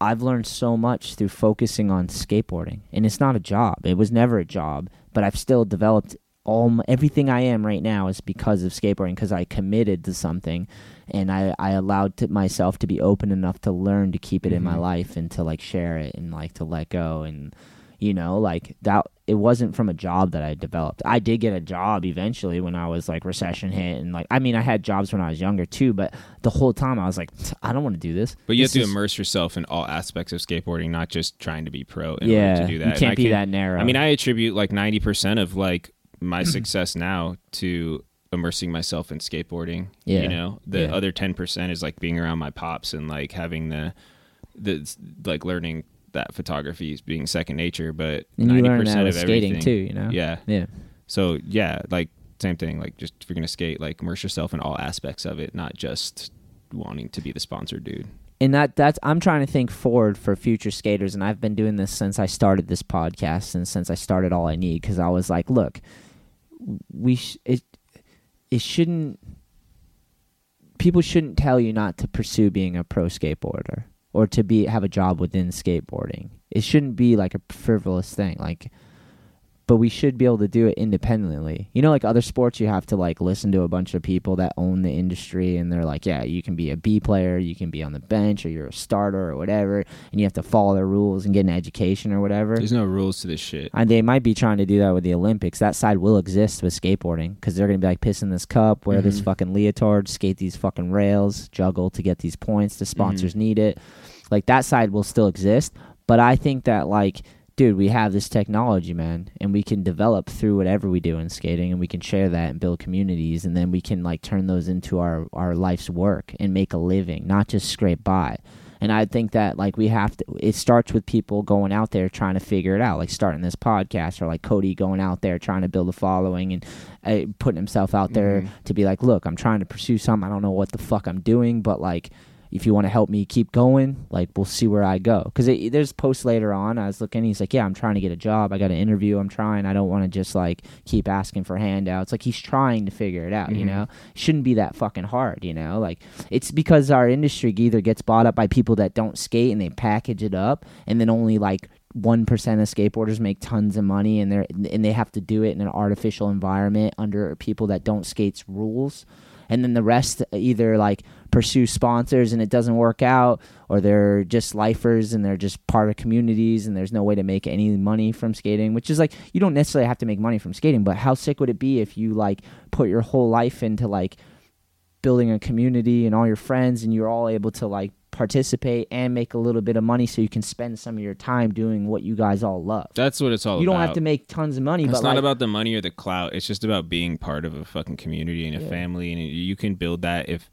[SPEAKER 1] I've learned so much through focusing on skateboarding, and it's not a job. It was never a job, but I've still developed all my, everything I am right now is because of skateboarding because I committed to something, and I I allowed to myself to be open enough to learn to keep it in my
[SPEAKER 2] Mhm.
[SPEAKER 1] life and to like share it and like to let go and you know like that it wasn't from a job that i developed i did get a job eventually when i was like recession hit and like i mean i had jobs when i was younger too but the whole time i was like i don't want to do this
[SPEAKER 2] But you
[SPEAKER 1] This
[SPEAKER 2] have to
[SPEAKER 1] is-
[SPEAKER 2] immerse yourself in all aspects of skateboarding, not just trying to be pro. In
[SPEAKER 1] yeah
[SPEAKER 2] order to do that.
[SPEAKER 1] you can't be
[SPEAKER 2] can-
[SPEAKER 1] that narrow
[SPEAKER 2] I mean, I attribute like ninety percent of like my [laughs] success now to immersing myself in skateboarding.
[SPEAKER 1] Yeah.
[SPEAKER 2] You know, the
[SPEAKER 1] Yeah.
[SPEAKER 2] other ten percent is like being around my pops and like having the the like learning that photography is being second nature. But ninety
[SPEAKER 1] learn that
[SPEAKER 2] percent of
[SPEAKER 1] skating
[SPEAKER 2] everything,
[SPEAKER 1] too you know
[SPEAKER 2] Yeah.
[SPEAKER 1] yeah
[SPEAKER 2] So yeah, like same thing. Like just if you're gonna skate, like immerse yourself in all aspects of it, not just wanting to be the sponsored dude.
[SPEAKER 1] and that that's I'm trying to think forward for future skaters, and I've been doing this since I started this podcast and since I started All I Need because I was like, look, we sh- it it shouldn't people shouldn't tell you not to pursue being a pro skateboarder or to be have a job within skateboarding. It shouldn't be like a frivolous thing, like. But we should be able to do it independently. You know, like other sports, you have to like listen to a bunch of people that own the industry, and they're like, "Yeah, you can be a B player, you can be on the bench, or you're a starter, or whatever," and you have to follow their rules and get an education or whatever.
[SPEAKER 2] There's no rules to this shit.
[SPEAKER 1] And they might be trying to do that with the Olympics. That side will exist with skateboarding because they're going to be like pissing this cup, wear this
[SPEAKER 2] Mhm.
[SPEAKER 1] fucking leotard, skate these fucking rails, juggle to get these points. The sponsors need it. Like that side will still exist. But I think that, like, dude, we have this technology, man, and we can develop through whatever we do in skating and we can share that and build communities. And then we can, like, turn those into our, our life's work and make a living, not just scrape by. And I think that like we have to it starts with people going out there trying to figure it out, like starting this podcast or like Cody going out there trying to build a following and uh, putting himself out there
[SPEAKER 2] Mhm.
[SPEAKER 1] to be like, look, I'm trying to pursue something. I don't know what the fuck I'm doing, but like if you want to help me keep going, like we'll see where I go. Because there's posts later on. I was looking. He's like, yeah, I'm trying to get a job. I got an interview. I'm trying. I don't want to just like keep asking for handouts. Like he's trying to figure it out. You
[SPEAKER 2] Mhm.
[SPEAKER 1] know, shouldn't be that fucking hard. You know, like it's because our industry either gets bought up by people that don't skate and they package it up, and then only like one percent of skateboarders make tons of money, and they're and they have to do it in an artificial environment under people that don't skate's rules, and then the rest either like pursue sponsors and it doesn't work out, or they're just lifers and they're just part of communities and there's no way to make any money from skating. Which is like you don't necessarily have to make money from skating, but how sick would it be if you like put your whole life into like building a community and all your friends and you're all able to like participate and make a little bit of money so you can spend some of your time doing what you guys all love.
[SPEAKER 2] That's what it's all about.
[SPEAKER 1] you don't
[SPEAKER 2] about.
[SPEAKER 1] have to make tons of money,
[SPEAKER 2] It's
[SPEAKER 1] but
[SPEAKER 2] not
[SPEAKER 1] like,
[SPEAKER 2] about the money or the clout. It's just about being part of a fucking community and a
[SPEAKER 1] Yeah.
[SPEAKER 2] family, and you can build that if.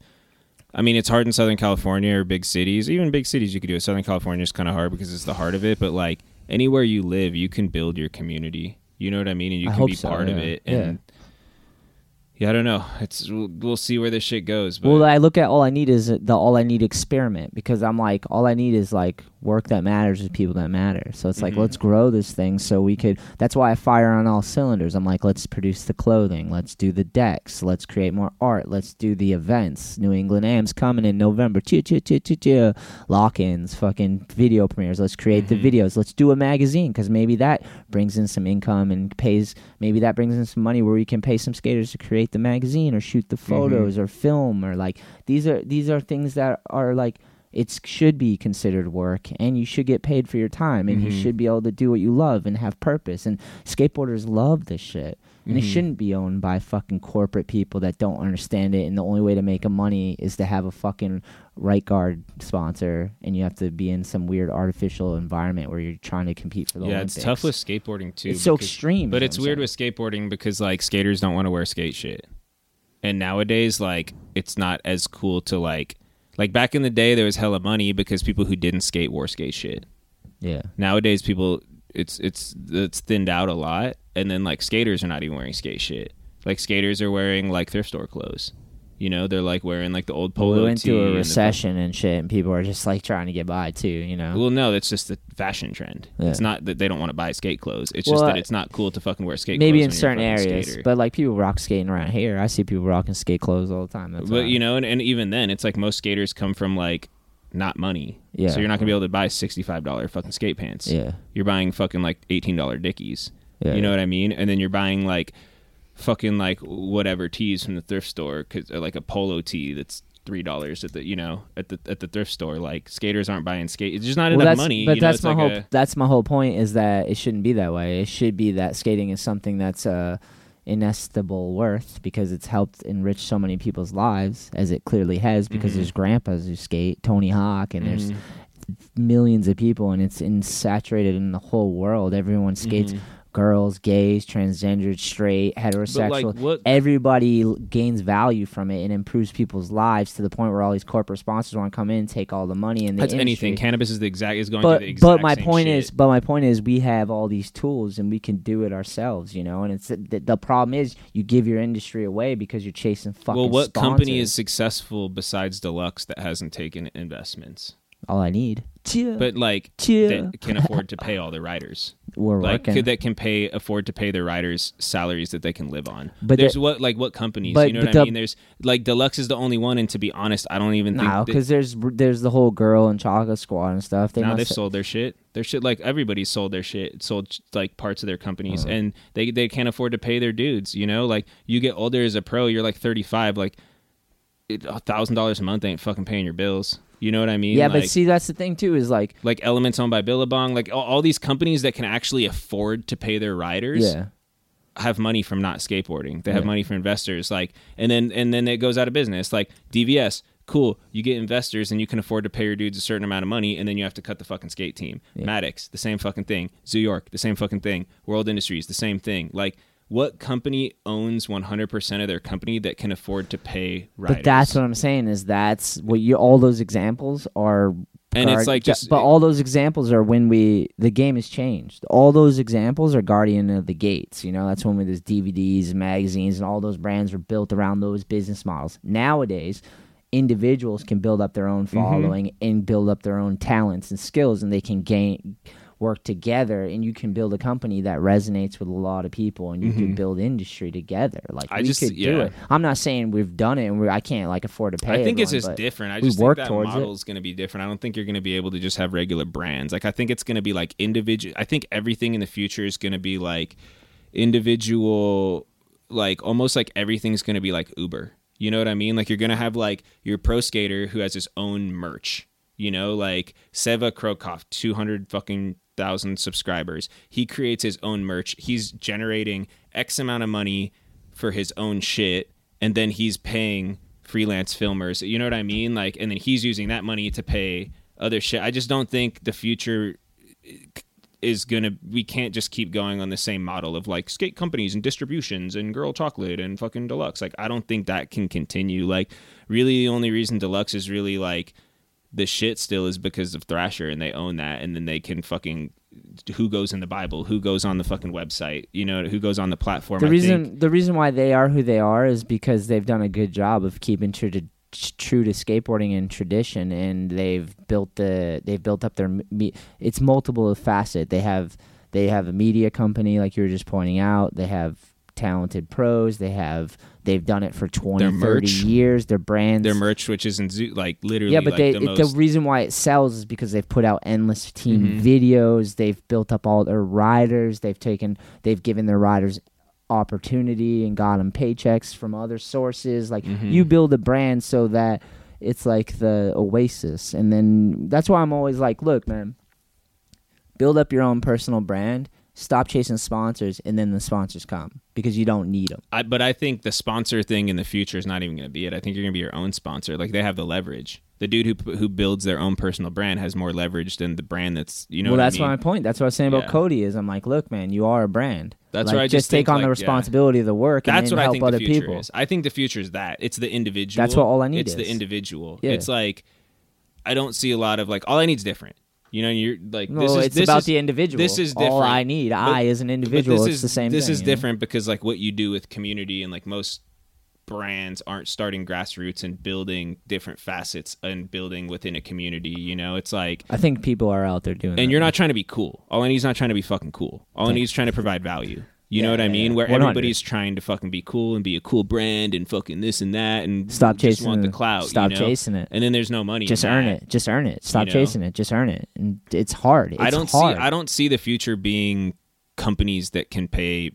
[SPEAKER 2] I mean, it's hard in Southern California or big cities. Even big cities, you could do it. Southern California is kind of hard because it's the heart of it. But like anywhere you live, you can build your community. You know what I mean? And you
[SPEAKER 1] I
[SPEAKER 2] can be
[SPEAKER 1] so,
[SPEAKER 2] part of
[SPEAKER 1] yeah.
[SPEAKER 2] it.
[SPEAKER 1] Yeah.
[SPEAKER 2] And yeah, I don't know. It's we'll, we'll see where this shit goes. But
[SPEAKER 1] Well, I look at all I need is the all I need experiment because I'm like all I need is like work that matters with people that matter. So it's like
[SPEAKER 2] Mhm.
[SPEAKER 1] let's grow this thing so we could. That's why I fire on all cylinders. I'm like let's produce the clothing, let's do the decks, let's create more art, let's do the events. New England Am's coming in November. Choo choo choo choo choo. Lock-ins, fucking video premieres. Let's create
[SPEAKER 2] Mhm.
[SPEAKER 1] the videos. Let's do a magazine because maybe that brings in some income and pays. Maybe that brings in some money where we can pay some skaters to create the magazine or shoot the photos or film or like these are these are things that are like it should be considered work and you should get paid for your time and you
[SPEAKER 2] Mhm.
[SPEAKER 1] should be able to do what you love and have purpose. And skateboarders love this shit and it
[SPEAKER 2] Mhm.
[SPEAKER 1] shouldn't be owned by fucking corporate people that don't understand it and the only way to make a money is to have a fucking right guard sponsor and you have to be in some weird artificial environment where you're trying to compete for the
[SPEAKER 2] yeah,
[SPEAKER 1] Olympics.
[SPEAKER 2] it's tough with skateboarding too.
[SPEAKER 1] It's so extreme,
[SPEAKER 2] But it's weird
[SPEAKER 1] saying.
[SPEAKER 2] with skateboarding because like skaters don't want to wear skate shit, and nowadays like it's not as cool to like like back in the day there was hella money because people who didn't skate wore skate shit.
[SPEAKER 1] yeah
[SPEAKER 2] Nowadays people it's it's it's thinned out a lot, and then like skaters are not even wearing skate shit. Like skaters are wearing like thrift store clothes. You know, they're like wearing like the old polo
[SPEAKER 1] we went through a recession and shit and people are just like trying to get by too you know
[SPEAKER 2] Well, no, that's just the fashion trend.
[SPEAKER 1] Yeah.
[SPEAKER 2] It's not that they don't want to buy skate clothes. It's
[SPEAKER 1] Well,
[SPEAKER 2] just that it's not cool to fucking wear skate clothes.
[SPEAKER 1] maybe
[SPEAKER 2] in
[SPEAKER 1] certain
[SPEAKER 2] you're a fucking
[SPEAKER 1] areas
[SPEAKER 2] skater.
[SPEAKER 1] but like people rock skating around here i see people rocking skate clothes all the time That's
[SPEAKER 2] but you know, and, and even then, it's like most skaters come from like not money.
[SPEAKER 1] Yeah.
[SPEAKER 2] So you're not gonna be able to buy sixty five dollar fucking skate pants.
[SPEAKER 1] yeah
[SPEAKER 2] You're buying fucking like eighteen dollar Dickies.
[SPEAKER 1] Yeah,
[SPEAKER 2] you know
[SPEAKER 1] yeah.
[SPEAKER 2] what I mean? And then you're buying like fucking like whatever tees from the thrift store, cause, like a polo tee that's three dollars at the you know at the at the thrift store. Like skaters aren't buying skate. It's just not
[SPEAKER 1] well,
[SPEAKER 2] enough money.
[SPEAKER 1] but
[SPEAKER 2] you know,
[SPEAKER 1] that's
[SPEAKER 2] it's
[SPEAKER 1] my
[SPEAKER 2] like
[SPEAKER 1] whole
[SPEAKER 2] a-
[SPEAKER 1] that's my whole point is that it shouldn't be that way it should be that skating is something that's uh inestimable worth because it's helped enrich so many people's lives as it clearly has because
[SPEAKER 2] Mhm.
[SPEAKER 1] there's grandpas who skate tony hawk and there's
[SPEAKER 2] Mhm.
[SPEAKER 1] millions of people and it's in saturated in the whole world everyone skates
[SPEAKER 2] Mhm.
[SPEAKER 1] Girls gays transgendered straight heterosexual
[SPEAKER 2] what-
[SPEAKER 1] everybody gains value from it and improves people's lives to the point where all these corporate sponsors want to come in take all the money and
[SPEAKER 2] That's
[SPEAKER 1] industry.
[SPEAKER 2] anything. Cannabis is the exact is going
[SPEAKER 1] but
[SPEAKER 2] exact
[SPEAKER 1] but my
[SPEAKER 2] same
[SPEAKER 1] point
[SPEAKER 2] shit.
[SPEAKER 1] is but my point is we have all these tools and we can do it ourselves you know and it's the, the problem is you give your industry away because you're chasing fucking
[SPEAKER 2] well, what company is successful besides Deluxe that hasn't taken investments?
[SPEAKER 1] all i need
[SPEAKER 2] But like
[SPEAKER 1] Yeah.
[SPEAKER 2] that can afford to pay all their riders. [laughs]
[SPEAKER 1] we're
[SPEAKER 2] like
[SPEAKER 1] working
[SPEAKER 2] could, that can pay afford to pay their riders salaries that they can live on.
[SPEAKER 1] But
[SPEAKER 2] there's
[SPEAKER 1] the-
[SPEAKER 2] what like what companies?
[SPEAKER 1] but-
[SPEAKER 2] you know what
[SPEAKER 1] the-
[SPEAKER 2] I mean? There's like Deluxe is the only one, and to be honest, I don't even
[SPEAKER 1] no
[SPEAKER 2] think.
[SPEAKER 1] because there's there's the whole girl and chocolate squad and stuff they
[SPEAKER 2] now
[SPEAKER 1] must
[SPEAKER 2] they've sold their shit. Their shit like everybody's sold their shit, sold like parts of their companies,
[SPEAKER 1] Uh-huh.
[SPEAKER 2] and they they can't afford to pay their dudes. You know, like you get older as a pro, you're like 35, like a thousand dollars a month ain't fucking paying your bills. You know what I mean?
[SPEAKER 1] yeah
[SPEAKER 2] like,
[SPEAKER 1] but see that's the thing too is like
[SPEAKER 2] like Elements owned by Billabong, like all, all these companies that can actually afford to pay their riders
[SPEAKER 1] yeah
[SPEAKER 2] have money from not skateboarding. They have
[SPEAKER 1] Yeah.
[SPEAKER 2] money from investors, like, and then and then it goes out of business. Like DVS, cool, you get investors and you can afford to pay your dudes a certain amount of money, and then you have to cut the fucking skate team.
[SPEAKER 1] Yeah.
[SPEAKER 2] Matix, the same fucking thing. Zoo York, the same fucking thing. World Industries, the same thing. Like, what company owns 100% of their company that can afford to pay riders?
[SPEAKER 1] But that's what I'm saying is that's what you all those examples are
[SPEAKER 2] And it's like just-
[SPEAKER 1] but all those examples are when we the game has changed. All those examples are Guardian of the Gates. You know, that's when we there's DVDs, magazines, and all those brands were built around those business models. Nowadays, individuals can build up their own
[SPEAKER 2] Mm-hmm.
[SPEAKER 1] following and build up their own talents and skills, and they can gain work together and you can build a company that resonates with a lot of people and you can build industry together like
[SPEAKER 2] Mm-hmm. I
[SPEAKER 1] we
[SPEAKER 2] just-
[SPEAKER 1] could do it i'm not saying we've done it and we I can't like afford to pay
[SPEAKER 2] I think it's just different. I
[SPEAKER 1] we
[SPEAKER 2] just
[SPEAKER 1] work
[SPEAKER 2] think that
[SPEAKER 1] towards
[SPEAKER 2] model
[SPEAKER 1] it.
[SPEAKER 2] is going to be different. I don't think you're going to be able to just have regular brands. Like I think it's going to be like individual. I think everything in the future is going to be like individual. Like almost like everything's going to be like Uber. You know what I mean? Like you're going to have like your pro skater who has his own merch. You know, like Sewa Kroetkov, two hundred fucking thousand subscribers. He creates his own merch. He's generating X amount of money for his own shit, and then he's paying freelance filmers. You know what I mean? Like, and then he's using that money to pay other shit. I just don't think the future is gonna. We can't just keep going on the same model of like skate companies and distributions and girl chocolate and fucking deluxe. Like, I don't think that can continue. Like, really, the only reason deluxe is really like the shit still is because of Thrasher and they own that and then they can fucking who goes in the Bible, who goes on the fucking website, you know, who goes on the platform.
[SPEAKER 1] the
[SPEAKER 2] I
[SPEAKER 1] reason
[SPEAKER 2] think-
[SPEAKER 1] the reason why they are who they are is because they've done a good job of keeping true to true to skateboarding and tradition and they've built the they've built up their it's multiple facet. They have they have a media company like you were just pointing out. They have talented pros. They have they've done it for 20
[SPEAKER 2] Their
[SPEAKER 1] 30 years their brands
[SPEAKER 2] their merch, which isn't zoo, like literally,
[SPEAKER 1] yeah, but
[SPEAKER 2] like
[SPEAKER 1] they,
[SPEAKER 2] the
[SPEAKER 1] it- the reason why it sells is because they've put out endless team
[SPEAKER 2] Mhm.
[SPEAKER 1] videos. They've built up all their riders. They've taken, they've given their riders opportunity and got them paychecks from other sources. Like
[SPEAKER 2] Mhm.
[SPEAKER 1] you build a brand so that it's like the oasis, and then that's why I'm always like, look, man, build up your own personal brand. Stop chasing sponsors, and then the sponsors come because you don't need them.
[SPEAKER 2] I, but I think the sponsor thing in the future is not even going to be it. I think you're going to be your own sponsor. Like they have the leverage. The dude who who builds their own personal brand has more leverage than the brand that's you know.
[SPEAKER 1] well,
[SPEAKER 2] what
[SPEAKER 1] that's
[SPEAKER 2] I mean?
[SPEAKER 1] my point. That's what I was saying about Cody. Is I'm like, look, man, you are a brand.
[SPEAKER 2] That's
[SPEAKER 1] like,
[SPEAKER 2] what I just
[SPEAKER 1] take on the
[SPEAKER 2] like, yeah.
[SPEAKER 1] responsibility of the work. and
[SPEAKER 2] That's what I
[SPEAKER 1] help
[SPEAKER 2] think
[SPEAKER 1] other
[SPEAKER 2] the future
[SPEAKER 1] people.
[SPEAKER 2] is. I think the future is that it's the individual.
[SPEAKER 1] That's what all I need
[SPEAKER 2] It's the individual.
[SPEAKER 1] Yeah.
[SPEAKER 2] It's like I don't see a lot of like all I need is different. You know, you're like
[SPEAKER 1] No,
[SPEAKER 2] this is
[SPEAKER 1] it's
[SPEAKER 2] this
[SPEAKER 1] about
[SPEAKER 2] is-
[SPEAKER 1] the individual.
[SPEAKER 2] This is different.
[SPEAKER 1] All I need,
[SPEAKER 2] But-
[SPEAKER 1] I as an individual,
[SPEAKER 2] this
[SPEAKER 1] it's
[SPEAKER 2] is
[SPEAKER 1] the same.
[SPEAKER 2] This
[SPEAKER 1] thing,
[SPEAKER 2] is
[SPEAKER 1] you know?
[SPEAKER 2] different because like what you do with community and like most brands aren't starting grassroots and building different facets and building within a community. You know, it's like
[SPEAKER 1] I think people are out there doing.
[SPEAKER 2] and you're not trying to be cool. All I need is not trying to be fucking cool. All I need is trying to provide value. You know
[SPEAKER 1] Yeah,
[SPEAKER 2] what I mean? Where
[SPEAKER 1] 100.
[SPEAKER 2] everybody's trying to fucking be cool and be a cool brand and fucking this and that and
[SPEAKER 1] Stop chasing
[SPEAKER 2] want the clout.
[SPEAKER 1] stop
[SPEAKER 2] you know?
[SPEAKER 1] chasing it.
[SPEAKER 2] And then there's no money.
[SPEAKER 1] just earn
[SPEAKER 2] that.
[SPEAKER 1] it. Just earn it. Stop
[SPEAKER 2] know?
[SPEAKER 1] chasing it. Just earn it. And it's hard. It's
[SPEAKER 2] I don't
[SPEAKER 1] hard.
[SPEAKER 2] see. I don't see the future being companies that can pay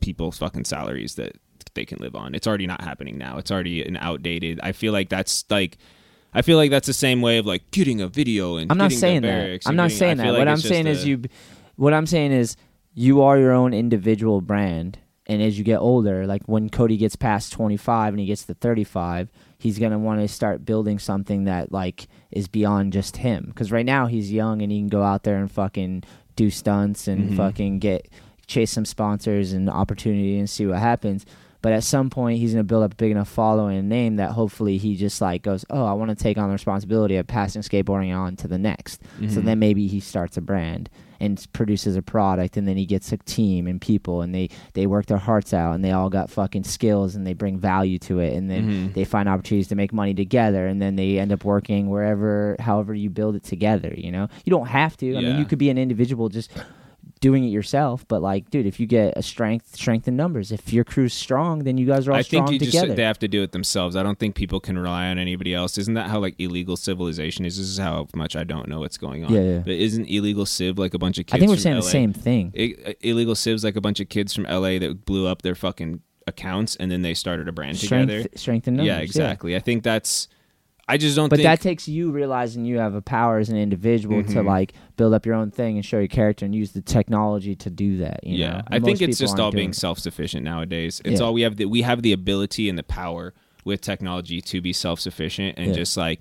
[SPEAKER 2] people fucking salaries that they can live on. It's already not happening now. It's already an outdated. I feel like that's like. I feel like that's the same way of like getting a video and
[SPEAKER 1] I'm not saying that. I'm not
[SPEAKER 2] getting-
[SPEAKER 1] saying that.
[SPEAKER 2] like
[SPEAKER 1] what I'm saying is you. What I'm saying is you are your own individual brand, and as you get older, like when Cody gets past 25 and he gets to 35, he's gonna want to start building something that like is beyond just him. Because right now he's young and he can go out there and fucking do stunts and
[SPEAKER 2] Mhm.
[SPEAKER 1] fucking get chase some sponsors and opportunity and see what happens. But at some point, he's gonna build up a big enough following and name that hopefully he just like goes, oh, I want to take on the responsibility of passing skateboarding on to the next. So
[SPEAKER 2] Mhm.
[SPEAKER 1] then maybe he starts a brand and produces a product, and then he gets a team and people, and they they work their hearts out, and they all got fucking skills, and they bring value to it, and then
[SPEAKER 2] Mhm.
[SPEAKER 1] they find opportunities to make money together, and then they end up working wherever, however you build it together. You know, you don't have to. I mean, you could be an individual just doing it yourself but like dude if you get a strength strength in numbers if your crew's strong then you guys are all
[SPEAKER 2] I
[SPEAKER 1] strong
[SPEAKER 2] think you
[SPEAKER 1] together
[SPEAKER 2] just they have to do it themselves. I don't think people can rely on anybody else. Isn't that how like illegal civilization is? This is how much I don't know what's going on.
[SPEAKER 1] Yeah, yeah.
[SPEAKER 2] But isn't illegal civ like a bunch of kids?
[SPEAKER 1] i think we're
[SPEAKER 2] from
[SPEAKER 1] saying the
[SPEAKER 2] LA?
[SPEAKER 1] same thing
[SPEAKER 2] I- uh, illegal civs like a bunch of kids from LA that blew up their fucking accounts and then they started a brand
[SPEAKER 1] strength
[SPEAKER 2] together.
[SPEAKER 1] strength in numbers
[SPEAKER 2] yeah, exactly. I think that's. I just don't
[SPEAKER 1] but
[SPEAKER 2] think.
[SPEAKER 1] that takes you realizing you have a power as an individual to
[SPEAKER 2] Mhm.
[SPEAKER 1] like build up your own thing and show your character and use the technology to do that you
[SPEAKER 2] yeah? I think it's just all being self sufficient nowadays. It's
[SPEAKER 1] Yeah.
[SPEAKER 2] all we have. The, we have the ability and the power with technology to be self sufficient and
[SPEAKER 1] Yeah.
[SPEAKER 2] just like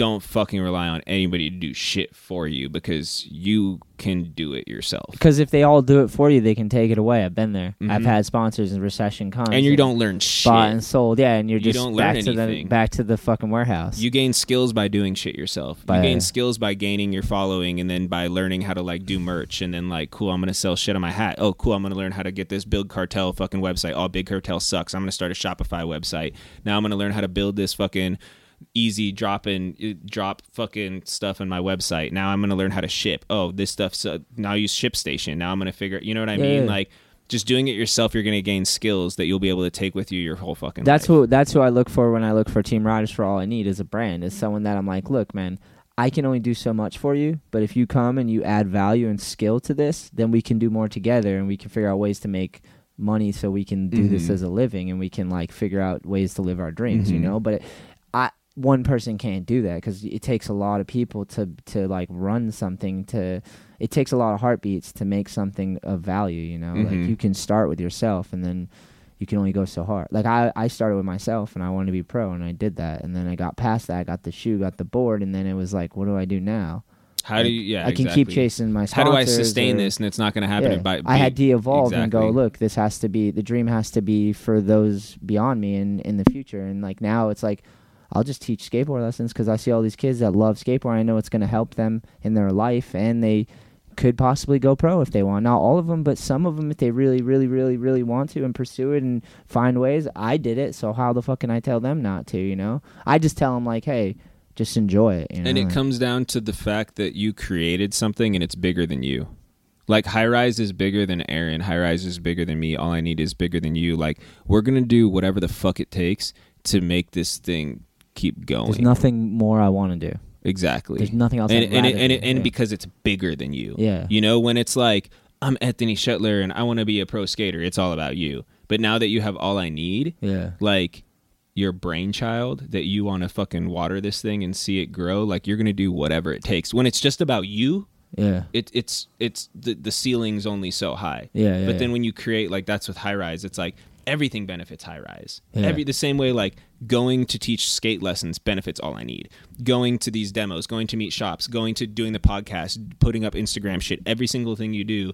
[SPEAKER 2] don't fucking rely on anybody to do shit for you because you can do it yourself.
[SPEAKER 1] because if they all do it for you they can take it away i've been there i've
[SPEAKER 2] Mhm.
[SPEAKER 1] had sponsors and recession comes
[SPEAKER 2] And you don't learn shit.
[SPEAKER 1] bought and sold yeah and you're
[SPEAKER 2] You
[SPEAKER 1] just back to the back to the fucking warehouse
[SPEAKER 2] You gain skills by doing shit yourself.
[SPEAKER 1] By-
[SPEAKER 2] you gain skills by gaining your following and then by learning how to like do merch and then like cool I'm going to sell shit on my hat. Oh cool I'm going to learn how to get this Big Cartel fucking website. Oh Big Cartel sucks. I'm going to start a Shopify website. Now I'm going to learn how to build this fucking easy drop and uh, drop fucking stuff on my website. Now I'm going to learn how to ship. Oh this stuff's uh, now I use ShipStation. Now I'm going to figure you know what I
[SPEAKER 1] Yeah,
[SPEAKER 2] mean?
[SPEAKER 1] yeah.
[SPEAKER 2] Like just doing it yourself you're going to gain skills that you'll be able to take with you your whole fucking
[SPEAKER 1] That's
[SPEAKER 2] life.
[SPEAKER 1] who that's who I look for when I look for team riders for all I need is a brand. Is someone that I'm like, look, man, I can only do so much for you, but if you come and you add value and skill to this, then we can do more together and we can figure out ways to make money so we can do this
[SPEAKER 2] Mhm.
[SPEAKER 1] as a living and we can like figure out ways to live our dreams, you
[SPEAKER 2] Mhm.
[SPEAKER 1] know? But I one person can't do that cuz it takes a lot of people to to like run something to it takes a lot of heartbeats to make something of value, you know?
[SPEAKER 2] Mhm.
[SPEAKER 1] Like you can start with yourself and then you can only go so hard. Like I, I started with myself and I wanted to be pro and I did that and then I got past that, I got the shoe, got the board, and then it was like, what do I do now?
[SPEAKER 2] How do
[SPEAKER 1] Like,
[SPEAKER 2] you yeah
[SPEAKER 1] I can keep
[SPEAKER 2] exactly.
[SPEAKER 1] chasing my
[SPEAKER 2] How do I sustain
[SPEAKER 1] or-
[SPEAKER 2] this and it's not going to happen
[SPEAKER 1] Yeah.
[SPEAKER 2] by
[SPEAKER 1] I had to evolve and go, look, this has to be the dream has to be for those beyond me in in the future. And like now it's like I'll just teach skateboard lessons because I see all these kids that love skateboard. I know it's going to help them in their life and they could possibly go pro if they want. Not all of them, but some of them if they really, really, really, really want to and pursue it and find ways. I did it, so how the fuck can I tell them not to? You know, I just tell them like, hey, just enjoy it. You know?
[SPEAKER 2] And it comes down to the fact that you created something and it's bigger than you. Like high rise is bigger than Aaron. High rise is bigger than me. All I need is bigger than you. Like we're gonna do whatever the fuck it takes to make this thing keep going.
[SPEAKER 1] There's nothing more I want to do.
[SPEAKER 2] exactly.
[SPEAKER 1] There's nothing else.
[SPEAKER 2] and
[SPEAKER 1] I'd
[SPEAKER 2] and it, and, it, and because it's bigger than you.
[SPEAKER 1] Yeah.
[SPEAKER 2] You know when it's like I'm Anthony Shetler and I want to be a pro skater. It's all about you. But now that you have all I need,
[SPEAKER 1] yeah,
[SPEAKER 2] like your brainchild that you want to fucking water this thing and see it grow like you're gonna do whatever it takes when it's just about you
[SPEAKER 1] yeah,
[SPEAKER 2] it, it's it's the, the ceiling's only so high
[SPEAKER 1] Yeah, yeah,
[SPEAKER 2] but then
[SPEAKER 1] yeah.
[SPEAKER 2] when you create like that's with high rise it's like everything benefits high rise
[SPEAKER 1] Yeah.
[SPEAKER 2] every the same way like going to teach skate lessons benefits all i need going to these demos going to meet shops going to doing the podcast putting up instagram shit every single thing you do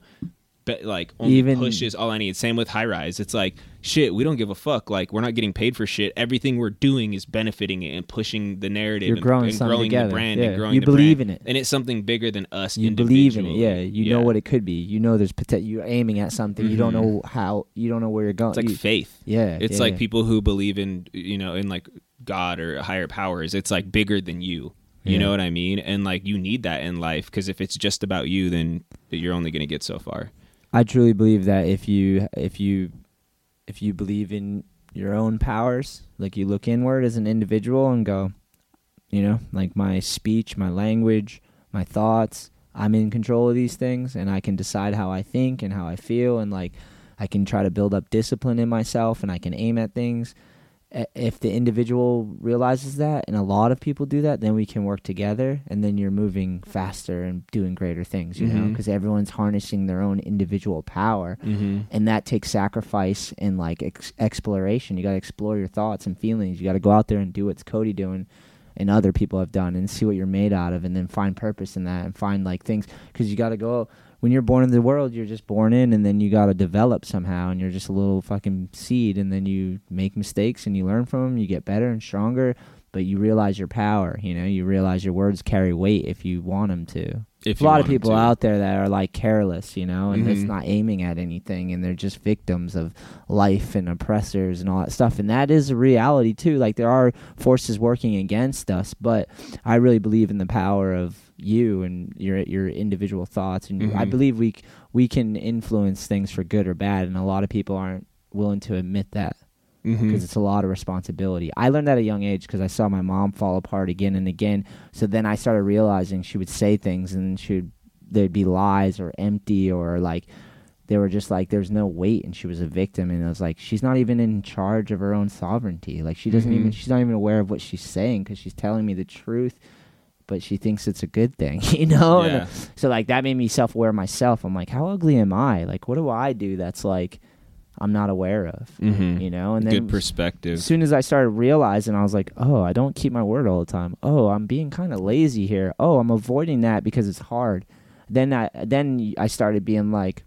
[SPEAKER 2] but like only
[SPEAKER 1] Even-
[SPEAKER 2] pushes all I need. Same with high rise. It's like shit. We don't give a fuck. Like we're not getting paid for shit. Everything we're doing is benefiting it and pushing the narrative.
[SPEAKER 1] You're
[SPEAKER 2] and,
[SPEAKER 1] growing
[SPEAKER 2] and growing
[SPEAKER 1] together.
[SPEAKER 2] the brand
[SPEAKER 1] Yeah.
[SPEAKER 2] and growing
[SPEAKER 1] You believe
[SPEAKER 2] brand.
[SPEAKER 1] in it.
[SPEAKER 2] and it's something bigger than us.
[SPEAKER 1] you believe in it. Yeah, you know what it could be. You know there's potential. You're aiming at something. You don't know how. You don't know where you're going.
[SPEAKER 2] Mm-hmm. It's like
[SPEAKER 1] You-
[SPEAKER 2] faith.
[SPEAKER 1] Yeah,
[SPEAKER 2] It's
[SPEAKER 1] yeah,
[SPEAKER 2] like
[SPEAKER 1] yeah.
[SPEAKER 2] people who believe in you know in like God or higher powers. It's like bigger than you. You
[SPEAKER 1] Yeah.
[SPEAKER 2] know what I mean? And like you need that in life because if it's just about you, then you're only going to get so far.
[SPEAKER 1] I truly believe that if you if you if you believe in your own powers, like you look inward as an individual and go, you know, like my speech, my language, my thoughts, I'm in control of these things and I can decide how I think and how I feel and like I can try to build up discipline in myself and I can aim at things. If the individual realizes that and a lot of people do that, then we can work together and then you're moving faster and doing greater things, you know,
[SPEAKER 2] Mhm.
[SPEAKER 1] because everyone's harnessing their own individual power
[SPEAKER 2] Mm-hmm.
[SPEAKER 1] and that takes sacrifice and like ex- exploration. You got to explore your thoughts and feelings. You got to go out there and do what's Cody doing and other people have done and see what you're made out of and then find purpose in that and find like things cuz you got to go when you're born in the world, you're just born in and then you got to develop somehow and you're just a little fucking seed and then you make mistakes and you learn from them, you get better and stronger, but you realize your power, you know, you realize your words carry weight if you want them to
[SPEAKER 2] If
[SPEAKER 1] a lot of people out there that are like careless, you know, and it's
[SPEAKER 2] Mhm.
[SPEAKER 1] not aiming at anything, and they're just victims of life and oppressors and all that stuff. And that is a reality too. Like there are forces working against us, but I really believe in the power of you and your your individual thoughts, and I
[SPEAKER 2] Mhm.
[SPEAKER 1] believe we we can influence things for good or bad, and a lot of people aren't willing to admit that because it's a lot of responsibility. I learned that at a young age because I saw my mom fall apart again and again. So then I started realizing she would say things and she would they'd be lies or empty or like they were just like there's no weight and she was a victim and it was like she's not even in charge of her own sovereignty. Like she doesn't even
[SPEAKER 2] Mhm.
[SPEAKER 1] she's not even aware of what she's saying because she's telling me the truth. But she thinks it's a good thing, [laughs] you know. And, uh, so like that made me self aware myself. I'm like, how ugly am I? Like, what do I do that's like I'm not aware of?
[SPEAKER 2] Mhm.
[SPEAKER 1] You know. And then
[SPEAKER 2] Good perspective.
[SPEAKER 1] as soon as I started realizing, I was like, oh, I don't keep my word all the time. Oh, I'm being kind of lazy here. Oh, I'm avoiding that because it's hard. Then I then I started being like,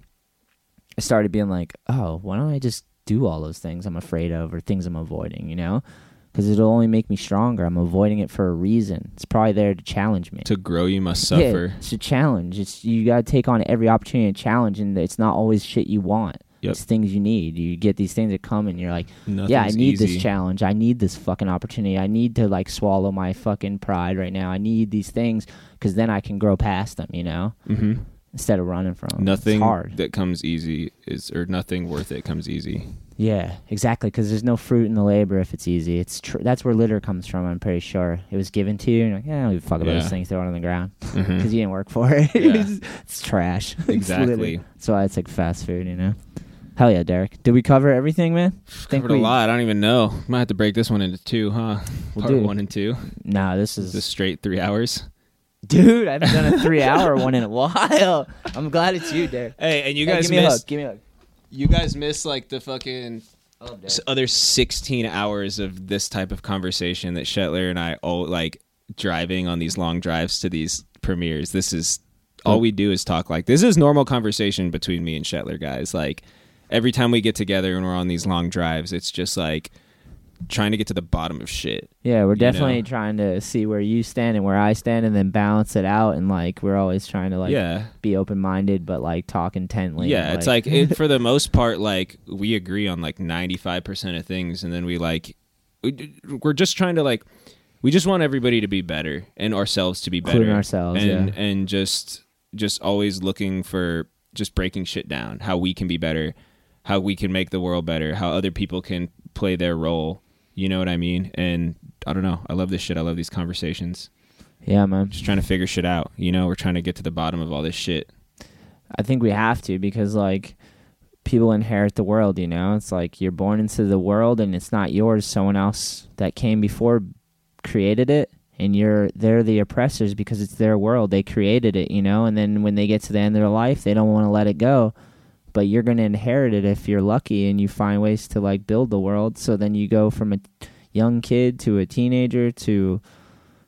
[SPEAKER 1] I started being like, oh, why don't I just do all those things I'm afraid of or things I'm avoiding? You know, because it'll only make me stronger. I'm avoiding it for a reason. It's probably there to challenge me.
[SPEAKER 2] To grow, you must
[SPEAKER 1] Yeah,
[SPEAKER 2] suffer.
[SPEAKER 1] it's a challenge. It's you got to take on every opportunity to challenge, and it's not always shit you want.
[SPEAKER 2] Yep.
[SPEAKER 1] It's things you need. You get these things that come, and you're like, yeah, I need
[SPEAKER 2] easy.
[SPEAKER 1] this challenge. I need this fucking opportunity. I need to like swallow my fucking pride right now. I need these things because then I can grow past them. You know,
[SPEAKER 2] Mhm.
[SPEAKER 1] instead of running from 'em.
[SPEAKER 2] Nothing that comes easy is, or nothing worth it comes easy.
[SPEAKER 1] Yeah, exactly. Because there's no fruit in the labor if it's easy. It's tr- that's where litter comes from. I'm pretty sure it was given to you. And you're like, yeah, I don't give a fuck about
[SPEAKER 2] Yeah.
[SPEAKER 1] this thing. Throw it on the ground [laughs] because
[SPEAKER 2] Mhm.
[SPEAKER 1] you didn't work for it.
[SPEAKER 2] Yeah. [laughs]
[SPEAKER 1] it's, it's trash. [laughs]
[SPEAKER 2] Exactly.
[SPEAKER 1] litter. That's why it's like fast food. You know. Hell yeah, Derek. Did we cover everything, man? Think
[SPEAKER 2] Covered a lot. I don't even know. Might have to break this one into two, huh?
[SPEAKER 1] We'll
[SPEAKER 2] Part
[SPEAKER 1] do.
[SPEAKER 2] one and two.
[SPEAKER 1] Nah, this is
[SPEAKER 2] Just straight three hours.
[SPEAKER 1] Dude, I haven't done a three hour one in a while. I'm glad it's you, Derek.
[SPEAKER 2] Hey, and you
[SPEAKER 1] Hey,
[SPEAKER 2] guys
[SPEAKER 1] give me a hug.
[SPEAKER 2] missed.
[SPEAKER 1] Give me a hug.
[SPEAKER 2] You guys missed like the fucking s- other 16 hours of this type of conversation that Shetler and I all like driving on these long drives to these premieres. This is all we do is talk like this is normal conversation between me and Shetler guys. Like every time we get together and we're on these long drives, it's just like trying to get to the bottom of shit.
[SPEAKER 1] Yeah, we're
[SPEAKER 2] you know?
[SPEAKER 1] definitely trying to see where you stand and where I stand, and then balance it out. And like, we're always trying to like
[SPEAKER 2] yeah.
[SPEAKER 1] be open minded, but like talk intently.
[SPEAKER 2] Yeah,
[SPEAKER 1] and,
[SPEAKER 2] it's like it, [laughs] for the most part, like we agree on like ninety five percent of things, and then we like we- we're just trying to like we just want everybody to be better and ourselves to be better,
[SPEAKER 1] Including ourselves,
[SPEAKER 2] and
[SPEAKER 1] yeah.
[SPEAKER 2] and just just always looking for just breaking shit down, how we can be better, how we can make the world better, how other people can play their role. You know what I mean? And I don't know. I love this shit. I love these conversations.
[SPEAKER 1] yeah, man.
[SPEAKER 2] Just trying to figure shit out. You know, we're trying to get to the bottom of all this shit.
[SPEAKER 1] I think we have to because like people inherit the world, you know? It's like you're born into the world and it's not yours. Someone else that came before created it and you're they're the oppressors because it's their world. They created it, you know? And then when they get to the end of their life, they don't want to let it go. But you're going to inherit it if you're lucky and you find ways to like build the world. So then you go from a young kid to a teenager to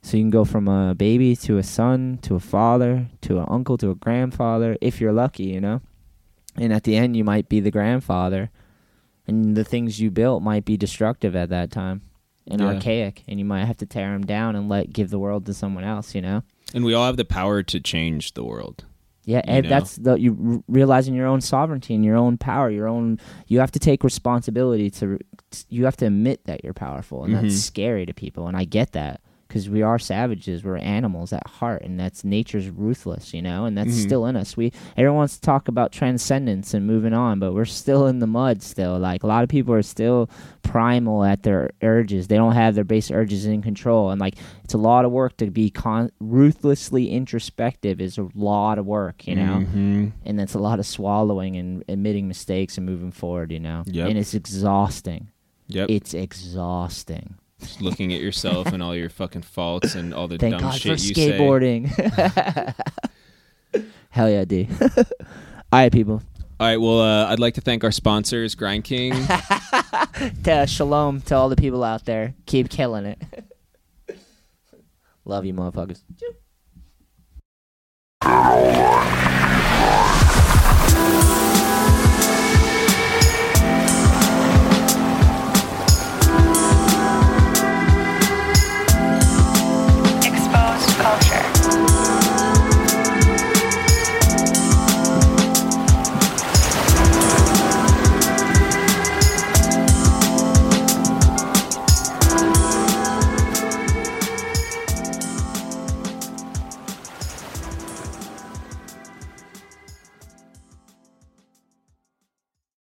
[SPEAKER 1] so you can go from a baby to a son to a father to an uncle to a grandfather if you're lucky, you know? And at the end, you might be the grandfather. And the things you built might be destructive at that time and
[SPEAKER 2] Yeah.
[SPEAKER 1] archaic. And you might have to tear them down and let give the world to someone else, you know?
[SPEAKER 2] And we all have the power to change the world.
[SPEAKER 1] Yeah,
[SPEAKER 2] You
[SPEAKER 1] and
[SPEAKER 2] know?
[SPEAKER 1] that's the you realizing your own sovereignty and your own power, your own. You have to take responsibility to. You have to admit that you're powerful, and
[SPEAKER 2] Mhm.
[SPEAKER 1] that's scary to people. And I get that because we are savages, we're animals at heart, and that's nature's ruthless, you know, and that's
[SPEAKER 2] Mhm.
[SPEAKER 1] still in us. We everyone wants to talk about transcendence and moving on, but we're still in the mud. Still, like a lot of people are still primal at their urges. They don't have their base urges in control, and like it's a lot of work to be con- ruthlessly introspective. Is a lot of work, you know
[SPEAKER 2] hmm
[SPEAKER 1] and that's a lot of swallowing and admitting mistakes and moving forward, you know.
[SPEAKER 2] Yep.
[SPEAKER 1] And it's exhausting.
[SPEAKER 2] Yep.
[SPEAKER 1] It's exhausting.
[SPEAKER 2] Just looking at yourself and all your fucking faults and all the
[SPEAKER 1] Thank
[SPEAKER 2] dumb
[SPEAKER 1] God for
[SPEAKER 2] shit you say.
[SPEAKER 1] skateboarding. [laughs] Hell yeah, D. [laughs] All right, people.
[SPEAKER 2] All right. Well, uh, I'd like to thank our sponsors, Grind King. [laughs]
[SPEAKER 1] To shalom to all the people out there. Keep killing it. Love you, motherfuckers.